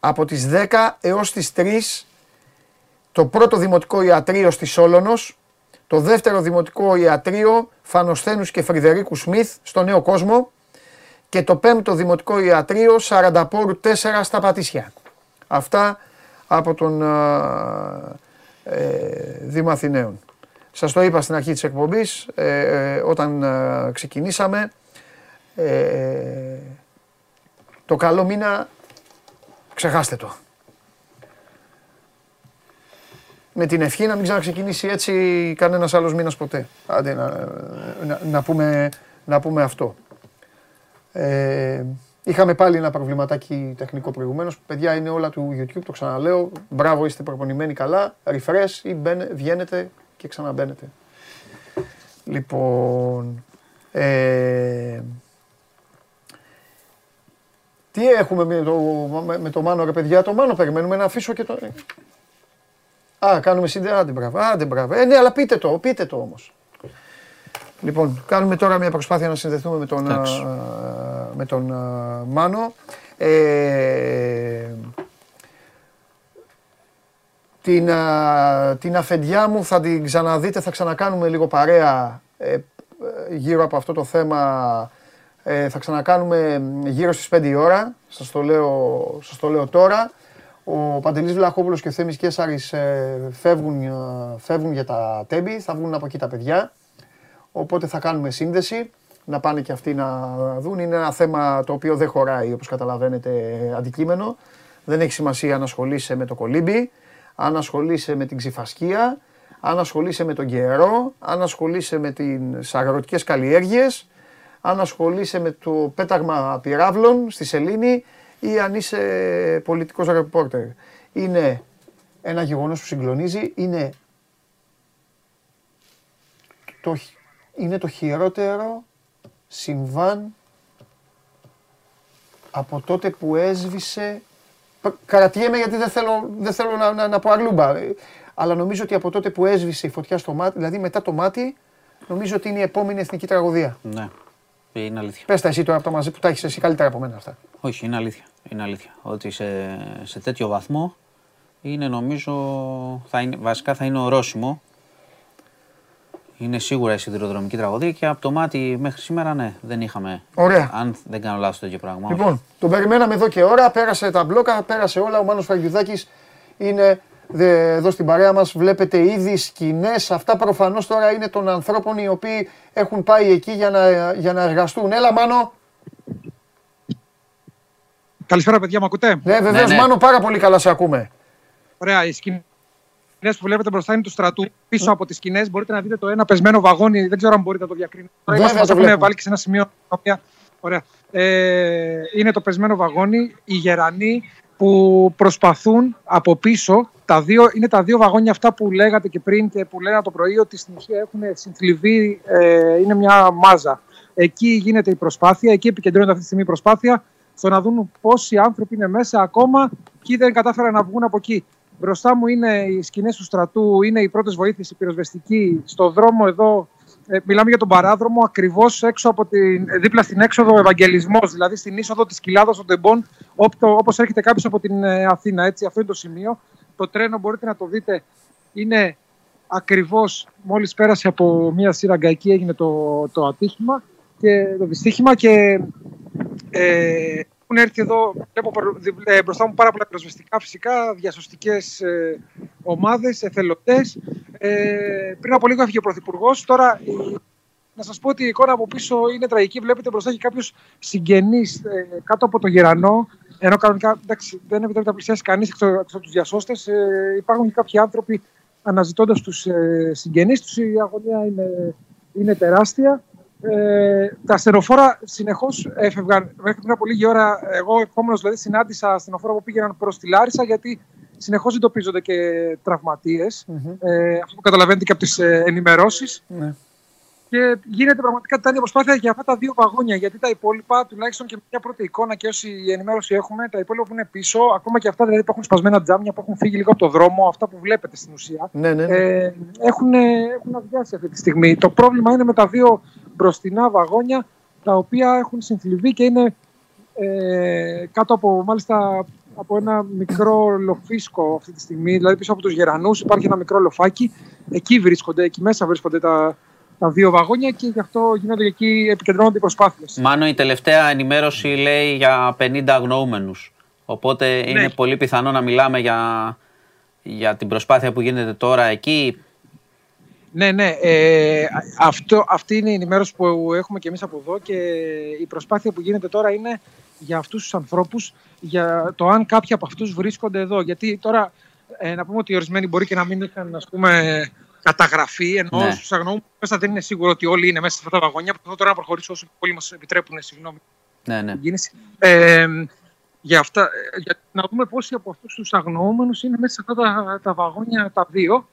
από τις 10 έως τις 3 το πρώτο δημοτικό ιατρείο στη Σόλωνος, το δεύτερο δημοτικό ιατρείο Φανοστένους και Φρυδερίκου Σμιθ στο Νέο Κόσμο και το πέμπτο δημοτικό ιατρείο Σαρανταπόρου 4 στα Πατήσια. Αυτά από τον α, ε, Δήμο Αθηναίων. Σας το είπα στην αρχή της εκπομπής, ε, ε, όταν α, ξεκινήσαμε, ε, το καλό μήνα ξεχάστε το. Με την ευχή να μην ξαναξεκινήσει έτσι κανένας άλλος μήνας ποτέ. Άντε να, να, να πούμε, να πούμε αυτό. Ε, είχαμε πάλι ένα προβληματάκι τεχνικό προηγουμένως. Παιδιά είναι όλα του YouTube, το ξαναλέω. Μπράβο, είστε προπονημένοι καλά. Refresh ή μπαίνε, βγαίνετε και ξαναμπαίνετε. Λοιπόν. Ε, τι έχουμε με το, με, με το Μάνο ρε παιδιά, το Μάνο περιμένουμε να αφήσω και το... Α, κάνουμε σύνδεση, άντε μπράβο, άντε μπράβο. Ε, ναι, αλλά πείτε το, πείτε το όμως. Λοιπόν, κάνουμε τώρα μια προσπάθεια να συνδεθούμε με τον, Εντάξει. α, με τον α, Μάνο. Ε, την, α, την αφεντιά μου θα την ξαναδείτε, θα ξανακάνουμε λίγο παρέα ε, ε, γύρω από αυτό το θέμα. Ε, θα ξανακάνουμε γύρω στις 5 η ώρα, σας το λέω, σας το λέω τώρα. Ο Παντελής Βλαχόπουλος και ο Θέμης Κέσαρης ε, φεύγουν, ε, φεύγουν για τα τέμπη, θα βγουν από εκεί τα παιδιά. Οπότε θα κάνουμε σύνδεση, να πάνε και αυτοί να δουν. Είναι ένα θέμα το οποίο δεν χωράει, όπως καταλαβαίνετε, αντικείμενο. Δεν έχει σημασία αν ασχολείσαι με το κολύμπι, αν ασχολείσαι με την ξυφασκία, αν ασχολείσαι με τον καιρό, αν ασχολείσαι με τις αγροτικές καλλιέργειες, αν ασχολείσαι με το πέταγμα πυράβλων στη Σελήνη ή αν είσαι πολιτικός ρεπόρτερ. Είναι ένα γεγονός που συγκλονίζει, είναι το, χ- είναι το χειρότερο συμβάν από τότε που έσβησε. π- Καρατιέμαι γιατί δεν θέλω, δεν θέλω να, να, να πω αρλούμπα. ε, Αλλά νομίζω ότι από τότε που έσβησε η φωτιά στο μάτι, δηλαδή μετά το μάτι, νομίζω ότι είναι η επόμενη εθνική τραγωδία. Ναι, είναι αλήθεια. Πες τα εσύ τώρα από τα μαζί που τα έχεις εσύ καλύτερα από μένα αυτά. Όχι, είναι αλήθεια. Είναι αλήθεια. Ότι σε, σε τέτοιο βαθμό είναι νομίζω, θα είναι, βασικά θα είναι ορόσημο. Είναι σίγουρα η σιδηροδρομική τραγωδία και από το μάτι μέχρι σήμερα ναι, δεν είχαμε. Ωραία. Αν δεν κάνω λάθος τέτοιο πράγμα. όχι. Λοιπόν, τον περιμέναμε εδώ και ώρα, πέρασε τα μπλόκα, πέρασε όλα. Ο Μάνος Φαγιουδάκης είναι δε- εδώ στην παρέα μας. Βλέπετε ήδη σκηνές. Αυτά προφανώς τώρα είναι των ανθρώπων οι οποίοι έχουν πάει εκεί για να, για να εργαστούν. Έλα Μάνο. Καλησπέρα, παιδιά, μου ακούτε; Ναι, βεβαίως ναι. Μάνο, πάρα πολύ καλά σε ακούμε. Ωραία, οι σκηνέ που βλέπετε μπροστά είναι του στρατού. Πίσω από τις σκηνές μπορείτε να δείτε το ένα πεσμένο βαγόνι. Δεν ξέρω αν μπορείτε να το διακρίνετε. Τώρα Βέβαια, είμαστε, μας το έχουν βλέπουμε. βάλει και σε ένα σημείο. τα οποία- Ωραία. Ε, είναι το πεσμένο βαγόνι. Οι γερανοί που προσπαθούν από πίσω. Τα δύο, είναι τα δύο βαγόνια αυτά που λέγατε και πριν και που λέγατε το πρωί ότι στην ουσία έχουν συνθλιβεί. Ε, είναι μια μάζα. Εκεί γίνεται η προσπάθεια, εκεί επικεντρώνεται αυτή τη στιγμή η προσπάθεια στο να δουν πόσοι άνθρωποι είναι μέσα ακόμα. Ποιοι δεν κατάφεραν να βγουν από εκεί. Μπροστά μου είναι οι σκηνές του στρατού, είναι οι πρώτε βοήθειε, η πυροσβεστική. Στο δρόμο εδώ, ε, μιλάμε για τον παράδρομο, ακριβώς έξω από την, ε, δίπλα στην έξοδο ο Ευαγγελισμός, δηλαδή στην είσοδο της κοιλάδας των Τεμπών, όπως έρχεται κάποιος από την ε, Αθήνα. Έτσι, αυτό είναι το σημείο. Το τρένο μπορείτε να το δείτε, είναι ακριβώς μόλις πέρασε από μια σύραγγα εκεί έγινε το, το ατύχημα και το δυστύχημα και ε, έχουν έρθει εδώ, βλέπω προ- δι- ε, μπροστά μου πάρα πολλά πυροσβεστικά φυσικά, διασωστικές ε, ομάδες, εθελοντές. Ε, πριν από λίγο έφυγε ο Πρωθυπουργός. Τώρα η- να σας πω ότι η εικόνα από πίσω είναι τραγική. Βλέπετε μπροστά έχει κάποιος συγγενείς ε, κάτω από το γερανό. Ενώ κανονικά εντάξει, δεν επιτρέπεται να πλησιάσει κανείς εκτός από τους διασώστες. Ε, υπάρχουν και κάποιοι άνθρωποι αναζητώντας τους ε, συγγενείς τους. Η αγωνία είναι, είναι τεράστια. Ε, τα ασθενοφόρα συνεχώς έφευγαν. Μέχρι πριν από λίγη ώρα, εγώ επόμενος δηλαδή συνάντησα ασθενοφόρα που πήγαιναν προς τη Λάρισα γιατί συνεχώς εντοπίζονται και τραυματίες. Ε, αυτό που καταλαβαίνετε και από τις ε, ενημερώσεις. Ναι. Και γίνεται πραγματικά τιτάνια προσπάθεια για αυτά τα δύο βαγόνια. Γιατί τα υπόλοιπα, τουλάχιστον και με μια πρώτη εικόνα και όση ενημέρωση έχουμε, τα υπόλοιπα που είναι πίσω, ακόμα και αυτά δηλαδή που έχουν σπασμένα τζάμια, που έχουν φύγει λίγο από το δρόμο, αυτά που βλέπετε στην ουσία, Ναι, ναι, ναι. ε, έχουν, έχουν αδειάσει αυτή τη στιγμή. Το πρόβλημα είναι με τα δύο μπροστινά βαγόνια, τα οποία έχουν συνθλιβεί και είναι ε, κάτω από μάλιστα από ένα μικρό λοφίσκο αυτή τη στιγμή, δηλαδή πίσω από τους γερανούς υπάρχει ένα μικρό λοφάκι, εκεί βρίσκονται, εκεί μέσα βρίσκονται τα, τα δύο βαγόνια και γι' αυτό γίνονται και εκεί επικεντρώνονται οι προσπάθειες. Μάνο, η τελευταία ενημέρωση λέει για 50 αγνοούμενους. Οπότε είναι πολύ πιθανό να μιλάμε για, για την προσπάθεια που γίνεται τώρα εκεί. Ναι, ναι. Ε, αυτό, αυτή είναι η ενημέρωση που έχουμε και εμείς από εδώ και η προσπάθεια που γίνεται τώρα είναι για αυτούς τους ανθρώπους, για το αν κάποιοι από αυτούς βρίσκονται εδώ. Γιατί τώρα ε, να πούμε ότι οι ορισμένοι μπορεί και να μην είχαν ας πούμε, καταγραφεί, ενώ Ναι. ναι. στους αγνοούμενους μέσα δεν είναι σίγουρο ότι όλοι είναι μέσα σε αυτά τα βαγόνια. Προσπαθώ τώρα να προχωρήσω όσο πολύ μας επιτρέπουν, συγγνώμη, Ναι, ναι. την κίνηση. Ε, για, αυτά, ε, για να δούμε πόσοι από αυτούς τους αγνοούμενους είναι μέσα σε αυτά τα, τα βαγόνια τα δύο.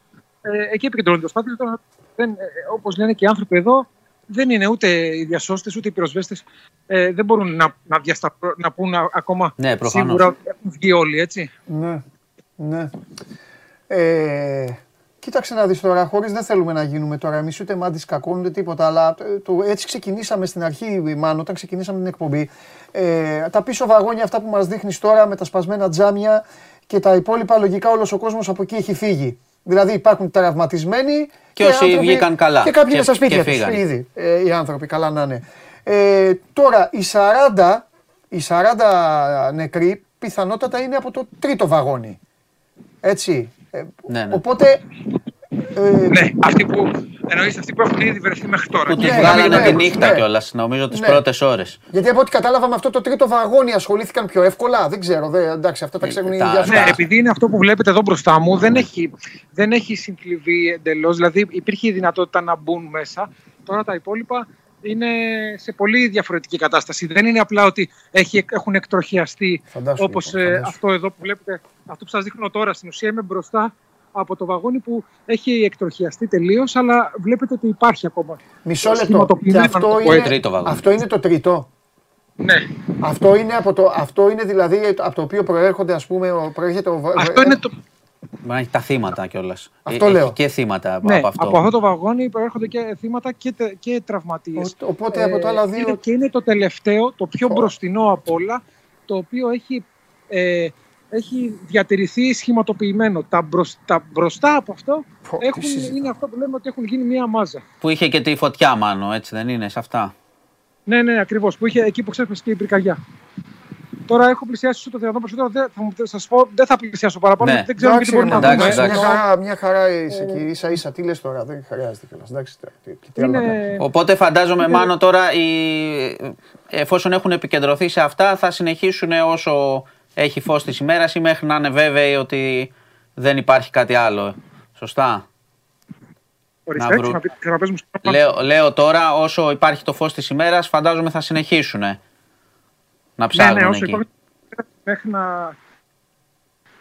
Ε, εκεί επικεντρώνεται η προσπάθεια. Τώρα, δεν, ε, όπως λένε και οι άνθρωποι εδώ, δεν είναι ούτε οι διασώστες ούτε οι πυροσβέστες. Ε, δεν μπορούν να, να, διασταπρο- να πούν α- ακόμα Ναι, προφανώς. σίγουρα ότι έχουν βγει όλοι, έτσι. Ναι, ναι. Ε, κοίταξε να δεις τώρα, χωρίς δεν θέλουμε να γίνουμε τώρα εμείς ούτε μάντις κακών ούτε τίποτα, αλλά ε, το, έτσι ξεκινήσαμε στην αρχή, Μάνο, όταν ξεκινήσαμε την εκπομπή. Ε, τα πίσω βαγόνια αυτά που μας δείχνεις τώρα με τα σπασμένα τζάμια και τα υπόλοιπα λογικά όλος ο κόσμος από εκεί έχει φύγει. Δηλαδή υπάρχουν τραυματισμένοι Και όσοι βγήκαν καλά Και κάποιοι και- είναι στα σπίτια και τους φύγανε. ήδη, ε, οι άνθρωποι, καλά να είναι. Ε, τώρα, οι 40, οι 40 νεκροί πιθανότατα είναι από το τρίτο βαγόνι. Έτσι. Ε, Ναι, ναι. Οπότε. Ε, Ναι, αυτοί που, εννοείς αυτοί που έχουν ήδη βρεθεί μέχρι τώρα. Που Και τη Ναι, βγάλανε ναι, τη ναι, νύχτα ναι. κιόλας, νομίζω τις Ναι. πρώτες ώρες. γιατί από ό,τι κατάλαβα με αυτό το τρίτο βαγόνι ασχολήθηκαν πιο εύκολα. Δεν ξέρω. Δε, εντάξει, αυτά τα ξέρουν οι τα- διασώστες. Ναι, επειδή είναι αυτό που βλέπετε εδώ μπροστά μου, δεν έχει, δεν έχει συμφληβεί εντελώς. Δηλαδή, υπήρχε η δυνατότητα να μπουν μέσα. Τώρα τα υπόλοιπα είναι σε πολύ διαφορετική κατάσταση. Δεν είναι απλά ότι έχει, έχουν εκτροχιαστεί Φαντάσου, όπως λοιπόν, φαντάσου. αυτό εδώ που βλέπετε. Αυτό που σας δείχνω τώρα στην ουσία είμαι μπροστά από το βαγόνι που έχει εκτροχιαστεί τελείως, αλλά βλέπετε ότι υπάρχει ακόμα. Μισό λεπτό. Και σχηματοποιημένο, να αυτό το πω είναι, έτσι. Τρίτο βαγόνι. αυτό είναι το τρίτο. Ναι, Αυτό είναι, από το, αυτό είναι δηλαδή από το οποίο προέρχονται, ας πούμε, ο- προέρχεται ο, βα- αυτό είναι το, Μπορεί να έχει τα θύματα κιόλας. Αυτό λέω. και θύματα ναι, από αυτό. από αυτό το βαγόνι προέρχονται και θύματα και, τε- και τραυματίες. Ο- οπότε από τα άλλα δύο- Είναι, και είναι το τελευταίο, το πιο Ω. μπροστινό από όλα, το οποίο έχει, ε, έχει διατηρηθεί σχηματοποιημένο. Τα, μπροσ- τα μπροστά από αυτό Πω, τι έχουν, συζητάμε. είναι αυτό που λέμε ότι έχουν γίνει μία μάζα. Που είχε και τη φωτιά, μάλλον, έτσι δεν είναι, σε αυτά. Ναι, ναι, ακριβώς. Που είχε εκεί που ξέσπασε και η πυρκαγιά. Τώρα έχω πλησιάσει όσο το δυνατόν περισσότερο. Δεν, θα μου- σας πω, δεν θα πλησιάσω παραπάνω. Ναι. γιατί Δεν ξέρω Εντάξει, τι μπορεί να εντάξει, δούμε. εντάξει. Μια χαρά, μια χαρά είσαι εκεί, ίσα ίσα. Τι λες τώρα, δεν χρειάζεται κιόλας. Εντάξει, τι- τι- τι άλλο να κάνεις. Είναι, Οπότε φαντάζομαι, Μάνο, τώρα οι... εφόσον έχουν επικεντρωθεί σε αυτά, θα συνεχίσουν όσο έχει φως της ημέρας ή μέχρι να είναι βέβαιοι ότι δεν υπάρχει κάτι άλλο. Σωστά. ορίστε, να βρουν- ξαναπεί- ξαναπες μου. Λέω, λέω τώρα, όσο υπάρχει το φως της ημέρας, φαντάζομαι θα συνεχίσουν να Ναι, ψάχνουν ναι, όσο εκεί. υπάρχει μέχρι να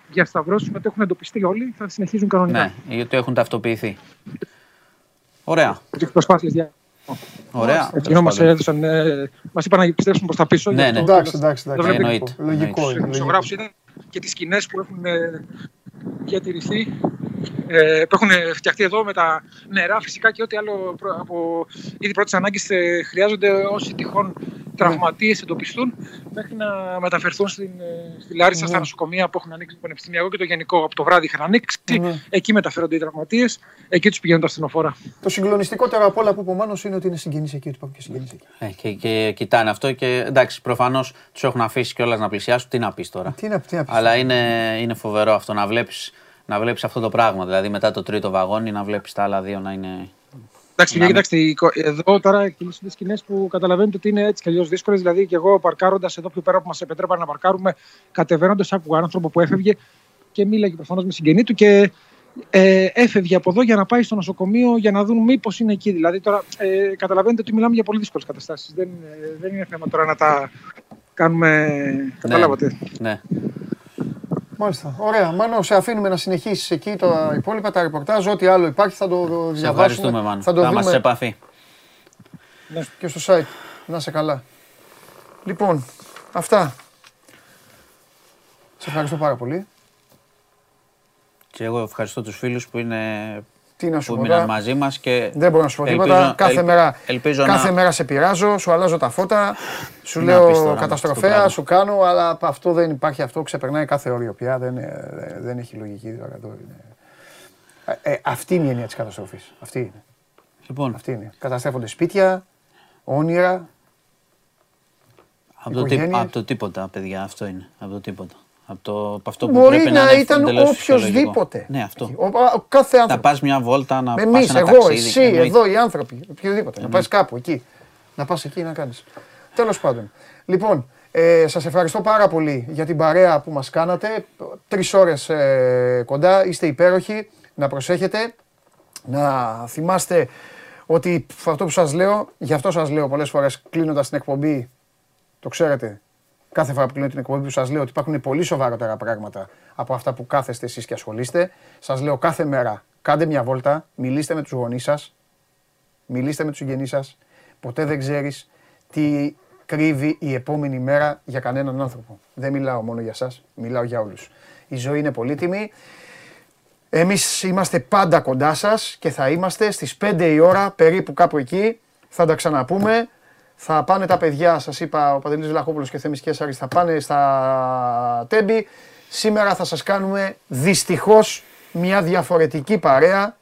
διασταυρώσουν ότι έχουν εντοπιστεί όλοι, θα συνεχίζουν κανονικά. Ναι, γιατί έχουν ταυτοποιηθεί. Ωραία. Τις προσπάθειες για. Ωραία. Εκείνο μας Τέλος πάντων. έδωσαν. Ε, μας είπαν να επιστρέψουμε προς τα πίσω. Ναι, γι' αυτό ναι. Εντάξει, εντάξει, Δεν εντάξει. βλέπει λογικό. εννοείται. Λογικό Εννοείται. είναι. Του λογικό. ζωγράφου είδαν και τις σκηνές που έχουν ε, διατηρηθεί. Ε, που έχουν φτιαχτεί εδώ με τα νερά φυσικά και ό,τι άλλο προ- από ήδη πρώτη ανάγκη χρειάζονται όσοι τυχόν τραυματίες εντοπιστούν μέχρι να μεταφερθούν στην, ε, στη Λάρισα στα νοσοκομεία που έχουν ανοίξει το Πανεπιστημιακό και το Γενικό. Από το βράδυ είχαν ανοίξει. Ναι. Εκεί μεταφέρονται οι τραυματίες, εκεί τους πηγαίνουν τα ασθενοφόρα. Το συγκλονιστικότερο από όλα που είπε ο Μάνος είναι ότι είναι συγγενείς εκεί, ότι υπάρχουν και συγγενείς εκεί. Ε, και, και κοιτάνε αυτό και εντάξει, προφανώς τους έχουν αφήσει κιόλας να πλησιάσουν. Τι να πεις τώρα. Τι να, τι να πεις. Αλλά είναι, είναι φοβερό αυτό να βλέπεις να βλέπεις αυτό το πράγμα. Δηλαδή μετά το τρίτο βαγόνι να βλέπεις τα άλλα δύο να είναι. Εντάξει, Να κοιτάξτε, η κο- εδώ τώρα κινήσονται σκηνές που καταλαβαίνετε ότι είναι έτσι κι αλλιώς δύσκολες. Δηλαδή, και εγώ παρκάροντας εδώ πιο πέρα που μας επιτρέπανε να παρκάρουμε, κατεβαίνοντας, άκουγα άνθρωπο που έφευγε και μίλαγε προφανώς με συγγενή του και ε, έφευγε από εδώ για να πάει στο νοσοκομείο για να δουν μήπως είναι εκεί. Δηλαδή, τώρα ε, καταλαβαίνετε ότι μιλάμε για πολύ δύσκολες καταστάσεις. Δεν, ε, δεν είναι θέμα τώρα να τα κάνουμε. Καταλάβατε. Ναι. Μάλιστα. Ωραία. Μάνο, σε αφήνουμε να συνεχίσεις εκεί τα υπόλοιπα, τα ρεπορτάζ. Ό,τι άλλο υπάρχει θα το Σε διαβάσουμε. ευχαριστούμε, Μάνο. Θα το Θα είμαστε σε δούμε επαφή. και στο site. Να σε καλά. Λοιπόν, αυτά. Σε ευχαριστώ πάρα πολύ. Και εγώ ευχαριστώ τους φίλους που είναι Τι να σου που πω μείναν τώρα; μαζί μας και Δεν μπορώ να σου πω ελπίζω- τίποτα. Κάθε, ελ- μέρα, ελπίζω κάθε να- μέρα σε πειράζω, σου αλλάζω τα φώτα, σου Να λέω πεις τώρα, αυτό το καταστροφέα, πράγμα. σου κάνω, αλλά αυτό δεν υπάρχει. Αυτό ξεπερνάει κάθε όριο πια. Δεν, ε, δεν έχει λογική. τώρα εδώ είναι. Ε, ε, αυτή είναι η έννοια της καταστροφής. Αυτή είναι. Λοιπόν, Αυτή είναι. Καταστρέφονται σπίτια, όνειρα. από το, τί- οικογένειες. από το τίποτα, παιδιά, αυτό είναι. Από το τίποτα. Από, το, από αυτό που Μπορεί πρέπει να είναι ήταν εντελώς φυσιολογικό. οποιοδήποτε. Ναι, αυτό. Ο, ο- κάθε Να άνθρωπο. πας μια βόλτα, να πας Εμείς, ένα εγώ, ταξίδι. εσύ, εννοείται. εδώ οι άνθρωποι. Οποιοδήποτε. Να πας κάπου εκεί. Να πας εκεί να κάνεις. Τέλος πάντων. Λοιπόν, ε, σας ευχαριστώ πάρα πολύ για την παρέα που μας κάνατε. Τρεις ώρες ε, κοντά. Είστε υπέροχοι. Να προσέχετε. Να θυμάστε ότι αυτό που σας λέω, γι' αυτό σας λέω πολλές φορές κλείνοντας την εκπομπή, το ξέρετε, κάθε φορά που κλείνω την εκπομπή που σας λέω ότι υπάρχουν πολύ σοβαρότερα πράγματα από αυτά που κάθεστε εσείς και ασχολείστε. Σας λέω κάθε μέρα, κάντε μια βόλτα, μιλήστε με τους γονείς σας, μιλήστε με τους συγγενείς σας. Ποτέ δεν ξέρεις τι κρύβει η επόμενη μέρα για κανέναν άνθρωπο. Δεν μιλάω μόνο για σας, μιλάω για όλους. Η ζωή είναι πολύτιμη. Εμείς είμαστε πάντα κοντά σας και θα είμαστε στις 5 η ώρα, περίπου κάπου εκεί. Θα τα ξαναπούμε. Θα πάνε τα παιδιά, σας είπα, ο Παντελής Βλαχόπουλος και ο Θέμης Κέσσαρης θα πάνε στα τέμπη. Σήμερα θα σας κάνουμε δυστυχώς μια διαφορετική παρέα.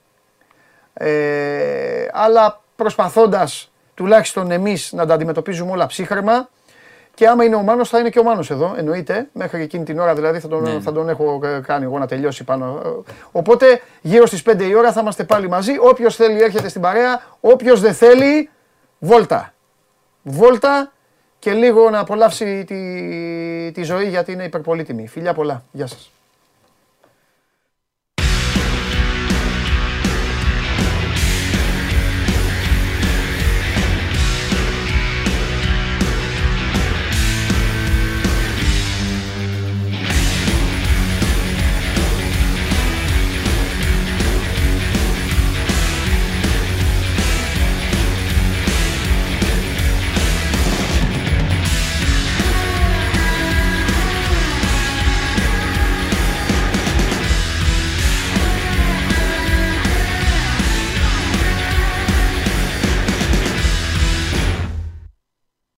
Ε, αλλά προσπαθώντας τουλάχιστον εμείς να τα αντιμετωπίζουμε όλα ψύχρεμα και άμα είναι ο Μάνος θα είναι και ο Μάνος εδώ, εννοείται. Μέχρι εκείνη την ώρα δηλαδή θα τον, Ναι. θα τον έχω ε, κάνει εγώ να τελειώσει πάνω. Ε, Οπότε γύρω στις 5 η ώρα θα είμαστε πάλι μαζί. Όποιος θέλει έρχεται στην παρέα, όποιος δεν θέλει, βόλτα. Βόλτα και λίγο να απολαύσει τη, τη ζωή γιατί είναι υπερπολίτιμη. Φιλιά πολλά. Γεια σας.